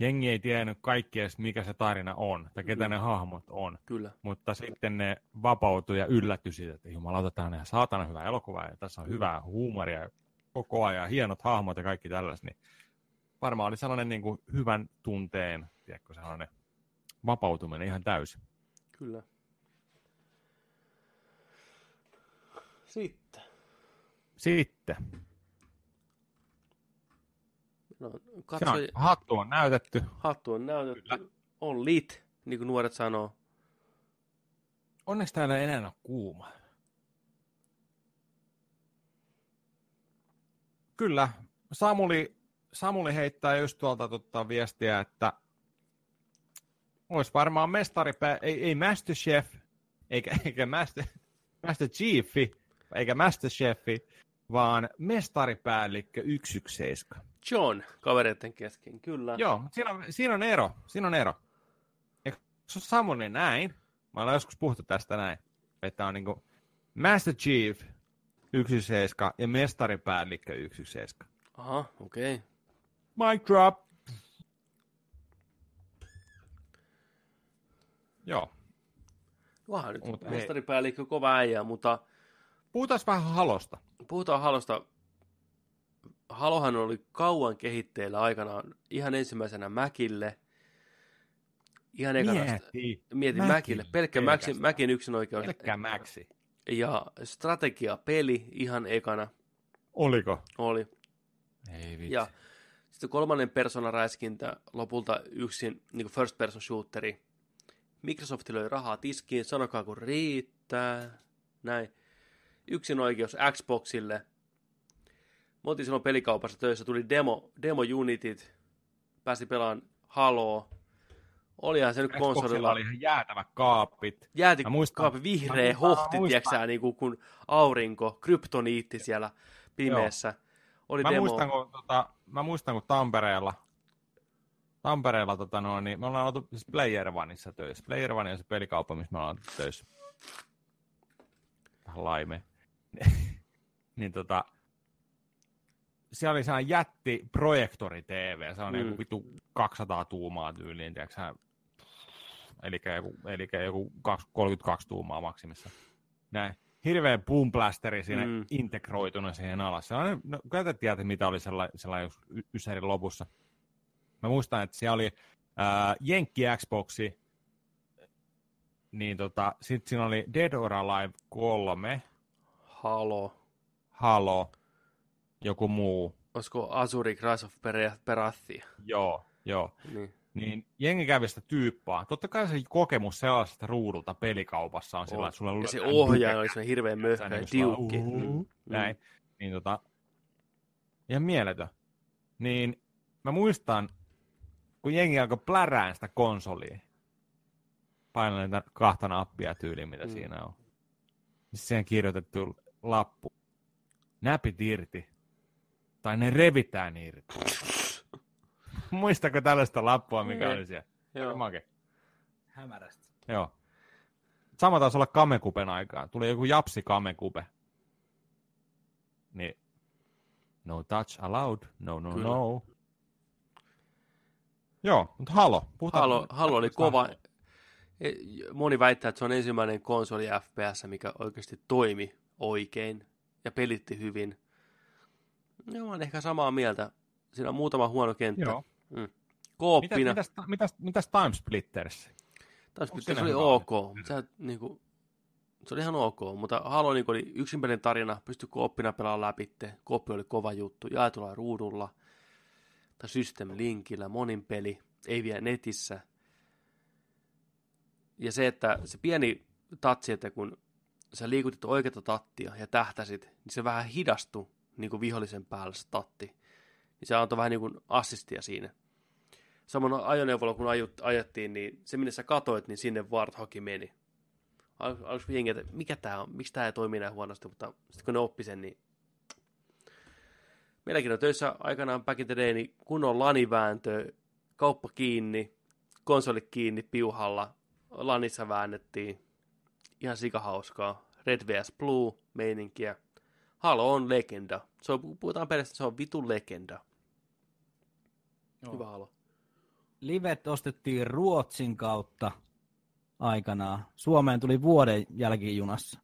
S2: Jengi ei tiennyt kaikkea, mikä se tarina on, tai ketä
S1: Mm.
S2: ne hahmot on.
S1: kyllä.
S2: Mutta sitten ne vapautui ja yllättyi siitä, että jumalauta, tämä on ihan saatana hyvä elokuva, ja tässä on
S1: Mm.
S2: hyvää huumoria koko ajan, hienot hahmot ja kaikki tällaiset. Niin varmaan oli sellainen niin kuin hyvän tunteen, tiedätkö, sellainen vapautuminen ihan täysin.
S1: Kyllä. Sitten.
S2: Sitten,
S1: No,
S2: se on, hattu on näytetty,
S1: hattu on näytetty.
S2: Kyllä.
S1: On lit, niin kuin nuoret sanoo.
S2: Onneksi täällä ei enää ole kuuma. Kyllä, Samuli, Samuli heittää just tuolta tota viestiä, että olisi varmaan mestaripää, ei, ei Masterchef, eikä, eikä Master, Master Chiefi, eikä Masterchefi, vaan mestaripäällikkö 117.
S1: John, kavereiden kesken, kyllä.
S2: Joo, siinä on, siinä on ero, siinä on ero. Eikö se ole Samuli näin? Mä olen joskus puhuttu tästä näin, että on niinku Master Chief 117 ja mestaripäällikkö 117.
S1: Aha, okei. Okay.
S2: Mic drop. Joo.
S1: Vähän nyt
S2: Mut
S1: mestaripäällikkö kova äijä, mutta
S2: Puhutaan vähän halosta.
S1: puhutaan Halosta. Halohan oli kauan kehitteillä aikanaan ihan ensimmäisenä Mäkille. Ihan ekana
S2: Mieti.
S1: mietin
S2: Mäki
S1: Mäkille. Pelkkä Mäkin,
S2: pelkästään.
S1: Mäkin yksin oikeus.
S2: Pelkkää Maxi.
S1: Ja strategiapeli ihan ekana
S2: Oliko?
S1: oli.
S2: Ei vitsi.
S1: Ja sitten kolmannen persoonan räiskintä, lopulta yksin niin kuin first person shooteri. Microsoft löi rahaa tiskiin, sanokaa kun riittää. Näin. Yksin oikeus Xboxille. Me oltiin silloin pelikaupassa töissä, tuli demo, demo Unitit, pääsi pelaamaan Haloa. Olihan se nyt
S2: Xboxilla
S1: konsolilla.
S2: oli ihan jäätävät kaapit.
S1: Jääti
S2: Mä muistan-
S1: kaapi
S2: mä
S1: vihreä hohti,
S2: mä
S1: tiedätkö niin kuin kun aurinko, kryptoniitti siellä pimeässä. Oli
S2: Mä
S1: demo.
S2: muistan, kun, tota, mä muistan, kun Tampereella, Tampereella tota noin, niin me ollaan oltu siis Player Oneissa töissä. Player One on se pelikauppa, missä me ollaan töissä. Vähän laime. niin tota, siellä oli sellainen jätti projektori TV, se on
S1: Mm.
S2: joku vitu 200 tuumaa tyyliin, tiedätkö? Eli joku, eli joku 2 32 tuumaa maksimissa. Näin. Hirveä boomblasteri siinä
S1: Mm.
S2: integroituna siihen alas. Sellainen, no, kyllä te tiedätte, mitä oli sellainen, sellainen ysärin lopussa. Mä muistan, että siellä oli ää, Jenkki Xboxi, niin tota, sit siinä oli Dead or Alive 3,
S1: Halo.
S2: Halo, joku muu.
S1: Olisiko Azuri Rise of Per- Perathia?
S2: Joo, joo.
S1: Niin.
S2: Niin jengi kävi sitä tyyppaa. Totta kai se kokemus sellaisesta ruudulta pelikaupassa on sillä,
S1: On.
S2: että sulla
S1: Ja se ohjaaja oli se hirveän möhkä ja tiukki.
S2: sulla-
S1: Mm.
S2: uhuu, Näin. Niin tota, ihan mieletön. Niin mä muistan, kun jengi alkoi plärään sitä konsolia, painaa niitä kahta nappia tyyliin, mitä
S1: Mm.
S2: mm. siinä on. Niin siihen kirjoitettu lappu. Näpit irti. Tai ne revitään irti. Muistako tällaista lappua, mikä
S1: Ei.
S2: oli siellä?
S1: Joo.
S2: Makea.
S3: Hämärästi.
S2: Joo. Sama taisi olla Kamekupen aikaan. Tuli joku Japsi Kamekupe. Niin. No touch allowed. No, no,
S1: Kyllä.
S2: no. Joo, mutta Halo. Puhutaan,
S1: Halo, Halo oli kova. E- Moni väittää, että se on ensimmäinen konsoli FPS, mikä oikeasti toimi oikein ja pelitti hyvin. Joo, oon ehkä samaa mieltä. Siinä on muutama huono kenttä.
S2: Joo.
S1: Mm.
S2: Mitäs,
S1: Kooppina.
S2: mitäs, mitäs, mitäs Time Splitters?
S1: Se
S2: siinä
S1: oli
S2: hyvä
S1: ok. Sä, niin kuin, se oli ihan ok, mutta Halo niin oli yksinpelin tarina, pystyi kooppina pelaamaan läpi. Kooppi oli kova juttu, jaetulla ruudulla tai System Linkillä, monin peli, ei vielä netissä. Ja se, että se pieni tatsi, että kun sä liikutit oikeata tattia ja tähtäsit, niin se vähän hidastui niin kuin vihollisen päällä se tatti. Niin se antoi vähän niin kuin assistia siinä saman ajoneuvolla kun ajut, ajettiin, niin se minne sä katoit, niin sinne Warthogin meni. Al- Aluksi jengi, että mikä tää on, miksi tää ei toimi näin huonosti, mutta sitten kun ne oppi sen, niin meilläkin on töissä aikanaan back in the day, niin kunnon lanivääntö, kauppa kiinni, konsoli kiinni piuhalla, lanissa väännettiin, ihan sikahauskaa, Red vs Blue meininkiä. Halo on legenda. Se on, puhutaan periaatteessa, se on vitun legenda.
S3: Joo.
S1: Hyvä Halo.
S3: Livet ostettiin Ruotsin kautta aikanaan. Suomeen tuli vuoden jälkijunassa.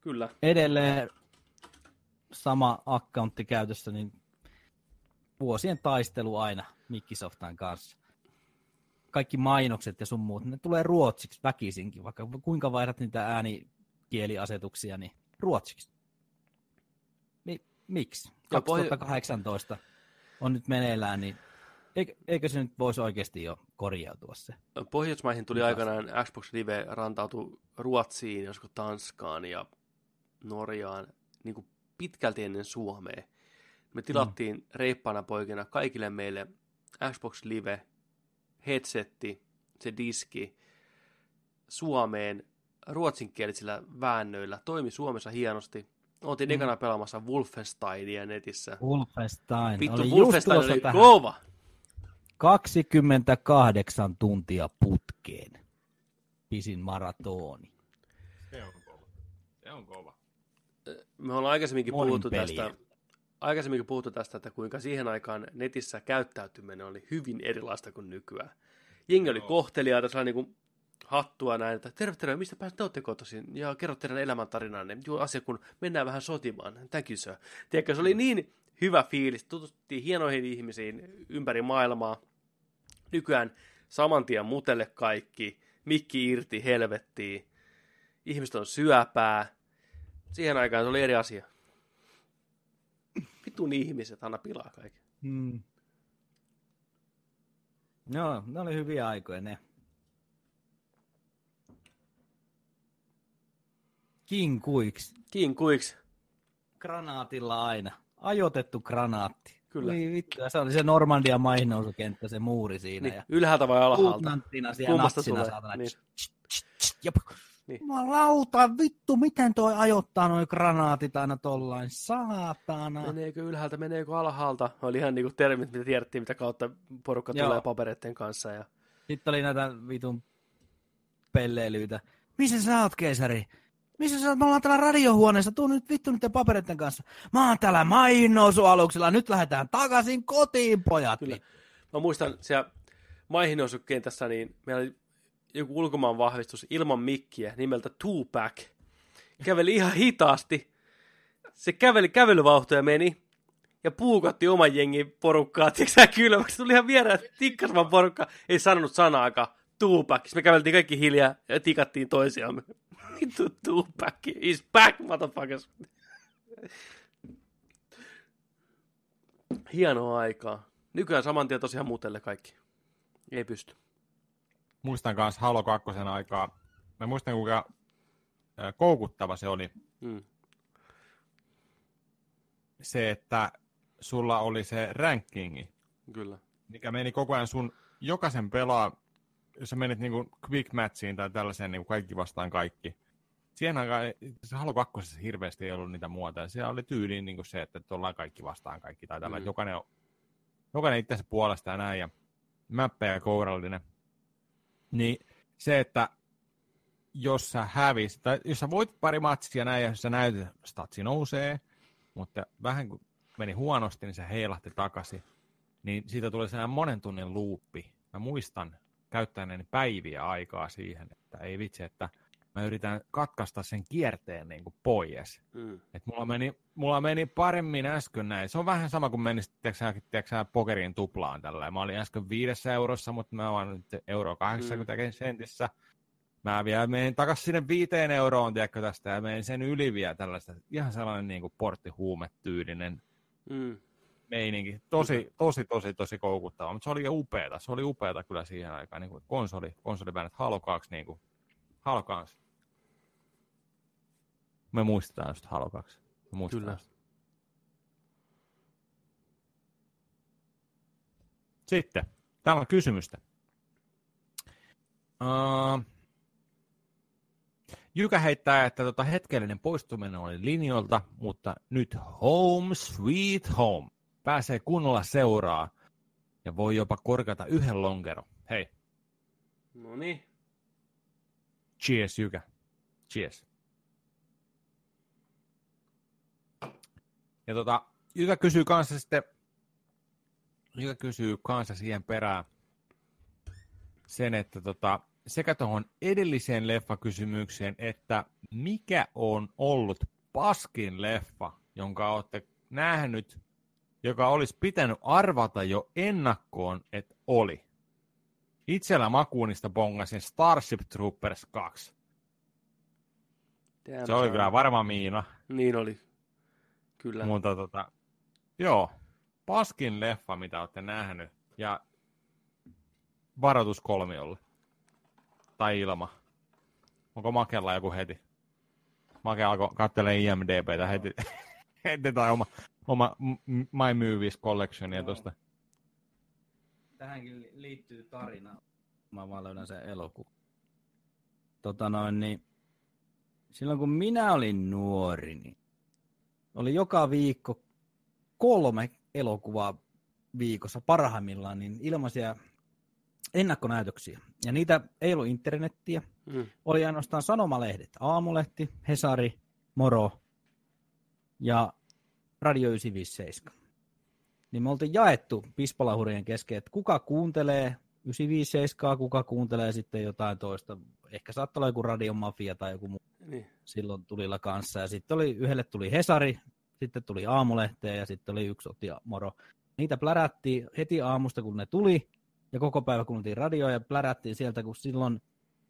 S1: Kyllä.
S3: Edelleen sama accountti käytössä, niin vuosien taistelu aina Microsoftan kanssa. Kaikki mainokset ja sun muut, ne tulee ruotsiksi väkisinkin, vaikka kuinka vaihdat niitä äänikieliasetuksia, niin ruotsiksi. Mi- miksi?
S1: Joo, pohj-
S3: 2018 on nyt meneillään, niin Eikö, eikö se nyt voisi oikeasti jo korjautua se?
S1: Pohjoismaihin tuli aikanaan Xbox Live rantautui Ruotsiin, joskus Tanskaan ja Norjaan niin kuin pitkälti ennen Suomea. Me tilattiin mm. reippaana poikina kaikille meille Xbox Live, headsetti, se diski Suomeen ruotsinkielisillä väännöillä. Toimi Suomessa hienosti. Oltiin mm. ekana pelaamassa Wolfensteinia netissä.
S3: Wolfenstein.
S1: Vittu,
S3: oli
S1: Wolfenstein oli
S3: tähän.
S1: kova.
S3: 28 tuntia putkeen. Pisin maratoni.
S2: Se on kova. Se on kova.
S1: Me ollaan aikaisemminkin
S3: Monin
S1: puhuttu
S3: peliä.
S1: tästä, aikaisemminkin puhuttu tästä, että kuinka siihen aikaan netissä käyttäytyminen oli hyvin erilaista kuin nykyään. Jengi oli kohteliaita, sellainen niin kuin hattua näin, että terve, terve, mistä päästä te olette kotoisin? Ja kerro teidän elämäntarinanne. Joo, asia kun mennään vähän sotimaan. Thank you, sir. Tiedätkö, se oli niin hyvä fiilis. Tutustuttiin hienoihin ihmisiin ympäri maailmaa. Nykyään saman tien mutelle kaikki, mikki irti, helvettiin. Ihmiset on syöpää. Siihen aikaan se oli eri asia. Vitun ihmiset aina pilaa kaiken.
S3: Mm. Joo, ne oli hyviä aikoja ne. Kinkuiksi.
S1: Kinkuiksi.
S3: Granaatilla aina. Ajotettu granaatti.
S1: Kyllä.
S3: Oi vittu, se oli se Normandian maihin nousukenttä, se muuri siinä.
S1: Niin,
S3: ja
S1: ylhäältä vai alhaalta?
S3: luutnanttina siellä
S1: Kummasta
S3: natsina
S1: tulee?
S3: saatana.
S1: Niin. Niin.
S3: Jumalauta, vittu, miten toi ajoittaa noi granaatit aina tollain, saatana.
S1: Meneekö ylhäältä, meneekö alhaalta? Oli ihan niinku termit, mitä tiedettiin, mitä kautta porukka
S3: Joo.
S1: tulee papereiden kanssa. Ja...
S3: Sitten oli näitä vitun pelleilyitä. Missä sä oot, keisari? Missä sä oot? Me ollaan täällä radiohuoneessa. Tuu nyt vittu niiden papereiden kanssa. Mä oon täällä maihinnousualuksella. Nyt lähdetään takaisin kotiin, pojat.
S1: Kyllä. Mä muistan siellä maihin kentässä, niin meillä oli joku ulkomaan vahvistus ilman mikkiä nimeltä Tupac. Käveli ihan hitaasti. Se käveli kävelyvauhtoja meni ja puukotti oman jengin porukkaa, tiedätkö kylmäksi. Tuli ihan vierään tikkasman porukka, ei sanonut sanaakaan. Tupac. Me käveltiin kaikki hiljaa ja tikattiin toisiamme. Vittu Tupac is back, motherfuckers. Hienoa aikaa. Nykyään saman tien tosiaan mutelle kaikki. Ei pysty.
S2: Muistan kanssa Halo 2 aikaa. Mä muistan, kuinka koukuttava se oli.
S1: Mm.
S2: Se, että sulla oli se rankingi,
S1: Kyllä.
S2: mikä meni koko ajan sun jokaisen pelaa, jos sä menit niinku quick matchiin tai tällaiseen niinku kaikki vastaan kaikki. Siihen aikaan se Halo 2 hirveästi ei ollut niitä muotoja. Siellä oli tyyliin niinku se, että ollaan kaikki vastaan kaikki tai tällä.
S1: Mm.
S2: Jokainen, jokainen itsensä puolesta ja näin. Ja mäppejä kourallinen. Niin se, että jos sä hävisit, tai jos sä voit pari matsia näin, ja jos sä näytät, statsi nousee, mutta vähän kun meni huonosti, niin se heilahti takaisin. Niin siitä tuli sellainen monen tunnin luuppi. Mä muistan käyttäneeni päiviä aikaa siihen, että ei vitsi, että mä yritän katkaista sen kierteen niin kuin pois.
S1: Mm.
S2: Et mulla, meni, mulla meni paremmin äsken näin. Se on vähän sama kuin menisit, tiedätkö, sä- tiedätkö, sä, pokeriin tuplaan tällä. Mä olin äsken viidessä eurossa, mutta mä oon nyt euro 80 mm. sentissä. Mä vielä menin takas sinne viiteen euroon, tiedätkö, tästä, ja menin sen yli vielä tällaista. Ihan sellainen niin kuin porttihuumetyylinen
S1: Mm.
S2: meininki. Tosi, tosi, tosi, tosi koukuttava. Mutta se oli upeeta. Se oli upeeta kyllä siihen aikaan. Niin kuin konsoli, konsolibändit. Halo 2, niin kuin, Halo 2. Me muistetaan just Halo 2. Me muistetaan
S1: Kyllä.
S2: sitä. Sitten, täällä on kysymystä. Uh, Jykä heittää, että tota hetkellinen poistuminen oli linjoilta, mutta nyt home sweet home. Pääsee kunnolla seuraa ja voi jopa korkata yhden lonkero. Hei,
S1: No niin.
S2: cheers Jykä. Cheers. Ja tota, Jykä kysyy kanssa sitten, Jykä kysyy kanssa siihen perään sen, että tota, sekä tuohon edelliseen leffakysymykseen, että mikä on ollut paskin leffa, jonka olette nähnyt, joka olisi pitänyt arvata jo ennakkoon, että oli. Itsellä makuunista bongasin Starship Troopers 2.
S1: Damn
S2: Se oli kyllä varma miina,
S1: Niin oli. Kyllä.
S2: mutta tota, joo, paskin leffa, mitä olette nähnyt Ja varoitus kolmiolle. Tai ilma. Onko Makella joku heti? Make alkoi katselemaan IMDBtä heti, heti tai oma, oma My Movies Collectionia no. tuosta.
S3: Tähänkin liittyy tarina. Mä vaan löydän sen elokuva. Tota noin, niin silloin kun minä olin nuori, niin oli joka viikko kolme elokuvaa viikossa parhaimmillaan, niin ilmaisia ennakkonäytöksiä. Ja niitä ei ollut internettiä. Mm. Oli ainoastaan sanomalehdet. Aamulehti, Hesari, Moro ja Radio 957. Niin me oltiin jaettu pispalahurien kesken, että kuka kuuntelee 957, kuka kuuntelee sitten jotain toista. Ehkä saattaa olla joku radiomafia tai joku muu niin. silloin tulilla kanssa. Ja sitten oli, yhdelle tuli Hesari, sitten tuli Aamulehteä ja sitten oli yksi otti Moro. Niitä plärättiin heti aamusta, kun ne tuli, ja koko päivä kuunneltiin radioa ja plärättiin sieltä, kun silloin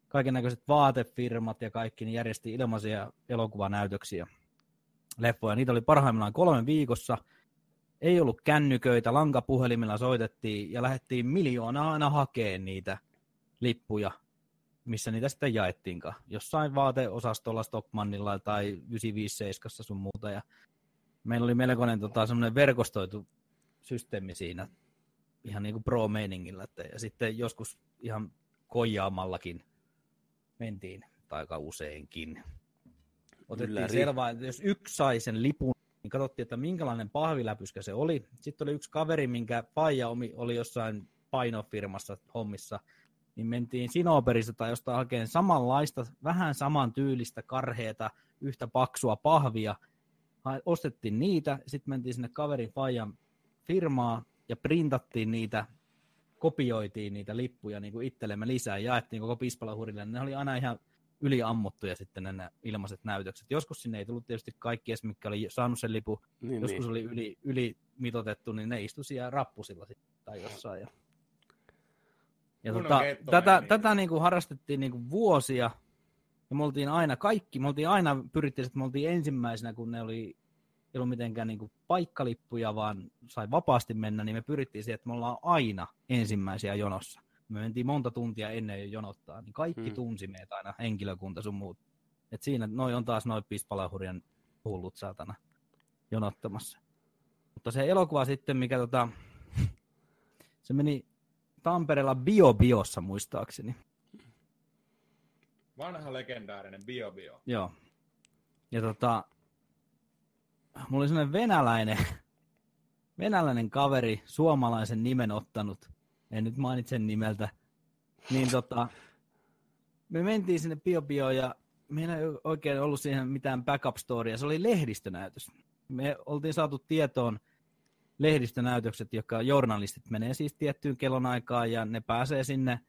S3: kaiken näköiset vaatefirmat ja kaikki niin järjesti ilmaisia elokuvanäytöksiä, leffoja. Niitä oli parhaimmillaan kolmen viikossa. Ei ollut kännyköitä, lankapuhelimilla soitettiin ja lähdettiin miljoonaa aina hakeen niitä lippuja, missä niitä sitten jaettiinkaan. Jossain vaateosastolla Stockmannilla tai 957 sun muuta. Ja meillä oli melkoinen tota, semmoinen verkostoitu systeemi siinä ihan niin kuin pro-meiningillä. Että, ja sitten joskus ihan kojaamallakin mentiin, tai aika useinkin. Otettiin Ylläri. selvää, että jos yksi sai sen lipun, niin katsottiin, että minkälainen pahviläpyskä se oli. Sitten oli yksi kaveri, minkä paija oli jossain painofirmassa hommissa, niin mentiin Sinoperista tai jostain hakeen samanlaista, vähän saman tyylistä karheeta, yhtä paksua pahvia. Ostettiin niitä, sitten mentiin sinne kaverin faijan firmaa, ja printattiin niitä, kopioitiin niitä lippuja niin kuin itsellemme lisää ja jaettiin koko Pispalahurille. Ne oli aina ihan yliammuttuja sitten ne ilmaiset näytökset. Joskus sinne ei tullut tietysti kaikki edes, mitkä oli saanut sen lipu. Niin, Joskus niin. oli yli, yli mitotettu, niin ne istui siellä rappusilla sitten tai jossain. Ja, ja tota, tätä, niin. tätä niin kuin harrastettiin niin kuin vuosia. Ja me oltiin aina kaikki, me oltiin aina, pyrittiin, että me oltiin ensimmäisenä, kun ne oli ei ollut mitenkään niin kuin paikkalippuja, vaan sai vapaasti mennä, niin me pyrittiin siihen, että me ollaan aina ensimmäisiä jonossa. Me mentiin monta tuntia ennen jo jonottaa, niin kaikki hmm. tunsi meitä aina, henkilökunta sun muut. Et siinä noi on taas noin pispalahurien hullut saatana jonottamassa. Mutta se elokuva sitten, mikä tota, se meni Tampereella Bio Biossa muistaakseni.
S2: Vanha legendaarinen Bio Bio.
S3: Joo. Ja tota, mulla oli sellainen venäläinen, venäläinen kaveri, suomalaisen nimen ottanut, en nyt mainitse nimeltä, niin tota, me mentiin sinne Bio Bio ja meillä ei oikein ollut siihen mitään backup storya, se oli lehdistönäytös. Me oltiin saatu tietoon lehdistönäytökset, jotka journalistit menee siis tiettyyn kellonaikaan ja ne pääsee sinne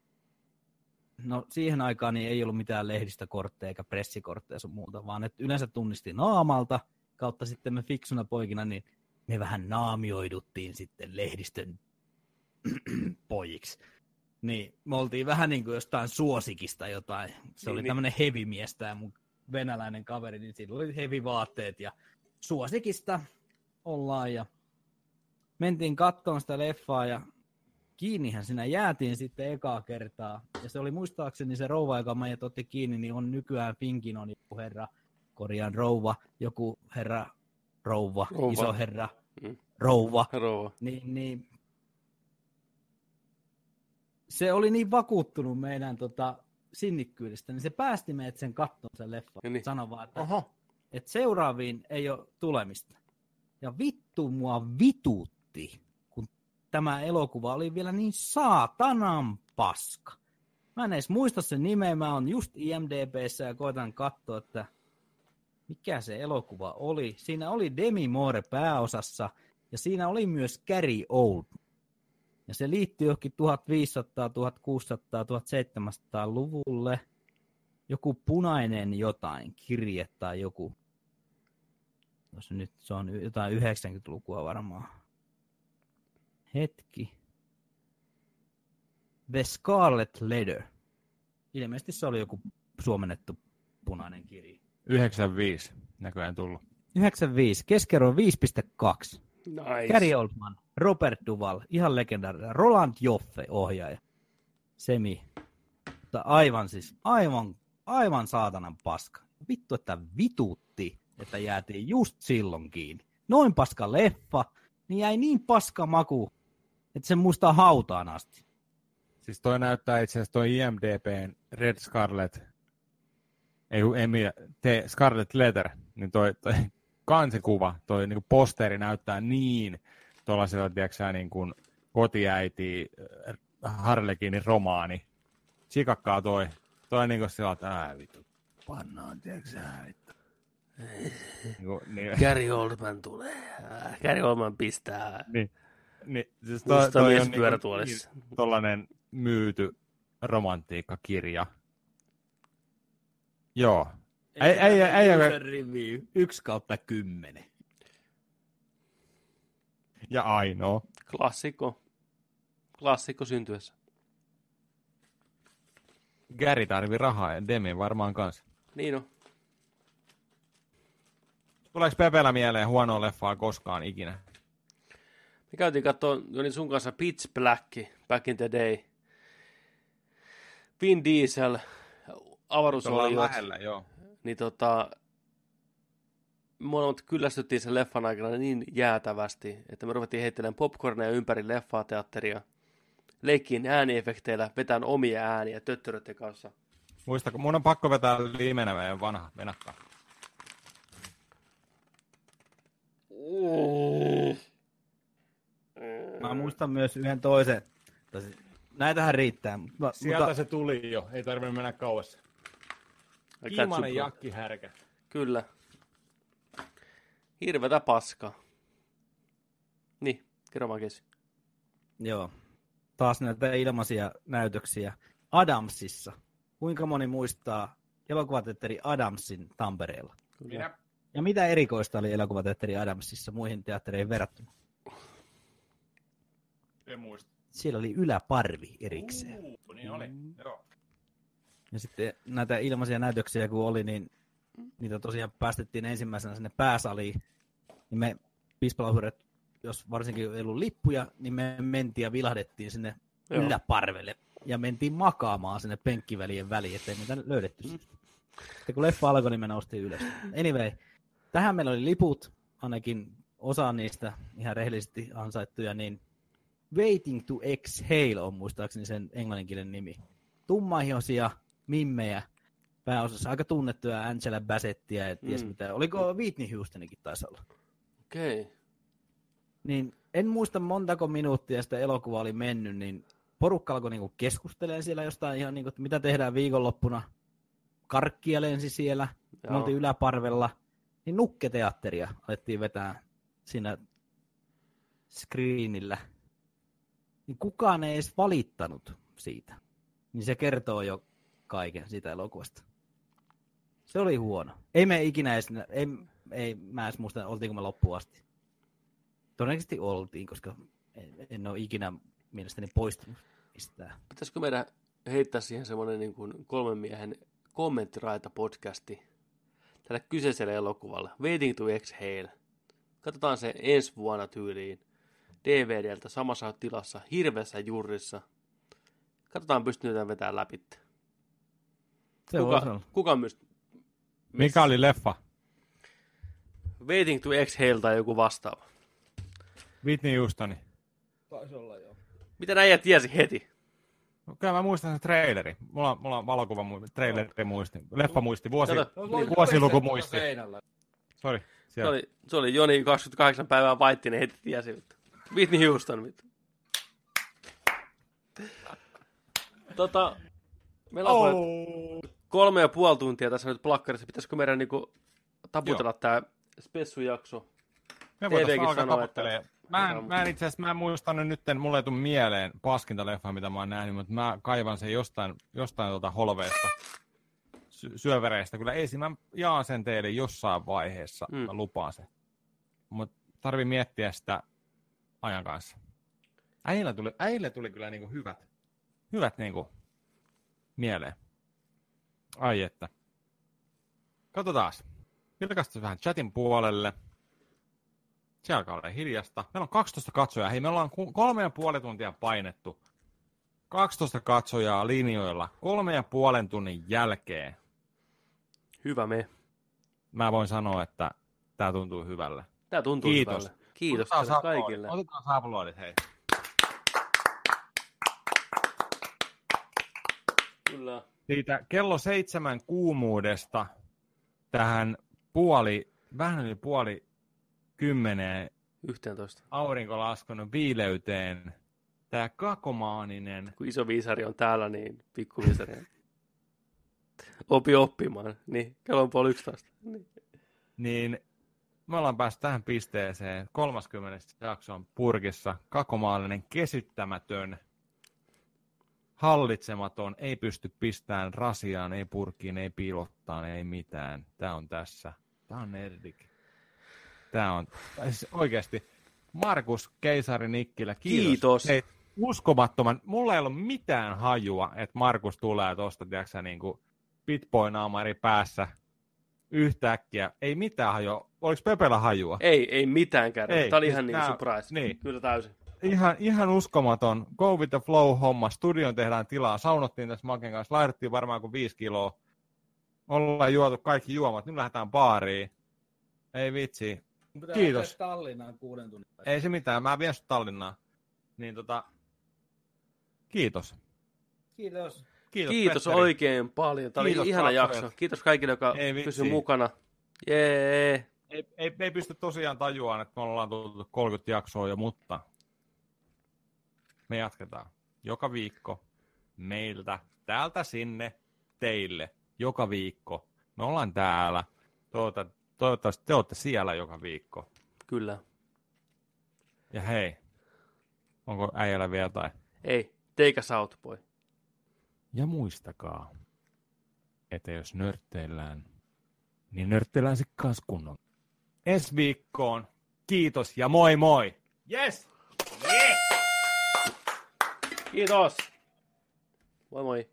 S3: No siihen aikaan niin ei ollut mitään lehdistökortteja eikä pressikortteja sun muuta, vaan että yleensä tunnisti naamalta – kautta sitten me fiksuna poikina, niin me vähän naamioiduttiin sitten lehdistön pojiksi. Niin me oltiin vähän niin kuin jostain suosikista jotain. Se niin, oli niin. tämmöinen hevimies tämä mun venäläinen kaveri, niin sillä oli hevivaatteet ja suosikista ollaan ja mentiin kattoon sitä leffaa ja kiinnihän sinä jäätiin sitten ekaa kertaa. Ja se oli muistaakseni se rouva, joka meidät otti kiinni, niin on nykyään Finkinon herra – korjaan rouva, joku herra rouva, rouva. iso herra mm. rouva,
S1: rouva.
S3: Niin, niin, se oli niin vakuuttunut meidän tota, sinnikkyydestä, niin se päästi meidät sen kattoon sen leffan. Niin. Sano vaan, että, Oho. että seuraaviin ei ole tulemista. Ja vittu mua vitutti, kun tämä elokuva oli vielä niin saatanan paska. Mä en edes muista sen nimeä, mä oon just IMDBssä ja koitan katsoa, että mikä se elokuva oli. Siinä oli Demi Moore pääosassa ja siinä oli myös Gary Old. Ja se liittyy johonkin 1500, 1600, 1700-luvulle. Joku punainen jotain, kirje tai joku. Tuossa nyt se on jotain 90-lukua varmaan. Hetki. The Scarlet Letter. Ilmeisesti se oli joku suomennettu punainen kirja.
S2: 95 näköjään tullut.
S3: 95, keskiarvo 5,2.
S1: Nice.
S3: Gary Oldman, Robert Duval, ihan legendaarinen, Roland Joffe ohjaaja, Semi. Mutta aivan siis, aivan, aivan saatanan paska. Vittu, että vitutti, että jäätiin just silloin kiinni. Noin paska leffa, niin jäi niin paska maku, että se muistaa hautaan asti.
S2: Siis toi näyttää itse asiassa toi IMDBn Red Scarlet, ei kun Emilia, te, Scarlet Letter, niin toi, toi kansikuva, toi niin posteri näyttää niin tuollaisella, tiedätkö niin kuin kotiäiti äh, Harlekinin romaani. Sikakkaa toi. Toi niin kuin sillä, että ää vittu, pannaan, tiedätkö sä, vittu. Niin, kuin, niin,
S1: Gary Oldman tulee. Äh, Gary Oldman pistää
S2: niin, niin, siis
S1: musta
S2: toi,
S1: mies
S2: on niin
S1: pyörätuolissa.
S2: tollanen myyty romantiikkakirja. Joo. Ei, ei, ei, ei,
S3: review, yksi kautta kymmenen.
S2: ja ainoa.
S1: Klassikko. Klassikko syntyessä.
S2: Gary tarvii rahaa ja Demi varmaan kanssa.
S1: Niin on.
S2: Tuleeko Pepellä mieleen huonoa leffaa koskaan ikinä?
S1: Me käytiin katsoa Joni sun kanssa Pitch Black back in the day. Vin Diesel, avaruusolijat.
S2: joo.
S1: Niin tota, molemmat kyllästyttiin sen leffan aikana niin jäätävästi, että me ruvettiin heittelemään popcorneja ympäri leffaa teatteria. Leikkiin ääniefekteillä, vetään omia ääniä töttöröiden kanssa.
S2: Muistako, mun on pakko vetää liimenä meidän vanha venakka.
S3: Mä muistan myös yhden toisen. Näitähän riittää. Mutta, mutta
S2: se tuli jo, ei tarvinnut mennä kauas.
S1: Kiimainen
S2: jakki härkä.
S1: Kyllä. Hirvetä paskaa. Niin, kerro vaan kesi.
S3: joo, taas näitä ilmaisia näytöksiä. Adamsissa. Kuinka moni muistaa elokuvateatteri Adamsin Tampereella?
S2: Minä
S3: Ja mitä erikoista oli elokuvateatteri Adamsissa muihin teattereihin verrattuna?
S2: En muista.
S3: Siellä oli yläparvi erikseen.
S2: Uu, niin oli. Joo.
S3: Ja sitten näitä ilmaisia näytöksiä kun oli, niin niitä tosiaan päästettiin ensimmäisenä sinne pääsaliin. Niin me pispalahuudet, jos varsinkin ei ollut lippuja, niin me mentiin ja vilahdettiin sinne
S1: Joo.
S3: Yläparvelle. Ja mentiin makaamaan sinne penkkivälien väliin, ettei meitä löydetty siitä. Sitten kun leffa alkoi, niin me noustiin ylös. Anyway, tähän meillä oli liput, ainakin osa niistä ihan rehellisesti ansaittuja, niin Waiting to Exhale on muistaakseni sen englanninkielen nimi. Tummaihoisia mimmejä, pääosassa aika tunnettuja Angela Bassettia ja ties
S1: Mm.
S3: mitä. Oliko Whitney Houstonikin taisi olla?
S1: Okei. Okay.
S3: Niin en muista montako minuuttia sitä elokuva oli mennyt, niin porukka alkoi niinku keskustelemaan siellä jostain ihan niinku, että mitä tehdään viikonloppuna. Karkkia lensi siellä, me
S1: Joo.
S3: oltiin yläparvella, niin nukketeatteria alettiin vetää siinä screenillä. Niin kukaan ei edes valittanut siitä. Niin se kertoo jo kaiken siitä elokuvasta. Se oli huono. Ei me ikinä edes, ei, ei mä edes muista, oltiinko me loppuun asti. Todennäköisesti oltiin, koska en, en ole ikinä mielestäni poistunut mistään.
S1: Pitäisikö meidän heittää siihen semmoinen niin kuin kolmen miehen kommenttiraita podcasti tälle kyseiselle elokuvalle. Waiting to Exhale. Katsotaan se ensi vuonna tyyliin. DVDltä samassa tilassa, hirveässä jurrissa. Katsotaan pystytään vetämään läpi.
S3: Se
S1: Kuka, kuka myös
S2: Mikä oli leffa?
S1: Waiting to Exhale tai joku vastaava.
S2: Whitney Houstoni.
S3: Taisi olla joo.
S1: Mitä näijä tiesi heti?
S2: No, Kyllä mä muistan sen traileri. Mulla, on- mulla on valokuva mu- traileri muisti. Leffa muisti. Vuosi,
S1: Kato, niin.
S2: vuosiluku muisti. Sori.
S1: Se oli, se oli Joni 28 päivää vaittinen heti tiesi. vittu. Whitney Houston. Vittu. Tota, meillä on oh. kolme ja puoli tuntia tässä nyt plakkarissa. Pitäisikö meidän niinku taputella tää spessujakso?
S2: Me voitaisiin alkaa
S1: sanoo,
S2: taputtelee. Mä en, mä en itse asiassa, mä en muistanut nyt, mulle ei tule mieleen paskinta leffa, mitä mä oon nähnyt, mutta mä kaivan sen jostain, jostain tuota holveesta, sy- syövereistä. Kyllä ei, mä jaan sen teille jossain vaiheessa,
S1: mm.
S2: mä lupaan sen. Mutta tarvii miettiä sitä ajan kanssa. Äijillä tuli, äijillä tuli kyllä niinku hyvät, hyvät niinku mieleen. Ai että. Katsotaan. Vilkaista vähän chatin puolelle. Se alkaa olla hiljasta. Meillä on 12 katsojaa. Hei, me ollaan kolme ja puoli tuntia painettu. 12 katsojaa linjoilla kolme ja puolen tunnin jälkeen.
S1: Hyvä me.
S2: Mä voin sanoa, että tämä tuntuu hyvälle.
S1: Tää tuntuu
S2: Kiitos.
S1: hyvälle. Kiitos
S2: Otetaan
S1: teille
S2: aplodit.
S1: kaikille.
S2: Otetaan aplodit, hei.
S1: Kyllä.
S2: Siitä kello seitsemän kuumuudesta tähän puoli, vähän yli puoli kymmeneen
S1: 11.
S2: aurinko laskenut viileyteen. Tämä kakomaaninen,
S1: Kun iso viisari on täällä, niin pikku viisari. Opi oppimaan. Niin, kello on puoli 11. Niin.
S2: niin me ollaan päästy tähän pisteeseen. 30 jakso on purkissa. Kakomaallinen, kesyttämätön, hallitsematon, ei pysty pistämään rasiaan, ei purkiin, ei piilottaan, ei mitään. Tämä on tässä. Tämä on Nerdik. Tämä on siis oikeasti Markus Keisari Nikkilä. Kiitos.
S1: Kiitos.
S2: Hei, uskomattoman. Mulla ei ollut mitään hajua, että Markus tulee tuosta, tiedätkö niin kuin pitpoinaamari päässä yhtäkkiä. Ei mitään hajua. Oliko Pepellä hajua?
S1: Ei, ei mitään käydä.
S2: Ei,
S1: Tämä oli
S2: siis
S1: ihan niin
S2: nää-
S1: surprise.
S2: niin.
S1: Kyllä täysin.
S2: Ihan, ihan uskomaton. Go with the flow homma. Studion tehdään tilaa. Saunottiin tässä Maken kanssa. Laitettiin varmaan kuin viisi kiloa. Ollaan juotu kaikki juomat. Nyt lähdetään baariin. Ei vitsi. Kiitos.
S3: Tallinnaan kuuden tunnin päästä.
S2: Ei se mitään. Mä vien sut Tallinnaan. Niin tota... Kiitos.
S3: Kiitos.
S2: Kiitos,
S1: Kiitos
S2: Petteri.
S1: oikein paljon. Tämä oli
S2: Kiitos
S1: ihana
S2: katsojat.
S1: jakso. Kiitos kaikille, joka
S2: Ei vitsi.
S1: pysyi mukana. Jee.
S2: Ei, ei, ei pysty tosiaan tajuaan, että me ollaan tullut 30 jaksoa jo, mutta me jatketaan. Joka viikko meiltä, täältä sinne, teille, joka viikko. Me ollaan täällä. Toivota, toivottavasti te olette siellä joka viikko.
S1: Kyllä.
S2: Ja hei, onko äijällä vielä jotain?
S1: Ei, us out, boy.
S2: Ja muistakaa, että jos nörtteillään, niin nörtteillään se kans kunnon. Ensi viikkoon. Kiitos ja moi moi! Yes!
S1: Kiitos. Moi moi.